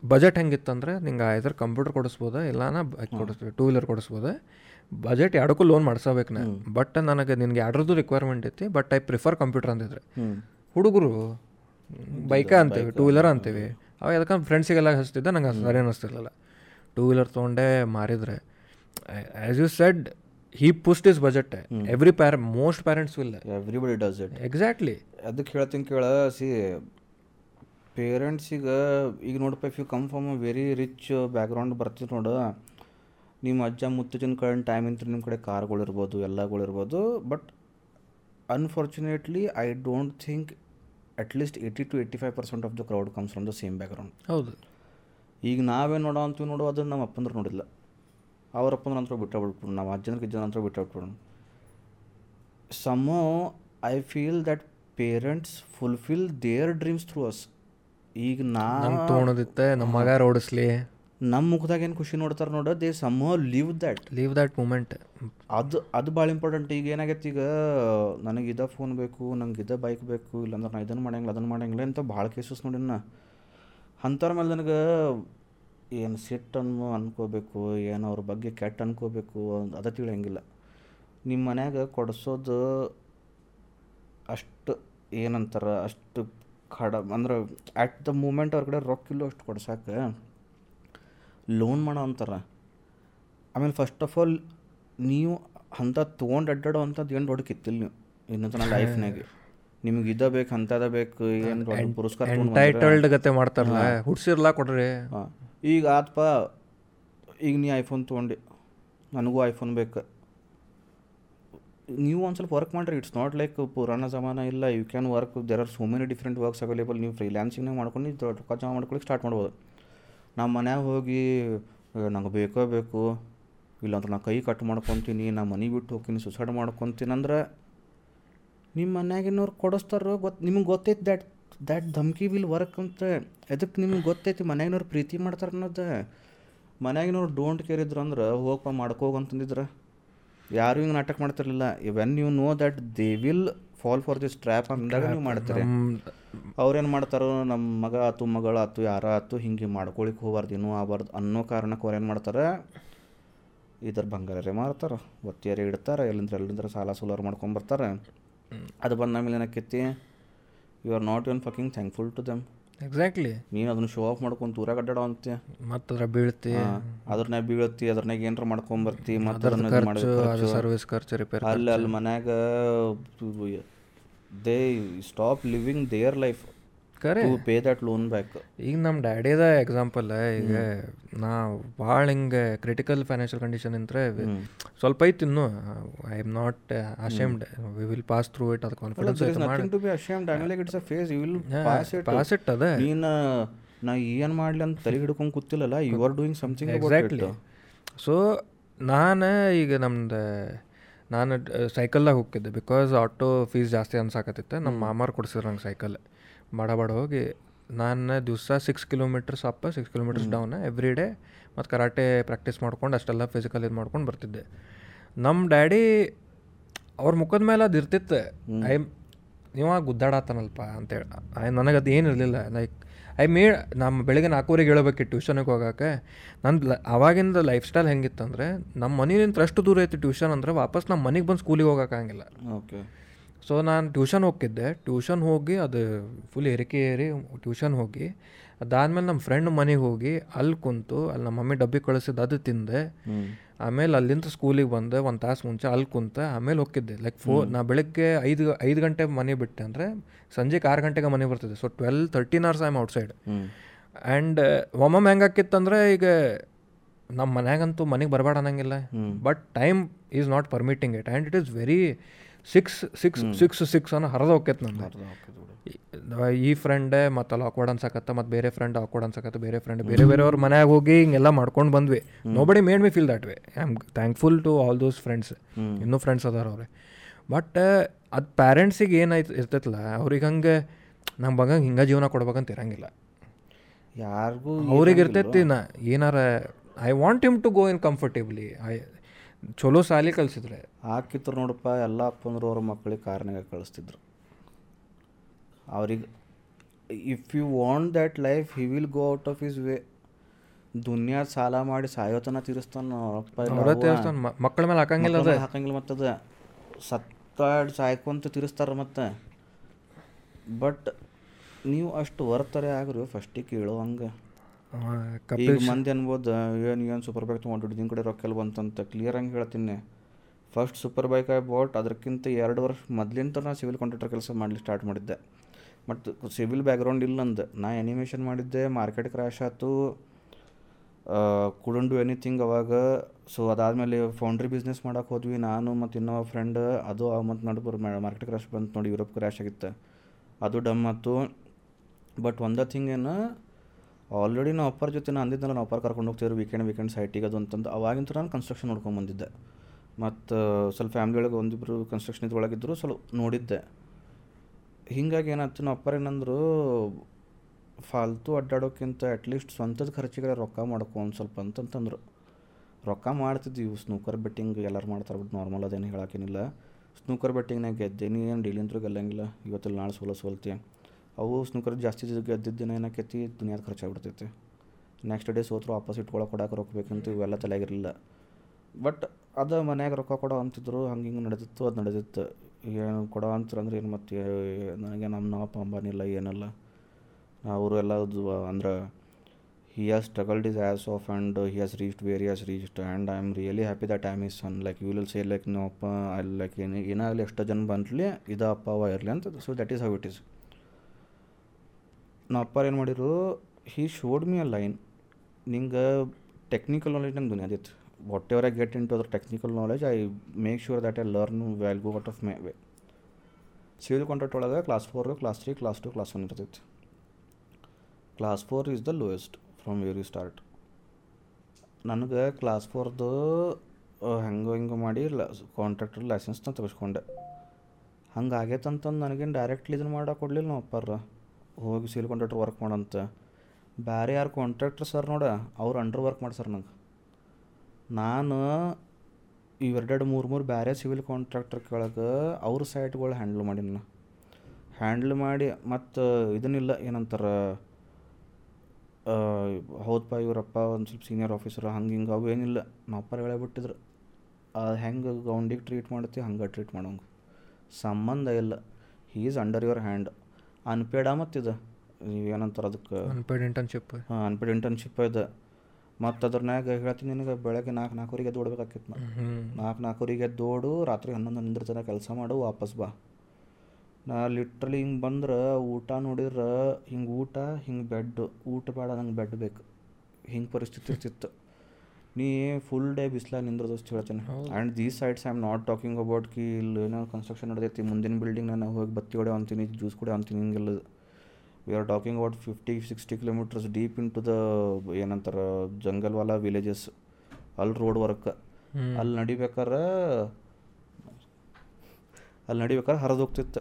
ಬಜೆಟ್ ಹೆಂಗಿತ್ತಂದ್ರೆ ನಿಂಗೆ ಐದರ್ ಕಂಪ್ಯೂಟರ್ ಕೊಡಿಸ್ಬೋದು ಇಲ್ಲಾನ ಬೈಕ್ ಕೊಡಿಸ್ಬೋದು ಟೂ ವೀಲರ್ ಕೊಡಿಸ್ಬೋದು. ಬಜೆಟ್ ಎರಡಕ್ಕೂ ಲೋನ್ ಮಾಡ್ಸಬೇಕು ನಾ. ಬಟ್ ನನಗೆ ನಿನಗೆ ಎರಡರದ್ದು ರಿಕ್ವೈರ್ಮೆಂಟ್ ಐತಿ ಬಟ್ ಐ ಪ್ರಿಫರ್ ಕಂಪ್ಯೂಟರ್ ಅಂತಿದ್ರೆ ಹುಡುಗರು ಬೈಕ ಅಂತೀವಿ ಟೂ ವೀಲರ್ ಅಂತೀವಿ. ಅವ ಯಾಕಂದ್ರೆ ಫ್ರೆಂಡ್ಸಿಗೆಲ್ಲ ಹಚ್ತಿದ್ದೆ ನಂಗೆ ಸರಿ ಅನ್ನಿಸ್ತಿರ್ಲಿಲ್ಲ ಟೂ ವೀಲರ್ ತೊಗೊಂಡೆ ಮಾರಿದ್ರೆ as you said he pushed his budget every para most parents will everybody does it exactly ಅದಕ್ಕೆ ಹೇಳ್ತೀನಿ ಕೇಳ ಸಿ ಪೇರೆಂಟ್ಸಿಗೆ ಈಗ ನೋಡಪ್ಪ if you come from a very rich background ಬರ್ತೀವಿ ನೋಡು ನಿಮ್ಮ ಅಜ್ಜ ಮುತ್ತಜ್ಜನ ಕಡೆ ಟೈಮ್ ಇಂತ ನಿಮ್ಮ ಕಡೆ ಕಾರ್ಗಳಿರ್ಬೋದು ಎಲ್ಲಗಳಿರ್ಬೋದು but unfortunately I don't think at least eighty to eighty five percent of the crowd comes from the same background ಹೌದು. ಈಗ ನಾವೇ ನೋಡೋ ಅಂತೀವಿ ನೋಡೋ ಅದನ್ನು ನಮ್ಮ ಅಪ್ಪಂದ್ರೆ ನೋಡಿಲ್ಲ. ಅವ್ರ ಅಪ್ಪಂದ್ರ ನಂತರ ಬಿಟ್ಟ ಬಿಟ್ಬಿಡೋಣ ನಾವು ಅಜ್ಜನ ಇಜ್ಜನ ನಂತರ ಬಿಟ್ಟು ಬಿಟ್ಬಿಡೋಣ ಸಮೋ I feel that parents fulfil their dreams through us ಈಗ ನಾ ತೊಗೊಳೋದಿತ್ತೆ ನಮ್ಮ ಮಗ ಓಡಿಸ್ಲಿ ನಮ್ಮ ಮುಖದಾಗ ಏನು ಖುಷಿ ನೋಡ್ತಾರೆ ನೋಡ they some live that live that moment ಅದು ಅದು ಭಾಳ ಇಂಪಾರ್ಟೆಂಟ್ ಈಗ ಏನಾಗೈತೆ ಈಗ ನನಗೆ ಇದ ಫೋನ್ ಬೇಕು ನಂಗೆ ಇದ ಬೈಕ್ ಬೇಕು ಇಲ್ಲಾಂದ್ರೆ ನಾ ಇದನ್ನು ಮಾಡಂಗಿಲ್ಲ ಅದನ್ನು ಮಾಡಂಗಿಲ್ಲ ಅಂತ ಭಾಳ ಕೇಸಸ್ ನೋಡಿ ನಾ ಅಂಥವ್ರ ಮೇಲೆ ನನಗೆ ಏನು ಸಿಟ್ಟನ್ನು ಅನ್ಕೋಬೇಕು ಏನು ಅವ್ರ ಬಗ್ಗೆ ಕೆಟ್ಟ ಅನ್ಕೋಬೇಕು ಅದ ತಿಳಿಯಂಗಿಲ್ಲ. ನಿಮ್ಮ ಮನ್ಯಾಗ ಕೊಡಿಸೋದು ಅಷ್ಟು ಏನಂತಾರೆ ಅಷ್ಟು ಖಡ ಅಂದ್ರೆ ಆ್ಯಟ್ ದ ಮೂಮೆಂಟ್ ಅವ್ರ ಕಡೆ ರೊಕ್ಕಿಲ್ಲೋ ಅಷ್ಟು ಕೊಡ್ಸಕ್ಕೆ ಲೋನ್ ಮಾಡೋ ಅಂತಾರೆ. ಆಮೇಲೆ ಫಸ್ಟ್ ಆಫ್ ಆಲ್ ನೀವು ಅಂತ ತೊಗೊಂಡು ಅಡ್ಡಾಡೋ ಅಂಥದ್ದು ಏನು ದೊಡ್ಡ ಕಿತ್ತಿಲ್ಲ ನೀವು. ಇನ್ನೊಂದು ಲೈಫ್ನಾಗೆ ನಿಮ್ಗೆ ಇದ ಬೇಕು ಅಂಥದ ಬೇಕು ಏನು ದೊಡ್ಡ ಪುರಸ್ಕಾರ ಟೈಟಲ್ಡ್ ಗತೆ ಮಾಡ್ತಾರಲ್ಲ ಹುಡ್ಸಿರ್ಲಾ ಕೊಡ್ರಿ. ಹಾಂ. ಈಗ ಆತ್ಪ ಈಗ ನೀ ಐಫೋನ್ ತೊಗೊಂಡು ನನಗೂ ಐಫೋನ್ ಬೇಕು. ನೀವು ಒಂದು ಸ್ವಲ್ಪ ವರ್ಕ್ ಮಾಡಿರಿ ಇಟ್ಸ್ ನಾಟ್ ಲೈಕ್ ಪುರಾಣ ಜಮಾನ ಇಲ್ಲ you can work there are so many different works available ನೀವು ಫ್ರೀಲ್ಯಾನ್ಸಿಂಗ್ನಾಗ ಮಾಡ್ಕೊಂಡು ರೊಕ್ಕ ಜಮಾ ಮಾಡ್ಕೊಳಕ್ಕೆ ಸ್ಟಾರ್ಟ್ ಮಾಡ್ಬೋದು. ನಮ್ಮ ಮನ್ಯಾಗ ಹೋಗಿ ನಂಗೆ ಬೇಕೋ ಬೇಕು. ಇಲ್ಲಾಂದ್ರೆ ನಾನು ಕೈ ಕಟ್ ಮಾಡ್ಕೊತೀನಿ ನಾನು ಮನೆ ಬಿಟ್ಟು ಹೋಗ್ತೀನಿ ಸುಸೈಡ್ ಮಾಡ್ಕೊತೀನಿ. ಅಂದ್ರೆ ನಿಮ್ಮ ಮನ್ಯಾಗಿನವ್ರು ಕೊಡಿಸ್ತಾರೋ ಗೊತ್ತು ನಿಮಗೆ ಗೊತ್ತೈತಿ ದ್ಯಾಟ್ ದ್ಯಾಟ್ ಧಮ್ಕಿ ವಿಲ್ ವರ್ಕ್ ಅಂತ. ಅದಕ್ಕೆ ನಿಮ್ಗೆ ಗೊತ್ತೈತಿ ಮನ್ಯಾಗಿನವ್ರು ಪ್ರೀತಿ ಮಾಡ್ತಾರೆ ಅನ್ನೋದು? ಮನ್ಯಾಗಿನವ್ರು ಡೋಂಟ್ ಕೇರ್ ಇದ್ರು ಅಂದ್ರೆ ಹೋಗಪ್ಪ ಮಾಡ್ಕೋಗಂತಂದಿದ್ರೆ ಯಾರು ಹಿಂಗೆ ನಾಟಕ ಮಾಡ್ತಿರಲಿಲ್ಲ. When you know that they will fall for this trap ಅಂದಾಗ ನೀವು ಮಾಡ್ತಾರೆ. ಅವ್ರೇನು ಮಾಡ್ತಾರೋ ನಮ್ಮ ಮಗ ಆತು ಮಗಳು ಆತು ಯಾರ ಆತು ಹಿಂಗೆ ಮಾಡ್ಕೊಳಿಕ್ಕೆ ಹೋಗ್ಬಾರ್ದು ಇನ್ನೂ ಆಗಬಾರ್ದು ಅನ್ನೋ ಕಾರಣಕ್ಕೆ ಅವ್ರು ಏನು ಮಾಡ್ತಾರೆ? ಇದ್ರ ಬಂಗಾರೇ ಮಾರ್ತಾರೆ. ಒತ್ತಿಯರೇ ಇಡ್ತಾರೆ ಎಲ್ಲಿಂದ್ರೆ ಎಲ್ಲಿಂದ್ರ ಸಾಲ ಸೋಲಾರ್ ಮಾಡ್ಕೊಂಬರ್ತಾರೆ. ಅದು ಬಂದ ಮೇಲೆ ಏನಾಕೈತಿ you are not even fucking thankful to them exactly ನೀನು ಅದನ್ನ ಶೋ ಆಫ್ ಮಾಡ್ಕೊಂಡು ಊರಾಗ ಅಡ್ಡಾಡೋ ಅಂತೆ ಮತ್ತೆ ಅದ್ರ ಬೀಳ್ತಿ. ಅದ್ರನ್ಯಾಗ ಬೀಳತ್ತಿ ಅದ್ರನ್ಯಾಗ ಏನಾರ ಮಾಡ್ಕೊಂಬರ್ತಿ ಖರ್ಚು. ಸರ್ವಿಸ್ ಖರ್ಚು. ರಿಪೇರ್ ಅಲ್ಲಿ ಅಲ್ಲಿ ಮನ್ಯಾಗ they stop living their life ಕರೆ. ಪೇ ದಟ್ ಲೋನ್ ಬ್ಯಾಕ್ ಈಗ ನಮ್ಮ ಡ್ಯಾಡಿದ ಎಕ್ಸಾಂಪಲ್ ಈಗ ನಾ ಭಾಳ ಹಿಂಗೆ ಕ್ರಿಟಿಕಲ್ ಫೈನಾನ್ಷಿಯಲ್ ಕಂಡೀಷನ್ ಇದ್ರೆ ಸ್ವಲ್ಪ ಐತಿ ಇನ್ನು. I am not ashamed we will pass through it ಅದು ಕಾನ್ಫಿಡೆನ್ಸ್ ಟು ಬಿ ಅಶೇಮ್ಡ್ ಆಮೇಲೆ it's a phase you will pass it pass it ಅದ. ನೀನು ನಾ ಏನು ಮಾಡಲಿ ಅಂತ ತಲೆ ಹಿಡ್ಕೊಂಡು ಕೂತಿಲ್ಲಲ್ಲ you are doing something exactly so ನಾನು ಈಗ ನಮ್ದು ನಾನು ಸೈಕಲ್ದಾಗ ಹೋಗ್ತಿದ್ದೆ. ಬಿಕಾಸ್ ಆಟೋ ಫೀಸ್ ಜಾಸ್ತಿ ಅನ್ಸಾಕತ್ತಿತ್ತು. ನಮ್ಮ ಮಾಮಾರು ಕೊಡ್ಸಿದ್ರು ನಂಗೆ ಸೈಕಲ್ ಬಡ ಬಡ ಹೋಗಿ ನಾನು ದಿವಸ six kilometres up six kilometres down every day ಮತ್ತು ಕರಾಟೆ ಪ್ರಾಕ್ಟೀಸ್ ಮಾಡ್ಕೊಂಡು ಅಷ್ಟೆಲ್ಲ ಫಿಸಿಕಲ್ ಇದು ಮಾಡ್ಕೊಂಡು ಬರ್ತಿದ್ದೆ. ನಮ್ಮ ಡ್ಯಾಡಿ ಅವ್ರ ಮುಖದ ಮೇಲೆ ಅದು ಇರ್ತಿತ್ತು. ಐ ನೀವು ಗುದ್ದಾಡತ್ತಾನಲ್ಪ ಅಂತೇಳಿ ಐ ನನಗೆ ಅದು ಏನಿರಲಿಲ್ಲ ಲೈಕ್ ಐ ಮೇ ನಮ್ಮ ಬೆಳಗ್ಗೆ ನಾಲ್ಕೂವರೆಗೆ ಹೇಳಬೇಕು ಟ್ಯೂಷನಿಗೆ ಹೋಗೋಕೆ. ನನ್ನ ಅವಾಗಿಂದ ಲೈಫ್ ಸ್ಟೈಲ್ ಹೆಂಗಿತ್ತಂದರೆ ನಮ್ಮ ಮನೆಯಿಂದ ಅಷ್ಟು ದೂರ ಐತಿ ಟ್ಯೂಷನ್ ಅಂದರೆ ವಾಪಸ್ ನಮ್ಮ ಮನೆಗೆ ಬಂದು ಸ್ಕೂಲಿಗೆ ಹೋಗೋಕ್ಕಾಗಿಲ್ಲ ಓಕೆ ಸೊ ನಾನು ಟ್ಯೂಷನ್ ಹೋಗ್ತಿದ್ದೆ. ಟ್ಯೂಷನ್ ಹೋಗಿ ಅದು ಫುಲ್ ಏರಿಕೆ ಏರಿ ಟ್ಯೂಷನ್ ಹೋಗಿ. ಅದಾದ್ಮೇಲೆ ನಮ್ಮ ಫ್ರೆಂಡ್ ಮನೆಗೆ ಹೋಗಿ ಅಲ್ಲಿ ಕುಂತು ಅಲ್ಲಿ ನಮ್ಮ ಮಮ್ಮಿ ಡಬ್ಬಿ ಕಳಿಸಿದ್ದು ಅದು ತಿಂದೆ. ಆಮೇಲೆ ಅಲ್ಲಿಂದ ಸ್ಕೂಲಿಗೆ ಬಂದೆ ಒಂದು ತಾಸು ಮುಂಚೆ ಅಲ್ಲಿ ಕುಂತೆ ಆಮೇಲೆ ಹೋಗಿದ್ದೆ ಲೈಕ್ ಫೋ ನಾ ಬೆಳಗ್ಗೆ ಐದು ಐದು ಗಂಟೆ ಮನೆ ಬಿಟ್ಟೆ ಅಂದರೆ ಸಂಜೆಗೆ ಆರು ಗಂಟೆಗೆ ಮನೆ ಬರ್ತಿದ್ದೆ. So twelve thirteen hours I'm outside and ಒಮ್ಮೊಮ್ಮೆ ಹೆಂಗಾಕಿತ್ತಂದ್ರೆ ಈಗ ನಮ್ಮ ಮನ್ಯಾಗಂತೂ ಮನೆಗೆ ಬರಬೇಡ ಅನ್ನಂಗಿಲ್ಲ. But time is not permitting it and it is very six six six six ಅನ್ನೋ ಹರಿದೋಕೈತೆ ನಂದು. ಈ- ಫ್ರೆಂಡೇ ಮತ್ತೆ ಅಲ್ಲಿ ಆಕ್ವರ್ಡ್ ಅನ್ಸಕತ್ತ ಮತ್ತು ಬೇರೆ ಫ್ರೆಂಡ್ ಆಕ್ವರ್ಡ್ ಅನ್ಸಕತ್ತ ಬೇರೆ ಫ್ರೆಂಡ್ ಬೇರೆ ಬೇರೆ ಅವ್ರ ಮನೆಯಾಗ ಹೋಗಿ ಹಿಂಗೆಲ್ಲ ಮಾಡ್ಕೊಂಡು ಬಂದ್ವಿ. Nobody made me feel that way I am thankful to all those friends ಇನ್ನೂ ಫ್ರೆಂಡ್ಸ್ ಅದಾರ ಅವ್ರೆ. ಬಟ್ ಅದು ಪ್ಯಾರೆಂಟ್ಸಿಗೆ ಏನಾಯ್ತು ಇರ್ತೈತಲ್ಲ ಅವ್ರಿಗೆ ಹಂಗೆ ನಮ್ಮ ಬಂಗಂಗೆ ಹಿಂಗೆ ಜೀವನ ಕೊಡ್ಬೇಕಂತ ಇರಂಗಿಲ್ಲ. ಯಾರಿಗೂ ಅವ್ರಿಗೆ ಇರ್ತೈತಿ ನಾ ಏನಾರ I want him to go in comfortably I ಚಲೋ ಸಾಲಿ ಕಲಿಸಿದ್ರೆ ಹಾಕಿತ್ತು ನೋಡಪ್ಪ ಎಲ್ಲ ಅಪ್ಪಂದ್ರು ಅವ್ರ ಮಕ್ಕಳಿಗೆ ಕಾರ್ನಾಗ ಕಳಿಸ್ತಿದ್ರು. ಅವ್ರಿಗೆ if you want that life he will go out of his way ದುನಿಯಾ ಸಾಲ ಮಾಡಿ ಸಾಯೋತನ ತೀರಿಸ್ತಾನ ಮಕ್ಕಳ ಮೇಲೆ ಹಾಕಂಗಿಲ್ಲ ಅದ. ಹಾಕಂಗಿಲ್ಲ ಮತ್ತದ ಸತ್ತಾಡ್ ಸಾಯ್ಕೊಂತ ತೀರಿಸ್ತಾರ ಮತ್ತೆ. ಬಟ್ ನೀವು ಅಷ್ಟು ವರ್ತರೆ ಆಗ್ರಿ ಫಸ್ಟಿಗೆ ಕೇಳೋ ಹಂಗೆ. ಈಗ ಮಂದಿ ಅನ್ಬೋದು ಏನು ಏನು ಸೂಪರ್ ಬೈಕ್ ತೊಗೊಂಡು ನಿನ್ನ ಕಡೆ ರೊಕ್ಕ ಎಲ್ಲ ಬಂತಂತ ಕ್ಲಿಯರ್ ಆಗಿ ಹೇಳ್ತೀನಿ. First super bike I bought ಅದಕ್ಕಿಂತ ಎರಡು ವರ್ಷ ಮೊದಲಿಂದ ನಾ ಸಿವಿಲ್ ಕಾಂಟ್ರಾಕ್ಟರ್ ಕೆಲಸ ಮಾಡಲಿ ಸ್ಟಾರ್ಟ್ ಮಾಡಿದ್ದೆ. ಮತ್ತು ಸಿವಿಲ್ ಬ್ಯಾಕ್ಗ್ರೌಂಡ್ ಇಲ್ಲ ನಂದು. ನಾ ಎನಿಮೇಷನ್ ಮಾಡಿದ್ದೆ ಮಾರ್ಕೆಟ್ ಕ್ರ್ಯಾಶ್ ಆಯ್ತು. ಕುಡಂಡು ಎನಿಥಿಂಗ್ ಅವಾಗ. ಸೊ ಅದಾದಮೇಲೆ ಫೌಂಡ್ರಿ ಬಿಸ್ನೆಸ್ ಮಾಡೋಕೆ ಹೋದ್ವಿ ನಾನು ಮತ್ತು ಇನ್ನೊಬ್ಬ ಫ್ರೆಂಡ್ ಅದು ಮತ್ತು ನಡುಬರು ಮಾರ್ಕೆಟ್ ಕ್ರ್ಯಾಶ್ ಬಂತು ನೋಡಿ ಯುರೋಪ್ ಕ್ರ್ಯಾಶ್ ಆಗಿತ್ತು. ಅದು ಡಮ್ ಆಯ್ತು. ಬಟ್ ಒಂದೇ ಥಿಂಗ್ ಏನು ಆಲ್ರೆಡಿ ನಾವು ಅಪ್ಪರ ಜೊತೆ ನಾನು ಅಂದಿದ್ದಲ್ಲ ನಾವು ಅಪ್ಪರ್ ಕರ್ಕೊಂಡು ಹೋಗ್ತೀವಿ ವೀಕೆಂಡ್ ವೀಕೆಂಡ್ ಸೈಟಿಗೆ ಅದು ಅಂತಂದು. ಅವಾಗಿಂತ ನಾನು ಕನ್ಸ್ಟ್ರಕ್ಷನ್ ನೋಡ್ಕೊಂಡು ಬಂದಿದ್ದೆ. ಮತ್ತು, ಸ್ವಲ್ಪ ಫ್ಯಾಮ್ಲಿ ಒಳಗೆ ಒಂದಿಬ್ಬರು ಕನ್ಸ್ಟ್ರಕ್ಷನ್ ಇದ್ರೊಳಗಿದ್ದರು ಸ್ವಲ್ಪ ನೋಡಿದ್ದೆ. ಹಿಂಗಾಗಿ ಏನಾಯ್ತು ನಮ್ಮ ಅಪ್ಪರ ಏನಂದ್ರು, ಫಾಲ್ತು ಅಡ್ಡಾಡೋಕ್ಕಿಂತ ಅಟ್ಲೀಸ್ಟ್ ಸ್ವಂತದ ಖರ್ಚಿಗೆ ರೊಕ್ಕ ಮಾಡ್ಕೊ ಒಂದು ಸ್ವಲ್ಪ ಅಂತಂತಂದ್ರು. ರೊಕ್ಕ ಮಾಡ್ತಿದ್ವಿ ಸ್ನೂಕರ್ ಬೆಟ್ಟಿಂಗ್ ಎಲ್ಲರೂ ಮಾಡ್ತಾರೆ ಬಿಟ್ಟು ನಾರ್ಮಲ್ ಅದೇನು ಹೇಳೋಕ್ಕೇನಿಲ್ಲ ಸ್ನೂಕರ್ ಬೆಟ್ಟಿಂಗ್ನಾಗ ಗೆದ್ದೇನಿ ಏನು ಡೀಲಿಂತ್ರು ಗೆಲ್ಲಂಗಿಲ್ಲ. ನಾಳೆ ಸೋಲ ಸೋಲ್ತಿ. ಅವು ಸ್ನೂಕರ್ ಜಾಸ್ತಿ ಗೆದ್ದಿದ್ದಿನ ಏನಾಕೈತಿ ದುನಿಯಾದ ಖರ್ಚಾಗ್ಬಿಡ್ತೈತಿ. ನೆಕ್ಸ್ಟ್ ಡೇ ಸೋತ್ರು ವಾಪಸ್ ಇಟ್ಕೊಳಕ್ಕೆ ಕೊಡಕ್ಕೆ ರೊಕ್ಕ ಬೇಕಂತ ಇವೆಲ್ಲ ತಲೆಯಾಗಿರಲಿಲ್ಲ. ಬಟ್ ಅದು ಮನ್ಯಾಗ ರೊಕ್ಕ ಕೊಡೋ ಅಂತಿದ್ರು, ಹಂಗೆ ಹಿಂಗೆ ನಡೆದಿತ್ತು, ಅದು ನಡೆದಿತ್ತು. ಏನು ಕೊಡೋ ಅಂತಂದ್ರೆ ಏನು ಮತ್ತೆ ನನಗೆ ನಮ್ಮ ನಮ್ಮಪ್ಪ ಅಂಬಾನಿಲ್ಲ ಏನಿಲ್ಲ. ಅವರು ಎಲ್ಲ ಅಂದ್ರೆ he has struggled his ass off and he has reached reached has reached and am really happy that i am his son. Like, you will say, like, no, ಅಪ್ಪ ಅಲ್ಲಿ ಲೈಕ್ ಏನು, ಏನಾಗಲಿ ಎಷ್ಟೋ ಜನ ಬಂದ್ಲಿ, ಇದು ಅಪ್ಪ, ಅವ ಇರಲಿ ಅಂತ. So that is how it is ನಮ್ಮ ಅಪ್ಪಾರು ಏನು ಮಾಡಿದ್ರು he showed me a line ನಿಂಗೆ ಟೆಕ್ನಿಕಲ್ ನಾಲೆಜ್ ನಂಗೆ ದುನಿಯಾದಿತ್ತು whatever I get into other technical knowledge I make sure that I learn well go out of my way civil contract ಒಳಗೆ class four class three class two class one ಇರ್ತೈತಿ. Class four is the lowest from where start ನನಗೆ class ಫೋರ್ದು ಹೆಂಗೋ ಹಿಂಗೋ ಮಾಡಿ ಲ contractor ಲೈಸೆನ್ಸ್ನ ತೆಗೆಸ್ಕೊಂಡೆ. ಹಂಗೆ ಆಗೈತಂತಂದು ನನಗೇನು directly ಇದನ್ನು ಮಾಡಕ್ಕೆ ಕೊಡಲಿಲ್ಲ ನಮ್ಮ ಅಪ್ಪಾರ ಹೋಗಿ ಸಿವಿಲ್ ಕಾಂಟ್ರಾಕ್ಟರ್ ವರ್ಕ್ ಮಾಡಂತ. ಬೇರೆ ಯಾರು ಕಾಂಟ್ರಾಕ್ಟರ್ ಸರ್ ನೋಡ, ಅವ್ರು ಅಂಡರ್ ವರ್ಕ್ ಮಾಡಿ ಸರ್ ನಂಗೆ. ನಾನು ಇವೆರಡೆರಡು ಮೂರು ಮೂರು ಬೇರೆ ಸಿವಿಲ್ ಕಾಂಟ್ರಾಕ್ಟರ್ ಕೆಳಗೆ ಅವ್ರ ಸೈಟ್ಗಳು ಹ್ಯಾಂಡ್ಲ್ ಮಾಡೀನಿ ಹ್ಯಾಂಡ್ಲ್ ಮಾಡಿ ಮತ್ತು ಇದನ್ನಿಲ್ಲ ಏನಂತಾರೆ ಹೌದಪ್ಪ ಇವರಪ್ಪ ಒಂದು ಸ್ವಲ್ಪ ಸೀನಿಯರ್ ಆಫೀಸರ್ ಹಂಗೆ ಹಿಂಗೆ ಅವು ಏನಿಲ್ಲ ನಮ್ಮ ಬಿಟ್ಟಿದ್ರು. ಅದು ಹೆಂಗೆ ಗೌಂಡಿಗೆ ಟ್ರೀಟ್ ಮಾಡ್ತೀವಿ ಹಂಗೆ ಟ್ರೀಟ್ ಮಾಡೋಂಗೆ. ಸಂಬಂಧ ಇಲ್ಲ. He is under your hand ಅನ್ಪೇಡ ಮತ್ತಿದು ಏನಂತಾರೆ ಅದಕ್ಕೆ? ಅನ್ಪೇಡ್ ಇಂಟರ್ನ್ಶಿಪ್ ಹಾಂ ಅನ್ಪೇಡ್ ಇಂಟರ್ನ್ಶಿಪ್ ಇದೆ. ಮತ್ತು ಅದ್ರನ್ಯಾಗ ಹೇಳ್ತೀನಿ ನಿನಗೆ ಬೆಳಗ್ಗೆ ನಾಲ್ಕು ನಾಲ್ಕೂರಿಗೆ ಎದ್ದು ಓಡ್ಬೇಕಾಕಿತ್ತು ನಾ ಹ್ಞೂ ನಾಲ್ಕು ನಾಲ್ಕೂರಿಗೆ ಎದ್ದು ಓಡು ರಾತ್ರಿ ಹನ್ನೊಂದು ಹನ್ನೊಂದರ ಜನ ಕೆಲಸ ಮಾಡು ವಾಪಸ್ ಬಾ. ನಾ ಲಿಟ್ರಲಿ ಹಿಂಗೆ ಬಂದ್ರೆ ಊಟ ನೋಡಿದ್ರೆ ಹಿಂಗೆ ಊಟ ಹಿಂಗೆ ಬೆಡ್ ಊಟ ಬೇಡ ನಂಗೆ ಬೆಡ್ ಬೇಕು. ಹಿಂಗೆ ಪರಿಸ್ಥಿತಿ ಇರ್ತಿತ್ತು. ನೀ ಫುಲ್ ಡೇ ಬಿಸ್ಲಾಗ ನಿಂದ್ರದ ಅಷ್ಟು ಹೇಳ್ತೇನೆ and these sides I am not talking about ಕಿ ಇಲ್ಲಿ ಏನೋ ಕನ್ಸ್ಟ್ರಕ್ಷನ್ ನಡೆದೈತಿ ಮುಂದಿನ ಬಿಲ್ಡಿಂಗ್ ನಾನು ಹೋಗಿ ಬತ್ತಿ ಹೊಡೆ ಅಂತೀನಿ ಜ್ಯೂಸ್ ಕುಡಿ ಅಂತೀನಿ ಹಿಂಗೆಲ್ಲ. We are talking about fifty sixty kilometres deep into the ಏನಂತಾರೆ ಜಂಗಲ್ ವಾಲ ವಿಲೇಜಸ್ ಅಲ್ಲಿ ರೋಡ್ ವರ್ಕ್. ಅಲ್ಲಿ ನಡಿಬೇಕಾರೆ ಅಲ್ಲಿ ನಡಿಬೇಕಾದ್ರೆ ಹರಿದು ಹೋಗ್ತಿತ್ತು.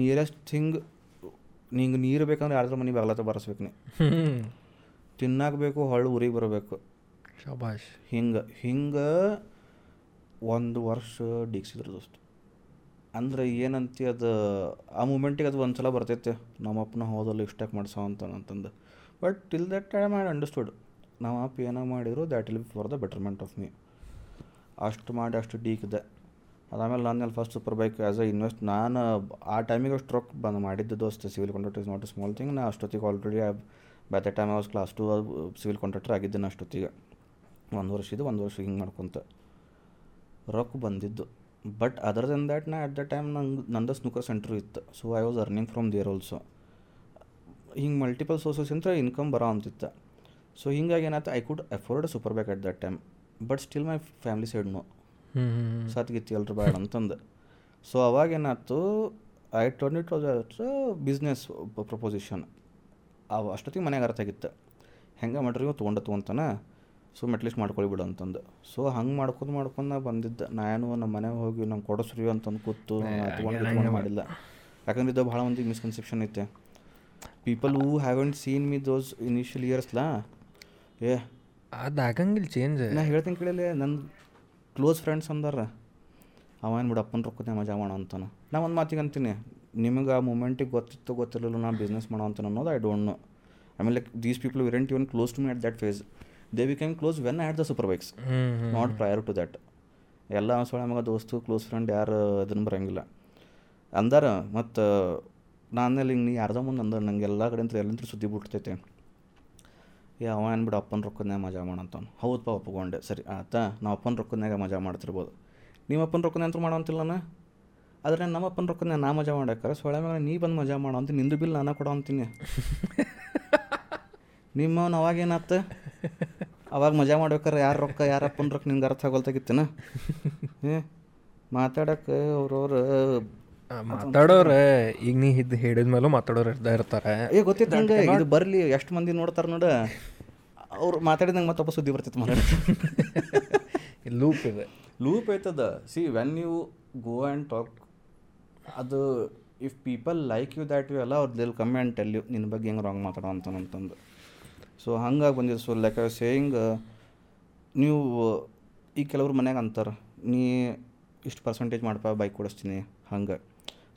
ನಿಯರೆಸ್ಟ್ ಥಿಂಗ್ ನಿಂಗೆ ನೀರು ಬೇಕಂದ್ರೆ ಯಾರ್ದ್ರ ಮನೆ ಬಾಗ್ಲತ್ತ ಬರೆಸ್ಬೇಕು ನೀ. ತಿನ್ನಾಕ ಬೇಕು ಹೊಳ್ಳು ಉರಿ ಬರಬೇಕು. ಶಬಾಷ್. ಹಿಂಗೆ ಹಿಂಗೆ ಒಂದು ವರ್ಷ ಡಿಗ್ಸಿದ್ರು ದೋಸ್ತ. ಅಂದ್ರೆ ಏನಂತಿ ಅದು ಆ ಮೂಮೆಂಟಿಗೆ ಅದು ಒಂದು ಸಲ ಬರ್ತೈತೆ. ನಮ್ಮಪ್ಪನ ಹೋದಲ್ಲಿ ಇಷ್ಟಕ್ಕೆ ಮಾಡಿಸೋ ಅಂತ ಅಂತಂದು. But till that time I understood ನಮ್ಮ ಅಪ್ಪ ಏನೋ ಮಾಡಿದ್ರು that will be for the betterment of me ಅಷ್ಟು ಮಾಡಿ ಅಷ್ಟು ಡೀಕ್ದೆ ಅದಾದಮೇಲೆ ನಾನು first super bike as a invest ನಾನು ಆ ಟೈಮಿಗೆ ಅಷ್ಟು ರೊಕ್ಕ ಬಂದು ಮಾಡಿದ್ದು ದೋಸ್ತ. Civil contract is not a small thing ನಾ ಅಷ್ಟೊತ್ತಿಗೆ already by the time I was class two civil contractor ಆಗಿದ್ದೆ ನಾನು ಅಷ್ಟೊತ್ತಿಗೆ ಒಂದು ವರ್ಷ ಇದು ಒಂದು ವರ್ಷ ಹಿಂಗೆ ಮಾಡ್ಕೊತ. ರೊಕ್ಕ ಬಂದಿದ್ದು. ಬಟ್ ಅದರ್ ದೆನ್ ದ್ಯಾಟ್ ನಾ ಅಟ್ ದ ಟೈಮ್ ನಂಗೆ ನಂದ ಸ್ನೂಕರ್ ಸೆಂಟ್ರ್ ಇತ್ತು. So I was earning from there also ಹಿಂಗೆ ಮಲ್ಟಿಪಲ್ ಸೋರ್ಸಸ್ ಇಂದ ಇನ್ಕಮ್ ಬರೋ ಅಂತಿತ್ತು. ಸೊ ಹಿಂಗಾಗಿ ಏನಾಯ್ತು I could afford super bike at that time but still my family side no ಸತ್ಗಿತ್ತಿ ಎಲ್ರು ಬೇಡ ಅಂತಂದು. ಸೊ ಅವಾಗ ಏನಾಯ್ತು I turn it was business proposition ಅವು ಅಷ್ಟೊತ್ತಿಗೆ ಮನೆಗೆ ಅರ್ಥ ಆಗಿತ್ತು. ಹೆಂಗೆ ಮಾಡ್ರಿ ಇವು ತೊಗೊಂಡ ಅಂತಾನೆ ಸೊ ಮೆಟ್ಲಿಸ್ಟ್ ಮಾಡ್ಕೊಳ್ಳಿ ಬಿಡು ಅಂತಂದು. ಸೊ ಹಂಗೆ ಮಾಡ್ಕೊಂಡು ಮಾಡ್ಕೊಂಡು ನಾ ಬಂದಿದ್ದೆ. ನಾನು ನಮ್ಮ ಮನೆಗೆ ಹೋಗಿ ನಮ್ಮ ಕೊಡಿಸ್ರಿ ಅಂತಂದು ಕೂತು ತೊಗೊಂಡು ತೊಗೊಂಡು ಮಾಡಿಲ್ಲ. ಯಾಕಂದ್ರೆ ಇದು ಭಾಳ ಮಂದಿಗೆ ಮಿಸ್ಕನ್ಸೆಪ್ಷನ್ ಐತೆ. People who haven't seen me those initial ಇಯರ್ಸ್ಲಾ ಏ. ಅದು ಆಗಂಗಿಲ್ಲ ಚೇಂಜ್ ನಾ ಹೇಳ್ತೀನಿ ಕೇಳಲಿ ನನ್ನ ಕ್ಲೋಸ್ ಫ್ರೆಂಡ್ಸ್ ಅಂದಾರ. ಅವ ಏನು ಬಿಡು ಅಪ್ಪನ ರೊಕ್ಕದ ಮಜಾ ಮಾಡೋ ಅಂತಾನೆ. ನಾ ಒಂದು ಮಾತಿಗೆ ಅಂತೀನಿ ನಿಮಗೆ ಆ ಮೂಮೆಂಟಿಗೆ ಗೊತ್ತಿತ್ತು ಗೊತ್ತಿರಲಿಲ್ಲ ನಾ ಬಿಸ್ನೆಸ್ ಮಾಡೋ ಅಂತ ಅನ್ನೋದು ಐ ಡೋಂಟ್ ನೋ ಆಮೇಲೆ like these people weren't even close to me at that phase they become close when at the super bikes not prior to that ಎಲ್ಲ ಸೊಳ್ಳೆ ನಮಗೆ ದೋಸ್ತು ಕ್ಲೋಸ್ ಫ್ರೆಂಡ್ ಯಾರು ಅದನ್ನು ಬರೋಂಗಿಲ್ಲ. ಅಂದಾರ ಮತ್ತು ನಾನು ಹಿಂಗೆ ನೀ ಯಾರ್ದೋ ಮುಂದೆ ಅಂದ ನಂಗೆ ಎಲ್ಲ ಕಡೆಯಿಂದ ಎಲ್ಲಿಂದ ಸುದ್ದಿ ಬಿಡ್ತೈತೆ. ಏ ಅವ ಏನು ಬಿಡು ಅಪ್ಪನ ರೊಕ್ಕದ್ನಾಗ ಮಜಾ ಹೌದು ಹೌದಪ್ಪ ಒಪ್ಕೊಂಡೆ. ಸರಿ ಆತ ನಾವು ಅಪ್ಪನ ರೊಕ್ಕದ್ನಾಗ ಮಜಾ ಮಾಡ್ತಿರ್ಬೋದು. ನಿಮ್ಮ ಅಪ್ಪನ ರೊಕ್ಕದ ಮಾಡೋ ಮಾಡೋಂತಿಲ್ಲ ನಾನು? ಆದರೆ ನಮ್ಮ ಅಪ್ಪನ ರೊಕ್ಕದ್ನಾಗ ನಾ ಮಜಾ ಮಾಡ್ಯಾಕಾರ ಸೊಳ್ಳೆ ಮೇಲೆ ನೀ ಬಂದು ಮಜಾ ಮಾಡೋ ಅಂತ ನಿಂದು ಬಿಲ್ ನಾನು ಕೊಡೋ ಅಂತೀನಿ. ನಿಮ್ಮವನು ಅವಾಗ ಏನಾತ? ಅವಾಗ ಮಜಾ ಮಾಡ್ಬೇಕಾರೆ ಯಾರು ರೊಕ್ಕ ಯಾರಪ್ಪನ ರೊಕ್ಕ ನಿಂಗೆ ಅರ್ಥ ಆಗೋಲ್ತಾಗಿತ್ತೇನ ಹ್ಞೂ ಮಾತಾಡಕ್ಕೆ ಅವ್ರವ್ರು ಮಾತಾಡೋರೆ ಈಗ ನೀ ಇದ್ದು ಹೇಳಿದ ಮೇಲೂ ಮಾತಾಡೋರು ಇರ್ತಾ ಇರ್ತಾರೆ. ಏ ಗೊತ್ತಿತ್ತು ಹಂಗೆ ಇದು ಬರಲಿ ಎಷ್ಟು ಮಂದಿ ನೋಡ್ತಾರೆ ನೋಡ. ಅವ್ರು ಮಾತಾಡಿದಂಗೆ ಮತ್ತೊಬ್ಬ ಸುದ್ದಿ ಬರ್ತೈತೆ ಮನೆ ಲೂಪ್ ಇದೆ. ಲೂಪ್ ಐತದ. See when you go and talk ಅದು if people like you that you ಎಲ್ಲ ಅವ್ರು ದಿಲ್ ಆ್ಯಂಡ್ ಟೆಲ್ ಯು ನಿನ್ನ ಬಗ್ಗೆ ಹೆಂಗೆ ರಾಂಗ್ ಮಾತಾಡೋ ಅಂತಂತಂದು ಸೊ ಹಂಗಾಗಿ ಬಂದಿದ್ದು. ಸೊ ಲೈಕ್ ಐ ಸೇಯಿಂಗ್ ನೀವು, ಈ ಕೆಲವ್ರು ಮನ್ಯಾಗ ಅಂತಾರೆ, ನೀ ಇಷ್ಟು ಪರ್ಸೆಂಟೇಜ್ ಮಾಡಪ್ಪ ಬೈಕ್ ಕೊಡಿಸ್ತೀನಿ ಹಂಗೆ.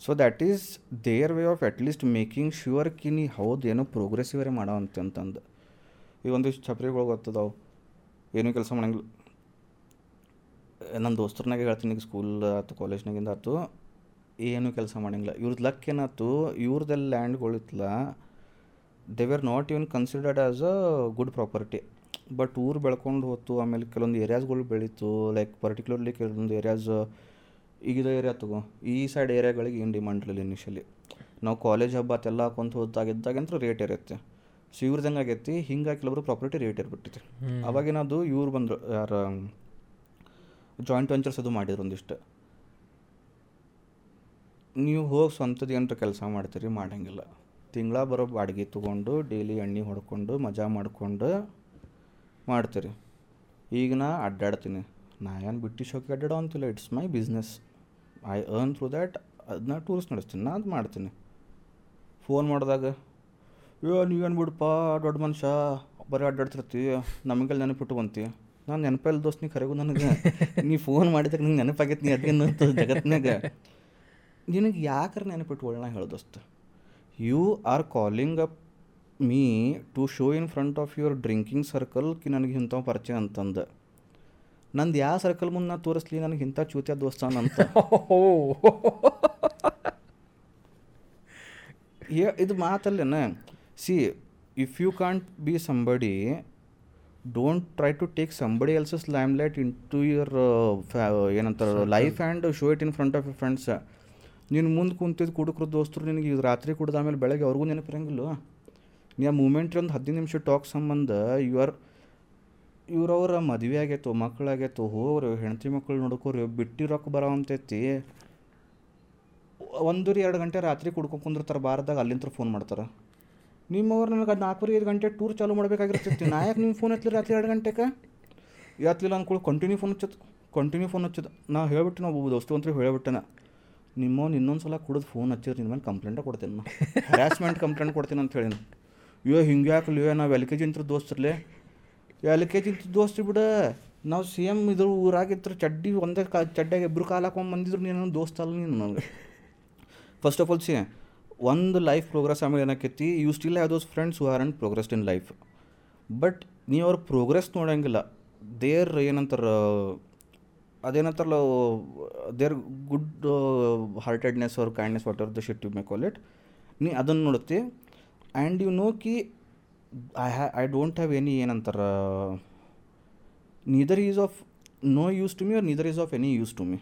So that is their way of at least making sure ಕಿ ನೀ ಹೌದು ಏನೋ ಪ್ರೋಗ್ರೆಸಿವರೇ ಮಾಡೋ ಅಂತಂತಂದು ಈಗ ಒಂದಿಷ್ಟು ಛಪ್ರಿಗಳು ಗೊತ್ತದಾವು. ಏನೂ ಕೆಲಸ ಮಾಡಂಗಿಲ್ಲ ನನ್ನ ದೋಸ್ತರನಾಗೆ ಹೇಳ್ತೀನಿ ಈಗ ಸ್ಕೂಲ್ ಆಯ್ತು ಕಾಲೇಜ್ನಾಗಿಂದ ಆಯ್ತು ಏನು ಕೆಲಸ ಮಾಡಂಗಿಲ್ಲ. ಇವ್ರದ್ದು ಲಕ್ ಏನಾಯ್ತು ಇವ್ರದ್ದೆಲ್ಲ ಲ್ಯಾಂಡ್ಗಳಿತ್ತಲ್ಲ they are not even considered as a good property but ಊರು ಬೆಳ್ಕೊಂಡು ಹೋಯ್ತು ಆಮೇಲೆ ಕೆಲವೊಂದು ಏರಿಯಾಸ್ಗಳು ಬೆಳೀತು ಲೈಕ್ ಪರ್ಟಿಕ್ಯುಲರ್ಲಿ ಕೆಲವೊಂದು ಏರಿಯಾಸ್ ಈಗಿದ ಏರಿಯಾ ತಗೋ ಈ ಸೈಡ್ ಏರಿಯಾಗಳಿಗೆ ಏನು ಡಿಮಾಂಡ್ ಇರಲಿಲ್ಲ ಇನಿಷಿಯಲಿ ನಾವು ಕಾಲೇಜ್ ಹಬ್ಬ ಅದೆಲ್ಲ ಹಾಕೊಂತ ಹೋದಾಗಿದ್ದಾಗಂತೂ ರೇಟ್ ಇರುತ್ತೆ ಸೊ ಇವ್ರದ್ದು ಆಗೈತಿ ಹಿಂಗಾಗಿ ಕೆಲವರು ಪ್ರಾಪರ್ಟಿ ರೇಟ್ ಇರ್ಬಿಟ್ಟಿತ್ತು ಅವಾಗೇನದು ಇವ್ರು ಬಂದರು ಯಾರು ಜಾಯಿಂಟ್ ವೆಂಚರ್ಸ್ ಅದು ಮಾಡಿದ್ರು ಒಂದಿಷ್ಟು. ನೀವು ಹೋಗಿ ಸ್ವಂತದ ಏನಾರ ಕೆಲಸ ಮಾಡ್ತೀರಿ ಮಾಡಂಗಿಲ್ಲ. ತಿಂಗಳ ಬರೋ ಬಾಡಿಗೆ ತೊಗೊಂಡು ಡೈಲಿ ಎಣ್ಣೆ ಹೊಡ್ಕೊಂಡು ಮಜಾ ಮಾಡ್ಕೊಂಡು ಮಾಡ್ತೀರಿ. ಈಗ ನಾ ಅಡ್ಡಾಡ್ತೀನಿ. ನಾ ಏನು ಬಿಟ್ಟು ಶೋಕಿ ಅಡ್ಡಾಡೋ ಅಂತಿಲ್ಲ it's my business. I earn through that ಅದನ್ನ ಟೂರ್ಸ್ ನಡೆಸ್ತೀನಿ ನಾ ಅದು ಮಾಡ್ತೀನಿ. ಫೋನ್ ಮಾಡಿದಾಗ ಅಯ್ಯೋ ನೀವೇನು ಬಿಡಪ್ಪ ದೊಡ್ಡ ಮನುಷ್ಯ ಬರೀ ಅಡ್ಡಾಡ್ತಿರ್ತಿ ನಮಗೆಲ್ಲ ನೆನಪಿಟ್ಕೊಂತಿ. ನಾನು ನೆನಪಲ್ಲಿ ದೋಸ್ತ್ ನೀ ಕರೆಗೂ ನನಗೆ. ನೀ ಫೋನ್ ಮಾಡಿದಾಗ ನಂಗೆ ನೆನಪಾಗೈತೆ ನೀ ಅದೇನು ಜಗತ್ನಾಗ ನಿನಗೆ ಯಾಕ್ರ ನೆನಪಿಟ್ಕೊಳ್ಳ ಹೇಳು ದೋಸ್ತ. You are calling up me to show in front of your drinking circle ಕಿ ನನಗೆ ಇಂಥ ಪರಿಚಯ ಅಂತಂದು. ನಂದು ಯಾವ ಸರ್ಕಲ್ ಮುಂದೆ ನಾ ತೋರಿಸ್ಲಿ ನನಗೆ ಇಂಥ ಚೂತ್ಯ ದೋಸ್ತ ಅಂತ ಇದು ಮಾತಲ್ಲೇನ? See if you can't be somebody don't try to take somebody else's limelight light into your ಏನಂತಾರೆ life and show it in front of your friends ನೀನು ಮುಂದೆ ಕುಂತಿದ್ದು ಕುಡುಕ್ರ ದೋಸ್ತರು ನಿನಗೆ ಈಗ ರಾತ್ರಿ ಕುಡ್ದು ಆಮೇಲೆ ಬೆಳಗ್ಗೆ ಅವ್ರಿಗೂ ನೆನಪಿರಂಗಿಲ್ಲ ನೀ ಆ ಮೂಮೆಂಟ್ ಒಂದು ಹದಿನೈದು ನಿಮಿಷ ಟಾಕ್ ಸಂಬಂಧ ಇವರ್, ಇವ್ರವ್ರ ಮದುವೆ ಆಗೈತು ಮಕ್ಕಳಾಗೈತು ಹೋಗ್ರಿ, ಹೆಂಡತಿ ಮಕ್ಕಳು ನೋಡ್ಕೋರಿ, ಬಿಟ್ಟಿ ರೊಕ್ಕ ಬರೋವಂತೈತಿ. ಒಂದೂರಿ ಎರಡು ಗಂಟೆ ರಾತ್ರಿ ಕುಡ್ಕೊಂಡು ಕುಂದಿರ್ತಾರೆ ಬಾರದಾಗ ಅಲ್ಲಿಂತ್ರ ಫೋನ್ ಮಾಡ್ತಾರೆ. ನಿಮ್ಮವ್ರು ನನಗೆ ಅದು ನಾಲ್ಕೂವರೆ ಐದು ಗಂಟೆ ಟೂರ್ ಚಾಲೂ ಮಾಡಬೇಕಾಗಿರ್ತೈತಿ. ನಾ ಯಾಕೆ ನಿಮ್ಮ ಫೋನ್ ಹತ್ತಲಿ ರಾತ್ರಿ ಎರಡು ಗಂಟೆಗೆ ಯಾತ್ಲಿಲ್ಲ ಅಂದ್ಕೊಳ್ಳಿ ಕಂಟಿನ್ಯೂ ಫೋನ್ ಹಚ್ಚದು ಕಂಟಿನ್ಯೂ ಫೋನ್ ಹಚ್ಚಿದ. ನಾ ಹೇಳ್ಬಿಟ್ಟು ನಾವು ದೋಸ್ತು ಅಂತ ಹೇಳ್ಬಿಟ್ಟೆನ ನಿಮ್ಮವ್ನು ಇನ್ನೊಂದು ಸಲ ಕುಡಿದು ಫೋನ್ ಹಚ್ಚಿದ್ರೆ ನಿಮ್ಮ ಮೇಲೆ ಕಂಪ್ಲೇಂಟೇ ಕೊಡ್ತೀನಿ ನಾ ಹ್ಯಾರಾಸ್ಮೆಂಟ್ ಕಂಪ್ಲೇಂಟ್ ಕೊಡ್ತೀನಿ ಅಂತ ಹೇಳಿ ಅಯ್ಯೋ, ಹಿಂಗೆ ಯಾಕಲಿ? ನಾವು ಎಲ್ ಕೆ ಜಿ ಅಂತ ದೋಸ್ತರ್ಲೆ ಎಲ್ ಕೆ ಜಿ ದೋಸ್ತಿ ಬಿಡ. ನಾವು ಸೇಮ್ ಇದ್ರ ಊರಾಗಿತ್ತು ಚಡ್ಡಿ ಒಂದೇ ಕಾ ಚಡ್ಡಿಯಾಗ ಇಬ್ಬರು ಕಾಲು ಹಾಕೊಂಡು ಬಂದಿದ್ರು, ನೀನು ದೋಸ್ತ ಅಲ್ಲ ನೀನು ನನಗೆ. ಫಸ್ಟ್ ಆಫ್ ಆಲ್ ಸಿ ಒಂದು ಲೈಫ್ ಪ್ರೋಗ್ರೆಸ್ ಆಮೇಲೆ ಏನಾಕೈತಿ you still have those friends who are and progress in life but ನೀವು ಅವ್ರ ಪ್ರೋಗ್ರೆಸ್ ನೋಡಂಗಿಲ್ಲ. ದೇರ್ ಏನಂತಾರೆ ಅದೇನಂತಾರಲ್ಲ ದೇರ್ ಗುಡ್ ಹಾರ್ಟೆಡ್ನೆಸ್ ಅವ್ರ kindness what are the shit you may call it ನೀ ಅದನ್ನು ನೋಡುತ್ತಿ. And you know ಕಿ I ಹ್ಯಾ ಐ ಡೋಂಟ್ ಹ್ಯಾವ್ ಎನಿ ಏನಂತಾರೆ neither is of no use to me or neither is of any use to me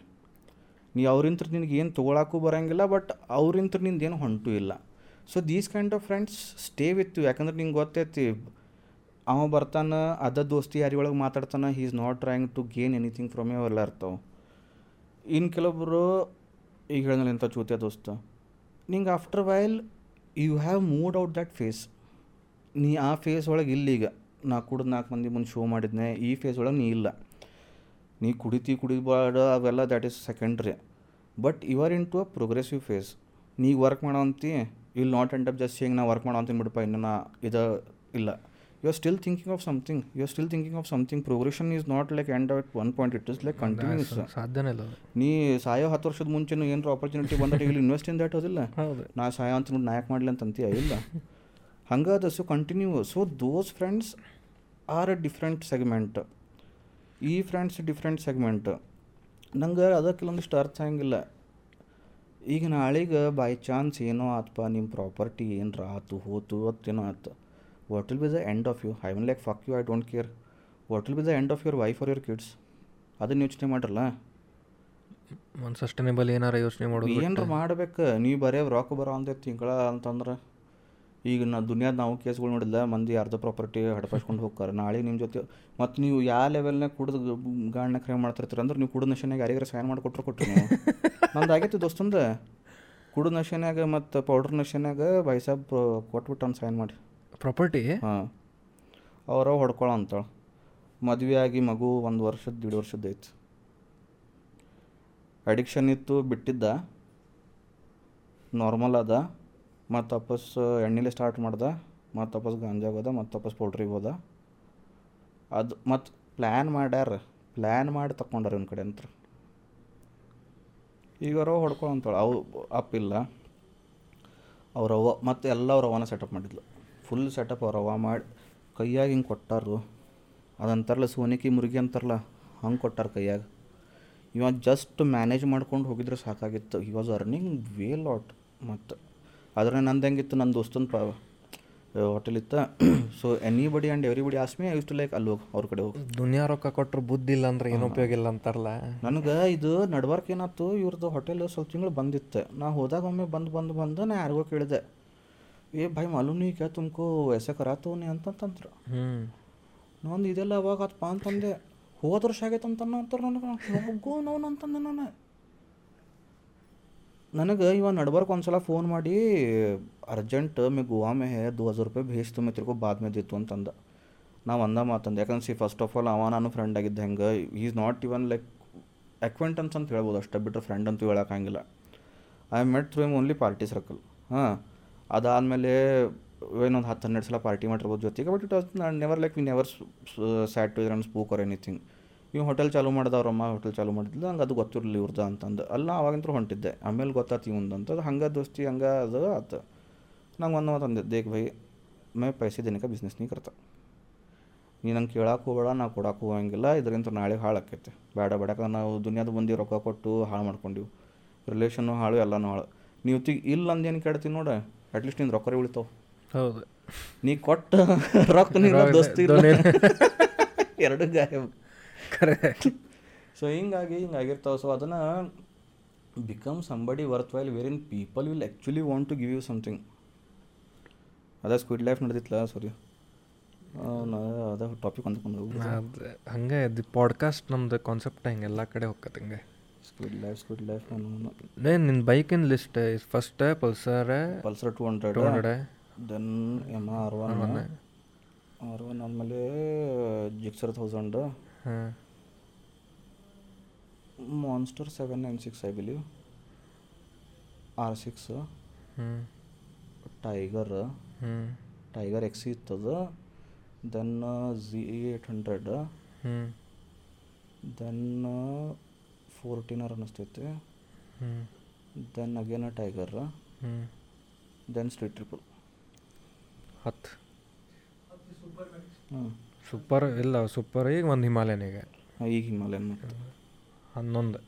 ನೀ ಅವ್ರಿಂತ ನಿನಗೆ ಏನು ತೊಗೊಳಕ್ಕೂ ಬರೋಂಗಿಲ್ಲ ಬಟ್ ಅವ್ರಿಂತ ನಿಂದೇನು ಹೊಂಟು ಇಲ್ಲ. So these kind of friends stay with ಯಾಕಂದ್ರೆ ನಿಂಗೆ ಗೊತ್ತೈತಿ ಅವ ಬರ್ತಾನೆ, ಅದ ದೋಸ್ತಿ ಯಾರಿ ಒಳಗೆ ಮಾತಾಡ್ತಾನೆ he is not trying to gain anything from ಅವೆಲ್ಲ ಇರ್ತಾವೆ. ಇನ್ನು ಕೆಲವೊಬ್ಬರು ಈಗ ಹೇಳಿದ್ನಲ್ಲ ಎಂಥ ಚೂತ್ಯ ದೋಸ್ತ, ನಿಂಗೆ after while you have moved out that phase ನೀ ಆ ಫೇಸ್ ಒಳಗೆ ಇಲ್ಲ ಈಗ, ನಾ ಕುಡಿದು ನಾಲ್ಕು ಮಂದಿ ಮುಂದೆ ಶೋ ಮಾಡಿದ್ನೆ, ಈ ಫೇಸ್ ಒಳಗೆ ನೀ ಇಲ್ಲ. ನೀ ಕುಡಿತಿ ಕುಡಿಬಾರ್ಡ ಅವೆಲ್ಲ that is secondary but you are into a progressive phase ನೀ ವರ್ಕ್ ಮಾಡೋ ಮಾಡೋಂತಿ ಇಲ್ಲಿ ನಾಟ್ ಎಂಡ್ ಅಪ್ ಜಸ್ಟ್ ಹಿಂಗೆ ನಾ ವರ್ಕ್ ಮಾಡೋ ಅಂತೀನಿ ಬಿಡಪ್ಪ, ಇನ್ನು ನಾ ಇದು ಇಲ್ಲ. You are still thinking of something you are still thinking of something progression is not like end at one point it is like continuous ಸಾಧ್ಯನೇ ಇಲ್ಲ ನೀ ಸಾಯೋ ಹತ್ತು ವರ್ಷದ ಮುಂಚೆನೂ ಏನಾರ ಆಪರ್ಚುನಿಟಿ ಬಂದಾಗ ಇಲ್ಲಿ ಇನ್ವೆಸ್ಟ್ ಇನ್ ದ್ಯಾಟ್ ಅದಿಲ್ಲ. ನಾ ಸಾಯ ಅಂತ ನಾ ಯಾಕೆ ಮಾಡಲಿ ಅಂತ ಅಂತೀಯ ಇಲ್ಲ. ಹಂಗದ so continue so those friends are a different segment ಈ ಫ್ರೆಂಡ್ಸ್ ಡಿಫ್ರೆಂಟ್ ಸೆಗ್ಮೆಂಟ್ ನಂಗೆ ಅದಕ್ಕೆ ಕೆಲವೊಂದಿಷ್ಟು ಅರ್ಥ ಹಂಗಿಲ್ಲ ಈಗ ನಾಳೆಗೆ ಬೈ ಚಾನ್ಸ್ ಏನೋ ಆತಪ್ಪ ನಿಮ್ಮ ಪ್ರಾಪರ್ಟಿ ಏನರ ಆತು ಹೋತು ಅತ್ತೇನೋ ಆತು. What will be the end of you I will like fuck you I don't care what will be the end of your wife or your kids ಅದನ್ನು ಯೋಚನೆ ಮಾಡ್ರಲ್ಲ? ಒಂದು ಸಸ್ಟೈನೇಬಲ್ ಏನಾರ ಯೋಚನೆ ಮಾಡೋದು ಏನಾರ ಮಾಡ್ಬೇಕು? ನೀವು ಬರೇ ರೊಕ್ಕ ಬರೋ ಅಂದೆ ತಿಂಗಳ ಅಂತಂದ್ರೆ ಈಗ ನಾ ದುನಿಯಾದ ನಾವು ಕೇಸ್ಗಳು ನೋಡಿಲ್ಲ ಮಂದಿ ಅರ್ಧ ಪ್ರಾಪರ್ಟಿ ಹಡಪಾಸ್ಕೊಂಡು ಹೋಗ್ತಾರೆ. ನಾಳೆ ನಿಮ್ಮ ಜೊತೆ ಮತ್ತು ನೀವು ಯಾವ ಲೆವೆಲ್ನಾಗ ಕುಡ್ದು ಗಾಣ್ಣ ಕ್ರೈಮ್ ಮಾಡ್ತಿರ್ತೀರ ಅಂದ್ರೆ ನೀವು ಕುಡಿದ ನಶೆನಾಗ ಯಾರಿಗಾರ ಸೈನ್ ಮಾಡಿ ಕೊಟ್ಟರು ಕೊಟ್ಟರು ನೀವು. ನಂದು ಆಗೈತಿ ದೋಸ್ತಂದು. ಕುಡಿದ ನಶೆನಾಗ ಮತ್ತು ಪೌಡ್ರ್ ನಶೆನಾಗ ಬೈಸಾಬ್ ಕೊಟ್ಬಿಟ್ಟು ಅವ್ನು ಸೈನ್ ಮಾಡಿ. ಪ್ರಾಪರ್ಟಿ ಹಾಂ. ಅವ್ರ ಹೊಡ್ಕೊಳ ಅಂತಾಳೆ. ಮದುವೆ ಆಗಿ ಮಗು ಒಂದು ವರ್ಷದ, ದೀಡ್ ವರ್ಷದ ಐತಿ. ಅಡಿಕ್ಷನ್ ಇತ್ತು, ಬಿಟ್ಟಿದ್ದ. ನಾರ್ಮಲ್ ಅದ. ಮತ್ತು ವಾಪಸ್ ಎಣ್ಣೆಲೆ ಸ್ಟಾರ್ಟ್ ಮಾಡ್ದೆ. ಮತ್ತು ವಾಪಸ್ ಗಾಂಜಾಗ ಹೋದ, ಮತ್ತು ವಾಪಸ್ ಪೌಲ್ಟ್ರಿಗೆ ಹೋದ. ಅದು ಮತ್ತು ಪ್ಲ್ಯಾನ್ ಮಾಡ್ಯಾರ. ಪ್ಲ್ಯಾನ್ ಮಾಡಿ ತಗೊಂಡಾರ ಇವ್ನ ಕಡೆ ಅಂತ. ಈಗ ಅವ್ರವ ಹೊಡ್ಕೊಳಂತಾಳೆ ಅವು ಅಪ್ಪಿಲ್ಲ. ಅವ್ರವ್ವ ಮತ್ತು ಎಲ್ಲ ಅವ್ರವ್ವನ ಸೆಟಪ್ ಮಾಡಿದ್ಲು. ಫುಲ್ ಸೆಟಪ್ ಅವ್ರವ್ವ ಮಾಡಿ ಕೈಯಾಗ ಹಿಂಗೆ ಕೊಟ್ಟಾರು ಅದಂತಾರಲ್ಲ ಸೋನಿಕಿ ಮುರುಗಿ ಅಂತಾರಲ್ಲ ಹಂಗೆ ಕೊಟ್ಟಾರ ಕೈಯಾಗ. ಇವ ಜಸ್ಟ್ ಮ್ಯಾನೇಜ್ ಮಾಡ್ಕೊಂಡು ಹೋಗಿದ್ರೆ ಸಾಕಾಗಿತ್ತು. ಈ ವಾಸ್ ಅರ್ನಿಂಗ್ ವೇ ಲಾಟ್ ಮತ್ತು. ಆದರೆ ನಂದು ಹೆಂಗಿತ್ತು ನನ್ನ ದೋಸ್ತನ ಪ ಹೋಟೆಲ್ ಇತ್ತು. So anybody and everybody ask me I to like ಅಲ್ಲಿ ಹೋಗಿ ಅವ್ರ ಕಡೆ ಹೋಗಿ. ದುನಿಯಾ ರೊಕ್ಕ ಕೊಟ್ಟರು ಬುದ್ಧಿ ಇಲ್ಲ ಅಂದ್ರೆ ಏನು ಉಪಯೋಗ ಇಲ್ಲ ಅಂತಾರಲ್ಲ. ನನಗೆ ಇದು ನಡ್ವರ್ಕ್ ಏನಾಯ್ತು ಇವ್ರದ್ದು ಹೋಟೆಲ್ ಸ್ವಲ್ಪ ತಿಂಗಳು ಬಂದಿತ್ತು. ನಾ ಹೋದಾಗ ಒಮ್ಮೆ ಬಂದು ಬಂದು ಬಂದು ನಾ ಯಾರಿಗೋ ಕೇಳಿದೆ. ಏ ಭಾಯ್ ಮಾಲೂಮ್ ನೀ ಕ್ಯಾ ತುಮಕು ಎಸೆ ಕರಾತು ನೀ ಅಂತಂತಂದ್ರು ಹ್ಞೂ ನಂದು ಇದೆಲ್ಲ ಅವಾಗ ಆತ್ಪ ಅಂತಂದೆ ಹೋದ ವರ್ಷ ಆಗೈತೆ ಅಂತ ಅಂತಾರೆ ನನಗೆ. ಹೋಗೋ ನೋವು ಅಂತಂದೆ ನಾನು. ನನಗೆ ಇವ ನಡ್ಬರ್ಕ್ ಒಂದ್ಸಲ ಫೋನ್ ಮಾಡಿ ಅರ್ಜೆಂಟ್ ಮೇ ಗೋವಾ ಮೇ ಹೇ ದೋ ಹಜಾರ್ ರೂಪಾಯಿ ಭೇಜ್ ತು ತಿರ್ಕೋ ತಿರ್ಗೋ ಬಾದ್ ಮೇ ದಿತ್ತು ಅಂತಂದ. ನಾವು ಅಂದ ಮಾತಂದೆ ಯಾಕಂದ್ರೆ ಸಿ ಫಸ್ಟ್ ಆಫ್ ಆಲ್ ಅವ ನಾನು ಫ್ರೆಂಡ್ ಆಗಿದ್ದೆ ಹೆಂಗೆ is not even like acquaintance ಅಂತ ಹೇಳ್ಬೋದು ಅಷ್ಟೇ ಬಿಟ್ಟರೆ ಫ್ರೆಂಡ್ ಅಂತೂ ಹೇಳೋಕ್ಕಾಗಿಲ್ಲ I met through him only party circle ಹಾಂ. ಅದಾದಮೇಲೆ ಏನೊಂದು ಹತ್ತು ಹನ್ನೆರಡು ಸಲ ಪಾರ್ಟಿ ಮಾಡಿರ್ಬೋದು ಜೊತೆಗೆ but it was never like we never sat to run spoke or anything ಇವ್ ಹೋಟೆಲ್ ಚಾಲೂ ಮಾಡಿದ ಅವ್ರಮ್ಮ ಹೋಟೆಲ್ ಚಾಲೂ ಮಾಡಿದ್ಲು ನಂಗೆ ಅದು ಗೊತ್ತಿರಲಿಲ್ಲ ಇವ್ರದ್ದು ಅಂತಂದು. ಅಲ್ಲ ಅವಾಗಿಂತ್ರ ಹೊಂಟಿದ್ದೆ. ಆಮೇಲೆ ಗೊತ್ತಾತು ಇವಂದು ಅದು ಹಂಗೆ ದೋಸ್ತಿ, ಹಂಗೆ ಅದು ಆತು. ನಂಗೆ ಒಂದು ಮಾತು ಅಂದೆ ದೇಖ್ ಭೈ ಮೇ ಪೈಸೆ ದಿನಕ್ಕೆ ಬಿಸ್ನೆಸ್ ನೀ ಕರ್ತ ನೀ ನಂಗೆ ಕೇಳಕ್ಕೆ ಹೋಗಬೇಡ ನಾ ಕೊಡಕ್ಕೆ ಹೋಗಂಗಿಲ್ಲ, ಇದರಿಂದ ನಾಳೆ ಹಾಳಾಕೈತೆ ಬೇಡ ಬೇಡ ಯಾಕಂದ್ರೆ ನಾವು ದುನಿಯಾದ ಬಂದು ರೊಕ್ಕ ಕೊಟ್ಟು ಹಾಳು ಮಾಡ್ಕೊಂಡಿವಿ. ರಿಲೇಷನ್ನು ಹಾಳು, ಎಲ್ಲನೂ ಹಾಳು. ನೀವು ತಿ ಇಲ್ಲ ಅಂದೇನು ಕೇಳ್ತೀನಿ ನೋಡ. ಅಟ್ಲೀಸ್ಟ್ ನಿಂದು ರೊಕ್ಕರೇ ಉಳಿತಾವ. ಹೌದು. ನೀ ಕೊಟ್ಟ ರೊಕ್ಕ ನೀನು ದೋಸ್ತಿ ಎರಡು ಗಾಯ ಸೊ ಹಿಂಗಾಗಿ ಹಿಂಗಾಗಿರ್ತಾವೆ. ಸೊ ಅದನ್ನು become somebody worthwhile wherein people will actually want to give you something ಅದೇ ಸ್ಕ್ವಿಡ್ ಲೈಫ್ ನಡೆದಿತ್ತಲ್ಲ ಸಾರಿ ನಾ ಅದ ಟಾಪಿಕ್ ಅಂದ್ಕೊಂಡು ಅದು ಹಂಗೆ ದಿ ಪಾಡ್ಕಾಸ್ಟ್ ನಮ್ದು ಕಾನ್ಸೆಪ್ಟ್ ಹಿಂಗೆ ಎಲ್ಲ ಕಡೆ ಹೋಗ್ತದೆ ಹಂಗೆ. ಸ್ಕ್ವಿಡ್ ಲೈಫ್ ಸ್ಪೀಡ್ ಲೈಫ್ ನೇ ನಿನ್ನ ಬೈಕಿನ list first Pulsar Pulsar two hundred two hundred then M R one R one ಆದಮೇಲೆ Gixxer thousand Monster seven nine six I believe R six Tiger Tiger XC ಇತ್ತದ. Then G eight hundred then Fortuner ಅನ್ನಿಸ್ತೈತೆ ಹ್ಞೂ then ಅಗೇನ Tiger ಹ್ಞೂ then street triple ಹತ್ತು ಹ್ಞೂ super ಇಲ್ಲ super ಈಗ ಒಂದು ಹಿಮಾಲಯನಿಗೆ ಈಗ. Himalayan ಮತ್ತು. ಹನ್ನೊಂದು.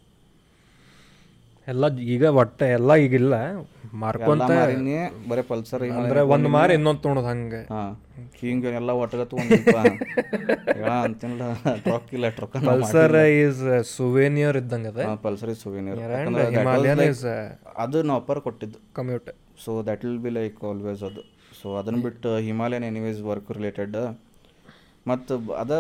ಎಲ್ಲ ಈಗ ಒಟ್ಟೆ ಎಲ್ಲ ಈಗಿಲ್ಲ. ಮಾರ್ಕೊಂತ ಬರೀ ಪಲ್ಸರ್ ಅಂದ್ರೆ ಒಂದ್ ಮಾರಿ ಇನ್ನೊಂದು ತೊಗೊಳೋದು ಹಂಗೆ. ಹಿಂಗ ಎಲ್ಲ ಒಟ್ಟಗ ಅಂತಿಲ್ಲ ಟ್ರಕ್ ಇಲ್ಲ ಟ್ರಕ್ ಪಲ್ಸರ್ ಈಸ್ ಸುವೇನಿಯರ್ ಇದ್ದಂಗ ಅದ. Pulsar is souvenir. ಅದು ನಾ ಆಫರ್ ಕೊಟ್ಟಿದ್ದು. Commute. So that will be like always ಅದು. ಸೊ ಅದನ್ನ ಬಿಟ್ಟು ಹಿಮಾಲಯನ್ ಎನಿವೇಸ್ ವರ್ಕ್ ರಿಲೇಟೆಡ್ ಮತ್ತು ಅದ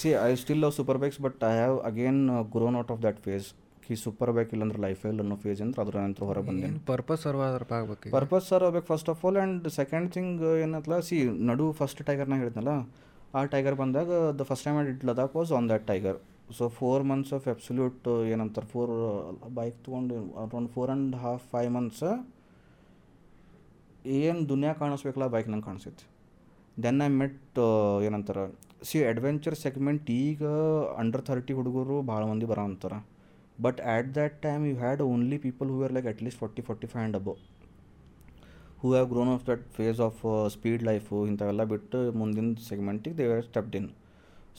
see I still love super bikes but I have again grown out of that phase ಈ ಸೂಪರ್ ಬೈಕ್ ಇಲ್ಲಂದ್ರೆ ಲೈಫ್ ಇಲ್ಲ ಅನ್ನೋ ಫೇಸ್ ಅಂದ್ರೆ ಅದ್ರ ನಂತರ ಹೊರ ಬಂದೇನೆ ಪರ್ಪಸ್ ಸರ್ವ್ ಆದ್ರ ಆಗ್ಬೇಕು ಪರ್ಪಸ್ ಸರ್ ಆಗ್ಬೇಕು first of all and second thing ಏನತ್ಲ see ನಡು ಫಸ್ಟ್ ಟೈಗರ್ನ ಹೇಳಿದ್ನಲ್ಲ ಆ ಟೈಗರ್ ಬಂದಾಗ the first time it Ladakh was on that Tiger so four months of absolute ಏನಂತಾರೆ ಫೋರ್ ಬೈಕ್ ತೊಗೊಂಡು around four and half five months ಏನು ದುನಿಯಾ ಕಾಣಿಸ್ಬೇಕಲ್ಲ ಬೈಕ್ ನಂಗೆ ಕಾಣಿಸೈತಿ ದೆನ್ ಐ ಮೆಟ್ ಏನಂತಾರೆ ಸಿ ಅಡ್ವೆಂಚರ್ ಸೆಗ್ಮೆಂಟ್ ಈಗ ಅಂಡರ್ ಥರ್ಟಿ ಹುಡುಗರು ಭಾಳ ಮಂದಿ ಬರೋ ಅಂತಾರೆ but at that time you had only people who are like at least forty forty five and above who have grown off that phase of speed life ಇಂಥವೆಲ್ಲ ಬಿಟ್ಟು ಮುಂದಿನ ಸೆಗ್ಮೆಂಟಿಗೆ they are stepped in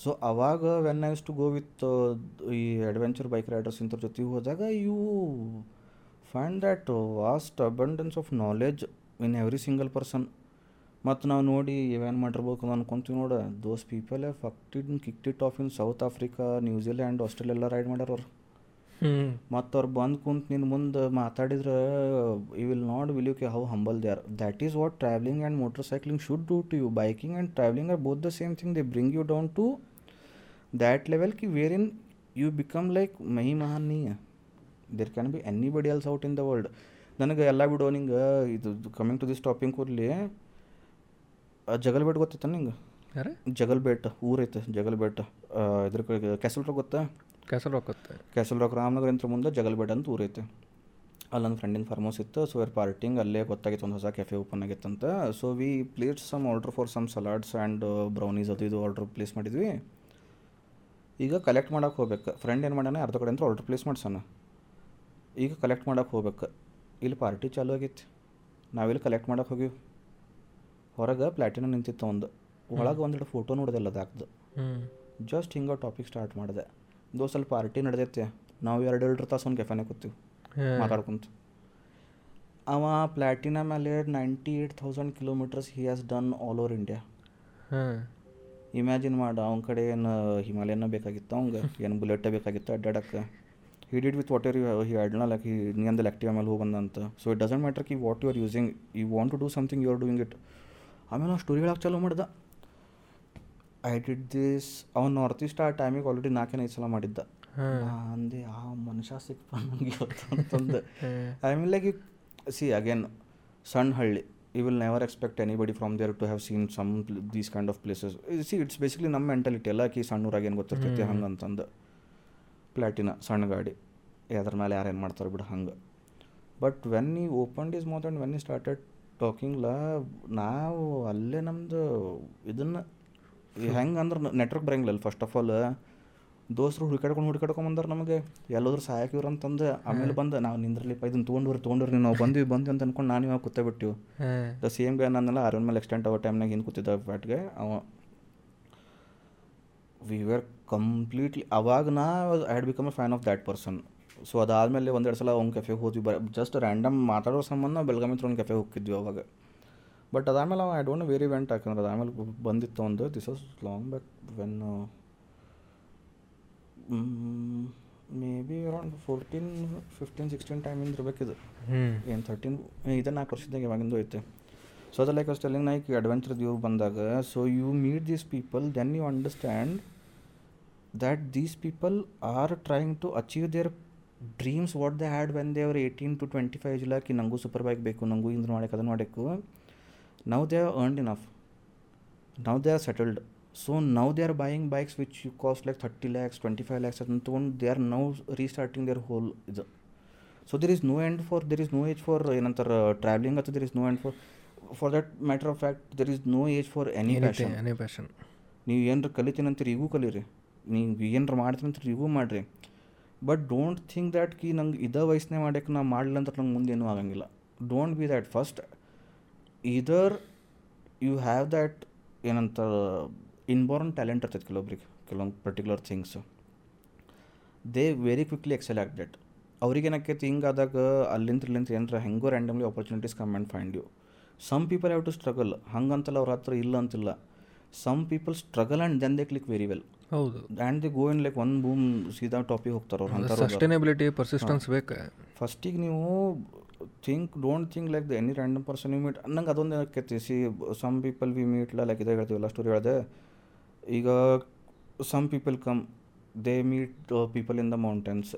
so ಅವಾಗ when I to go with ಈ adventure bike riders ಇಂಥವ್ರ ಜೊತೆ ಹೋದಾಗ you find that vast abundance of knowledge in every single person ಮತ್ತು ನಾವು ನೋಡಿ ಇವೇನು ಮಾಡಿರ್ಬೇಕು ಅಂತ ಅನ್ಕೊಂತೀವಿ ನೋಡ those people have fucked it kicked it off in South Africa New Zealand Australia ಎಲ್ಲ ರೈಡ್ ಮಾಡ್ಯಾರ ಅವ್ರು. ಹ್ಮ್ ಮತ್ತು ಅವ್ರು ಬಂದು ಕುಂತು ನಿನ್ನ ಮುಂದೆ ಮಾತಾಡಿದ್ರೆ you will not will you K how humble they are that is what travelling and motorcycling should do to you biking and travelling are both the same thing they bring you down to that level Ki wear in you become like ಮಹಿ ಮಹಾನ್ ನೀ there can be anybody else out in the world ನನಗೆ ಎಲ್ಲ ಬಿಡೋ ನಿಂಗೆ ಇದು coming to this topic ಕೂಡಲಿ ಜಗಲ್ಬೇಟ್ ಗೊತ್ತೈತ ನಿಂಗೆ? ಜಗಲ್ ಜಗಲ್ಬೇಟ್ ಊರೈತೆ ಜಗಲ್ಬೇಟ್. ಇದ್ರ ಕಡೆ ಕ್ಯಾಸಲ್ ರಾಕ್ ಹೋಗುತ್ತೆ ಕ್ಯಾಸಲ್ ರಾಕ್ ರಾಮನಗರ ಅಂತ ಮುಂದೆ ಜಗಲ್ಬೆಡ್ ಅಂತ ಊರೈತೆ ಅಲ್ಲೊಂದು ಫ್ರೆಂಡಿನ ಫಾರ್ಮೌಸ್ ಇತ್ತು ಸೊ ವೇರ್ ಪಾರ್ಟಿಂಗ್ ಅಲ್ಲೇ ಗೊತ್ತಾಗಿತ್ತು ಒಂದು ಹೊಸ cafe open ಆಗಿತ್ತಂತ so we placed some order for some salads and brownies ಅದು ಇದು ಆರ್ಡ್ರ್ ಪ್ಲೇಸ್ ಮಾಡಿದ್ವಿ. ಈಗ ಕಲೆಕ್ಟ್ ಮಾಡೋಕೆ ಹೋಗ್ಬೇಕು. ಫ್ರೆಂಡ್ ಏನು ಮಾಡ್ಯಾನ ಅರ್ಧ ಕಡೆ ಅಂತ ಆರ್ಡ್ರ್ ಪ್ಲೇಸ್ ಮಾಡ್ಸೋಣ. ಈಗ ಕಲೆಕ್ಟ್ ಮಾಡೋಕೆ ಹೋಗ್ಬೇಕು. ಇಲ್ಲಿ ಪಾರ್ಟಿ ಚಾಲು ಆಗಿತ್ತು ನಾವಿಲ್ಲಿ ಕಲೆಕ್ಟ್ ಮಾಡೋಕೆ ಹೋಗಿವಿ ಹೊರಗೆ ಪ್ಲಾಟಿನ ನಿಂತಿತ್ತು ಒಂದು. ಒಳಗೆ ಒಂದೆರಡು ಫೋಟೋ ನೋಡಿದೆಲ್ಲ ಅದಾಗ್ದು ಜಸ್ಟ್ ಹಿಂಗೆ ಟಾಪಿಕ್ ಸ್ಟಾರ್ಟ್ ಮಾಡಿದೆ. ದೋ ಸ್ವಲ್ಪ ಪಾರ್ಟಿ ನಡೆದೈತೆ. ನಾವು ಎರಡು ಎರಡು ತಾಸು ಒಂದು ಕೆಫೆನೇ ಕೂತೀವಿ. ಮಾತಾಡ್ಕೊಂತು. ಅವ ಪ್ಲ್ಯಾಟಿನ ಮೇಲೆ ninety eight thousand kilometres he has done all over India imagine ಮಾಡು ಅವನ ಕಡೆ ಏನು ಹಿಮಾಲಯನ ಬೇಕಾಗಿತ್ತು ಅವಂಗೆ ಏನು ಬುಲೆಟ್ ಬೇಕಾಗಿತ್ತು ಅಡ್ಡಾಡಕ್ಕೆ? He did with what you he ಅಡ್ನ like he ಅಂದಲ್ಲಿ ಆ್ಯಕ್ಟಿವ್ ಮೇಲೆ ಹೋಗಿ ಬಂದಂತ. So it doesn't matter Ki what you are using you want to do something you are doing it ಆಮೇಲೆ ನಾವು ಸ್ಟೋರಿ ಹೇಳಕ್ಕೆ ಚಾಲೂ ಮಾಡ್ದ. ಐ ಡಿಡ್ ದಿಸ್ ಅವ್ನು ನಾರ್ತ್ ಈಸ್ಟ್ ಆ ಟೈಮಿಗೆ ಆಲ್ರೆಡಿ ನಾಲ್ಕನೇ ಐದು ಸಲ ಮಾಡಿದ್ದ. ಅಂದೆ ಆ ಮನುಷ್ಯ ಸಿಕ್ಪ ನನಗೆ ಇವತ್ತು ಅಂತಂದು. I mean like you see again ಸಣ್ಣ ಹಳ್ಳಿ you will never expect anybody from there to have seen some these kind of places see it's basically ನಮ್ಮ ಮೆಂಟಾಲಿಟಿ ಎಲ್ಲ ಕಿ ಸಣ್ಣೂರಾಗ ಏನು ಗೊತ್ತಿರ್ತೈತಿ ಹಂಗೆ ಅಂತಂದು. ಪ್ಲ್ಯಾಟಿನ ಸಣ್ಣ ಗಾಡಿ. ಅದ್ರ ಮೇಲೆ ಯಾರು ಏನು ಮಾಡ್ತಾರೆ ಬಿಡು ಹಂಗೆ. But when he open these more and when he started ಟಾಕಿಂಗ್ಲ ನಾವು ಅಲ್ಲೇ ನಮ್ಮದು ಇದನ್ನು ಹೆಂಗೆ ಅಂದ್ರೆ ನೆಟ್ವರ್ಕ್ ಬರಂಗಿಲ್ಲ ಫಸ್ಟ್ ಆಫ್ ಆಲ್ ದೋಸ್ತರು ಹುಡುಕಾಡ್ಕೊಂಡು ಹುಡುಕಾಡ್ಕೊಂಡು ಬಂದಾರ ನಮಗೆ. ಎಲ್ಲೋದ್ರು ಸಹಾಯಕ ಇವ್ರು ಅಂತಂದು ಆಮೇಲೆ ಬಂದು ನಾವು ನಿಂದ್ರಲಿಪ್ಪ ಇದನ್ನು ತೊಗೊಂಡ್ರಿ ತೊಗೊಂಡ್ರಿ ನಾವು ಬಂದ್ವಿ ಬಂದ್ವಿ ಅಂತ ಅನ್ಕೊಂಡು ನಾನು ಇವಾಗ ಕೂತೇ ಬಿಟ್ಟಿವಿ. ದ ಸೇಮ್ ಗೈ ನಾನೆಲ್ಲ ಅರವನ್ ಮೇಲೆ ಎಕ್ಸ್ಟೆಂಟ್ ಆಗೋ ಟೈಮ್ನಾಗ ಏನು ಕೂತಿದ್ದ ಬ್ಯಾಟ್ಗೆ ಅವ ವಿ ವಿರ್ ಕಂಪ್ಲೀಟ್ಲಿ ಅವಾಗ ನಾ I had become a fan of that person so ಅದಾದಮೇಲೆ ಒಂದೆರಡು ಸಲ ಅವ್ನ ಕೆಫೆಗೆ ಹೋದ್ವಿ ಬ ಜಸ್ಟ್ ರ್ಯಾಂಡಮ್ ಮಾತಾಡೋ ಸಂಬಂಧ ಬೆಳಗಾವಿ ಒಂದು ಕೆಫೆಗೆ ಹೋಗಿದ್ವಿ ಅವಾಗ. ಬಟ್ ಅದಾದಮೇಲೆ ಐ ಡೋಂಟ್ ವೆರಿ ವೆಂಟ್ ಯಾಕಂದ್ರೆ ಅದಾದಮೇಲೆ ಬಂದಿತ್ತು ಒಂದು. This was long but when may be around fourteen fifteen sixteen ಟೈಮಿಂದ ಇರಬೇಕಿದು ಏನು ಥರ್ಟೀನ್ ಇದೆ ನಾಲ್ಕು ವರ್ಷದಾಗ ಇವಾಗಿಂದು ಐತೆ. ಸೊ ಅದ ಲೈಕ್ ಟೆಲಿಂಗ್ ನೈಕ್ ಅಡ್ವೆಂಚರ್ ಇವ್ರು ಬಂದಾಗ so you meet these people then you understand that these people are trying to achieve their dreams what they had when ಅವ್ರ ಏಯ್ಟೀನ್ ಟು ಟ್ವೆಂಟಿ ಫೈವ್ ಜಿಲ್ಲಾಕಿ ನನಗೂ ಸೂಪರ್ ಬೈಕ್ ಬೇಕು ನನಗೂ ಇಂದು ಮಾಡಕ್ಕೆ ಅದನ್ನು ಮಾಡಬೇಕು now they are earned enough now they are settled so now they are buying bikes which you cost like thirty lakhs twenty five lakhs ಅದನ್ನು ತೊಗೊಂಡು they are now restarting there whole ಇದು so there is no end for there is no age for ಏನಂತಾರೆ travelling ಅಥವಾ there is no end for for that matter of fact there is no age for any passion any passion ನೀವು ಏನರ ಕಲಿತೀನಿ ಅಂತೀರಿ ಈಗೂ ಕಲೀರಿ. ನೀವು ಏನರ ಮಾಡ್ತೀನಿ ಅಂತೀರಿ ಈಗೂ ಮಾಡಿರಿ. ಬಟ್ ಡೋಂಟ್ ಥಿಂಕ್ ದ್ಯಾಟ್ ಕಿ ನಂಗೆ ಇದೇ ವಯಸ್ಸನ್ನೇ ಮಾಡಕ್ಕೆ ನಾ ಮಾಡಲಿಲ್ಲ ಅಂದ್ರೆ ನಂಗೆ ಮುಂದೆ ಏನೂ ಆಗಂಗಿಲ್ಲ. Don't be that first either you have that ಏನಂತ ಇನ್ಬೋರ್ನ್ ಟ್ಯಾಲೆಂಟ್ ಇರ್ತೈತೆ ಕೆಲವೊಬ್ರಿಗೆ ಕೆಲವೊಂದು particular things they very quickly excel at that ಅವ್ರಿಗೆ ಏನಾಕೈತಿ ಹಿಂಗಾದಾಗ ಅಲ್ಲಿಂದ ಇಲ್ಲಿಂದ ಏನಾರ ಹೆಂಗೋ randomly opportunities come and find you some people have to struggle ಹಂಗಂತಲ್ಲ ಅವ್ರ ಹತ್ರ ಇಲ್ಲ ಅಂತಿಲ್ಲ. Some people struggle and then they click very well ಹೌದು. And they go in like one boom ಸೀದಾ ಟಾಪಿಗೆ ಹೋಗ್ತಾರೆ ಅವ್ರು ಸಸ್ಟೈನಬಿಲಿಟಿ ಪರ್ಸಿಸ್ಟೆನ್ಸ್ ಬೇಕು. ಫಸ್ಟಿಗೆ ನೀವು think don't think like the any random person you meet ನಂಗೆ ಅದೊಂದು ಏನಕ್ಕೆ see some people we meet like ಇದೇ ಹೇಳ್ತೀವಲ್ಲ ಸ್ಟೋರಿ ಹೇಳಿದೆ ಈಗ some people come they meet people in the mountains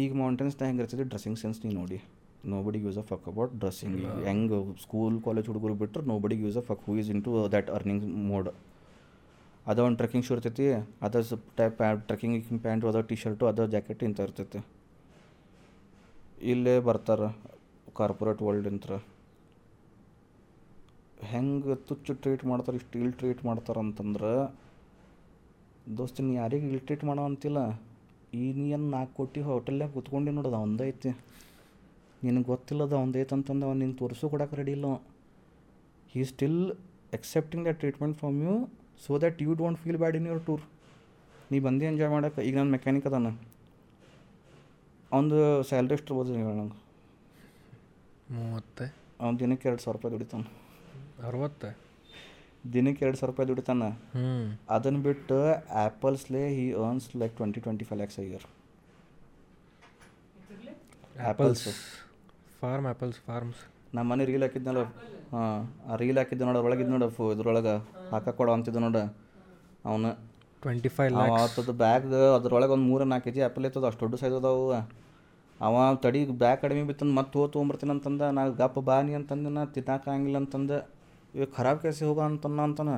ಈಗ ಮೌಂಟೇನ್ಸ್ನ ಹೆಂಗೆ ಇರ್ತದೆ? ಡ್ರೆಸ್ಸಿಂಗ್ ಸೆನ್ಸ್ ನೀವು ನೋಡಿ. Nobody uses a fuck about dressing ಹೆಂಗೆ ಸ್ಕೂಲ್ ಕಾಲೇಜ್ ಹುಡುಗರು ಬಿಟ್ಟರೆ nobody uses a fuck who is into that earning mode ಅದ ಒಂದು ಟ್ರೆಕ್ಕಿಂಗ್ ಶೂ ಇರ್ತೈತಿ. ಅದ ಟೈಪ್ ಟ್ರೆಕ್ಕಿಂಗ್ ಪ್ಯಾಂಟು ಅದ ಟಿ ಶರ್ಟು ಅದ ಜಾಕೆಟ್ ಇಂಥ ಇರ್ತೈತಿ. ಇಲ್ಲೇ ಬರ್ತಾರೆ ಕಾರ್ಪೊರೇಟ್ ವರ್ಲ್ಡ್ ಅಂತ ಹೆಂಗೆ ತುಚ್ಚು ಟ್ರೀಟ್ ಮಾಡ್ತಾರೆ, ಇಷ್ಟು ಇಲ್ ಟ್ರೀಟ್ ಮಾಡ್ತಾರೆ ಅಂತಂದ್ರೆ ದೋಸ್ತಿನ ಯಾರಿಗೆ ಇಲ್ ಟ್ರೀಟ್ ಮಾಡೋ ಅಂತಿಲ್ಲ. ಈ ನೀ ಏನು ನಾಲ್ಕು ಕೋಟಿ ಹೋಟೆಲ್ನಾಗ ಕುತ್ಕೊಂಡು ನೋಡೋದು ಅವಂದೇ ಐತಿ ನಿನಗೆ ಗೊತ್ತಿಲ್ಲದ ಒಂದೈತೆ ಅಂತಂದು ಅವ್ನು ನಿಂಗೆ ತೋರಿಸು ಕೊಡಕ್ಕೆ ರೆಡಿ ಇಲ್ಲ he still accepting the treatment from you so that you don't feel bad in your tour ನೀ ಬಂದು ಎಂಜಾಯ್ ಮಾಡೋಕೆ, ಈಗ ನನ್ನ ಮೆಕ್ಯಾನಿಕ್ ಅದಾನ. ಅವನದು ಸ್ಯಾಲ್ರಿ ಎಷ್ಟು ಇರ್ಬೋದು ಹೇಳಿ ನಂಗೆ ಮೂವತ್ತೆ. ಅವ್ನು ದಿನಕ್ಕೆ ಎರಡು ಸಾವಿರ ರೂಪಾಯಿ ದುಡಿತಾನೆ. ಅರವತ್ತೆ? ದಿನಕ್ಕೆ ಎರಡು ಸಾವಿರ ರೂಪಾಯಿ ದುಡಿತಾನ. ಹ್ಞೂ ಅದನ್ನು ಬಿಟ್ಟು ಆ್ಯಪಲ್ಸ್ಲೇ he earns like twenty twenty five lakhs year apples farm apples farms. ನಮ್ಮ ಮನೆ ರೀಲ್ ಹಾಕಿದ್ನಲ್ಲ ಹಾಂ ಆ ರೀಲ್ ಹಾಕಿದ್ದೆ ನೋಡು ಒಳಗಿದ್ದು ನೋಡು ಫು ಇದ್ರೊಳಗೆ ಹಾಕಕ್ಕೆ ಕೊಡೋ ಅಂತಿದ್ದು ನೋಡು. ಅವನು ಟ್ವೆಂಟಿ ಫೈವ್ ಆತದ ಬ್ಯಾಗ್ ಅದ್ರೊಳಗೆ ಒಂದು ಮೂರು ನಾಲ್ಕು ಕೆ ಜಿ ಆ್ಯಪಲ್ ಇತ್ತದ ಅಷ್ಟು ದೊಡ್ಡ ಸೈಜ್ ಅದಾವು. ಅವ ತಡಿ ಬ್ಯಾಗ್ ಕಡಿಮೆ ಬಿತ್ತಂದು ಮತ್ತೆ ಹೋಗಿ ತೊಗೊಂಬರ್ತೀನಿ ಅಂತಂದ ನಾ ಗಪ್ಪ ಬಾನಿ ಅಂತಂದು ನಾ ತಿನ್ನಕ್ಕಾಗಿಲ್ಲ ಅಂತಂದು. ಇವಾಗ ಖರಾಬ್ ಕೇಸಿ ಹೋಗ ಅಂತನ ಅಂತಾನ.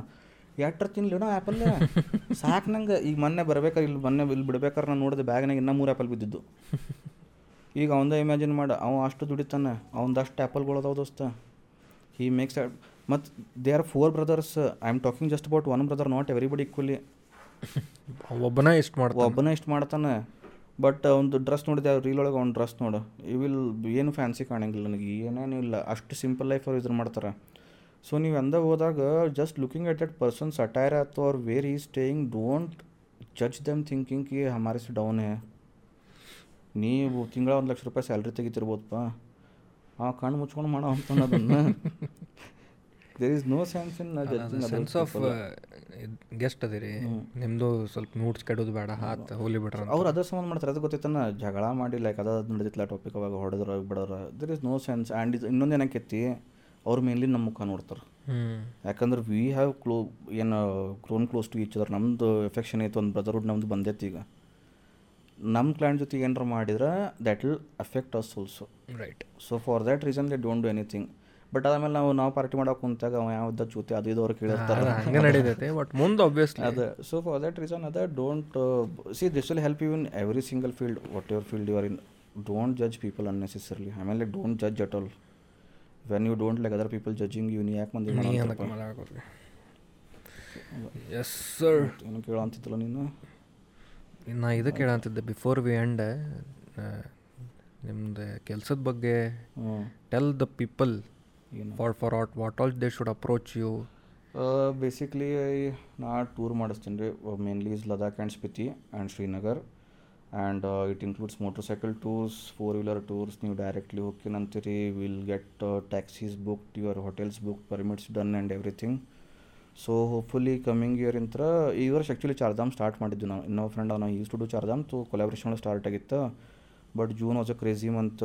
ಎಟ್ರ ತಿನ್ಲಿಣ ಆ್ಯಪಲ್ ಸಾಕು ನಂಗೆ. ಈಗ ಮೊನ್ನೆ ಬರ್ಬೇಕಾರೆ ಇಲ್ಲಿ ಮೊನ್ನೆ ಇಲ್ಲಿ ಬಿಡ್ಬೇಕಾರೆ ನಾನು ನೋಡಿದೆ ಬ್ಯಾಗ್ನಾಗ ಇನ್ನೂ ಮೂರು ಆ್ಯಪಲ್ ಬಿದ್ದಿದ್ದು. ಈಗ ಅವಂದ ಇಮ್ಯಾಜಿನ್ ಮಾಡ ಅವ ಅಷ್ಟು ದುಡಿತಾನೆ ಅವಂದಷ್ಟು ಆ್ಯಪಲ್ಗಳು ಅದಾವ ದೋಸ್ತ. ಹೀ ಮೇಕ್ಸ್ ಮತ್ತು they are four brothers I am talking just about one brother not everybody equally ಒಬ್ಬನ ಇಷ್ಟು ಮಾಡ್ತಾನೆ. ಒಬ್ಬನೇ ಇಷ್ಟು ಮಾಡ್ತಾನೆ. ಬಟ್ ಒಂದು ಡ್ರೆಸ್ ನೋಡಿದೆ ರೀಲ್ ಒಳಗೆ ಒಂದು ಡ್ರೆಸ್ ನೋಡು. ಈ ವಿಲ್ ಏನು ಫ್ಯಾನ್ಸಿ ಕಾಣಂಗಿಲ್ಲ ನನಗೆ ಏನೇನು ಇಲ್ಲ. ಅಷ್ಟು ಸಿಂಪಲ್ ಲೈಫ್ ಅವ್ರು ಇದ್ರ ಮಾಡ್ತಾರೆ. ಸೊ ನೀವು ಎಂದ ಹೋದಾಗ just looking at that person's attire ಆಯ್ತು ಅವ್ರ where is staying don't judge them thinking ಕಿ ಹಮಾರಿಸ್ ಡೌನ್ ಹೇ ನೀವು ತಿಂಗಳ ಒಂದು ಲಕ್ಷ ರೂಪಾಯಿ ಸ್ಯಾಲ್ರಿ ತೆಗಿತಿರ್ಬೋದಪ್ಪ ಆ ಕಣ್ಣು ಮುಚ್ಕೊಂಡು ಮಾಡೋ ಅಂತ ಅದನ್ನು there is no sense in sense of guest ಅದಿರಿ ನಿಮ್ಮದು ಸ್ವಲ್ಪ ನೋಟ್ಸ್ ಕೆಡೋದು ಬೇಡ ಹಾತ್ ಹೋಲಿ ಬಿಡ್ರ ಅವ್ರು ಅದ್ರ ಸಂಬಂಧ ಮಾಡ್ತಾರೆ ಅದು ಗೊತ್ತಿತ್ತನ ಜಗಳ ಮಾಡಿ ಲೈಕ್ ಅದ ನಡೆದಿತ್ತಲ್ಲ ಟಾಪಿಕ್ ಅವಾಗ ಹೊಡೆದ್ರ ಬಿಡೋರ. There is no sense and ಇದು ಇನ್ನೊಂದು ಏನಕ್ಕೈತಿ ಅವ್ರು ಮೇನ್ಲಿ ನಮ್ಮ ಮುಖ ನೋಡ್ತಾರೆ. ಯಾಕಂದ್ರೆ ವಿ ಹ್ಯಾವ್ ಕ್ಲೋ ಏನು ಕ್ರೋನ್ ಕ್ಲೋಸ್ ಟು ಈಚ್ ಅದರ್ ನಮ್ಮದು ಎಫೆಕ್ಷನ್ ಐತೆ ಒಂದು ಬ್ರದರ್ಹುಡ್ ನಮ್ದು ಬಂದೈತಿ ಈಗ. ನಮ್ಮ ಕ್ಲೈಂಟ್ ಜೊತೆಗೆ ಏನಾರ ಮಾಡಿದ್ರೆ that will affect us also right so for that reason they don't do anything but ಆಮೇಲೆ ನಾವು ನಾವು ಪಾರ್ಟಿ ಮಾಡೋಕೆ ಕುಂತಾಗ ಅವ ಯಾವ್ದು ಜೊತೆ ಅದು ಇದು ಅವ್ರು ಕೇಳಿರ್ತಾರೆ ಹಂಗೆ ನಡೀತೈತೆ ಬಟ್ ಮುಂದೆ ಒಬ್ವಿಯಸ್ಲಿ ಅದು ಸೊ ಫಾರ್ ದಟ್ ರೀಸನ್ ಅದ don't see this will help you in every single field what your field you are in don't ಜಜ್ people unnecessarily ಆಮೇಲೆ don't ಜಜ್ at all when you don't like other people judging you ನೀ ಯಾಕೆ ಮಂದಿ yes sir ಏನು ಕೇಳಂತಿದ್ದಲ್ಲ ನೀನು? ನಾ ಇದು ಕೇಳಂತಿದ್ದೆ before we end ನಿಮ್ದು ಕೆಲಸದ ಬಗ್ಗೆ ಟೆಲ್ ದ ಪೀಪಲ್ ಏನು for for what what all they should approach you basically ನಾ ಟೂರ್ ಮಾಡಿಸ್ತೀನಿ ರೀ. Mainly is Ladakh and Spiti and Srinagar and it includes motorcycle tours four wheeler tours ನೀವು directly ಹೋಗ್ತೀನಂತೀರಿ will get taxis booked your hotels book permits done and everything so hopefully coming year ಇಂತ್ರ ಈ ವರ್ಷ actually Chardham start ಮಾಡಿದ್ವಿ ನಾವು. ಇನ್ನೊಬ್ಬ friend ನಾವು use to do Chardham so collaboration start ಆಗಿತ್ತು. But June was a crazy month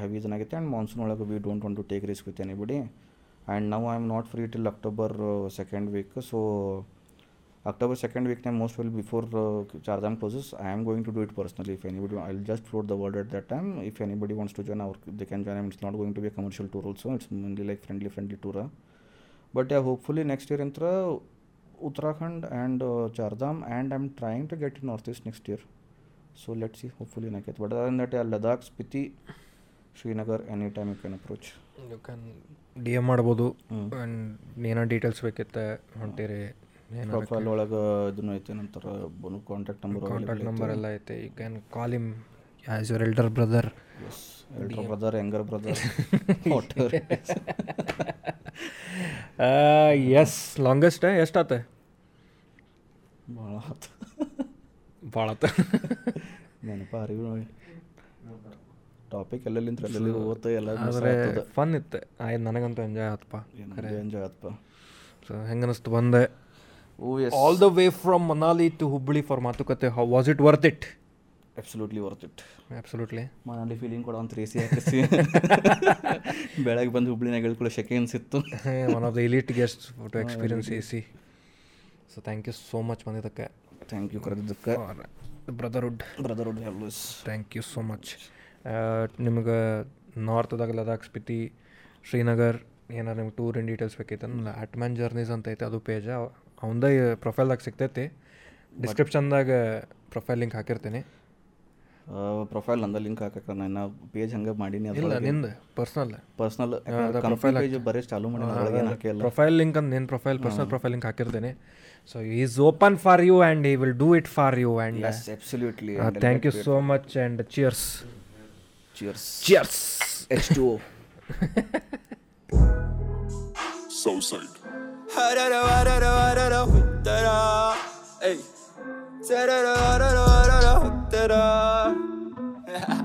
heavy ಆಗಿತ್ತು and monsoon ಒಳಗೆ we don't want to take risk with anybody and ನಾವು I am not free till October second week so October second ವೀಕ್ನ most will before Chardham closes I am going to do it personally if anybody I will just float the world at that time if anybody wants to join ಅವ್ರ they can join it's not going to be commercial tour also it's mainly like friendly friendly ಟೂರ but yeah hopefully next year ಇಂತ್ರ Uttarakhand and Chardham and I am trying to get in north east next year so let see hopefully ಏನಾಕೈತೆ but other that yeah Ladakh Spiti Srinagar any time you can approach you can D M ಮಾಡ್ಬೋದು. And ಏನೋ details ಬೇಕಿತ್ತು ಹೊಂಟಿರಿ. Profile ಒಳಗೆ ಇದನ್ನು ಐತೆ ನಂತರ contact number contact number ಎಲ್ಲ ಐತೆ. You can call him as your elder brother elder brother younger brother S longest ಎಷ್ಟಾತ? ಭಾಳ ಆತು. ಭಾಳ ನೆನಪ ಅರಿವು ಟಾಪಿಕ್ ಎಲ್ಲೆಲ್ಲಿಂದ ಎಲ್ಲೆಲ್ಲಿ ಓದ್ತಾ ಎಲ್ಲ ಆದರೆ ಫನ್ ಇತ್ತು. ಆಯ್ತು ನನಗಂತೂ ಎಂಜಾಯ್ ಆತಪ್ಪ. ಎಂಜಾಯ್ ಆತಪ್ಪ? ಸೊ ಹೆಂಗೆ ಅನಿಸ್ತು ಬಂದೆ all the way from Manali to Hubballi for ಮಾತುಕತೆ how was it worth it absolutely worth it absolutely Manali feeling ಕೊಡೋ ಅಂತ ರೇಸಿ ಹಾಕಿಸಿ ಬೆಳಗ್ಗೆ ಬಂದು ಹುಬ್ಳಿನಾಗ ಹೇಳ್ಕೊಳ್ಳೋ ಶೆಕೆ ಅನ್ಸಿತ್ತು. One of the elite guest photo experience A C so thank you so much ಬಂದಿದ್ದಕ್ಕೆ ಥ್ಯಾಂಕ್ ಯು ಕರೆದಿದ್ದಕ್ಕೆ. ಬ್ರದರ್ಹುಡ್ ಬ್ರದರ್ಹುಡ್ ಹೆಲ್ಸ್ ಥ್ಯಾಂಕ್ ಯು ಸೋ ಮಚ್ ನಿಮ್ಗೆ ನಾರ್ತದಾಗ ಲದಾಖ್ ಸ್ಪಿತಿ ಶ್ರೀನಗರ್ ಏನಾರು ನಿಮ್ಗೆ ಟೂರ್ ಇನ್ ಡೀಟೇಲ್ಸ್ ಬೇಕೈತಲ್ಲ ಅಟ್ಮ್ಯಾನ್ ಜರ್ನೀಸ್ ಅಂತ ಐತೆ ಅದು ಪೇಜ ಅವಂದೇ ಪ್ರೊಫೈಲ್ದಾಗ ಸಿಗ್ತೈತಿ. ಡಿಸ್ಕ್ರಿಪ್ಷನ್ದಾಗ ಪ್ರೊಫೈಲ್ ಲಿಂಕ್ ಹಾಕಿರ್ತೀನಿ. ಪ್ರೊಫೈಲ್ ಅಂದ ಲಿಂಕ್ ಹಾಕಕ್ಕೆ ನಾನು ಪೇಜ್ ಹಂಗೆ ಮಾಡೀನಿ ಇಲ್ಲ ನಿಂದು ಪರ್ಸ್ನಲ್ ಪರ್ಸ್ನಲ್ ಪ್ರೊಫೈಲ್ ಪೇಜ್ ಬರೀ ಚಾಲು ಮಾಡಿ ಪ್ರೊಫೈಲ್ ಲಿಂಕ್ ಅಂತ ನಿನ್ನ ಪ್ರೊಫೈಲ್ ಪರ್ಸನಲ್ ಪ್ರೊಫೈಲ್ ಲಿಂಕ್ ಹಾಕಿರ್ತೀನಿ. So he's open for you and he will do it for you. And yes, uh, absolutely. Uh, and thank you so much and cheers. Cheers. Cheers. H2O. So Hey.